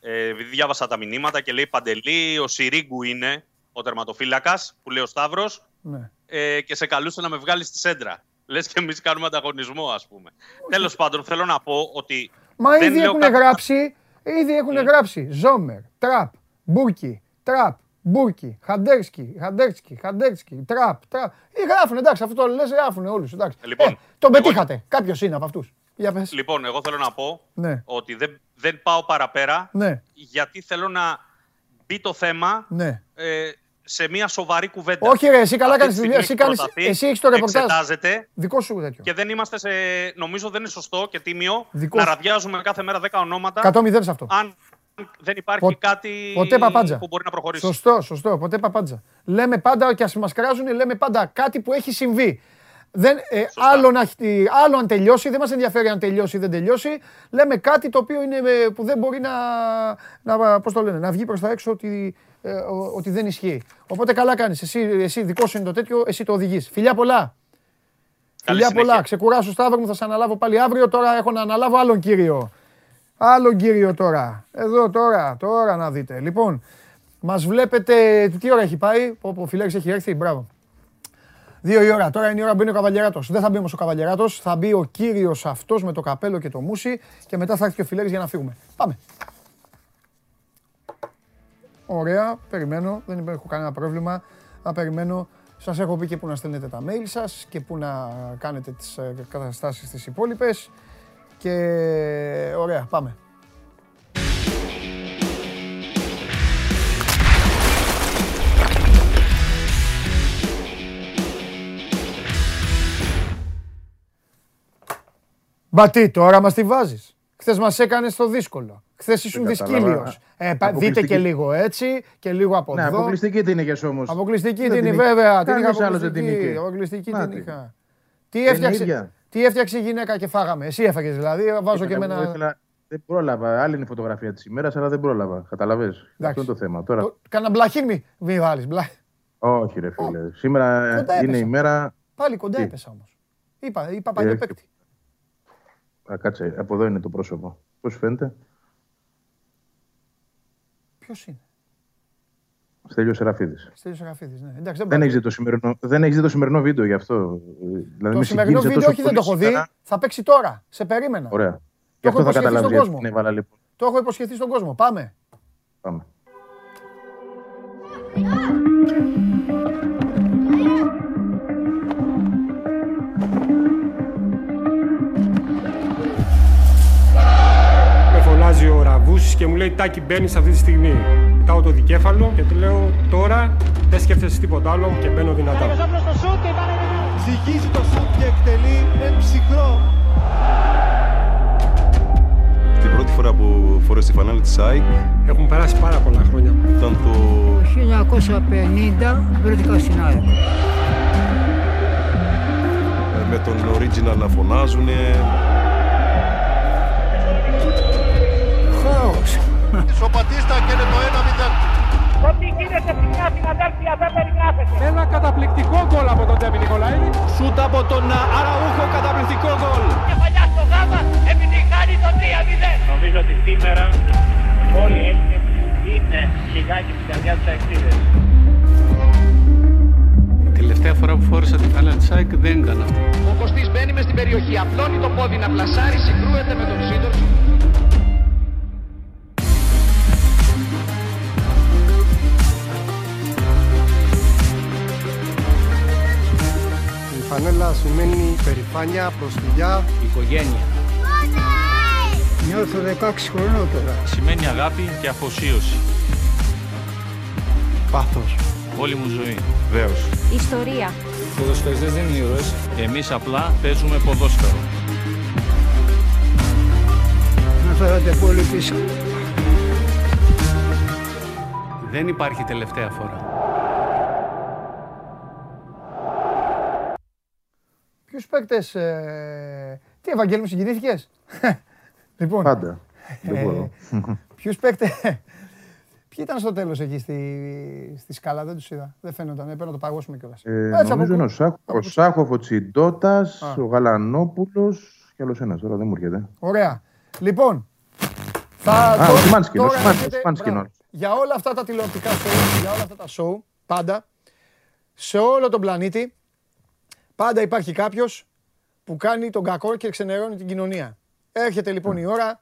I: ε, επειδή διάβασα τα μηνύματα και λέει Παντελή, ο Σιρίγκου είναι ο τερματοφύλακας, που λέει ο Σταύρος,
A: Ναι.
I: ε, και σε καλούσε να με βγάλει στη σέντρα. Λες και εμείς κάνουμε ανταγωνισμό, ας πούμε. Τέλος πάντων, θέλω να πω ότι.
A: Μα
I: δεν
A: ήδη
I: λέω
A: έχουν
I: κάτι-
A: γράψει, Ήδη έχουν γράψει Ζόμερ, Τραπ, Μπούρκι, Τραπ, Μπούρκι, Χαντέρσκι, Χαντέρσκι, Χαντέρσκι, Τραπ, Τραπ. Ή γράφουν, εντάξει, αυτό το λες, γράφουν όλους, εντάξει.
I: Λοιπόν,
A: ε, τον
I: εγώ-
A: πετύχατε, κάποιος είναι από αυτούς. Για πες.
I: Λοιπόν, εγώ θέλω να πω
A: Ναι,
I: ότι δεν, δεν πάω παραπέρα
A: ναι,
I: γιατί θέλω να μπει το θέμα
A: ναι.
I: ε, σε μια σοβαρή κουβέντα.
A: Όχι ρε, εσύ καλά
I: Αυτή
A: κάνεις
I: τη
A: τη δουλειά, εσύ,
I: στιγμή
A: κάνεις,
I: έχει προταθεί,
A: εσύ έχεις το ρεπορτάζ.
I: Εξετάζεται
A: Δικό σου τέτοιο.
I: και δεν είμαστε σε. Νομίζω δεν είναι σωστό και τίμιο
A: Δικό
I: να
A: σου.
I: ραδιάζουμε κάθε μέρα 10 ονόματα.
A: 100 σε αυτό.
I: Αν δεν υπάρχει
A: Πο-
I: κάτι
A: ποτέ παπάντζα.
I: που μπορεί να προχωρήσει.
A: Σωστό, σωστό. Ποτέ παπάντζα. Λέμε πάντα και ας μας κράζουν, λέμε πάντα κάτι που έχει συμβεί. Δεν, ε, άλλο, να, έχει- άλλο αν τελειώσει, δεν μας ενδιαφέρει αν τελειώσει ή δεν τελειώσει. Λέμε κάτι το οποίο είναι, ε, που δεν μπορεί να, να, πώς το λένε, να βγει προς τα έξω ότι, ε, ο- ότι δεν ισχύει. Οπότε καλά κάνεις. Εσύ, εσύ δικό σου είναι το τέτοιο, εσύ το οδηγείς. Φιλιά πολλά.
I: Καλή
A: Φιλιά
I: συνέχεια.
A: πολλά. Ξεκουράσου, Σταύρο μου, θα σε αναλάβω πάλι αύριο. Τώρα έχω να αναλάβω άλλον κύριο. Άλλον κύριο τώρα. Εδώ τώρα, τώρα να δείτε. Λοιπόν, μας βλέπετε. Τι ώρα έχει πάει, πω, πω, φιλέξ έχει έρθει, μπράβο. Δύο η ώρα. Τώρα είναι η ώρα που μπαίνει ο Καβαλιεράτος. Δεν θα μπει όμως ο Καβαλιεράτος, θα μπει ο κύριος αυτός με το καπέλο και το μουσι και μετά θα έρθει και ο φιλέξ για να φύγουμε. Πάμε. Ωραία, περιμένω, δεν έχω κανένα πρόβλημα. Θα περιμένω. Σας έχω πει και πού να στέλνετε τα mail σας και πού να κάνετε τις ε, καταστάσεις τις υπόλοιπες. Και ωραία, πάμε. Μπατί, τώρα μας τη βάζεις. Χθες μας έκανες το δύσκολο. Χθες ήσουν
J: Δεν κατάλαβα.
A: δυσκύλιος. Ε, πα- δείτε
J: Αποκλειστική.
A: και λίγο έτσι και λίγο από
J: Ναι,
A: εδώ.
J: αποκλειστική την είχες όμως.
A: Αποκλειστική
J: Δεν
A: την
J: την
A: είναι
J: είχες.
A: βέβαια. Την
J: Κανείς
A: είχα
J: άλλος δεν την
A: αποκλειστική.
J: είχε.
A: Αποκλειστική
J: Να
A: την
J: τη.
A: είχα. Τι
J: Είναι
A: έφτιαξε,
J: ίδια.
A: τι έφτιαξε η γυναίκα και φάγαμε. Εσύ έφαγες δηλαδή. Βάζω και
J: Ήθελα-
A: εμένα.
J: ήθελα- Δεν πρόλαβα. Άλλη είναι η φωτογραφία της ημέρας, αλλά δεν πρόλαβα. Καταλαβες; Αυτό είναι το θέμα. Τώρα...
A: Το- Κάνα μπλαχίν μη, μη βάλεις. Μπλα...
J: Όχι, ρε φίλε. Σήμερα
A: Κοντά
J: είναι
A: έπεσα.
J: η μέρα.
A: Πάλι κοντά
J: Τι;
A: έπεσα όμως. Είπα, είπα παλιό
J: Ε,
A: παίκτη.
J: Α, κάτσε, από εδώ είναι το πρόσωπο. Πώς φαίνεται,
A: Ποιος είναι;
J: Στέλιος Σεραφίδης.
A: Στέλιος Σεραφίδης, ναι. Εντάξει, δεν
J: Δεν
A: πάω.
J: έχεις δει το σημερινό, δεν έχεις δει το σημερινό βίντεο γι' αυτό. Ε, Δηλαδή
A: Το
J: με
A: σημερινό
J: συγκίνησε
A: βίντεο
J: τόσο
A: όχι δεν το έχω
J: πολύ
A: δει.
J: σήμερα.
A: Θα παίξει τώρα. Σε περίμενα.
J: Ωραία.
A: Το
J: Γι'
A: έχω
J: αυτό θα
A: υποσχεθεί
J: καταλάβεις
A: στον
J: γιατί
A: κόσμο.
J: την έβαλα λοιπόν.
A: Το έχω υποσχεθεί στον κόσμο. Πάμε.
J: Πάμε.
K: Και μου λέει Τάκη μπαίνεις αυτή τη στιγμή. Κοιτάω το δικέφαλο και του λέω τώρα δεν σκέφτεσαι τίποτα άλλο και μπαίνω δυνατά.
L: Ζυγίζει το σουτ και εκτελεί εμψυχρό.
M: Την πρώτη φορά που φόρεσε τη φανέλα της ΑΕΚ
K: Έχουν περάσει πάρα πολλά χρόνια.
M: ήταν το
L: 1950 βρέθηκα στην ΑΕΚ.
M: ε, με τον original να φωνάζουνε.
L: Χάος.
F: Σοπατίστα και είναι το 1-0.
L: Ό,τι γίνεται συχνά στην αδέρφια δεν περιγράφεται. Ένα καταπληκτικό γκολ από τον Τζέμι Νικολαίδη. Σούτ από τον Αραούχο, καταπληκτικό γκολ. Και παλιά στο γάμα επιτυχάνει το 3-0.
N: Νομίζω ότι σήμερα όλοι οι Έλληνες είναι λιγάκι στην καρδιά τους αεξίδες.
O: Τελευταία φορά που φόρεσα τη φανέλα της ΑΕΚ δεν ήταν αυτό.
L: Ο Κωστής μπαίνει μες στην περιοχή, απλώνει το πόδι να πλασάρει, συγκρούεται με τον σύντροφο.
K: Φανέλα σημαίνει περηφάνεια, προσφυγιά,
O: Οικογένεια.
L: Νιώθω 16 χρονών τώρα.
O: Σημαίνει αγάπη και αφοσίωση.
K: πάθος.
O: Όλη μου ζωή.
M: Βεβαίως.
P: Ιστορία.
O: Ποδοσφαιριστές δεν είναι ήρωες. Εμείς απλά παίζουμε ποδόσφαιρο.
L: Να φέρατε πολύ πίσω.
O: Δεν υπάρχει τελευταία φορά.
A: Ποιους παίκτες... Ε... Τι, Ευαγγέλη μου, συγκινήθηκες; *laughs* λοιπόν,
J: Πάντα. Δεν μπορώ. *laughs*
A: ποιους παίκτες... *laughs* Ποιοι ήταν στο τέλος εκεί στη, στη σκάλα, δεν τους είδα. Δεν φαίνονταν, έπρεπε να το παγώσουμε κιόλας.
J: Ε,
A: Έτσι, από
J: νομίζω είναι ο,
A: πού-
J: Σάχ, ο Σάχοφ, ο Τσιντότας,
A: Α.
J: ο Γαλανόπουλος και άλλος ένας. Τώρα δεν μου έρχεται.
A: Ωραία. Λοιπόν, θα...
J: Α,
A: το-
J: ο Σιμάνσκι, ο
A: τώρα
J: Σιμάνσκι,
A: έρχεται-
J: ο Σιμάνσκι είναι
A: μπράβο. Για όλα αυτά τα τηλεοπτικά show, για όλα αυτά τα show, πάντα, σε όλο τον πλανήτη, πάντα υπάρχει κάποιος που κάνει τον κακό και ξενερώνει την κοινωνία. Έρχεται λοιπόν η ώρα,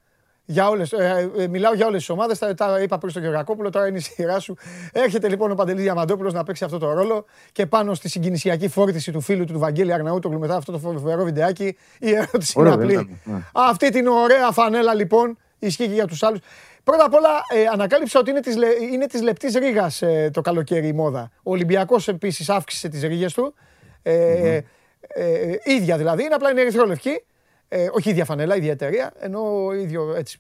A: Για όλες, ε, ε, μιλάω για όλες τις ομάδες. Τα, τα είπα πριν στον Γεωργακόπουλο, τώρα είναι η σειρά σου. Έρχεται λοιπόν ο Παντελής Διαμαντόπουλος να παίξει αυτό το ρόλο και πάνω στη συγκινησιακή φόρτιση του φίλου του, του Βαγγέλη Αρναούτογλου μετά αυτό το φοβερό βιντεάκι. Η ερώτηση είναι
J: Ωραίο, δεν
A: απλή.
J: ήταν, ναι.
A: Αυτή την ωραία φανέλα λοιπόν ισχύει και για τους άλλους. Πρώτα απ' όλα, ε, ανακάλυψα ότι είναι της, λε- είναι της λεπτής ρίγας ε, το καλοκαίρι η μόδα. Ο Ολυμπιακός επίσης αύξησε τις ρίγες του. Ε, ε, ε, ίδια δηλαδή, είναι απλά είναι ερυθρόλευκή. Ε, όχι ίδια φανέλα, ίδια εταιρεία, ενώ ίδιο έτσι.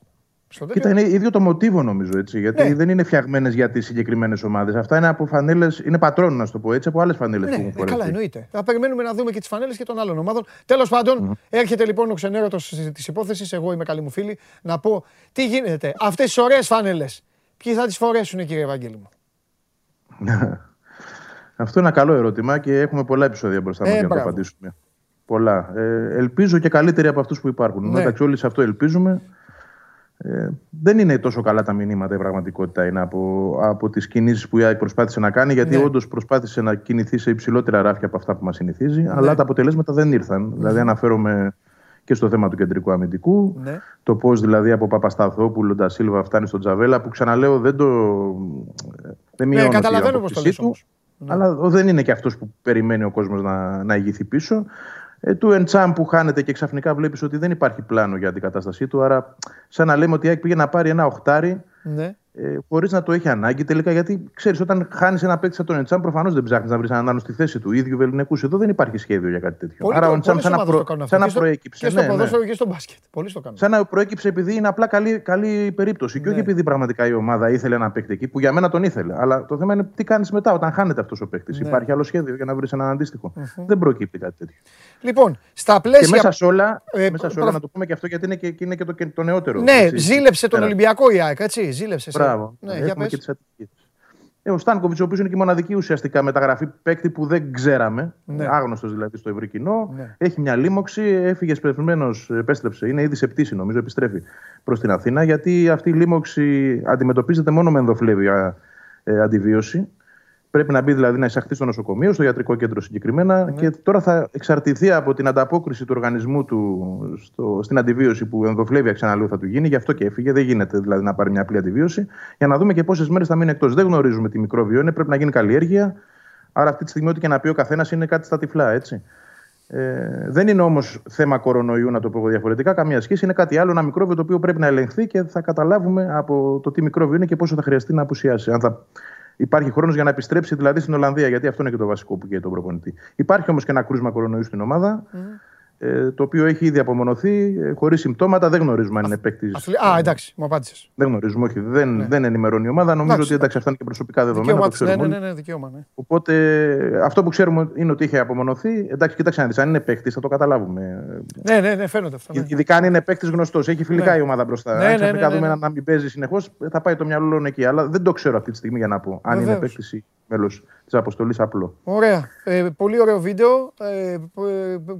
A: Στο τέτοιο.
J: Κοίτα, είναι ίδιο το μοτίβο νομίζω έτσι. Γιατί
A: Ναι.
J: δεν είναι φτιαγμένες για τις συγκεκριμένες ομάδες. Αυτά είναι από φανέλες, είναι πατρόν, να σου το πω έτσι, από άλλες φανέλες
A: Ναι,
J: που έχουν
A: ναι,
J: φορέσει.
A: καλά, εννοείται. Θα περιμένουμε να δούμε και τις φανέλες και των άλλων ομάδων. Τέλος πάντων, έρχεται λοιπόν ο ξενέρωτος της υπόθεσης. Εγώ είμαι καλή μου φίλη. Να πω τι γίνεται; Αυτές τις ωραίες φανέλες, ποιοι θα τις φορέσουν, κύριε Ευαγγέλη μου; *laughs*
J: Αυτό είναι ένα καλό ερώτημα και έχουμε πολλά επεισόδια μπροστά μας
A: Ε,
J: για να το
A: μπράβο.
J: απαντήσουμε. Πολλά. Ε, ελπίζω και καλύτεροι από αυτούς που υπάρχουν.
A: Ναι.
J: Μεταξύ όλοι σε αυτό ελπίζουμε. Ε, δεν είναι τόσο καλά τα μηνύματα η πραγματικότητα είναι από, από τις κινήσεις που η ΑΕΚ προσπάθησε να κάνει, γιατί
A: Ναι.
J: όντως προσπάθησε να κινηθεί σε υψηλότερα ράφια από αυτά που μας συνηθίζει, αλλά τα αποτελέσματα δεν ήρθαν. Δηλαδή, αναφέρομαι και στο θέμα του κεντρικού αμυντικού,
A: Ναι.
J: το πώς δηλαδή από Παπασταθόπουλο, Ντασίλβα φτάνει στον Τζαβέλα, που ξαναλέω δεν το. Δεν μειώνω
A: Ναι,
J: την
A: καταλαβαίνω πώς το
J: απόκτησή
A: λες
J: του,
A: όμως.
J: Αλλά ο- δεν είναι και αυτός που περιμένει ο κόσμος να, να ηγηθεί πίσω. Ε, του Εντσάμ που χάνεται και ξαφνικά βλέπεις ότι δεν υπάρχει πλάνο για την κατάστασή του. Άρα, σαν να λέμε ότι η ΑΕΚ πήγε να πάρει ένα οχτάρι
A: Ναι.
J: Ε, χωρίς να το έχει ανάγκη τελικά. Γιατί ξέρεις, όταν χάνεις ένα παίκτη σαν τον Εντσάμ, προφανώς δεν ψάχνεις να βρεις έναν άλλον στη θέση του. ίδιου Βεληνικούς. Εδώ δεν υπάρχει σχέδιο για κάτι τέτοιο.
A: Πολλοί
J: Άρα
A: το-
J: ο Εντσάμ
A: πολλές
J: σαν να,
A: ομάδες
J: προ...
A: το κάνουν αυτό.
J: σαν να
A: Και στο-
J: προέκυψε.
A: Και στο
J: ναι, ναι.
A: ποδόσφαιρο και στο μπάσκετ. Πολλοί το κάνουν.
J: Σαν να προέκυψε επειδή είναι απλά καλή, καλή περίπτωση. Και όχι
A: Ναι.
J: επειδή πραγματικά η ομάδα ήθελε ένα παίκτη εκεί, που για μένα τον ήθελε. Αλλά το θέμα είναι τι κάνεις μετά, όταν χάνεται αυτός ο παίκτης.
A: Ναι.
J: Υπάρχει άλλο σχέδιο για να βρεις έναν αντίστοιχο. Δεν προκύπτει κάτι τέτοιο.
A: Λοιπόν, στα
J: Και
A: πλαίσια.
J: μέσα σε όλα,
A: Ε,
J: μέσα σε
A: προ-
J: όλα να το πούμε και αυτό γιατί είναι και, και είναι και το, και το νεότερο.
A: Ναι,
J: έτσι.
A: ζήλεψε τον
J: Πέρα.
A: Ολυμπιακό η ΑΕΚ, έτσι. Ζήλεψε. Σε-
J: Μπράβο.
A: Ναι, για
J: Έχουμε
A: πες.
J: και τις ατυχίες. Ε, ο Στάνκοβιτς, ο οποίος είναι και η μοναδική ουσιαστικά μεταγραφή παίκτη που δεν ξέραμε,
A: Ναι.
J: άγνωστος δηλαδή στο ευρύ κοινό,
A: Ναι.
J: έχει μια λίμωξη, έφυγε σπεσμένο, επέστρεψε, είναι ήδη σε πτήση νομίζω, επιστρέφει προς την Αθήνα, γιατί αυτή η λίμωξη αντιμετωπίζεται μόνο με ενδοφλέβια ε, αντιβίωση. Πρέπει να μπει δηλαδή να εισαχθεί στο νοσοκομείο, στο ιατρικό κέντρο συγκεκριμένα
A: Ναι.
J: και τώρα θα εξαρτηθεί από την ανταπόκριση του οργανισμού του στο, στην αντιβίωση που ενδοφλέβεια ξαναλέω θα του γίνει. Γι' αυτό και έφυγε. Δεν γίνεται δηλαδή να πάρει μια απλή αντιβίωση. Για να δούμε και πόσες μέρες θα μείνει εκτός. Δεν γνωρίζουμε τι μικρόβιο είναι, πρέπει να γίνει καλλιέργεια. Άρα αυτή τη στιγμή, ό,τι και να πει ο καθένας είναι κάτι στα τυφλά, έτσι. Ε, δεν είναι όμως θέμα κορονοϊού, να το πω εγώ διαφορετικά, καμία σχέση. Είναι κάτι άλλο, ένα μικρόβιο το οποίο πρέπει να ελεγχθεί και θα καταλάβουμε από το τι μικρόβιο είναι και πόσο θα χρειαστεί να απουσιάσει. Αν θα υπάρχει χρόνος για να επιστρέψει δηλαδή στην Ολλανδία, γιατί αυτό είναι και το βασικό που καίει τον προπονητή. Υπάρχει όμως και ένα κρούσμα κορονοϊού στην ομάδα, ε, το οποίο έχει ήδη απομονωθεί ε, χωρίς συμπτώματα. Δεν γνωρίζουμε αν είναι παίκτης.
A: Αφού λέει- Α, εντάξει, μου απάντησες.
J: Δεν γνωρίζουμε, όχι. Δεν, δεν ενημερώνει η ομάδα. Νομίζω
A: Εντάξει,
J: ότι εντάξει, αυτά είναι και προσωπικά δεδομένα.
A: Δικαίωμα
J: το
A: της. Ναι,
J: ξέρουμε
A: ναι,
J: όλοι.
A: ναι, ναι, δικαίωμα. Ναι.
J: Οπότε αυτό που ξέρουμε είναι ότι είχε απομονωθεί. Εντάξει, κοίταξε να δεις. Αν είναι παίκτης, θα το καταλάβουμε.
A: Ναι, ναι, ναι, φαίνεται αυτό. ναι.
J: Ειδικά αν είναι παίκτης γνωστός. Έχει φιλικά
A: Ναι.
J: η ομάδα μπροστά.
A: Ναι,
J: αν
A: ναι,
J: ξαφνικά
A: ναι, ναι,
J: δούμε
A: ναι.
J: έναν να μην παίζει συνεχώς, θα πάει το μυαλό εκεί. Αλλά δεν το ξέρω αυτή τη στιγμή για να πω. Αν είναι
A: Βεβαίως.
J: παίκτης ή μέλος της αποστολής απλό.
A: Ωραία. Ε, πολύ ωραίο βίντεο. Ε, ε,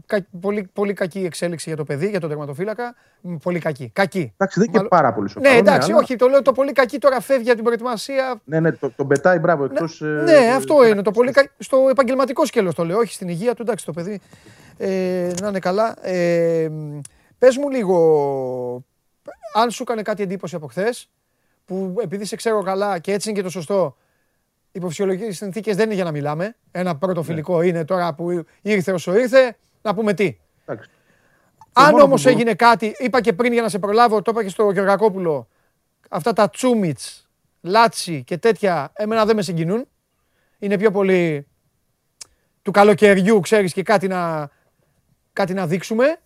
A: κα- πολύ, πολύ κακή εξέλιξη για το παιδί, για τον τερματοφύλακα. Μ, Πολύ κακή. Κακή.
J: Εντάξει, δεν είναι και
A: Μάλλον-
J: πάρα πολύ σοβαρό.
A: Ναι, εντάξει,
J: αλλά-
A: όχι, το λέω το πολύ κακή τώρα φεύγει για την προετοιμασία.
J: Ναι, ναι, το, τον πετάει μπράβο εκτός.
A: Ναι, αυτό είναι. Το πολύ κα... Στο επαγγελματικό σκέλος το λέω, όχι στην υγεία του. Εντάξει, το παιδί ε, να είναι καλά. Ε, Πες μου λίγο, αν σου έκανε κάτι εντύπωση από χθες, που επειδή σε ξέρω καλά και έτσι είναι και το σωστό, οι φυσιολογικέ συνθήκες δεν είναι για να μιλάμε. Ένα πρώτο φιλικό είναι τώρα που ήρθε όσο ήρθε, να πούμε τι.
J: Εντάξει.
A: Αν
J: μόνο
A: όμως
J: που μπορώ-
A: έγινε κάτι, είπα και πριν για να σε προλάβω, το είπα και στο Γεωργακόπουλο, αυτά τα Τζούμιτς, Λάτσι και τέτοια, εμένα δεν με συγκινούν. Είναι πιο πολύ του καλοκαιριού, ξέρεις, και κάτι να, κάτι να δείξουμε.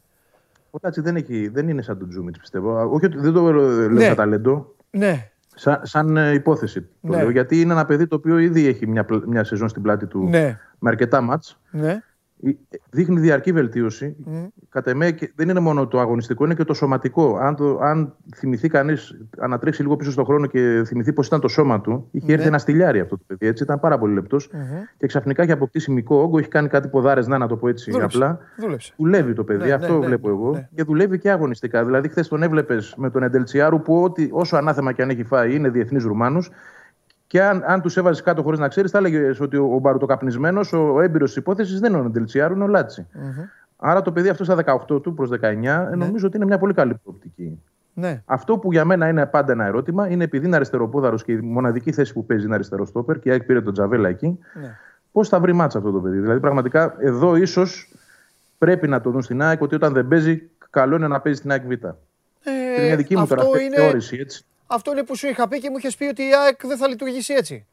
J: Ο Λάτσι δεν, έχει, δεν είναι σαν τον Τζούμιτς, πιστεύω. Όχι ότι δεν το λέω
A: Ναι.
J: σαν ταλέντο.
A: Ναι,
J: Σαν, σαν ε, υπόθεση το
A: Ναι.
J: λέω. Γιατί είναι ένα παιδί το οποίο ήδη έχει μια, πλ- μια σεζόν στην πλάτη του
A: ναι,
J: με αρκετά ματς.
A: ναι.
J: Ε, Δείχνει διαρκή βελτίωση.
A: Μμ.
J: Κατ' εμέ και δεν είναι μόνο το αγωνιστικό, είναι και το σωματικό. Αν, το, αν θυμηθεί κανείς, ανατρέξει λίγο πίσω στον χρόνο και θυμηθεί πώς ήταν το σώμα του, είχε
A: Ναι.
J: έρθει ένα στυλιάρι αυτό το παιδί. Έτσι, ήταν πάρα πολύ λεπτός
A: Μμμ.
J: και ξαφνικά έχει αποκτήσει μικρό όγκο, έχει κάνει κάτι ποδάρες, να, να το πω έτσι
A: Δούλεψε.
J: απλά.
A: Δούλεψε.
J: Δουλεύει το παιδί,
A: Ναι,
J: αυτό
A: ναι, ναι,
J: βλέπω εγώ.
A: ναι.
J: Και δουλεύει και αγωνιστικά. Δηλαδή, χθες τον έβλεπες με τον Εντελτσιάρου που ό,τι, όσο ανάθεμα και αν έχει φάει είναι διεθνεί Ρουμάνου. Και αν, αν τους έβαζες κάτω χωρίς να ξέρεις, θα έλεγε ότι ο, ο μπαρουτοκαπνισμένο, ο έμπειρος της υπόθεσης δεν είναι ο Εντελτσιάρου, είναι ο Λάτσι. Άρα το παιδί αυτό στα 18 του προς 19 ε, νομίζω ότι είναι μια πολύ καλή προοπτική.
A: Ναι.
J: Αυτό που για μένα είναι πάντα ένα ερώτημα είναι επειδή είναι αριστεροπόδαρος και η μοναδική θέση που παίζει είναι αριστερό στόπερ και η ΑΕΚ πήρε τον Τζαβέλα εκεί.
A: Ναι.
J: Πώς θα βρει μάτσα αυτό το παιδί. Δηλαδή, πραγματικά εδώ ίσως πρέπει να το δουν στην ΑΕΚ ότι όταν δεν παίζει, καλό είναι να παίζει στην ΑΕΚ Β. Είναι μια δική μου
A: αυτό
J: τώρα αυτή
A: είναι-
J: θεώρηση. Έτσι.
A: Αυτό είναι που σου είχα πει και μου είχες πει ότι η ΑΕΚ δεν θα λειτουργήσει έτσι.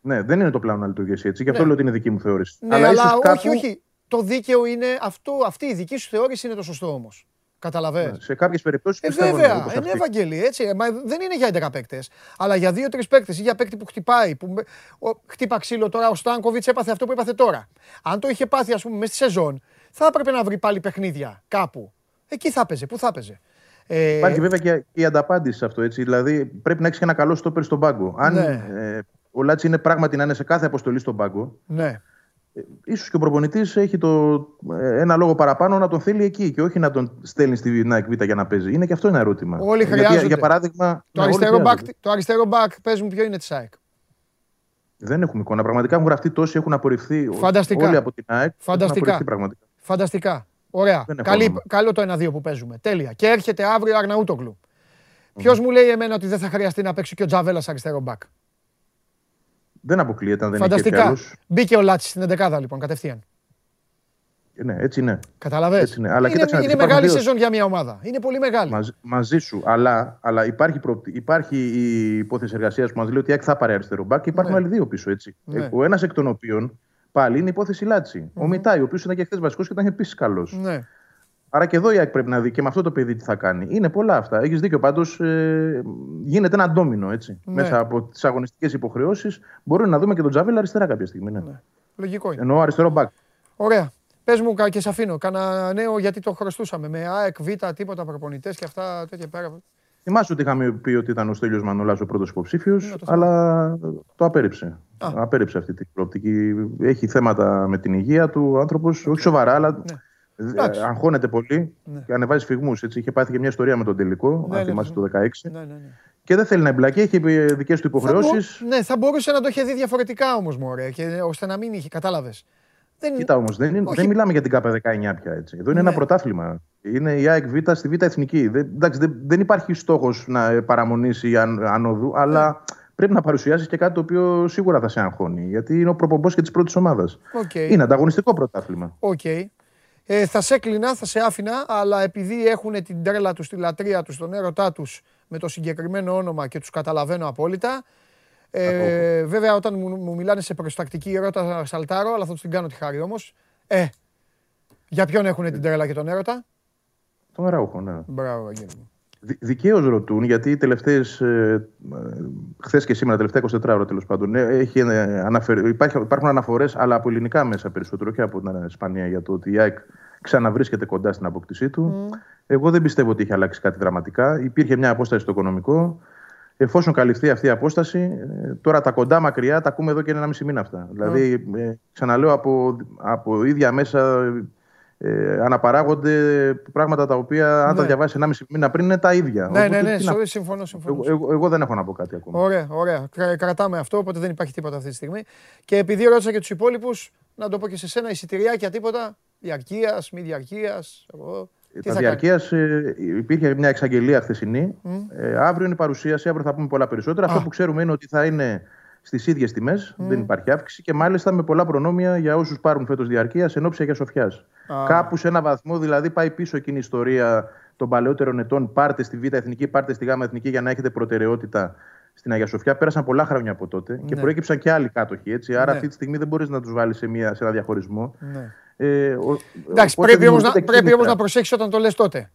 J: Ναι, δεν είναι το πλάνο να λειτουργήσει έτσι. Γι' αυτό
A: Ναι.
J: λέω ότι είναι δική μου θεώρηση.
A: Ναι, αλλά,
J: ίσως
A: όχι, όχι. Το δίκαιο είναι αυτό, αυτή η δική σου θεώρηση είναι το σωστό όμως. Καταλαβαίνεις.
J: Ναι, σε κάποιες περιπτώσεις
A: Ε,
J: πιστεύω. ναι,
A: βέβαια,
J: όπως
A: ε,
J: αυτή.
A: ναι, Ευαγγέλη, έτσι. ε, Μα δεν είναι για 11 παίκτες. Αλλά για 2-3 παίκτες ή για παίκτη που χτυπάει. Που, με- ο, χτύπα ξύλο τώρα, ο Στάνκοβιτς έπαθε αυτό που έπαθε τώρα. Αν το είχε πάθει, ας πούμε, μέσα στη σεζόν, θα έπρεπε να βρει πάλι παιχνίδια κάπου. Εκεί θα έπαιζε. Πού θα έπαιζε. Ε,
J: Υπάρχει βέβαια και η ανταπάντηση σε αυτό. Έτσι. Δηλαδή πρέπει να έχεις και ένα καλό στόπερ στον πάγκο. Αν
A: Ναι.
J: ε, ο Λάτσι είναι πράγματι να είναι σε κάθε αποστολή στον πάγκο,
A: ναι.
J: ίσως και ο προπονητής έχει το, ε, ένα λόγο παραπάνω να τον θέλει εκεί και όχι να τον στέλνει στην ΑΕΚ Β για να παίζει. Είναι και αυτό ένα ερώτημα.
A: Όλοι
J: Γιατί,
A: χρειάζονται.
J: για παράδειγμα.
A: Το,
J: ναι, όλοι
A: αριστερό μπακ,
J: χρειάζονται.
A: το αριστερό μπακ, πες μου ποιο είναι της ΑΕΚ;
J: Δεν έχουμε εικόνα. Πραγματικά έχουν γραφτεί τόσοι, έχουν απορριφθεί
A: Φανταστικά.
J: όλοι από την ΑΕΚ. Έχουν
A: Φανταστικά.
J: απορριφθεί πραγματικά.
A: Φανταστικά. Ωραία.
J: Δεν έχω
A: Καλή,
J: όνομα.
A: καλό το 1-2 που παίζουμε. Τέλεια. Και έρχεται αύριο Αρναούτογλου. Ποιος μου λέει εμένα ότι δεν θα χρειαστεί να παίξει και ο Τζαβέλλας αριστερό μπακ;
J: Δεν αποκλείεται αν δεν έχει και
A: Φανταστικά.
J: άλλους.
A: Μπήκε ο Λάτσι στην 11 λοιπόν, κατευθείαν.
J: Ναι, έτσι είναι.
A: Κατάλαβες.
J: Έτσι είναι. Αλλά
A: είναι
J: κοίταξε να
A: είναι
J: δεις, υπάρχουν
A: μεγάλη
J: δύο-
A: σεζόν για μια ομάδα. Είναι πολύ μεγάλη.
J: Μαζί, μαζί σου, αλλά, αλλά υπάρχει, προοπτ- υπάρχει η υπόθεση εργασίας που μας λέει ότι η ΑΕΚ θα πάρει αριστερό μπακ και υπάρχουν
A: Ναι.
J: άλλοι δύο πίσω. Έτσι.
A: Ναι.
J: Ε, Ο ένας εκ των οποίων πάλι είναι η υπόθεση Λάτσι. Ο Μιτάη, ο οποίος ήταν και χθες βασικός και ήταν επίση καλό.
A: Ναι.
J: Άρα και εδώ η ΑΕΚ πρέπει να δει και με αυτό το παιδί τι θα κάνει. Είναι πολλά αυτά. Έχεις δίκιο πάντως. Ε, γίνεται ένα ντόμινο έτσι.
A: Ναι.
J: Μέσα από τις αγωνιστικές υποχρεώσεις μπορούμε να δούμε και τον Τζάβελ αριστερά κάποια στιγμή. Ναι.
A: Λογικό είναι.
J: Εννοώ αριστερό μπακ.
A: Ωραία. Πες μου κα- και σε αφήνω. Κάνα νέο γιατί το χρωστούσαμε. Με ΑΕΚ, Β, τίποτα προπονητές και αυτά τέτοια πέρα.
J: Θυμάσαι ότι είχαμε πει ότι ήταν ο Στέλιος Μανολάς ο πρώτος υποψήφιος,
A: Ναι, το
J: αλλά το απέρριψε.
A: Α.
J: Απέρριψε αυτή την προοπτική. Έχει θέματα με την υγεία του ο άνθρωπος, όχι σοβαρά, αλλά ε,
A: Ναι. Εντάξει.
J: αγχώνεται πολύ
A: Ναι.
J: και ανεβάζει φυγμούς. Έτσι. Είχε πάθει και μια ιστορία με τον τελικό,
A: Ναι,
J: αν
A: ναι,
J: θυμάσαι
A: ναι.
J: το 16.
A: Ναι, ναι, ναι.
J: Και δεν θέλει να εμπλακεί, έχει ε, δικές του υποχρεώσεις.
A: Θα μπο- ναι, θα μπορούσε να το είχε δει διαφορετικά όμως, Μωρέ, και ώστε να μην είχε. Κατάλαβες. Δεν...
J: Κοίτα όμως, δεν, είναι-
A: Όχι.
J: δεν μιλάμε για την ΚΑΠΑ 19 πια. Έτσι. Εδώ είναι
A: Ναι.
J: ένα πρωτάθλημα. Είναι η ΑΕΚ Β στη Β Εθνική. Δεν, εντάξει, δεν, δεν υπάρχει στόχος να ε, παραμονήσει αν, ανόδου, αλλά
A: Ναι.
J: πρέπει να παρουσιάσεις και κάτι το οποίο σίγουρα θα σε αγχώνει. Γιατί είναι ο προπομπός και της πρώτης ομάδας.
A: Οκ.
J: Είναι ανταγωνιστικό πρωτάθλημα.
A: Οκ. Ε, θα σε έκλεινα, θα σε άφηνα, αλλά επειδή έχουν την τρέλα τους, τη λατρεία τους, τον έρωτά τους με το συγκεκριμένο όνομα και τους καταλαβαίνω απόλυτα. Ε, βέβαια, όταν μου, μου μιλάνε σε προστακτική ερώτα, σαλτάρω, αλλά θα τους την κάνω τη χάρη όμως. Ε, για ποιον έχουν την τρέλα και τον έρωτα;
J: Τον Ραούχο, ναι.
A: Μπράβο, Αγγέλη μου.
J: Δικαίως ρωτούν, γιατί οι τελευταίες. Ε, Χθες και σήμερα, τελευταία 24 ώρα τέλος πάντων, ε, έχει, ε, αναφερ... υπάρχει, υπάρχουν αναφορές, αλλά από ελληνικά μέσα περισσότερο και από την Ισπανία για το ότι η ΑΕΚ ξαναβρίσκεται κοντά στην απόκτησή του. Εγώ δεν πιστεύω ότι έχει αλλάξει κάτι δραματικά. Υπήρχε μια απόσταση στο οικονομικό. Εφόσον καλυφθεί αυτή η απόσταση, ε, τώρα τα κοντά μακριά τα ακούμε εδώ και ένα μισή μήνα αυτά. Δηλαδή, ε, ξαναλέω, από, από ίδια μέσα ε, αναπαράγονται πράγματα τα οποία, αν τα
A: Ναι.
J: διαβάσεις ένα μισή μήνα πριν, είναι τα ίδια.
A: Ναι, ναι,
J: Οπότε,
A: ναι,
J: τι να-
A: sorry, συμφωνώ, συμφωνώ.
J: εγώ, εγώ, εγώ δεν έχω να πω κάτι ακόμα.
A: Ωραία, ωραία. Κρα- Κρατάμε αυτό, οπότε δεν υπάρχει τίποτα αυτή τη στιγμή. Και επειδή ρώτησα και τους υπόλοιπους, να το πω και σε σένα, εισιτηριάκια τίποτα. Διαρκείας, μη διαρκείας. Τι
J: Τα
A: θα
J: διαρκείας ε, υπήρχε μια εξαγγελία χθεσινή.
A: Μμ.
J: Ε, αύριο είναι η παρουσίαση, αύριο θα πούμε πολλά περισσότερα.
A: Α.
J: Αυτό που ξέρουμε είναι ότι θα είναι στις ίδιες τιμές, δεν υπάρχει αύξηση και μάλιστα με πολλά προνόμια για όσους πάρουν φέτος διαρκείας εν ώψη Αγίας Σοφιάς.
A: Α.
J: Κάπου σε ένα βαθμό δηλαδή πάει πίσω εκείνη η ιστορία των παλαιότερων ετών. Πάρτε στη Β' Εθνική, πάρτε στη Γ' Εθνική για να έχετε προτεραιότητα στην Αγία Σοφιά. Πέρασαν πολλά χρόνια από τότε και
A: Ναι.
J: προέκυψαν και άλλοι κάτοχοι. Έτσι. Άρα
A: Ναι.
J: αυτή τη στιγμή δεν μπορείς να τους βάλεις σε, μια- σε ένα διαχωρισμό.
A: Ναι.
J: Ε, ο-
A: Εντάξει,
J: οπότε
A: πρέπει όμως να,
J: δημιουργούνται
A: πρέπει όμως
J: κίνητρα.
A: να προσέξεις όταν το λες τότε.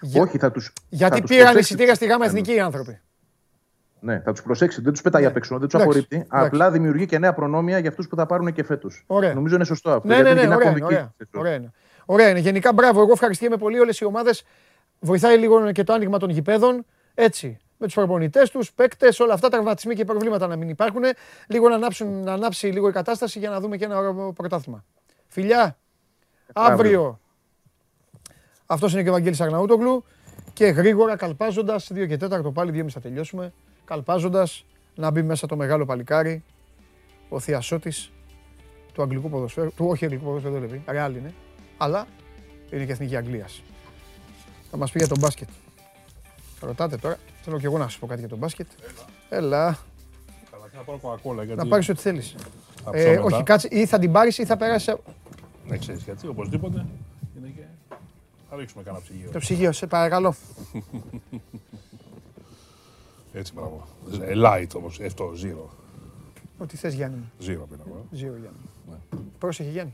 A: Για-
J: Όχι, θα τους,
A: Γιατί
J: θα τους
A: πήραν
J: προσέξεις.
A: εισιτήρια στη γάμα εθνική οι άνθρωποι.
J: Ναι, θα τους προσέξεις. Δεν τους πετάει απ' έξω, δεν τους
A: Εντάξει,
J: απορρίπτει.
A: εντάξει.
J: Απλά δημιουργεί και νέα προνόμια για αυτούς που θα πάρουν και φέτος.
A: Ωραία.
J: Νομίζω είναι σωστό αυτό.
A: Ναι,
J: γιατί
A: ναι,
J: είναι
A: ναι,
J: και μια
A: ωραία,
J: κομβική
A: ωραία,
J: θέση.
A: ωραία, είναι. Ωραία είναι. Γενικά, μπράβο. Εγώ ευχαριστούμε πολύ όλες οι ομάδες. Βοηθάει λίγο και το άνοιγμα των γηπέδων. Έτσι. Με τους προπονητές τους, παίκτες, όλα αυτά, τραυματισμοί και προβλήματα να μην υπάρχουν. Λίγο να, ανάψουν, να ανάψει λίγο η κατάσταση για να δούμε και ένα ωραίο πρωτάθλημα. Φιλιά, αύριο. Αυτός είναι και ο Βαγγέλης Αγναούτογλου. Και γρήγορα καλπάζοντας, 2 και 4 πάλι, 2,5 θα τελειώσουμε. Καλπάζοντας να μπει μέσα το μεγάλο παλικάρι, ο Θειασότης του αγγλικού ποδοσφαίρου, του όχι αγγλικού ποδοσφαίρου δεν λέει, ρεάλ είναι, αλλά είναι και εθνική Αγγλίας. Θα μας πει για τον μπάσκετ. Ρωτάτε τώρα. Θέλω και εγώ να σας πω κάτι για τον μπάσκετ. Έλα.
P: Να πάρω κοκακόλα. Γιατί...
A: Να πάρεις ό,τι θέλεις.
P: Θα
A: Ε,
P: ψώ μετά.
A: όχι, κάτσε, ή θα την πάρεις ή θα περάσει.
P: Δεν ξέρεις γιατί, οπωσδήποτε. Είναι και... Θα ρίξουμε κανένα ψυγείο.
A: Το ψυγείο, σε παρακαλώ.
P: Έτσι, μπράβο. Ε, Light όμω, αυτό, zero.
A: Ό,τι θες, Γιάννη. μου.
P: Zero πήρα εγώ.
A: Ζήρο, Γιάννη.
P: Ναι.
A: Πρόσεχε, Γιάννη.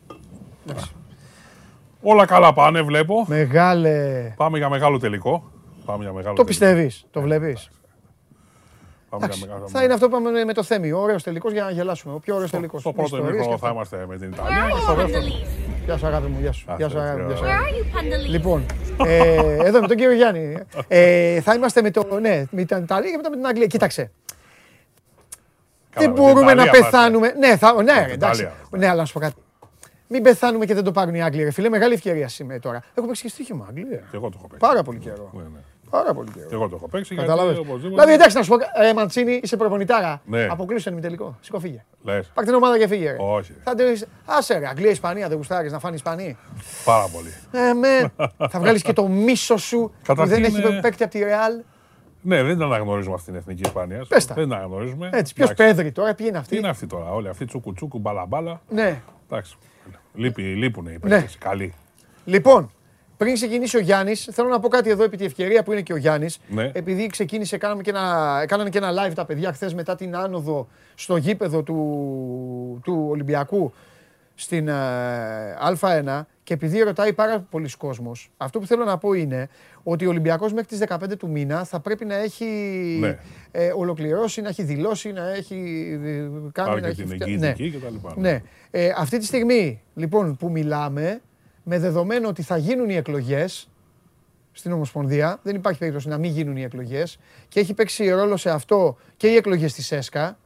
A: Εντάξει.
P: Όλα καλά πάνε, βλέπω.
A: Μεγάλε.
P: Πάμε για μεγάλο τελικό. Πάμε για μεγάλο
A: Το
P: τελικό.
A: πιστεύεις, το βλέπεις;
P: Πάμε για μεγάλο
A: Θα είναι αυτό που είπαμε με το Θέμη. Ο ωραίος τελικός για να γελάσουμε. Ο πιο ωραίος τελικός.
P: Στο πρώτο ημίχρονο θα είμαστε με την Ιταλία και στο δεύτερο.
A: Γεια σου, αγάπη μου. Γεια σου.
P: Α,
A: Γεια σου, αγάπη μου. Γεια σου,
P: Where
A: αγάπη
Q: are you, Pandalise?
A: Λοιπόν, ε, εδώ με τον κύριο Γιάννη. Ε, θα είμαστε με, το, ναι, με την Ιταλία και μετά με την Αγγλία. Κοίταξε.
P: Καλά,
A: δεν
P: με την
A: μπορούμε να
P: Ιταλία πάτε.
A: πεθάνουμε. Ναι, θα, ναι,
P: την
A: εντάξει.
P: Ιταλία.
A: Ναι, αλλά να σου πω κάτι. Μην πεθάνουμε και δεν το πάρουν οι Άγγλοι. Ρε φίλε, μεγάλη ευκαιρία σήμερα τώρα. Έχω παίξει και στοίχημα Αγγλία.
P: Και εγώ το έχω παίξει.
A: Πάρα πολύ καιρό.
P: Ναι, ναι.
A: Πάρα πολύ καιρό.
P: Και εγώ το έχω παίξει. γιατί
A: Κατάλαβες.
P: οπωσδήποτε-
A: Δηλαδή, εντάξει, να σου πω, ε, Μαντσίνη, είσαι προπονητάρα.
P: Ναι.
A: Αποκλείσου τον τελικό. Σηκώ φύγε.
P: Λες.
A: Πάρ' την ομάδα και φύγε. Ρε.
P: Όχι.
A: Θα την... Άσε ρε, Αγγλία, Ισπανία, δεν γουστάρεις να φάνεις Ισπανία.
P: Πάρα πολύ.
A: Ε, με. *laughs* θα βγάλεις και το μίσο σου που
P: Καταρχήν,
A: δεν έχει
P: ε,
A: παίκτη από τη Ρεάλ.
P: Ναι, δεν την αναγνωρίζουμε αυτή την εθνική Ισπανία.
A: Πες τα.
P: Δεν την αναγνωρίζουμε.
A: Έτσι, ποιος
P: Εντάξει.
A: Πέδρη τώρα, ποιοι είναι
P: Τι
A: αυτοί;
P: είναι αυτή τώρα, όλοι αυτοί τσούκου τσούκου, μπαλαμπάλα.
A: Ναι.
P: Εντάξει. Λείπει, λείπουν οι
A: Ναι.
P: παίκτες. Καλοί.
A: Λοιπόν, πριν ξεκινήσει ο Γιάννης, θέλω να πω κάτι εδώ επί τη ευκαιρία που είναι και ο Γιάννης.
P: Ναι.
A: Επειδή ξεκίνησε, κάναμε και ένα, κάνανε και ένα live τα παιδιά χθες μετά την άνοδο στο γήπεδο του, του Ολυμπιακού στην ε, Α1 και επειδή ρωτάει πάρα πολλοί κόσμος, αυτό που θέλω να πω είναι ότι ο Ολυμπιακός μέχρι τις 15 του μήνα θα πρέπει να έχει
P: Ναι.
A: ε, ολοκληρώσει, να έχει δηλώσει, να έχει ε, κάνει...
P: Πάρει
A: να
P: και
A: έχει
P: την
A: φτια-
P: εγγύηση εκεί και τα λοιπά.
A: ναι. Ε, αυτή τη στιγμή λοιπόν που μιλάμε, με δεδομένο ότι θα γίνουν οι εκλογές στην Ομοσπονδία, δεν υπάρχει περίπτωση να μην γίνουν οι εκλογές και έχει παίξει ρόλο σε αυτό και οι εκλογές της ΕΣΚΑ,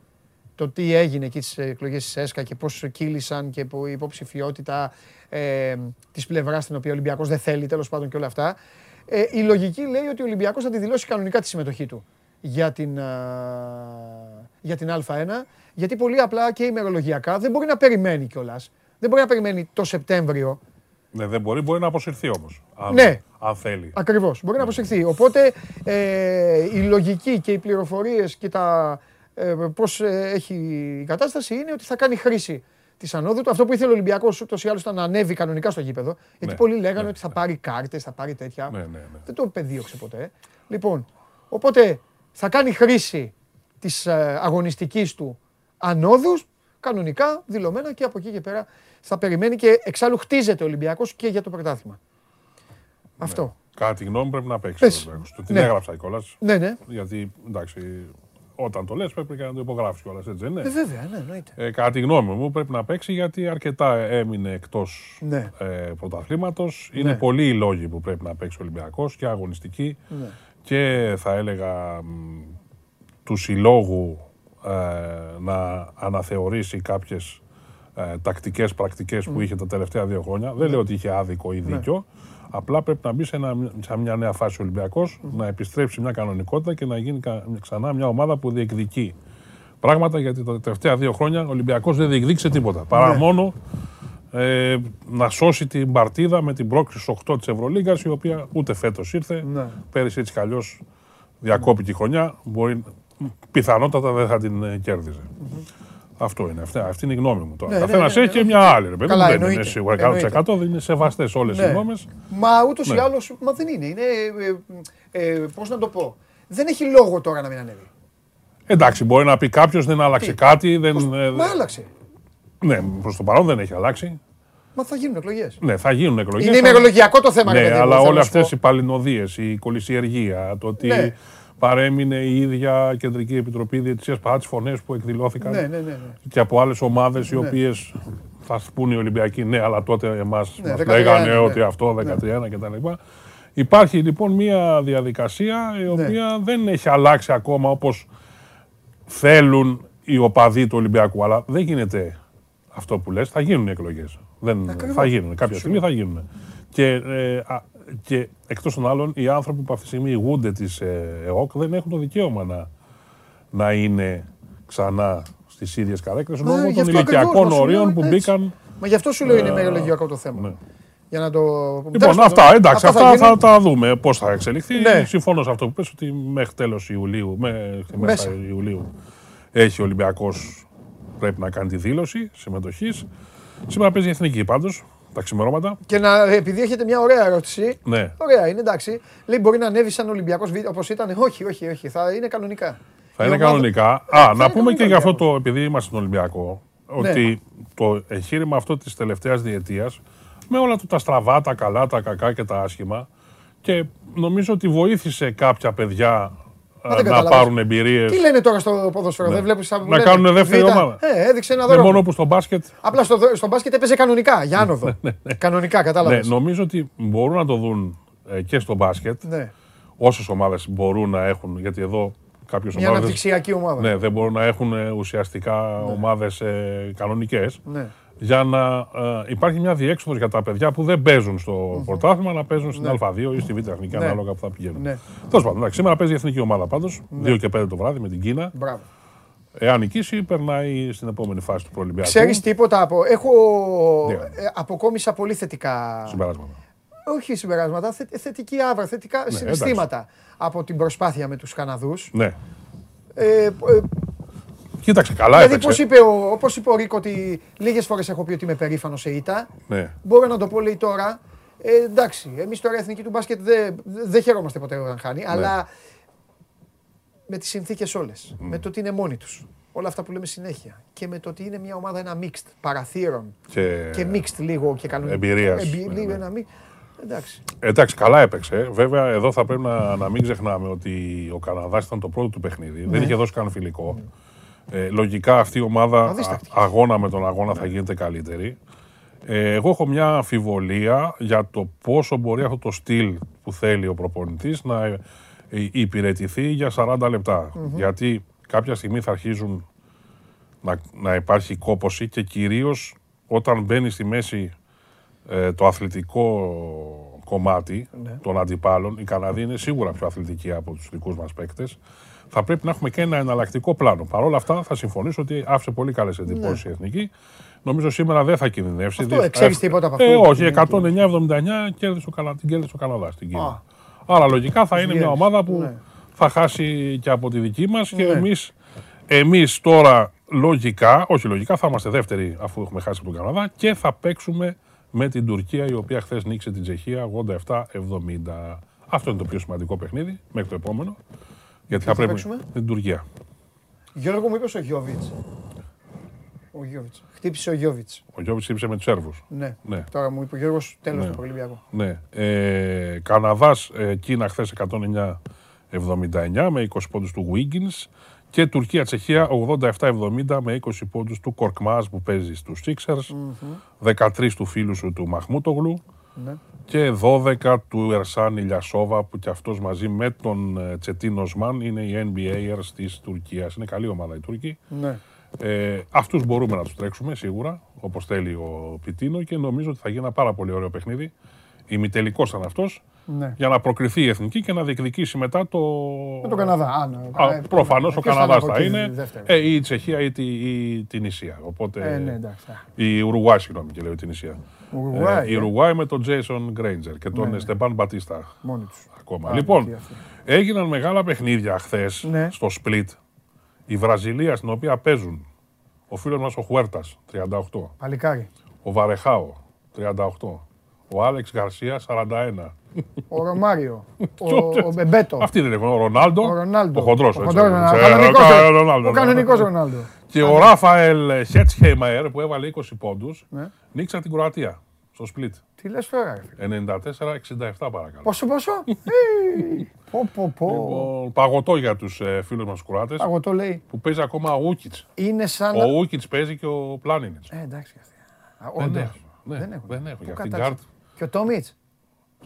A: το τι έγινε εκεί στις εκλογές της ΕΣΚΑ και πώς κύλησαν και που η υποψηφιότητα ε, της πλευράς στην οποία ο Ολυμπιακός δεν θέλει τέλος πάντων και όλα αυτά. Ε, η λογική λέει ότι ο Ολυμπιακός θα τη δηλώσει κανονικά τη συμμετοχή του για την, α, για την Α1, γιατί πολύ απλά και ημερολογιακά δεν μπορεί να περιμένει κιόλας. Δεν μπορεί να περιμένει το Σεπτέμβριο.
P: Ναι, δεν μπορεί, μπορεί να αποσυρθεί όμως. Αν,
A: Ναι.
P: αν θέλει.
A: Ακριβώς. Μπορεί να αποσυρθεί. Οπότε ε, η λογική και οι πληροφορίες και τα ε, πώς έχει η κατάσταση είναι ότι θα κάνει χρήση της ανόδου του. Αυτό που ήθελε ο Ολυμπιακός ούτως ή άλλως ήταν να ανέβει κανονικά στο γήπεδο. Γιατί
P: Ναι,
A: πολλοί λέγανε
P: ναι,
A: ότι θα πάρει κάρτες, θα πάρει τέτοια.
P: Ναι, ναι, ναι.
A: Δεν το πεδίωξε ποτέ. Λοιπόν, οπότε θα κάνει χρήση της αγωνιστικής του ανόδους κανονικά, δηλωμένα και από εκεί και πέρα θα περιμένει και εξάλλου χτίζεται ο Ολυμπιακός και για το πρωτάθλημα. Αυτό.
P: Κατά τη γνώμη μου πρέπει να παίξει.
A: Πες.
P: ο Ολυμπιακός. Το την
A: Ναι.
P: έγραψα κιόλας.
A: Ναι, ναι.
P: Γιατί εντάξει, όταν το λες πρέπει και να το υπογράψει κιόλας, έτσι δεν είναι;
A: Ε, βέβαια, ναι, εννοείται.
P: Ε, κατά τη γνώμη μου πρέπει να παίξει γιατί αρκετά έμεινε εκτός
A: Ναι.
P: ε, πρωταθλήματος. Είναι
A: Ναι.
P: πολλοί οι λόγοι που πρέπει να παίξει ο Ολυμπιακός και αγωνιστική
A: Ναι.
P: και θα έλεγα μ, του συλλόγου ε, να αναθεωρήσει κάποιες ε, τακτικές πρακτικές που είχε τα τελευταία δύο χρόνια. Δεν λέω ότι είχε άδικο ή
A: Ναι.
P: δίκιο. Απλά πρέπει να μπει σε, ένα, σε μια νέα φάση ο Ολυμπιακός, να επιστρέψει μια κανονικότητα και να γίνει κα- ξανά μια ομάδα που διεκδικεί πράγματα γιατί τα τελευταία δύο χρόνια ο Ολυμπιακός δεν διεκδίκησε τίποτα. Παρά
A: Ναι.
P: μόνο ε, να σώσει την παρτίδα με την πρόκληση στους 8 της Ευρωλίγκας η οποία ούτε φέτος ήρθε.
A: Ναι.
P: Πέρυσι έτσι κι αλλιώς διακόπηκε η χρονιά. Μπορεί, πιθανότατα δεν θα την ε, κέρδιζε. Αυτό είναι. Αυτή, αυτή είναι η γνώμη μου τώρα.
A: Ναι, ναι,
P: Καθένας
A: ναι, ναι,
P: έχει και
A: ναι.
P: μια άλλη. Ρε, παιδί,
A: Καλά,
P: μου, δεν είναι
A: εννοείται,
P: σίγουρα 100%.
A: εννοείται.
P: Δεν είναι σεβαστές όλες οι γνώμες.
A: Μα ούτως ή
P: Ναι.
A: άλλως, μα δεν είναι. Είναι. Ε, ε, Πώς να το πω. Δεν έχει λόγο τώρα να μην ανέβει.
P: Εντάξει, μπορεί να πει κάποιος δεν άλλαξε
A: Τι;
P: κάτι. Δεν, ε,
A: Μα άλλαξε.
P: ναι, προς το παρόν δεν έχει αλλάξει.
A: Μα θα γίνουν εκλογές.
P: Ναι, θα γίνουν εκλογές.
A: Είναι ημερολογιακό το θέμα, ρε
P: Ναι,
A: παιδί μου,
P: αλλά
A: θέλω
P: όλες
A: να σου
P: αυτές
A: πω.
P: οι παλινοδίες, η κολυσιεργία, το ότι
A: Ναι.
P: Παρέμεινε η ίδια Κεντρική Επιτροπή Διαιτησίας παρά τις φωνές που εκδηλώθηκαν
A: Ναι, ναι, ναι. ναι.
P: και από άλλες ομάδες οι
A: Ναι.
P: οποίες θα πούνε οι Ολυμπιακοί, ναι, αλλά τότε εμάς
A: Ναι,
P: μας
A: 13,
P: λέγανε
A: ναι.
P: ότι αυτό 13 κτλ. Υπάρχει λοιπόν μια διαδικασία η
A: Ναι.
P: οποία δεν έχει αλλάξει ακόμα όπως θέλουν οι οπαδοί του Ολυμπιακού. Αλλά δεν γίνεται αυτό που λες, θα γίνουν οι εκλογές. Δεν,
A: Ακριβώς.
P: θα γίνουν, κάποια στιγμή θα γίνουν. Και, ε, α, και εκτός των άλλων, οι άνθρωποι που αυτή τη στιγμή ηγούνται της ε, ΕΟΚ δεν έχουν το δικαίωμα να, να είναι ξανά στις ίδιες καρέκλες
A: Ε,
P: λόγω
A: γι'
P: των
A: αυτό ακριβώς,
P: ηλικιακών
A: μας σου
P: ορίων
A: λέω,
P: που
A: έτσι.
P: μπήκαν
A: Μα γι' αυτό σου λέω είναι
P: Ε,
A: ημερολογιακό το θέμα.
P: ναι.
A: Για να το.
P: Λοιπόν,
A: Τέλος πάντων,
P: αυτά εντάξει, αυτά,
A: γίνει.
P: θα τα δούμε πώς θα εξελιχθεί.
A: Ναι.
P: Συμφωνώ σε αυτό που πες ότι μέχρι τέλος Ιουλίου, μέχρι
A: Μέσα.
P: μέσα Ιουλίου, έχει ο Ολυμπιακός πρέπει να κάνει τη δήλωση συμμετοχής. Σήμερα παίζει η εθνική πάντως, τα ξημερώματα.
A: Και να, επειδή έχετε μια ωραία ερώτηση.
P: Ναι.
A: Ωραία, είναι εντάξει. Λέει μπορεί να ανέβει σαν Ολυμπιακός όπως ήταν. Όχι, όχι, όχι. Θα είναι κανονικά.
P: Θα
A: Η
P: είναι
A: ομάδα-
P: κανονικά.
A: Ε,
P: Α,
A: θα
P: να
A: είναι
P: πούμε και
A: κανονικά
P: για αυτό
A: Ολυμπιακός.
P: το, επειδή είμαστε στον Ολυμπιακό,
A: Ναι.
P: ότι το εγχείρημα αυτό της τελευταίας διετίας, με όλα του τα στραβά, τα καλά, τα κακά και τα άσχημα, και νομίζω ότι βοήθησε κάποια παιδιά
A: Μα
P: ε,
A: δεν
P: να
A: καταλάβες.
P: πάρουν εμπειρίες.
A: Τι λένε τώρα στο ποδόσφαιρο,
P: Ναι.
A: δεν βλέπεις σαν
P: Να κάνουν δεύτερη ομάδα.
A: Ε, έδειξε ένα
P: Δεν
A: δρόμο.
P: μόνο που στο μπάσκετ.
A: Απλά στο, στο μπάσκετ έπαιζε κανονικά, για άνοδο. κανονικά,
P: Ναι,
A: κατάλαβες.
P: νομίζω ότι μπορούν να το δουν ε, και στο μπάσκετ.
A: Ναι.
P: Όσες ομάδες μπορούν να έχουν, γιατί εδώ κάποιες
A: Μια
P: ομάδε.
A: αναπτυξιακή ομάδα.
P: Ναι, δεν μπορούν να έχουν ε, ουσιαστικά ομάδες ε, κανονικές
A: Ναι.
P: Για να ε, υπάρχει μια διέξοδος για τα παιδιά που δεν παίζουν στο πρωτάθλημα, να παίζουν στην
A: Ναι.
P: Α2 ή στη Β' Εθνική,
A: Ναι.
P: ανάλογα που θα πηγαίνουν.
A: Ναι.
P: Τέλος πάντων, εντάξει, σήμερα παίζει η εθνική ομάδα πάντως,
A: Ναι.
P: 2 και 5 το βράδυ με την Κίνα.
A: Μπράβο.
P: Εάν νικήσει, περνάει στην επόμενη φάση του προολυμπιακού.
A: Ξέρεις τίποτα από. Έχω.
P: Ναι.
A: ε, αποκόμισα πολύ θετικά.
P: Συμπεράσματα.
A: Όχι συμπεράσματα, θε, θετική άβρα, θετικά
P: Ναι,
A: συναισθήματα από την προσπάθεια με τους Καναδούς.
P: Ναι.
A: Ε, ε,
P: Κοίταξε, καλά
A: δηλαδή,
P: έπαιξε.
A: πώς είπε, ο, όπως είπε ο Ρίκο, ότι λίγες φορές έχω πει ότι είμαι περήφανος σε ήττα.
P: Ναι.
A: Μπορώ να το πω, λέει τώρα. Ε, εντάξει, εμείς τώρα η εθνική του μπάσκετ δεν δεν χαιρόμαστε ποτέ όταν χάνει,
P: Ναι.
A: αλλά με τις συνθήκες όλες, με το ότι είναι μόνοι τους, όλα αυτά που λέμε συνέχεια και με το ότι είναι μια ομάδα ένα mixed παραθύρων
P: Και-
A: και mixed λίγο και κανονικά.
P: Εμπειρίας.
A: Εμπει-
P: Ναι,
A: λίγο
P: ναι.
A: ένα mix. Εντάξει.
P: Εντάξει, καλά έπαιξε. Βέβαια, εδώ θα πρέπει να, να μην ξεχνάμε ότι ο Καναδάς ήταν το πρώτο του παιχνίδι. Δεν
A: Ναι.
P: είχε δώσει καν φιλικό. Ε, λογικά αυτή η ομάδα
A: Αδίστακτη.
P: α- αγώνα με τον αγώνα θα γίνεται καλύτερη. Ε, εγώ έχω μια αμφιβολία για το πόσο μπορεί αυτό το στυλ που θέλει ο προπονητής να ε, ε, υπηρετηθεί για 40 λεπτά.
Q: Μμμ.
P: Γιατί κάποια στιγμή θα αρχίζουν να, να υπάρχει κόποση και κυρίως όταν μπαίνει στη μέση ε, το αθλητικό κομμάτι
A: Ναι.
P: των αντιπάλων, οι Καναδοί είναι σίγουρα πιο αθλητικοί από τους δικούς μας παίκτες, θα πρέπει να έχουμε και ένα εναλλακτικό πλάνο. Παρ' όλα αυτά θα συμφωνήσω ότι άφησε πολύ καλές εντυπώσεις η Εθνική. Νομίζω σήμερα δεν θα κινδυνεύσει.
A: Αυτό,
P: Δι-
A: ε, ξέρεις
P: ε,
A: τίποτα από
P: Ε,
A: αυτό;
P: όχι, 109-79 κέρδισε ο Κανα- την κέρδισε ο Καναδάς στην Κίνα. Άρα λογικά θα είναι μια
A: Βγαίνεις.
P: ομάδα που
A: Ναι.
P: θα χάσει και από τη δική μας και
A: Ναι.
P: εμείς, εμείς τώρα λογικά, όχι λογικά, θα είμαστε δεύτεροι αφού έχουμε χάσει από τον Καναδά και θα παίξουμε με την Τουρκία η οποία χθες νίκησε την Τσεχία 87-70. Αυτό είναι το πιο σημαντικό παιχνίδι μέχρι το επόμενο. Γιατί
A: θα
P: θα πρέπει
A: παίξουμε;
P: με την Τουρκία.
A: Γιώργο μου είπες ο Γιώβιτς. Ο Γιώβιτς. Χτύπησε ο Γιώβιτς.
P: Ο Γιώβιτς ύψε με τους Σέρβους.
A: Ναι.
P: Ναι.
A: Τώρα μου είπε ο Γιώργος τέλος
P: Ναι.
A: του Ολυμπιακού.
P: Ναι. Ε, Καναδάς, ε, Κίνα χθες 109-79 με 20 πόντους του Wiggins και Τουρκία-Τσεχία 87-70 με 20 πόντους του Κορκμάζ που παίζει στους Sixers, 13 του φίλου σου του Μαχμούτογλου
A: Ναι.
P: Και 12 του Ερσάν Ηλιασόβα που και αυτός μαζί με τον ε, Τσετίν Οσμάν είναι οι NBAers της Τουρκίας. Είναι καλή ομάδα η Τούρκη.
A: Ναι.
P: Ε, αυτούς μπορούμε να τους τρέξουμε σίγουρα, όπως θέλει ο Πιτίνο και νομίζω ότι θα γίνει ένα πάρα πολύ ωραίο παιχνίδι. Ημιτελικός ήταν αυτός,
A: Ναι.
P: για να προκριθεί η Εθνική και να διεκδικήσει μετά το...
A: Με τον Καναδά. Α, ναι.
P: Α,
A: Ε,
P: προφανώς ο
A: ποιος
P: Καναδάς
A: είναι
P: θα
A: από εκεί
P: είναι,
A: δεύτερη.
P: ε, ή η Τσεχία ή, τη, ή την Ισία. Οπότε,
A: Ε, ναι, εντάξει.
P: η Ουρουγουάη, συγγνώμη και λέω την Ισία.
A: Ουρουγουάη,
P: Ε, η
A: ε.
P: Ουρουγουάη με τον Τζέισον Γκρέιντζερ και τον
A: Ναι, ναι.
P: Στεμπάν Μπατίστα.
A: Μόνοι τους.
P: Ακόμα.
A: Α,
P: λοιπόν,
A: τι αυτή.
P: έγιναν μεγάλα παιχνίδια χθες
A: Ναι.
P: στο Split. Η Βραζιλία στην οποία παίζουν ο φίλος μας ο Χουέρτας, 38.
A: Παλικάρι.
P: Ο Βαρεχάο, 38. Ο Άλεξ Γκαρσία, 41.
A: Ο Ρωμάριο. *laughs* ο, ο Μπεμπέτο.
P: Αυτή δεν είναι ο Ρονάλντο.
A: Ο Ρονάλντο.
P: Ο χοντρός.
A: Ο
P: έτσι,
A: χοντρός,
P: έτσι,
A: ο
P: ε,
A: κανονικός,
P: ο
A: ε,
P: Ρονάλντο,
A: ο
P: ναι.
A: κανονικός Ρονάλντο.
P: Και ο Ράφαελ Χέτσχεϊμαερ που έβαλε 20 πόντους,
A: Ναι.
P: νίξαν την Κροατία στο Split.
A: Τι λες τώρα, ρε φίλε.
P: 94-67 παρακαλώ.
A: Πόσο, πόσο; *laughs* Ε, Πω, πω, πω.
P: Λοιπόν, παγωτό για τους ε, φίλους μας Κροάτες.
A: Παγωτό λέει.
P: Που παίζει ακόμα ο Ούκιτς.
A: Είναι σαν.
P: Ο Ούκιτς παίζει και ο Πλάνινιτς.
A: Ε, εντάξει. και αυτοί. Α,
P: Δεν
A: όντως.
P: έχουν. Ναι,
A: Δεν έχουν.
P: δεν έχουν.
A: Πού
P: Για αυτήν την
A: κατάξαν.
P: κάρτ.
A: Και ο Τόμιτς;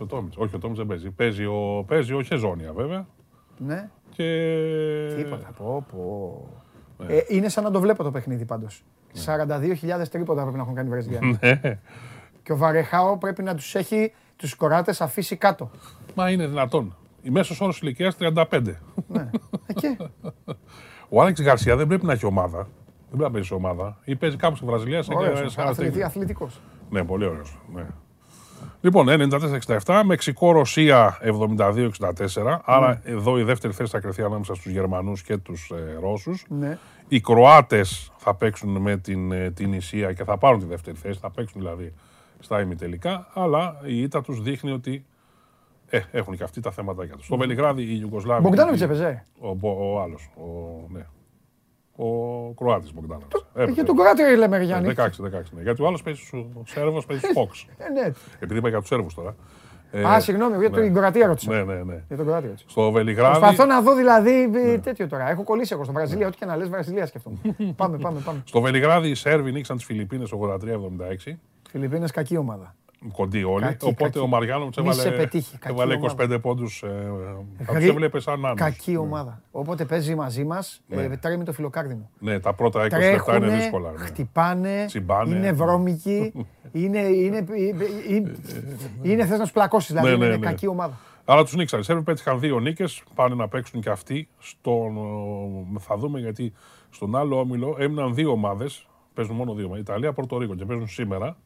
P: Ο Τόμιτς. Όχι, ο Τόμιτς δεν παίζει. Παίζει ο, παίζει ο Χεζόνια βέβαια.
A: Ναι.
P: Και...
A: Τίποτα. Πω, πω.
P: Ναι.
A: Ε, είναι σαν να το βλέπω το παιχνίδι πάντως. 42.000 τρίποτα πρέπει να έχουν κάνει οι Βραζιλιάνοι.
P: Ναι.
A: Και ο Βαρεχάο πρέπει να τους έχει τους κοράτες αφήσει κάτω.
P: Μα είναι δυνατόν. Η μέσος όρος ηλικίας 35.
A: Ναι. Ε, και.
P: Ο Άλεξ Γκαρσία δεν πρέπει να έχει ομάδα. Δεν πρέπει να παίζει σε ομάδα. Ή παίζει κάπου στη Βραζιλία σε
A: Ωραίος,
P: σε ένα
A: αθλητή-
P: τέτοιο.
A: αθλητικός.
P: Ναι, πολύ ωραίος. Ναι. Λοιπόν, 94-67, Μεξικό-Ρωσία 72-64. Άρα εδώ η δεύτερη θέση θα κρυθεί ανάμεσα στους Γερμανούς και τους ε, Ρώσους.
A: Ναι.
P: Οι Κροάτες θα παίξουν με την, ε, την Ισία και θα πάρουν τη δεύτερη θέση, θα παίξουν δηλαδή στα ημιτελικά, αλλά η ήττα τους δείχνει ότι ε, έχουν και αυτοί τα θέματα για τους. Στο Βελιγράδι η Ιουγκοσλάβη...
A: Μπογκδάνοβιτς έπαιζε.
P: Ο, Μπο- ο άλλος, ο, ναι. Ο Κροάτης Μπογκδάνοβιτς.
A: Ε, Για τον Κροάτι λέμε, ρε Γιάννη.
P: 16, 16, ναι. Γιατί ο άλλος παίζει στους ο Σέρβος, παίζει στους Fox.
A: Ε, ναι.
P: Επειδή είπα για τους Σέρβους τώρα. Ε,
A: Α, συγγνώμη, για
P: ναι.
A: την Κροατία ρώτησα.
P: Ναι, ναι, ναι.
A: Για τον Κροάτι ρώτησα.
P: Στο Βελιγράδι.
A: Προσπαθώ να δω δηλαδή ε, τέτοιο τώρα. Έχω κολλήσει εγώ στο Βραζιλία. Ό,τι και να λες Βραζιλία σκεφτόμουν. *laughs* πάμε, πάμε, πάμε.
P: Στο Βελιγράδι οι Σέρβοι νίξαν τις Φιλιππίνες 83-76.
A: Φιλιππίνες κακή ομάδα.
P: Κοντοί όλοι.
A: Κακή,
P: Οπότε
A: κακή.
P: ο Μαριάνοβιτς
A: Μη σε
P: έβαλε,
A: πετύχει, κακή
P: έβαλε 25
A: ομάδα.
P: πόντους. Ε, θα τους
A: Γρή-
P: έβλεπε σαν νάνους.
A: Κακή ομάδα. Όποτε παίζει μαζί μας,
P: Ναι.
A: τρέμει το φιλοκάρδινο.
P: Ναι, τα πρώτα 20 λεπτά είναι
A: Τρέχουνε,
P: δύσκολα. ναι.
A: χτυπάνε,
P: Τσιμπάνε.
A: είναι βρώμικοι, *laughs* είναι, είναι, είναι, είναι θες να τους πλακώσεις, δηλαδή
P: Ναι, ναι,
A: είναι
P: ναι.
A: κακή ομάδα.
P: Αλλά τους νίξαν. Οι Σέρβοι πέτυχαν δύο νίκες. Πάνε να παίξουν και αυτοί. Στον, ε, θα δούμε γιατί στον άλλο όμιλο έμειναν δύο ομάδες. Παίζουν μόνο δύο. Ιταλία, Πορτορίκο και παίζουν σήμερα.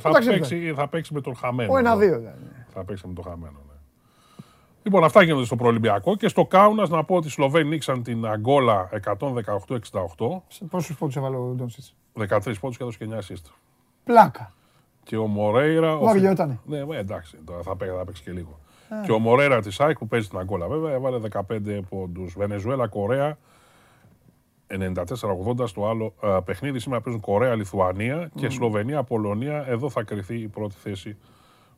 P: Θα
A: Εντάξει,
P: παίξει, θα παίξει με τον χαμένο.
A: Ο ένα-δύο, δηλαδή.
P: Θα παίξει με τον χαμένο. Ναι. Λοιπόν, αυτά γίνονται στο προολυμπιακό. Και στο Κάουνας να πω ότι οι Σλοβαίνοι νίξαν την Αγκόλα 118-68.
A: Σε Πόσους πόντους έβαλε ο Ντόνσιτς;
P: 13 πόντους και έδωσε και 9 assist.
A: Πλάκα.
P: Και ο Μορέιρα. ο Φι-
A: Βαριότανε.
P: Ναι, ε, εντάξει, τώρα θα, παίξει, θα παίξει και λίγο.
A: Α.
P: Και ο Μορέιρα της ΑΕΚ που παίζει την Αγκόλα βέβαια έβαλε 15 πόντους. Βενεζουέλα, Κορέα 94-80 στο άλλο ε, παιχνίδι. Σήμερα παίζουν Κορέα-Λιθουανία και
A: Μμμ.
P: Σλοβενία-Πολωνία. Εδώ θα κρυθεί η πρώτη θέση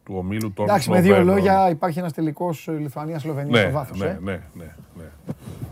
P: του ομίλου των
A: Εντάξει, με δύο
P: Σλοβαίνων.
A: λόγια υπάρχει ένας τελικός ε, Λιθουανία-Σλοβενία
P: Ναι,
A: στο βάθος.
P: ναι,
A: ε.
P: ναι, ναι, ναι.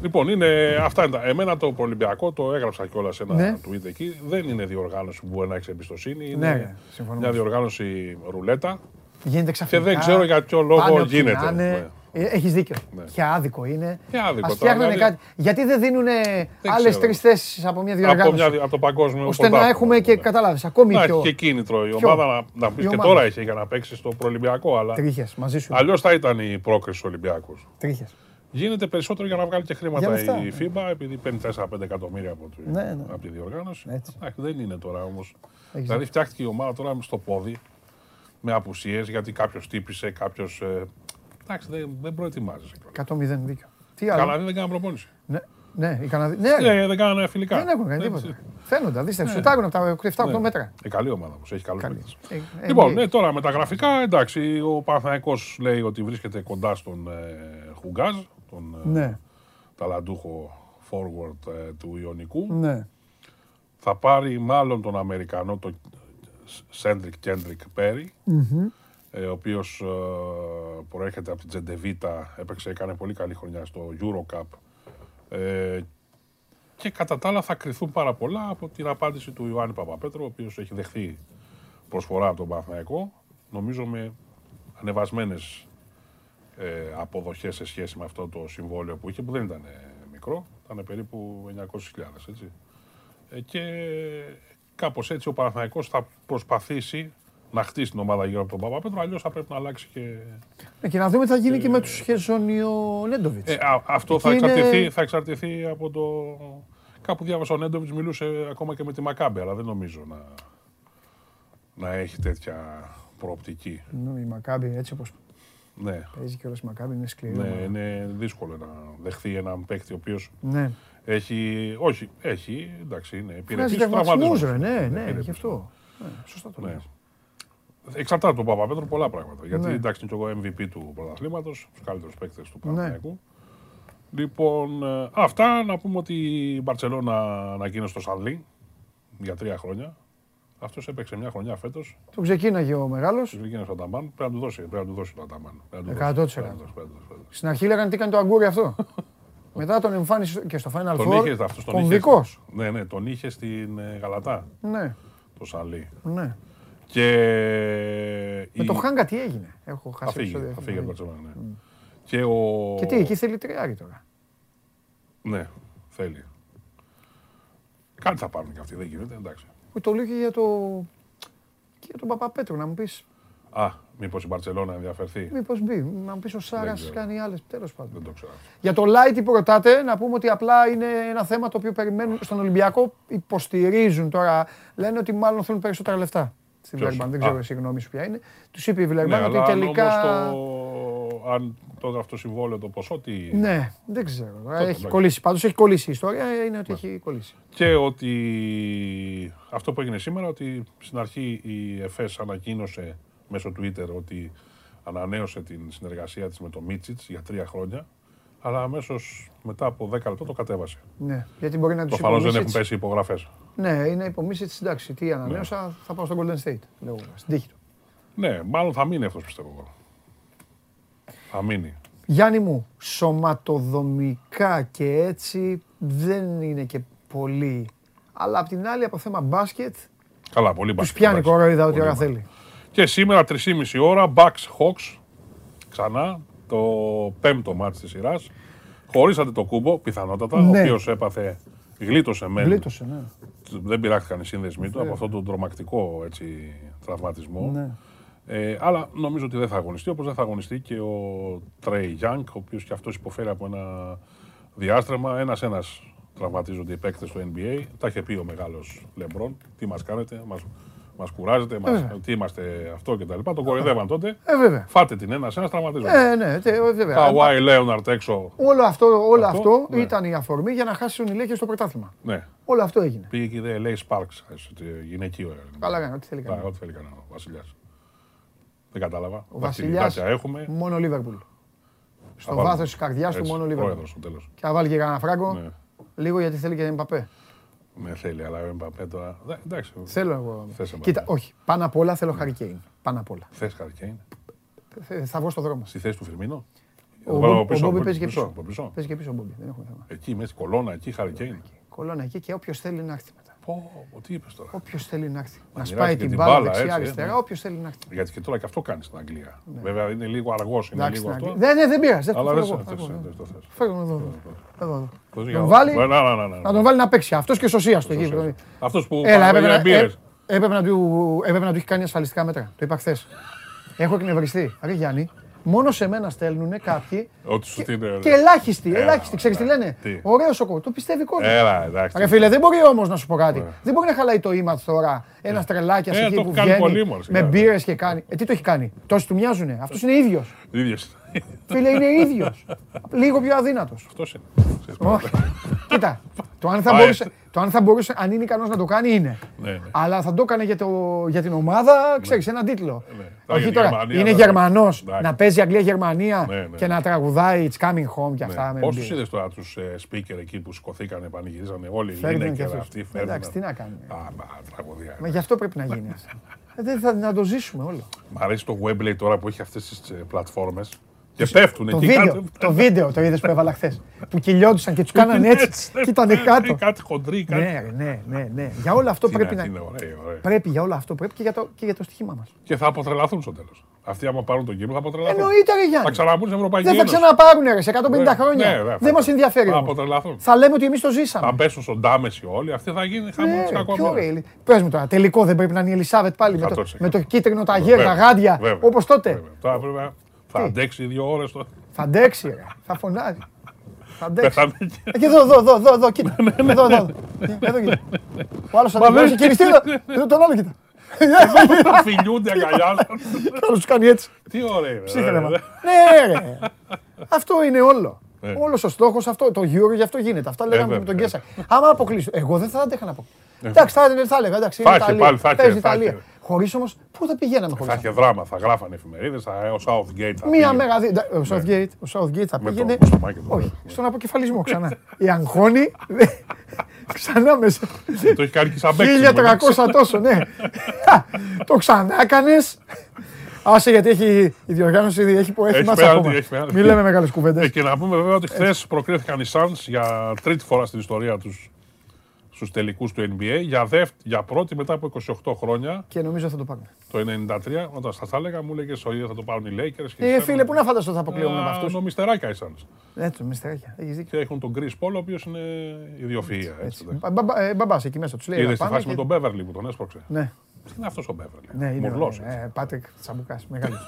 P: Λοιπόν, είναι, αυτά είναι τα. Εμένα το Ολυμπιακό το έγραψα κιόλας σε ένα
A: Ναι.
P: tweet εκεί. Δεν είναι διοργάνωση που μπορεί να έχεις εμπιστοσύνη.
A: Ναι,
P: Είναι
A: συμφωνούμε.
P: μια διοργάνωση ρουλέτα.
A: Γίνεται
P: Και
A: ξαφνικά.
P: δεν ξέρω για ποιο
A: πάνε
P: λόγο
A: όποιοι
P: γίνεται.
A: Να είναι.
P: Ναι.
A: Ε, Έχεις δίκιο.
P: Ναι.
A: Και άδικο είναι.
P: Και άδικο
A: Ας
P: τώρα,
A: φτιάχνανε
P: δηλαδή.
A: κάτι. Γιατί δεν δίνουν
P: Δεν
A: άλλες
P: ξέρω.
A: τρεις θέσεις από μια
P: Από,
A: διοργάνωση;
P: μια, από το παγκόσμιο
A: ώστε να
P: πρωτάθλημα.
A: έχουμε και καταλάβεις ακόμη
P: Να
A: πιο.
P: έχει και κίνητρο η
A: πιο-
P: ομάδα να, να πει
A: η
P: και
A: ομάδα.
P: τώρα έχει για να παίξει στο προολυμπιακό. Αλλά
A: Τρίχες, μαζί σου.
P: αλλιώς θα ήταν η πρόκριση του Ολυμπιακού.
A: Τρίχες.
P: Γίνεται περισσότερο για να βγάλει και
A: Για
P: χρήματα
A: λεφτά,
P: η
A: ναι.
P: FIBA επειδή παίρνει 4-5 εκατομμύρια από, τη,
A: Ναι, ναι.
P: από τη διοργάνωση.
A: Έτσι.
P: Εντάξει, δεν είναι τώρα όμως.
A: Έχεις
P: Δηλαδή
A: δίκιο.
P: φτιάχτηκε η ομάδα τώρα στο πόδι με απουσίες γιατί κάποιος τύπησε, κάποιος. Ε, εντάξει, δεν, δεν προετοιμάζεσαι.
A: 100-0 δίκιο. Τι άλλο;
P: Καλά, δεν έκανα προπόνηση.
A: Ναι, ναι, οι Καναδί- ναι,
P: Ναι, δεν κάνανε φιλικά.
A: δεν έχουν κάνει
P: Ναι,
A: τίποτα.
P: ναι.
A: Φαίνονταν, δείστε,
P: Ναι.
A: σουτάρουν από τα 7-8
P: Ναι.
A: μέτρα.
P: Ε, καλή ομάδα όμως, έχει καλούς παίκτες.
A: Ε, ε,
P: Λοιπόν,
A: ε,
P: ναι, τώρα με τα γραφικά, εντάξει, ο Παναθηναϊκός λέει ότι βρίσκεται κοντά στον ε, Χουγκάζ, τον ε,
A: Ναι,
P: ταλαντούχο forward ε, του Ιωνικού.
A: ναι.
P: Θα πάρει μάλλον τον Αμερικανό, τον Σέντρικ Κέντρικ Πέρι,
A: Μμμ.
P: Ε, ο οποίος ε, προέρχεται από την Τζεντεβίτα, έπαιξε, έκανε πολύ καλή χρονιά στο Eurocup. Ε, και κατά τα άλλα θα κρυθούν πάρα πολλά από την απάντηση του Ιωάννη Παπαπέτρου, ο οποίος έχει δεχθεί προσφορά από τον Παναθηναϊκό, νομίζω με ανεβασμένες ε, αποδοχές σε σχέση με αυτό το συμβόλαιο που είχε, που δεν ήταν ε, μικρό, ήταν περίπου 900.000, έτσι. Ε, και κάπως έτσι ο Παναθηναϊκός θα προσπαθήσει να χτίσει την ομάδα γύρω από τον Παπαπέτρο, αλλιώς θα πρέπει να αλλάξει και...
A: Ε, Και να δούμε τι θα γίνει και με τους Χεζονιονέντοβιτς.
P: Ε, α, αυτό
A: Εκεί
P: θα
A: είναι-
P: εξαρτηθεί, θα εξαρτηθεί από το... Κάπου διάβασα ο Νέντοβιτς μιλούσε ακόμα και με τη Μακάμπε, αλλά δεν νομίζω να, να έχει τέτοια προοπτική.
A: Ναι, Η Μακάμπη έτσι όπως
P: Ναι.
A: παίζει και όλος η Μακάμπη είναι σκληρή.
P: Ναι,
A: ομάδα.
P: είναι δύσκολο να δεχθεί έναν παίκτη ο οποίος
A: Ναι.
P: έχει, όχι, έχει, εντάξει, είναι
A: Βγάζει
P: υπηρετής
A: τερματισμούς,
P: τραυματισμούς.
A: ρε, ναι,
P: Είναι
A: ναι,
P: υπηρετής.
A: γι' αυτό. Ναι, Σωστά το
P: Ναι.
A: Λες.
P: Εξαρτάται από τον Παπαπέτρο πολλά πράγματα. Γιατί
A: Ναι.
P: εντάξει είναι και εγώ MVP του πρωταθλήματος, τους καλύτερους παίκτες του
A: Ναι.
P: Παναθηναϊκού. Λοιπόν, ε, αυτά να πούμε ότι η Μπαρσελόνα ανακοίνωσε το Σανλή για τρία χρόνια. Αυτός έπαιξε μια χρονιά φέτος.
A: Το ξεκίναγε ο μεγάλος.
P: Του βγήκε στον Αταμάν. Πρέπει να του δώσει, πρέπει να του δώσει τον Αταμάν. Πρέπει να του
A: 100%.
P: δώσει, πρέπει να του δώσει, πρέπει να του δώσει.
A: Στην αρχή λέγανε τι κάνει το αγκούρι αυτό. *laughs* Μετά τον εμφάνισε και στο Final
P: Τον
A: Four.
P: είχε αυτός τον είχε.
A: κομβικός.
P: Ναι, ναι, τον είχε στην ε, Γαλατά
A: Ναι,
P: το Σανλή.
A: ναι.
P: Και.
A: Με
P: η-
A: το Χάγκα τι έγινε; Έχω
P: Θα
A: χάσει
P: φύγει,
A: επεισόδιο.
P: θα φύγει από την Μπαρσελόνα. Ναι. Και ο.
A: Και τι, εκεί θέλει τριάρι τώρα.
P: Ναι, θέλει. Κάτι θα πάρουν και αυτοί, δεν γίνεται, εντάξει.
A: Που το λέω και για, το... και για τον Παπαπέτρο, να μου πεις
P: Α, μήπως η Μπαρσελόνα ενδιαφερθεί;
A: μήπως μπει, να μου πεις ο Σάρας
P: ξέρω.
A: κάνει άλλες, τέλος πάντων.
P: Δεν το ξέρω.
A: Για το light που ρωτάτε, να πούμε ότι απλά είναι ένα θέμα το οποίο περιμένουν στον Ολυμπιακό, υποστηρίζουν τώρα, λένε ότι μάλλον θέλουν περισσότερα λεφτά. Στη
P: Ποιος;
A: Βιλερμπάν, δεν
P: Α.
A: ξέρω εσύ η γνώμη σου ποια είναι. Τους είπε η
P: Ναι,
A: Βιλερμπάν
P: αλλά
A: ότι
P: αν
A: τελικά.
P: όμως το, αν το αυτό συμβόλαιο το ποσό, τι...
A: Ναι, δεν ξέρω.
P: Τότε,
A: Έχει
P: εντάξει.
A: κολλήσει. Πάντως έχει κολλήσει η ιστορία, είναι ότι έχει κολλήσει.
P: Και ότι αυτό που έγινε σήμερα, ότι στην αρχή η ΕΦΕΣ ανακοίνωσε μέσω Twitter ότι ανανέωσε την συνεργασία της με το Μίτσιτς για τρία χρόνια, αλλά αμέσως μετά από 10 λεπτά το κατέβασε.
A: Ναι, γιατί μπορεί να τους
P: Προφανώς δεν έχουν πέσει υπογραφές.
A: Ναι, είναι υπομίση της εντάξει. Τι ανανέωσα, θα πάω στο Golden State. Λέω, εγώ, στην τύχη του.
P: Ναι, μάλλον θα μείνει αυτός πιστεύω εγώ. Θα μείνει.
A: Γιάννη μου, σωματοδομικά και έτσι δεν είναι και πολύ. Αλλά απ' την άλλη, από θέμα μπάσκετ,
P: Καλά, πολύ
A: τους
P: μπάσκετ,
A: πιάνει
P: εντάξει.
A: κοροϊδά ό,τι
P: Πολύ
A: ώρα
P: μπάσκετ.
A: θέλει.
P: Και σήμερα 3,5 ώρα, Bucks Hawks, ξανά, το πέμπτο μάτς της σειράς. Χωρίς αντιτοκούμπο, πιθανότατα,
A: Ναι.
P: ο οποίος έπαθε, γλίτωσε μεν.
A: Γλίτωσε, ναι.
P: Δεν πειράχτηκαν οι σύνδεσμοί του από
A: Βέβαια.
P: αυτόν τον τρομακτικό έτσι, τραυματισμό.
A: Ναι.
P: Ε, αλλά νομίζω ότι δεν θα αγωνιστεί, όπως δεν θα αγωνιστεί και ο Τρέι Γιάνγκ, ο οποίος και αυτός υποφέρει από ένα διάστρεμα. Ένας-ένας τραυματίζονται οι παίκτες στο NBA. Τα είχε πει ο μεγάλος Λεμπρόν. Τι μας κάνετε, μας, μας κουράζετε, μας,
A: Βέβαια.
P: τι είμαστε αυτό κτλ. Τον κοροϊδεύαν τότε.
A: Ε, βέβαια.
P: Φάτε την ένα-ένας τραυματίζονται.
A: Ε, ναι, τε- ε, βέβαια.
P: Καουάι Λέοναρτ έξω.
A: Όλο αυτό, όλο
P: Αυτό,
A: αυτό
P: ναι.
A: ήταν η αφορμή για να χάσουν οι Λέκες στο πρωτάθλημα.
P: Ναι.
A: Όλο αυτό έγινε.
P: Πήγε και είδε λέει Sparks, έτσι, γυναικείο. ε.
A: Καλά έκανε, ό,τι θέλει
P: Α,
A: κάνει.
P: Ό,τι θέλει κανένα ο Βασιλιάς. Δεν κατάλαβα.
A: Ο Βασιλιάς,
P: Δαχτυλιδάκια έχουμε.
A: μόνο Λίβερπουλ. Στο
P: βάλουμε.
A: βάθος της καρδιάς του
P: Έτσι,
A: μόνο Λίβερπουλ.
P: πρόεδρος στο τέλος.
A: Και να βάλει και κανένα φράγκο,
P: Ναι.
A: λίγο γιατί θέλει και τον Εμπαπέ.
P: Ναι, θέλει, αλλά ο Εμπαπέ τώρα. Δε- Εντάξει.
A: Θέλω εγώ.
P: Θες Εμπαπέ.
A: Κοίτα, όχι. Πάνω απ' όλα θέλω Harry Kane. Πάνω απ' όλα.
P: Θες Χαρκέιν.
A: Ε, Θα βγω στο δρόμο.
P: Στη θέση του Φιρμίνο;
A: Ο
P: Το βάλω
A: Μπο-
P: από πίσω,
A: ο Μπόμπι
P: από
A: παίζει και
P: πίσω,
A: πίσω.
P: από πίσω.
A: Παίζει και πίσω ο Μπόμπι. Δεν έχουμε θέμα.
P: Εκεί μέσα, κολόνα, εκεί Χαρκέιν.
A: Κολώνα εκεί και όποιος θέλει να έρθει μετά.
P: Πω, πω, τι είπες τώρα.
A: Όποιος θέλει να έρθει. Να
P: μοιράσει
A: σπάει
P: και
A: την
P: την
A: μπάλα
P: μπάλα, έτσι,
A: δεξιά-αριστερά,
P: ε, ναι.
A: όποιος θέλει να έρθει.
P: Γιατί και τώρα και αυτό κάνει στην Αγγλία. Βέβαια είναι λίγο αργός, είναι
A: Εντάξει,
P: λίγο
A: στην
P: αυτό.
A: Αγγλία. Δεν, ναι, δεν πειράζει. Δεν
P: Αλλά
A: το
P: δεν
A: θέλω
P: σε-
A: εγώ.
P: δεν
A: Εγώ,
P: σε-
A: ε.
P: δεν το θες.
A: Φέρω εδώ. εδώ. Εδώ, εδώ.
P: Πώς
A: Να
P: για-
A: τον βάλει,
P: Ναι, ναι, ναι, ναι, ναι.
A: να τον βάλει να παίξει. Αυτός και σωσίας του εκεί.
P: Σωσίας. Αυτός που
A: Έλα,
P: πάει
A: έπρεπε
P: για
A: να,
P: εμπειρίες.
A: ε, έπρεπε, να του, έπρεπε να του έχει κάνει ασφαλιστικά μέτρα. Το είπα χθες. Έχω εκνευριστεί. Ρε Γιάννη, μόνο σε μένα στέλνουν κάποιοι
P: Ότι σου τι είναι.
A: και ελάχιστοι.
P: Έλα,
A: ελάχιστοι. Ξέρεις τι λένε;
P: Τι;
A: Ωραίος ο κόσμο. Το πιστεύει κόσμο.
P: Έλα, εντάξει.
A: Ρε φίλε, δεν μπορεί όμως να σου πω κάτι. Δεν μπορεί να χαλάει το ύμα του τώρα ένας τρελάκιας
P: Ε,
A: εκεί
P: το
A: που
P: κάνει πολύ,
A: βγαίνει
P: μωρέ,
A: με
P: σιγά.
A: μπύρες και κάνει. Ε, τι το έχει κάνει; Τόσοι του μοιάζουνε; Αυτός είναι ίδιος.
P: Ίδιος.
A: Φίλε, είναι ίδιος. Λίγο πιο αδύνατος.
P: Αυτός είναι.
A: Όχι. Κοίτα. Το αν, θα
P: Α,
A: μπορούσε,
P: ε.
A: το αν θα μπορούσε, αν είναι ικανός να το κάνει, είναι.
P: Ναι, ναι.
A: Αλλά θα το έκανε για, το, για την ομάδα, ξέρεις, ένα τίτλο.
P: Τώρα
A: Όχι
P: για τη
A: τώρα.
P: Γερμανία,
A: είναι
P: ναι.
A: Γερμανός
P: Εντάξει.
A: να παίζει Αγγλία-Γερμανία
P: Ναι, ναι.
A: και να τραγουδάει It's coming home και αυτά. με
P: Πόσους
A: μπύρες.
P: είδες τώρα τους speaker εκεί που σηκωθήκανε, πανηγυρίζανε όλοι οι
A: Φέρνουν και
P: Λίνεκερ
A: αυτούς.
P: αυτοί. φέρνουν.
A: Εντάξει, τι να κάνουμε.
P: Α, μα, τραγωδία.
A: Μα γι' αυτό πρέπει να γίνει αυτό. Ε, Δεν θα να το ζήσουμε όλο.
P: Μ' αρέσει το Webley τώρα που έχει αυτές τις πλατφόρμες και πέφτουν
A: Το
P: εκεί
A: βίντεο,
P: κάτω.
A: το βίντεο το είδες που έβαλα χθες. Που κυλιόντουσαν και τους κάνανε έτσι και ήταν κάτω.
P: Κάτι χοντρή, κάτι.
A: Ναι, ρε, ναι, ναι, ναι. Για όλο αυτό
P: Τι
A: πρέπει
P: να-
A: να.
P: τι είναι, ωραία, ωραία.
A: Πρέπει για όλο αυτό πρέπει και για το, και για το στοίχημα μας.
P: Και θα αποτρελαθούν στο τέλος. Αυτοί, άμα πάρουν τον κύριο, θα αποτρελαθούν.
A: Εννοείται, ρε Γιάννη.
P: Θα ξαναμπούν στην Ευρωπαϊκή
A: Δεν θα
P: Ένωση.
A: ξαναπάρουν ρε, σε 150
P: Ναι,
A: χρόνια.
P: ναι, ναι,
A: δεν
P: θα-
A: μας ενδιαφέρει.
P: Θα
A: όμως.
P: αποτρελαθούν.
A: Θα λέμε ότι εμείς το ζήσαμε.
P: Θα πέσουν στον Τάμεση όλοι. Αυτοί θα γίνει χαμός
A: Ναι,
P: τη
A: ρε, ποιο
P: κακομοίρα.
A: ρε, Πες μου τώρα, τελικό δεν πρέπει να είναι η Ελισάβετ πάλι με το,
P: 100%.
A: με το κίτρινο ταγέρ, τα
P: Βέβαια,
A: γάντια,
P: βέβαια,
A: όπως τότε.
P: Βέβαια. Τώρα πρέπει να- θα αντέξει δύο ώρες τώρα.
A: Θα αντέξει, ρε. θα φωνάζει. Θα αντέξει.
P: Πεθάνε
A: Ε, Και εδώ, εδώ, εδώ, εδώ, εδώ, κοίτα. Εδώ, εδώ. Εδώ, κοίτα. Ο άλλος θα
P: Μα
A: την
P: δεν-
A: έχει κυριστεί, εδώ, εδώ τον άλλο κοίτα.
P: Θα φιλιούνται, αγκαλιάζουν.
A: Καλώς τους κάνει έτσι.
P: Τι ωραία είναι.
A: Ψύχρεμα.
P: ρε.
A: Ναι, ρε. Αυτό είναι όλο.
P: Ε.
A: Όλος ο στόχος αυτό. Το Euro γι' αυτό γίνεται. Αυτά λέγαμε
P: βέβαια,
A: με τον
P: ε.
A: Κέσσαρ. Άμα αποκλείσω. Εγώ δεν θα άντεχα να πω. Εντάξει, θα, θα έλεγα. Εντάξει,
P: Θα
A: είναι
P: είχε
A: Ιταλία.
P: Πάλι, θα είχε,
A: Παίζει
P: θα
A: Ιταλία.
P: είχε.
A: Χωρίς όμως, πού θα πηγαίναμε χωρίς
P: Θα είχε δράμα, θα γράφανε εφημερίδες, ο Southgate θα
A: Μία
P: πήγαινε.
A: μέρα. δι- Ο Southgate, ο Southgate θα
P: Με το-
A: πήγαινε.
P: στο μάκι του,
A: Όχι, στον αποκεφαλισμό ξανά. Η Αγχώνη. δε- Ξανά μέσα.
P: Το έχει κάνει και σαν παίκτη.
A: 1300 τόσο, ναι. Το ξανά έκανες. Άσε γιατί έχει η διοργάνωση έχει, έχει
P: Έχει
A: μάτσα
P: πέναλτι,
A: ακόμα.
P: έχει πέναλτι.
A: Μην λέμε μεγάλες
P: Ε,
A: κουβέντες.
P: Και να πούμε βέβαια ότι χθες προκρίθηκαν οι Suns για τρίτη φορά στην ιστορία τους στους τελικούς του NBA για, δεύ, για πρώτη μετά από 28 χρόνια.
A: Και νομίζω θα το πάρουμε.
P: Το 93, όταν σα τα έλεγα, μου έλεγε ο ίδιο θα το πάρουν οι Lakers. και
A: Ε,
P: οι
A: φίλε,
P: Suns.
A: πού να φανταστώ θα αποκλείουμε από
P: Α,
A: αυτούς.
P: Νομιστεράκια οι Suns.
A: Έτσι, μιστεράκια. Έχεις δίκιο.
P: Και έχουν τον Chris Paul, ο οποίος είναι ιδιοφυΐα. Έτσι, εντάξει.
A: Μπα- μπα- ε, Μπαμπάς εκεί μέσα τους λέει.
P: Είδες
A: «Έλα,
P: τη
A: πάμε»
P: φάση με
A: και-
P: τον Beverly που τον έσπρωξε.
A: Ναι,
P: Τι είναι αυτός ο Beverly;
A: ναι, είναι.
P: Μουρλός,
A: ο-
P: έτσι.
A: ε, Πάτρικ Τσαμπουκάς, μεγάλος.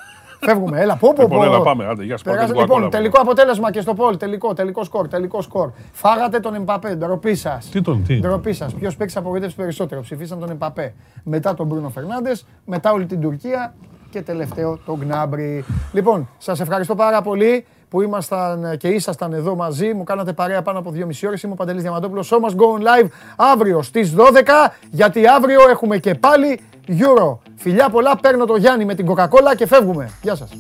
A: Φεύγουμε, έλα. Πω, πω,
P: Λοιπόν,
A: πω.
P: έλα, πάμε. Άντε, γεια σας. Πάτε
A: Περάσα-
P: την Coca-Cola.
A: λοιπόν, τελικό αποτέλεσμα και στο πόλ. Τελικό, τελικό σκορ, τελικό σκορ. Φάγατε τον Εμπαπέ, ντροπή σας.
P: Τι τον, τι;
A: Ντροπή σας. Ποιος παίξει απογοήτευση περισσότερο. Ψηφίσαν τον Εμπαπέ. Μετά τον Μπρούνο Φερνάντες, μετά όλη την Τουρκία και τελευταίο τον Γκνάμπρι. Λοιπόν, σας ευχαριστώ πάρα πολύ που ήμασταν και ήσασταν εδώ μαζί. Μου κάνατε παρέα πάνω από 2,5 ώρες. Είμαι ο Παντελής Διαμαντόπουλος. So must go on live αύριο στις 12, γιατί αύριο έχουμε και πάλι Euro. Φιλιά πολλά, παίρνω το Γιάννη με την Coca-Cola και φεύγουμε. Γεια σας.